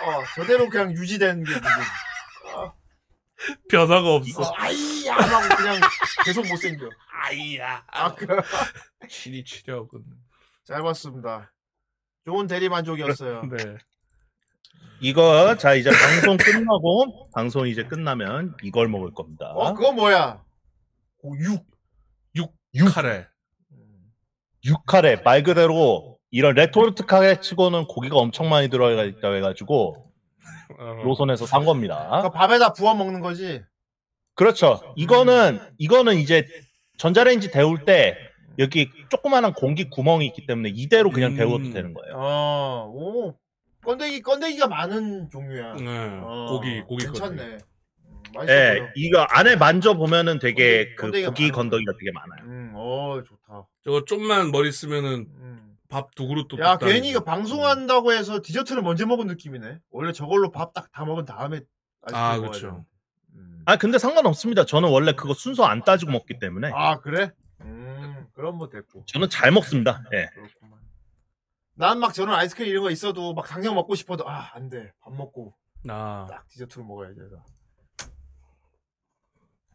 D: 어, 저대로 그냥 유지되는 게 문제.
E: 변화가 없어.
D: 어, 아이야 하고 그냥 계속 못생겨.
E: 아이야.
D: 아, 그.
E: 치리 치려고.
D: 잘 봤습니다. 좋은 대리 만족이었어요.
E: 네.
F: 이거 자 이제 방송 끝나고 방송 이제 끝나면 이걸 먹을 겁니다.
D: 어, 그건 뭐야? 오, 육.
E: 육 카레.
F: 육칼에 말 그대로 이런 레토르트 카레 치고는 고기가 엄청 많이 들어가 있다 해가지고
E: 어,
F: 로손에서 산 겁니다.
D: 그러니까 밥에다 부어 먹는 거지.
F: 그렇죠. 이거는 이거는 이제 전자레인지 데울 때 여기 조그마한 공기 구멍이 있기 때문에 이대로 그냥
E: 음.
F: 데워도 되는 거예요.
D: 어, 오. 건더기, 건더기가 많은 종류야.
E: 네.
D: 어,
E: 고기 고기
D: 괜찮네. 음, 맛있어
F: 예,
D: 보여.
F: 이거 안에 만져 보면은 되게 그
D: 건더기가
F: 고기. 건더기가 되게 많아요.
D: 음, 어, 좋다.
E: 저거 좀만 머리 쓰면은
D: 음.
E: 밥 두 그릇도.
D: 야, 괜히 이거
E: 이거.
D: 방송한다고 해서 디저트를 먼저 먹은 느낌이네. 원래 저걸로 밥 딱 다 먹은 다음에 아이스크림
E: 아,
D: 먹어야
E: 그쵸.
D: 돼. 음.
F: 아 근데 상관없습니다. 저는 원래 그거 순서 안 따지고 먹기 때문에
D: 아, 그래? 음, 그럼 뭐 됐고.
F: 저는 잘 먹습니다. 예.
D: 그렇구만. 난 막 저런 아이스크림 이런 거 있어도 막 당장 먹고 싶어도 아, 안 돼. 밥 먹고
E: 아.
D: 딱 디저트를 먹어야 돼서.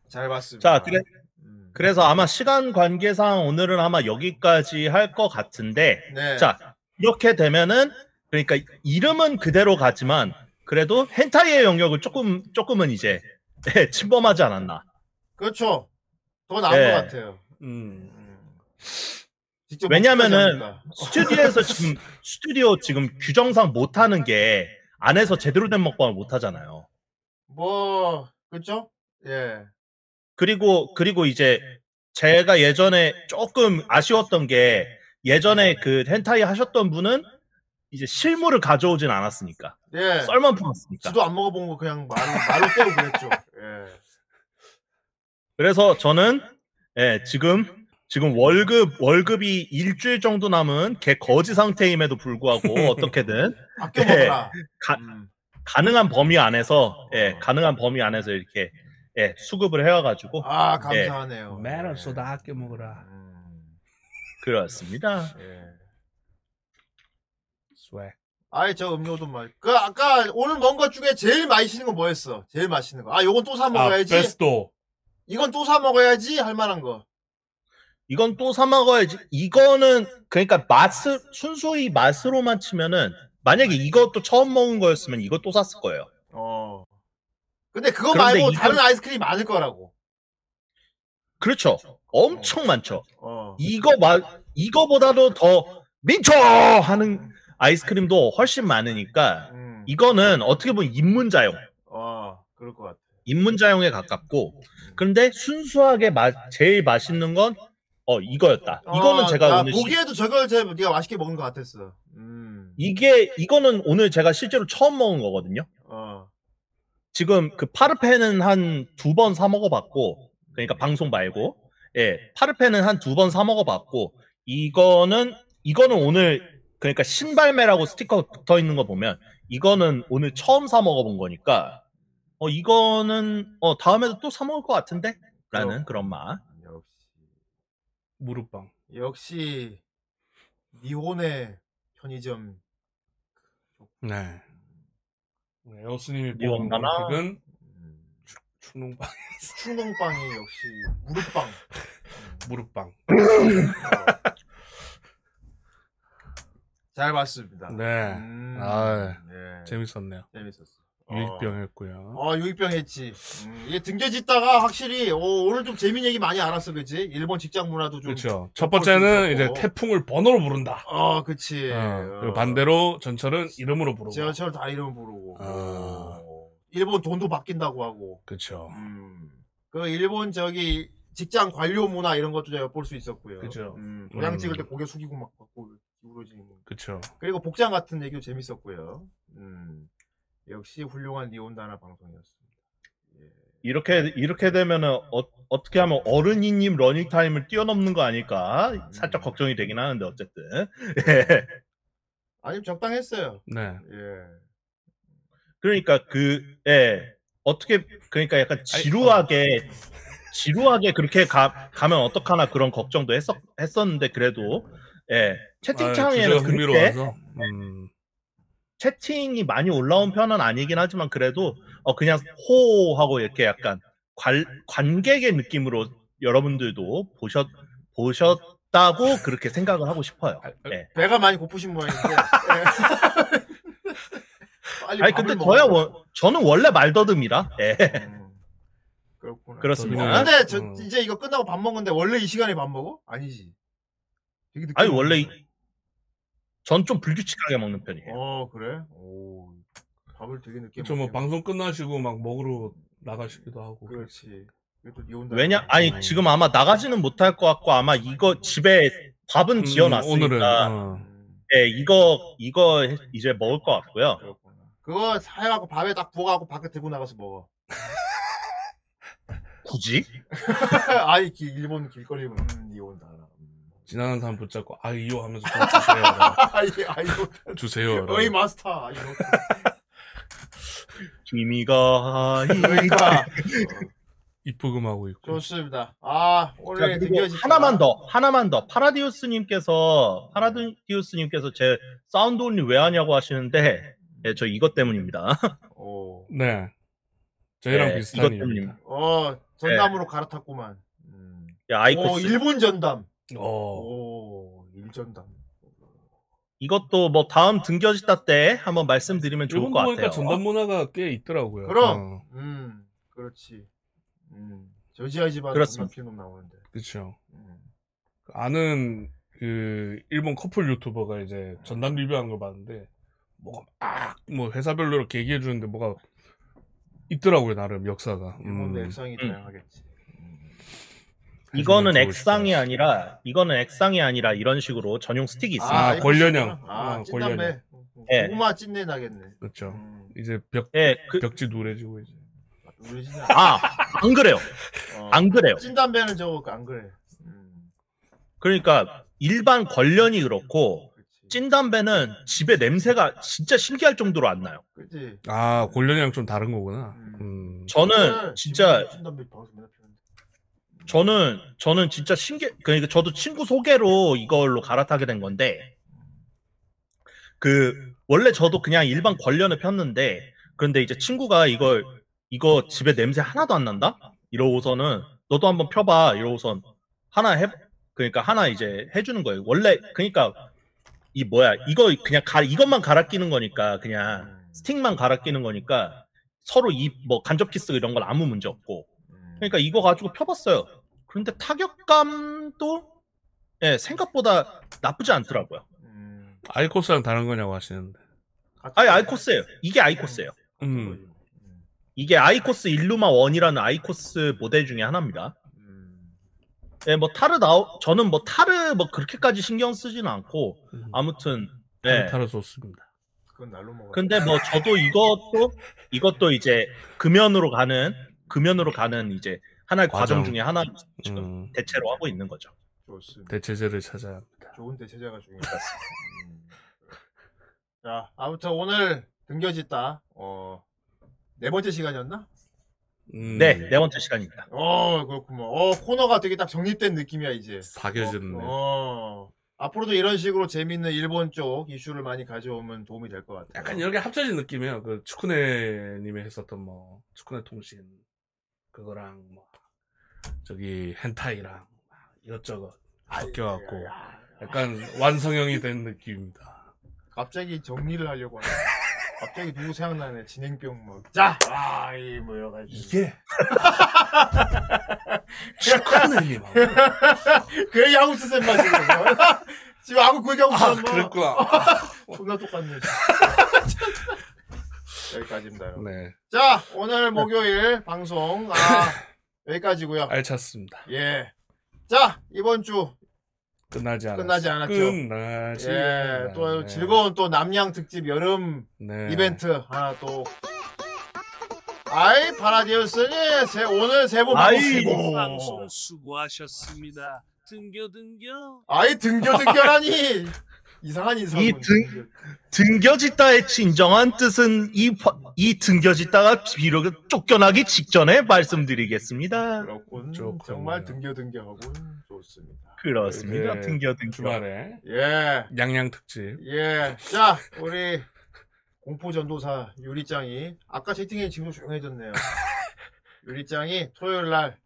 D: 잘 봤습니다.
F: 자, 그래
D: 음.
F: 그래서 아마 시간 관계상 오늘은 아마 여기까지 할 것 같은데
D: 네.
F: 자 이렇게 되면은 그러니까 이름은 그대로 가지만 그래도 헨타이의 영역을 조금 조금은 이제 예, 침범하지 않았나.
D: 그렇죠. 더 나은
F: 네.
D: 것 같아요.
E: 음.
F: 왜냐면은. 스튜디오에서 지금 스튜디오 지금 규정상 못 하는 게 안에서 제대로 된 먹방을 못 하잖아요.
D: 뭐 그렇죠? 예.
F: 그리고 그리고 이제 제가 예전에 조금 아쉬웠던 게 예전에 그 헨타이 하셨던 분은 이제 실물을 가져오진 않았으니까
D: 예.
F: 썰만 풀었으니까
D: 지도 안 먹어본 거 그냥 말로 말로 때고 그랬죠. 예.
F: 그래서 저는 예, 지금 지금 월급 월급이 일주일 정도 남은 개 거지 상태임에도 불구하고 어떻게든
D: 아껴
F: 예.
D: 먹어라.
F: 가,
D: 음.
F: 가능한 범위 안에서 예,
D: 어.
F: 가능한 범위 안에서 이렇게 예, 수급을 해와가지고
D: 아 감사하네요.
E: 매너
D: 예.
E: 쏘다 아껴 먹어라.
D: 음.
F: 그렇습니다.
D: 예.
E: 스웩.
D: 아이 저 음료도 말. 그 아까 오늘 먹은 것 중에 제일 맛있는 거 뭐였어? 제일 맛있는 거. 아 요건 또사
E: 아,
D: 먹어야지.
E: 베스토.
D: 이건 또 사 먹어야지 할 만한 거.
F: 이건 또 사 먹어야지. 이거는 그러니까 맛을 순수히 맛으로만 치면은 만약에 이것도 처음 먹은 거였으면 이거 또 샀을 거예요.
D: 어. 근데 그거
F: 그런데
D: 말고
F: 이건-
D: 다른 아이스크림이 많을 거라고.
F: 그렇죠. 엄청 많죠.
D: 어.
F: 이거 마, 이거보다도 더 민초 하는 아이스크림도 훨씬 많으니까
D: 음.
F: 이거는 어떻게 보면 입문자용,
D: 어. 그럴 것 같아.
F: 입문자용에 가깝고 그런데 순수하게 맛 제일 맛있는 건 어 이거였다. 이거는
D: 어,
F: 제가
D: 나
F: 오늘 시-
D: 보기에도 저걸 제 네가 맛있게 먹은 것 같았어. 음.
F: 이게 이거는 오늘 제가 실제로 처음 먹은 거거든요.
D: 어.
F: 지금 그 파르페는 한 두 번 사 먹어봤고, 그러니까 방송 말고, 예, 파르페는 한 두 번 사 먹어봤고, 이거는 이거는 오늘 그러니까 신발매라고 스티커 붙어 있는 거 보면 이거는 오늘 처음 사 먹어본 거니까, 어 이거는 어 다음에도 또 사 먹을 것 같은데? 라는 그런 맛.
E: 무릎빵.
D: 역시 니혼의 편의점
E: 네. 에어스님이
F: 이건
E: 뽑은
F: 하나?
E: 픽은
D: 음,
E: 충농빵.
D: 충동빵이 역시 무릎빵.
E: 무릎빵.
D: 잘 봤습니다.
E: 네.
D: 음,
E: 아,
D: 네.
E: 재밌었네요.
D: 재밌었어.
E: 유익병
D: 어,
E: 했고요.
D: 어, 유익병 했지. 음, 이게 등겨짓다가 확실히 어, 오늘 좀 재밌는 얘기 많이 알았어, 그치? 일본 직장 문화도 좀.
E: 그렇죠.
D: 첫볼
E: 번째는
D: 수
E: 이제. 태풍을 번호로 부른다.
D: 어, 그치.
E: 어, 그리고 반대로 전철은 이름으로 부르고.
D: 제어철 다 이름 부르고.
E: 아.
D: 어, 일본 돈도 바뀐다고 하고.
E: 그렇죠.
D: 음. 그 일본 저기 직장 관료 문화 이런 것도 제가 볼수 있었고요.
E: 그죠.
D: 음, 도장
E: 음.
D: 찍을 때 고개 숙이고 막 받고 기울어지는.
E: 그렇죠.
D: 그리고 복장 같은 얘기도 재밌었고요. 음. 역시 훌륭한 니온다나 방송이었습니다. 예.
F: 이렇게 이렇게 되면은 어, 어떻게 하면 어른이님 러닝 타임을 뛰어넘는 거 아닐까? 살짝 걱정이 되긴 하는데 어쨌든. 예.
D: 아니 적당했어요.
E: 네.
D: 예.
F: 그러니까 그, 예, 어떻게, 그러니까 약간 지루하게, 지루하게 그렇게 가, 가면 어떡하나 그런 걱정도 했었, 했었는데, 그래도, 예,
E: 아,
F: 채팅창에는 그렇게
E: 흥미로워서. 음.
F: 채팅이 많이 올라온 편은 아니긴 하지만, 그래도, 어, 그냥 호 하고 이렇게 약간 관, 관객의 느낌으로 여러분들도 보셨, 보셨 다고 그렇게 생각을 하고 싶어요. 예.
D: 배가 많이 고프신 모양인데. 예. 빨리
F: 아니, 근데. 저야, 원- 저는 원래 말더듬이라, 예.
D: 음, 그렇구나.
F: 그렇습니다.
E: 그냥-
D: 근데 저
E: 음.
D: 이제 이거 끝나고 밥 먹는데 원래 이 시간에 밥 먹어? 아니지.
F: 아니. 원래, 이- 전 좀 불규칙하게 먹는 편이에요.
D: 어 그래? 오 밥을 되게 늦게
E: 그쵸, 뭐, 방송 끝나시고 막 먹으러 나가시기도 하고.
D: 그렇지. 그래도 니 온다.
F: 왜냐? 아니
E: 음.
F: 지금 아마 나가지는 못할 것 같고 아마 이거 집에 밥은
E: 음,
F: 지어놨으니까
E: 오늘은, 어.
D: 음,
F: 예, 이거 이거 이제 먹을 것 같고요.
D: 그렇구나. 그거 사해갖고 밥에 딱 부어갖고 밖에 들고 나가서 먹어.
F: 굳이?
D: 아이 기- 일본 길거리 음, 니 온다. 음.
E: 지나가는 사람 붙잡고, 아이요 하면서 좀 주세요.
D: 아이 아이 온다.
E: 주세요.
D: 어이 마스터. 아이 온다.
F: 김이가
D: 그러니까
E: 입브금하고 있고.
D: 좋습니다. 아
F: 자,
D: 오늘
F: 그리고
D: 등교지
F: 하나만 더, 하나만 더. 파라디우스님께서 파라디우스님께서 제 sound only 왜 하냐고 하시는데, 예, 저 이것 때문입니다.
D: 오.
E: 네. 저희랑
F: 네,
E: 비슷한
F: 이것
E: 이유입니다.
D: 어 전담으로 갈아탔구만. 음.
F: 야,
D: 오
F: 아이코스
D: 일본 전담.
E: 어.
D: 오 일전담.
F: 이것도 뭐 다음 등겨지다 때 한번 말씀드리면 좋을
E: 일본도
F: 것
E: 보니까
F: 같아요.
E: 전담 문화가 꽤 있더라고요.
D: 그럼.
E: 어,
D: 음 그렇지. 음 저지아이 집안
F: 그렇습니다.
D: 피놈 나오는데.
E: 그쵸.
D: 음.
E: 아는 그 일본 커플 유튜버가 이제 전담 리뷰한 걸 봤는데 뭐가 막뭐 회사별로 이렇게 얘기해 주는데 뭐가 있더라고요 나름 역사가.
D: 일본도
E: 음.
D: 액상이
F: 음.
D: 다양하겠지. 음.
F: 이거는 액상이
E: 것
F: 아니라 이거는 액상이 아니라 이런 식으로 전용 스틱이 있습니다.
E: 아,
D: 이거
E: 권련형.
D: 쓰구나. 아
E: 어,
D: 찐담배.
E: 권련형.
F: 예.
D: 고구마 찐내 나겠네.
E: 그렇죠.
D: 음.
E: 이제 벽
F: 예, 그,
E: 벽지 누래지고 이제.
F: 아, 안 그래요.
D: 어.
F: 안 그래요.
D: 찐담배는 저거 안 그래. 음.
F: 그러니까 일반 걸련이 그렇고. 찐담배는 집에 냄새가 진짜 신기할 정도로 안 나요.
D: 그렇지.
E: 아 권련이랑 좀 다른 거구나.
D: 음.
E: 음.
F: 저는 진짜
D: 찐담배 방송 맨날 피우는데.
F: 저는 저는 진짜 신기 그러니까 저도 친구 소개로 이걸로 갈아타게 된 건데 그 원래 저도 그냥 일반 걸련을 폈는데 그런데 이제 친구가 이걸 이거 집에 냄새 하나도 안 난다 이러고서는 너도 한번 펴봐 이러고선 하나 해 그러니까 하나 이제 해주는 거예요 원래 그러니까 이 뭐야 이거 그냥 가 이것만 갈아 끼는 거니까 그냥
D: 음.
F: 스틱만 갈아 끼는 거니까 서로 이 뭐 간접 키스 이런 건 아무 문제 없고
D: 음.
F: 그러니까 이거 가지고 펴봤어요. 그런데 타격감도 예, 생각보다 나쁘지 않더라고요.
D: 음.
E: 아이코스랑 다른 거냐고 하시는데.
F: 아니 아이코스예요. 이게 아이코스예요.
E: 음.
D: 음.
F: 이게 아이코스 일루마 1이라는 아이코스 모델 중에 하나입니다.
D: 음.
F: 예, 뭐 타르 나오 저는 뭐 타르 뭐 그렇게까지 신경 쓰지는 않고
E: 음.
F: 아무튼 예.
E: 타르 좋습니다.
D: 그건 날로 먹어.
F: 근데 뭐 저도 이것도 이것도 이제 금연으로 가는 금연으로 가는 이제 하나의 과정,
E: 과정.
F: 중에 하나 지금
E: 음.
F: 대체로 하고 있는 거죠.
D: 좋습니다.
E: 대체제를 찾아야 합니다.
D: 좋은 대체자가 중요하다. 음. 자, 아무튼 오늘 등겨짓다. 어, 네 번째 시간이었나?
E: 음.
F: 네, 네 번째 시간입니다.
D: 어, 그렇구만. 어, 코너가 되게 딱 정립된 느낌이야, 이제.
E: 사겨졌네.
D: 어, 앞으로도 이런 식으로 재밌는 일본 쪽 이슈를 많이 가져오면 도움이 될 것 같아요.
E: 약간 여기 합쳐진 느낌이에요. 그 축구네님이 했었던 뭐 축구네 통신 그거랑 뭐 저기 헨타이랑 막 이것저것 섞여갖고 약간 완성형이 된 느낌입니다.
D: 갑자기 정리를 하려고 하네. 갑자기 누구 생각나네. 진행병 뭐. 자, 아, 이 뭐 여러 가지.
E: 이게 축구네님하고
D: 그래 야구스 쌤 맞지 지금 아구 그 야구스 아쌤
E: 그랬구나.
D: 존나 똑같네. 여기까지입니다. 여러분.
E: 네
D: 자, 오늘 목요일 방송 아 여기까지고요.
E: 알찼습니다.
D: 예. 자, 이번 주
E: 끝나지 않았
D: 끝나지 않았죠.
E: 끝나지
D: 예, 또
E: 않았네.
D: 즐거운 또 남양 특집 여름
E: 네.
D: 이벤트 하나 또 아이 파라디오스님 새- 오늘 새해 복
F: 아이.
D: 많이 받으시고.
H: 방송 수고하셨습니다. 등교 등교.
D: 아이 등교 등교라니 이상한 인사.
F: 이 등- 등겨짓다의 진정한 뜻은 이, 화- 이 등겨짓다가 비록 쫓겨나기 직전에 말씀드리겠습니다.
D: 그렇군.
E: 좋군요.
D: 정말 등교 등교하군. 좋습니다.
F: 그렇습니다.
E: 네.
F: 등겨 등겨.
E: 주말에
D: 예.
E: 양양 특집.
D: 예. 자, 우리 공포전도사 유리짱이 아까 채팅에 지금 조용해졌네요. 유리짱이 토요일 날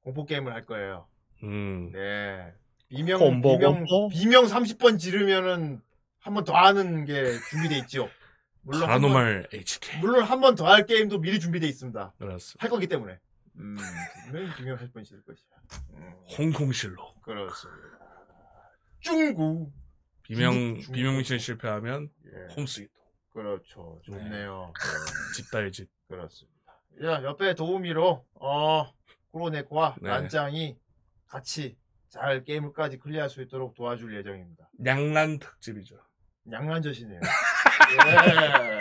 D: 공포 게임을 할 거예요.
E: 음.
D: 네. 비명
F: 콤보,
D: 비명
F: 콤보?
D: 비명 30번 지르면은 한 번 더 하는 게 준비돼 있죠. 물론 한 번,
E: 파라노말 HK.
D: 물론 한 번 더 할 게임도 미리 준비돼 있습니다.
E: 그렇습니다.
D: 할 거기 때문에. 음, 분명히 비명 30번 지를 것이야. 음,
E: 홍콩실로.
D: 그렇습니다. 중구.
E: 비명
D: 중국-
E: 비명 미션 실패하면
D: 예.
E: 홈스위트.
D: 그렇죠. 좋네요. 네.
E: 집다의 집.
D: 그렇습니다. 야, 옆에 도우미로, 어, 코로네코와
E: 네.
D: 란짱이 같이 잘 게임을까지 클리어할 수 있도록 도와줄 예정입니다.
E: 양란 특집이죠.
D: 양란젓이네요. 예.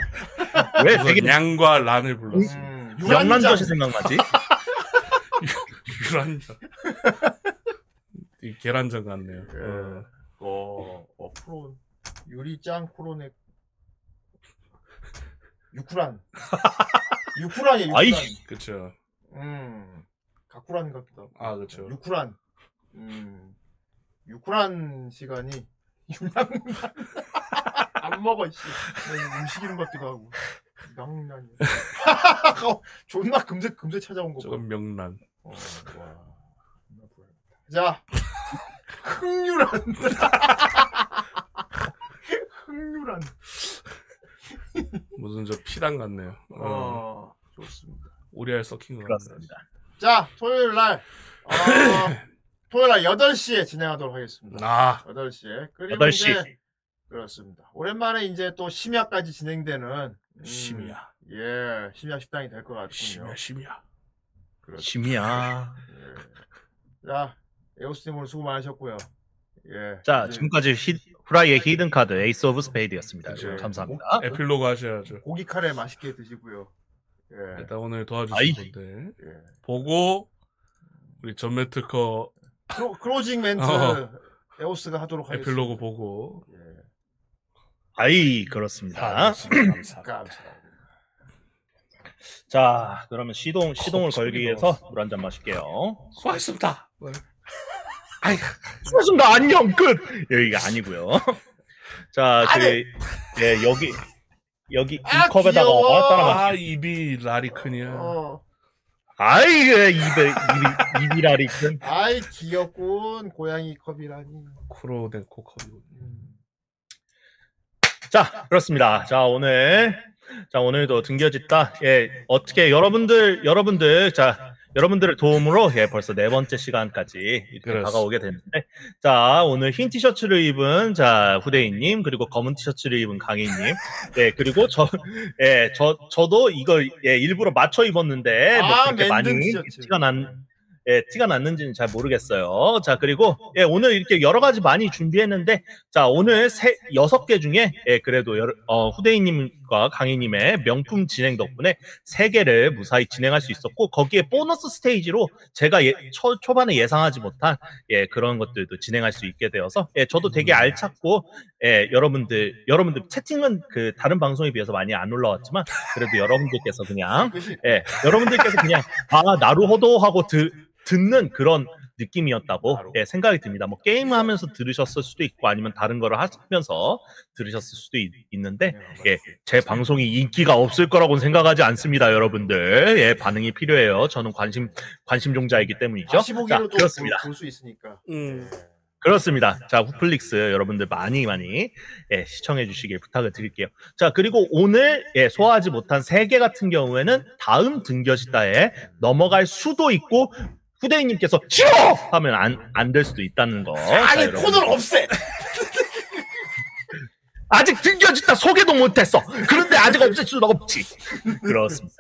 F: 왜 되게
E: 양과 란을 불렀어.
D: 음,
F: 명란젓이 생각나지?
E: 유란젓. 이 계란젓 같네요. 어.
D: 예. 어, 어, 프로, 유리짱 코로네, 유쿠란. 유쿠란이에요, 유쿠란.
F: 아이.
E: 그쵸.
D: 음, 가쿠란 같기도 하고.
E: 아, 그쵸.
D: 유쿠란. 음, 유쿠란 시간이 유랑란. 안 먹어, 씨. 난 음식 이름 같기도 하고. 유랑란이. 어, 존나 금세, 금세 찾아온 거 봐.
E: 저건 명란.
D: 어, 와. 존나 불안하다. 자, 흥유란. 흥유란.
E: 무슨 저 피랑 같네요. 어.
D: 어, 좋습니다.
E: 오리알 같네요.
F: 그렇습니다.
D: 자, 토요일 날, 어, 토요일 날 8시에 진행하도록 하겠습니다.
E: 아,
D: 8시에. 그리고
F: 8시.
D: 이제, 그렇습니다. 오랜만에 이제 또 심야까지 진행되는, 음,
E: 심야.
D: 예, 심야 식당이 될 것 같군요.
E: 심야, 심야.
D: 그렇습니다.
F: 심이야.
D: 예. 자, 에오스님 오늘 수고 많으셨고요. 예.
F: 자,
D: 이제
F: 지금까지 히, 후라이의 히든 카드 Ace of Spade였습니다.
D: 그쵸.
F: 감사합니다.
E: 에필로그 하셔야죠.
D: 고기 카레 맛있게 드시고요. 예.
E: 일단 오늘 도와주신
F: 아이.
E: 분들
D: 예.
E: 보고 우리 전매 특허
D: 크로, closing 멘트
E: 어.
D: 에오스가 하도록 하겠습니다.
E: 에필로그 보고
D: 예.
F: 아이, 그렇습니다.
E: 감사합니다.
D: 감사합니다.
F: 자, 그러면 시동, 시동을
E: 컵
F: 걸기 위해서. 물 한 잔 마실게요.
E: 수고하셨습니다.
F: 수고하셨습니다. 안녕, 끝! 여기가 아니고요 자, 저희, 예, 여기, 여기, 이
D: 아,
F: 컵에다가
D: 귀여워.
F: 따라
E: 마아 입이 라리큰이야.
D: 어.
F: 아이, 예, 입에, 입이, 입이라리 큰.
D: 아이 귀엽군 고양이 컵이라니.
E: 쿠로네코 컵이.
D: 음.
F: 자, 그렇습니다. 자, 오늘, 자, 오늘도 등겨짓다. 예, 어떻게, 여러분들, 여러분들, 자, 여러분들의 도움으로, 예, 벌써 네 번째 시간까지 이렇게
E: 그렇습니다.
F: 다가오게 됐는데, 자, 오늘 흰 티셔츠를 입은, 자, 후대인님, 그리고 검은 티셔츠를 입은 강희님, 예, 그리고 저, 예, 저, 저도 이걸, 예, 일부러 맞춰 입었는데, 뭐,
D: 아,
F: 그렇게 많이
D: 티셔츠.
F: 티가 난, 예, 티가 났는지는 잘 모르겠어요. 자, 그리고, 예, 오늘 이렇게 여러 가지 많이 준비했는데, 자, 오늘 세, 여섯 개 중에, 예, 그래도, 여러, 어, 후대인 님 과 강희님의 명품 진행 덕분에 세 개를 무사히 진행할 수 있었고, 거기에 보너스 스테이지로 제가 예, 초, 초반에 예상하지 못한, 예, 그런 것들도 진행할 수 있게 되어서, 예, 저도 되게 알찼고, 예, 여러분들, 여러분들, 채팅은 그, 다른 방송에 비해서 많이 안 올라왔지만, 그래도 여러분들께서 그냥, 예, 여러분들께서 그냥 아 나루호도 하고 드, 듣는 그런 느낌이었다고 예, 생각이 듭니다. 뭐 게임하면서 들으셨을 수도 있고 아니면 다른 거를 하면서 들으셨을 수도 있, 는데 예, 제 방송이 인기가 없을 거라고는 생각하지 않습니다, 여러분들. 예, 반응이 필요해요. 저는 관심 관심 종자이기 때문이죠. 자, 그렇습니다.
D: 볼수 있으니까.
E: 음.
D: 예.
F: 그렇습니다. 자, 후플릭스 여러분들 많이 많이 예, 시청해 주시길 부탁을 드릴게요. 자, 그리고 오늘 예, 소화하지 못한 세 개 같은 경우에는 다음 등겨시다에 넘어갈 수도 있고 후대인님께서 싫어 하면 안 안 될 수도 있다는 거. 자,
D: 아니
F: 여러분.
D: 코너를 없애.
F: 아직 등겨짓다 소개도 못했어. 그런데 아직 없을 수는 없지. 그렇습니다.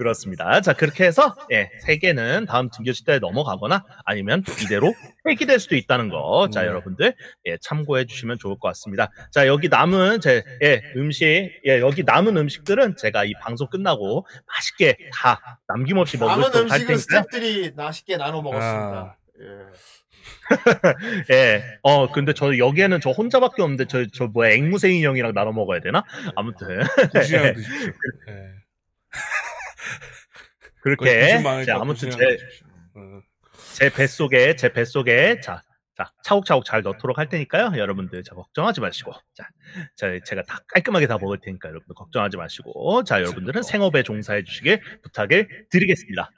F: 그렇습니다. 자, 그렇게 해서, 예, 세 개는 다음 등교시대에 넘어가거나 아니면 이대로 폐기될 수도 있다는 거. 자,
E: 네.
F: 여러분들, 예, 참고해 주시면 좋을 것 같습니다. 자, 여기 남은 제, 예, 음식, 예, 여기 남은 음식들은 제가 이 방송 끝나고 맛있게 다 남김없이 먹을
D: 남은 음식은
F: 테니까요.
D: 스태프들이 맛있게 나눠 먹었습니다.
E: 아.
D: 예.
F: 예, 어, 근데 저 여기에는 저 혼자밖에 없는데 저, 저 뭐야, 앵무새 인 형이랑 나눠 먹어야 되나? 아무튼.
E: 구시양 드십시오. 예.
F: 그렇게.
E: 거의
F: 자,
E: 90만
F: 아무튼 제.
E: 어.
F: 제 뱃속에 제 뱃속에 자, 자 차곡차곡 잘 넣도록 할 테니까요. 여러분들 자 걱정하지 마시고 자, 자 제가 다 깔끔하게 다 먹을 테니까 여러분들 걱정하지 마시고 자 여러분들은 생업에 종사해 주시길 부탁을 드리겠습니다.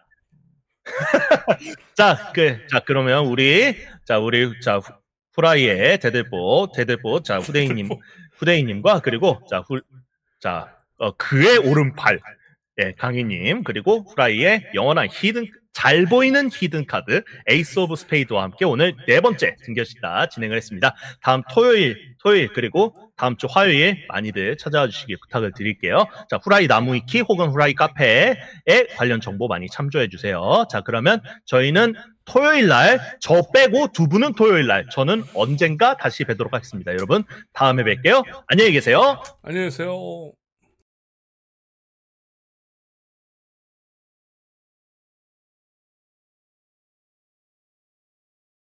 F: 자, 그, 자 그러면 우리 자 우리 자 후- 후라이의 대들보 대들보 자 후대인님 후대인님과 그리고 자 후, 자 어, 그의 오른팔 예, 강희님 그리고 후라이의 영원한 히든 잘 보이는 히든 카드 Ace of Spade와 함께 오늘 네 번째 등교시다 진행을 했습니다. 다음 토요일 토요일 그리고 다음 주 화요일 많이들 찾아와 주시길 부탁을 드릴게요. 자 후라이 나무위키 혹은 후라이 카페에 관련 정보 많이 참조해 주세요. 자 그러면 저희는 토요일 날 저 빼고 두 분은 토요일 날 저는 언젠가 다시 뵈도록 하겠습니다. 여러분 다음에 뵐게요. 안녕히 계세요.
E: 안녕히 계세요.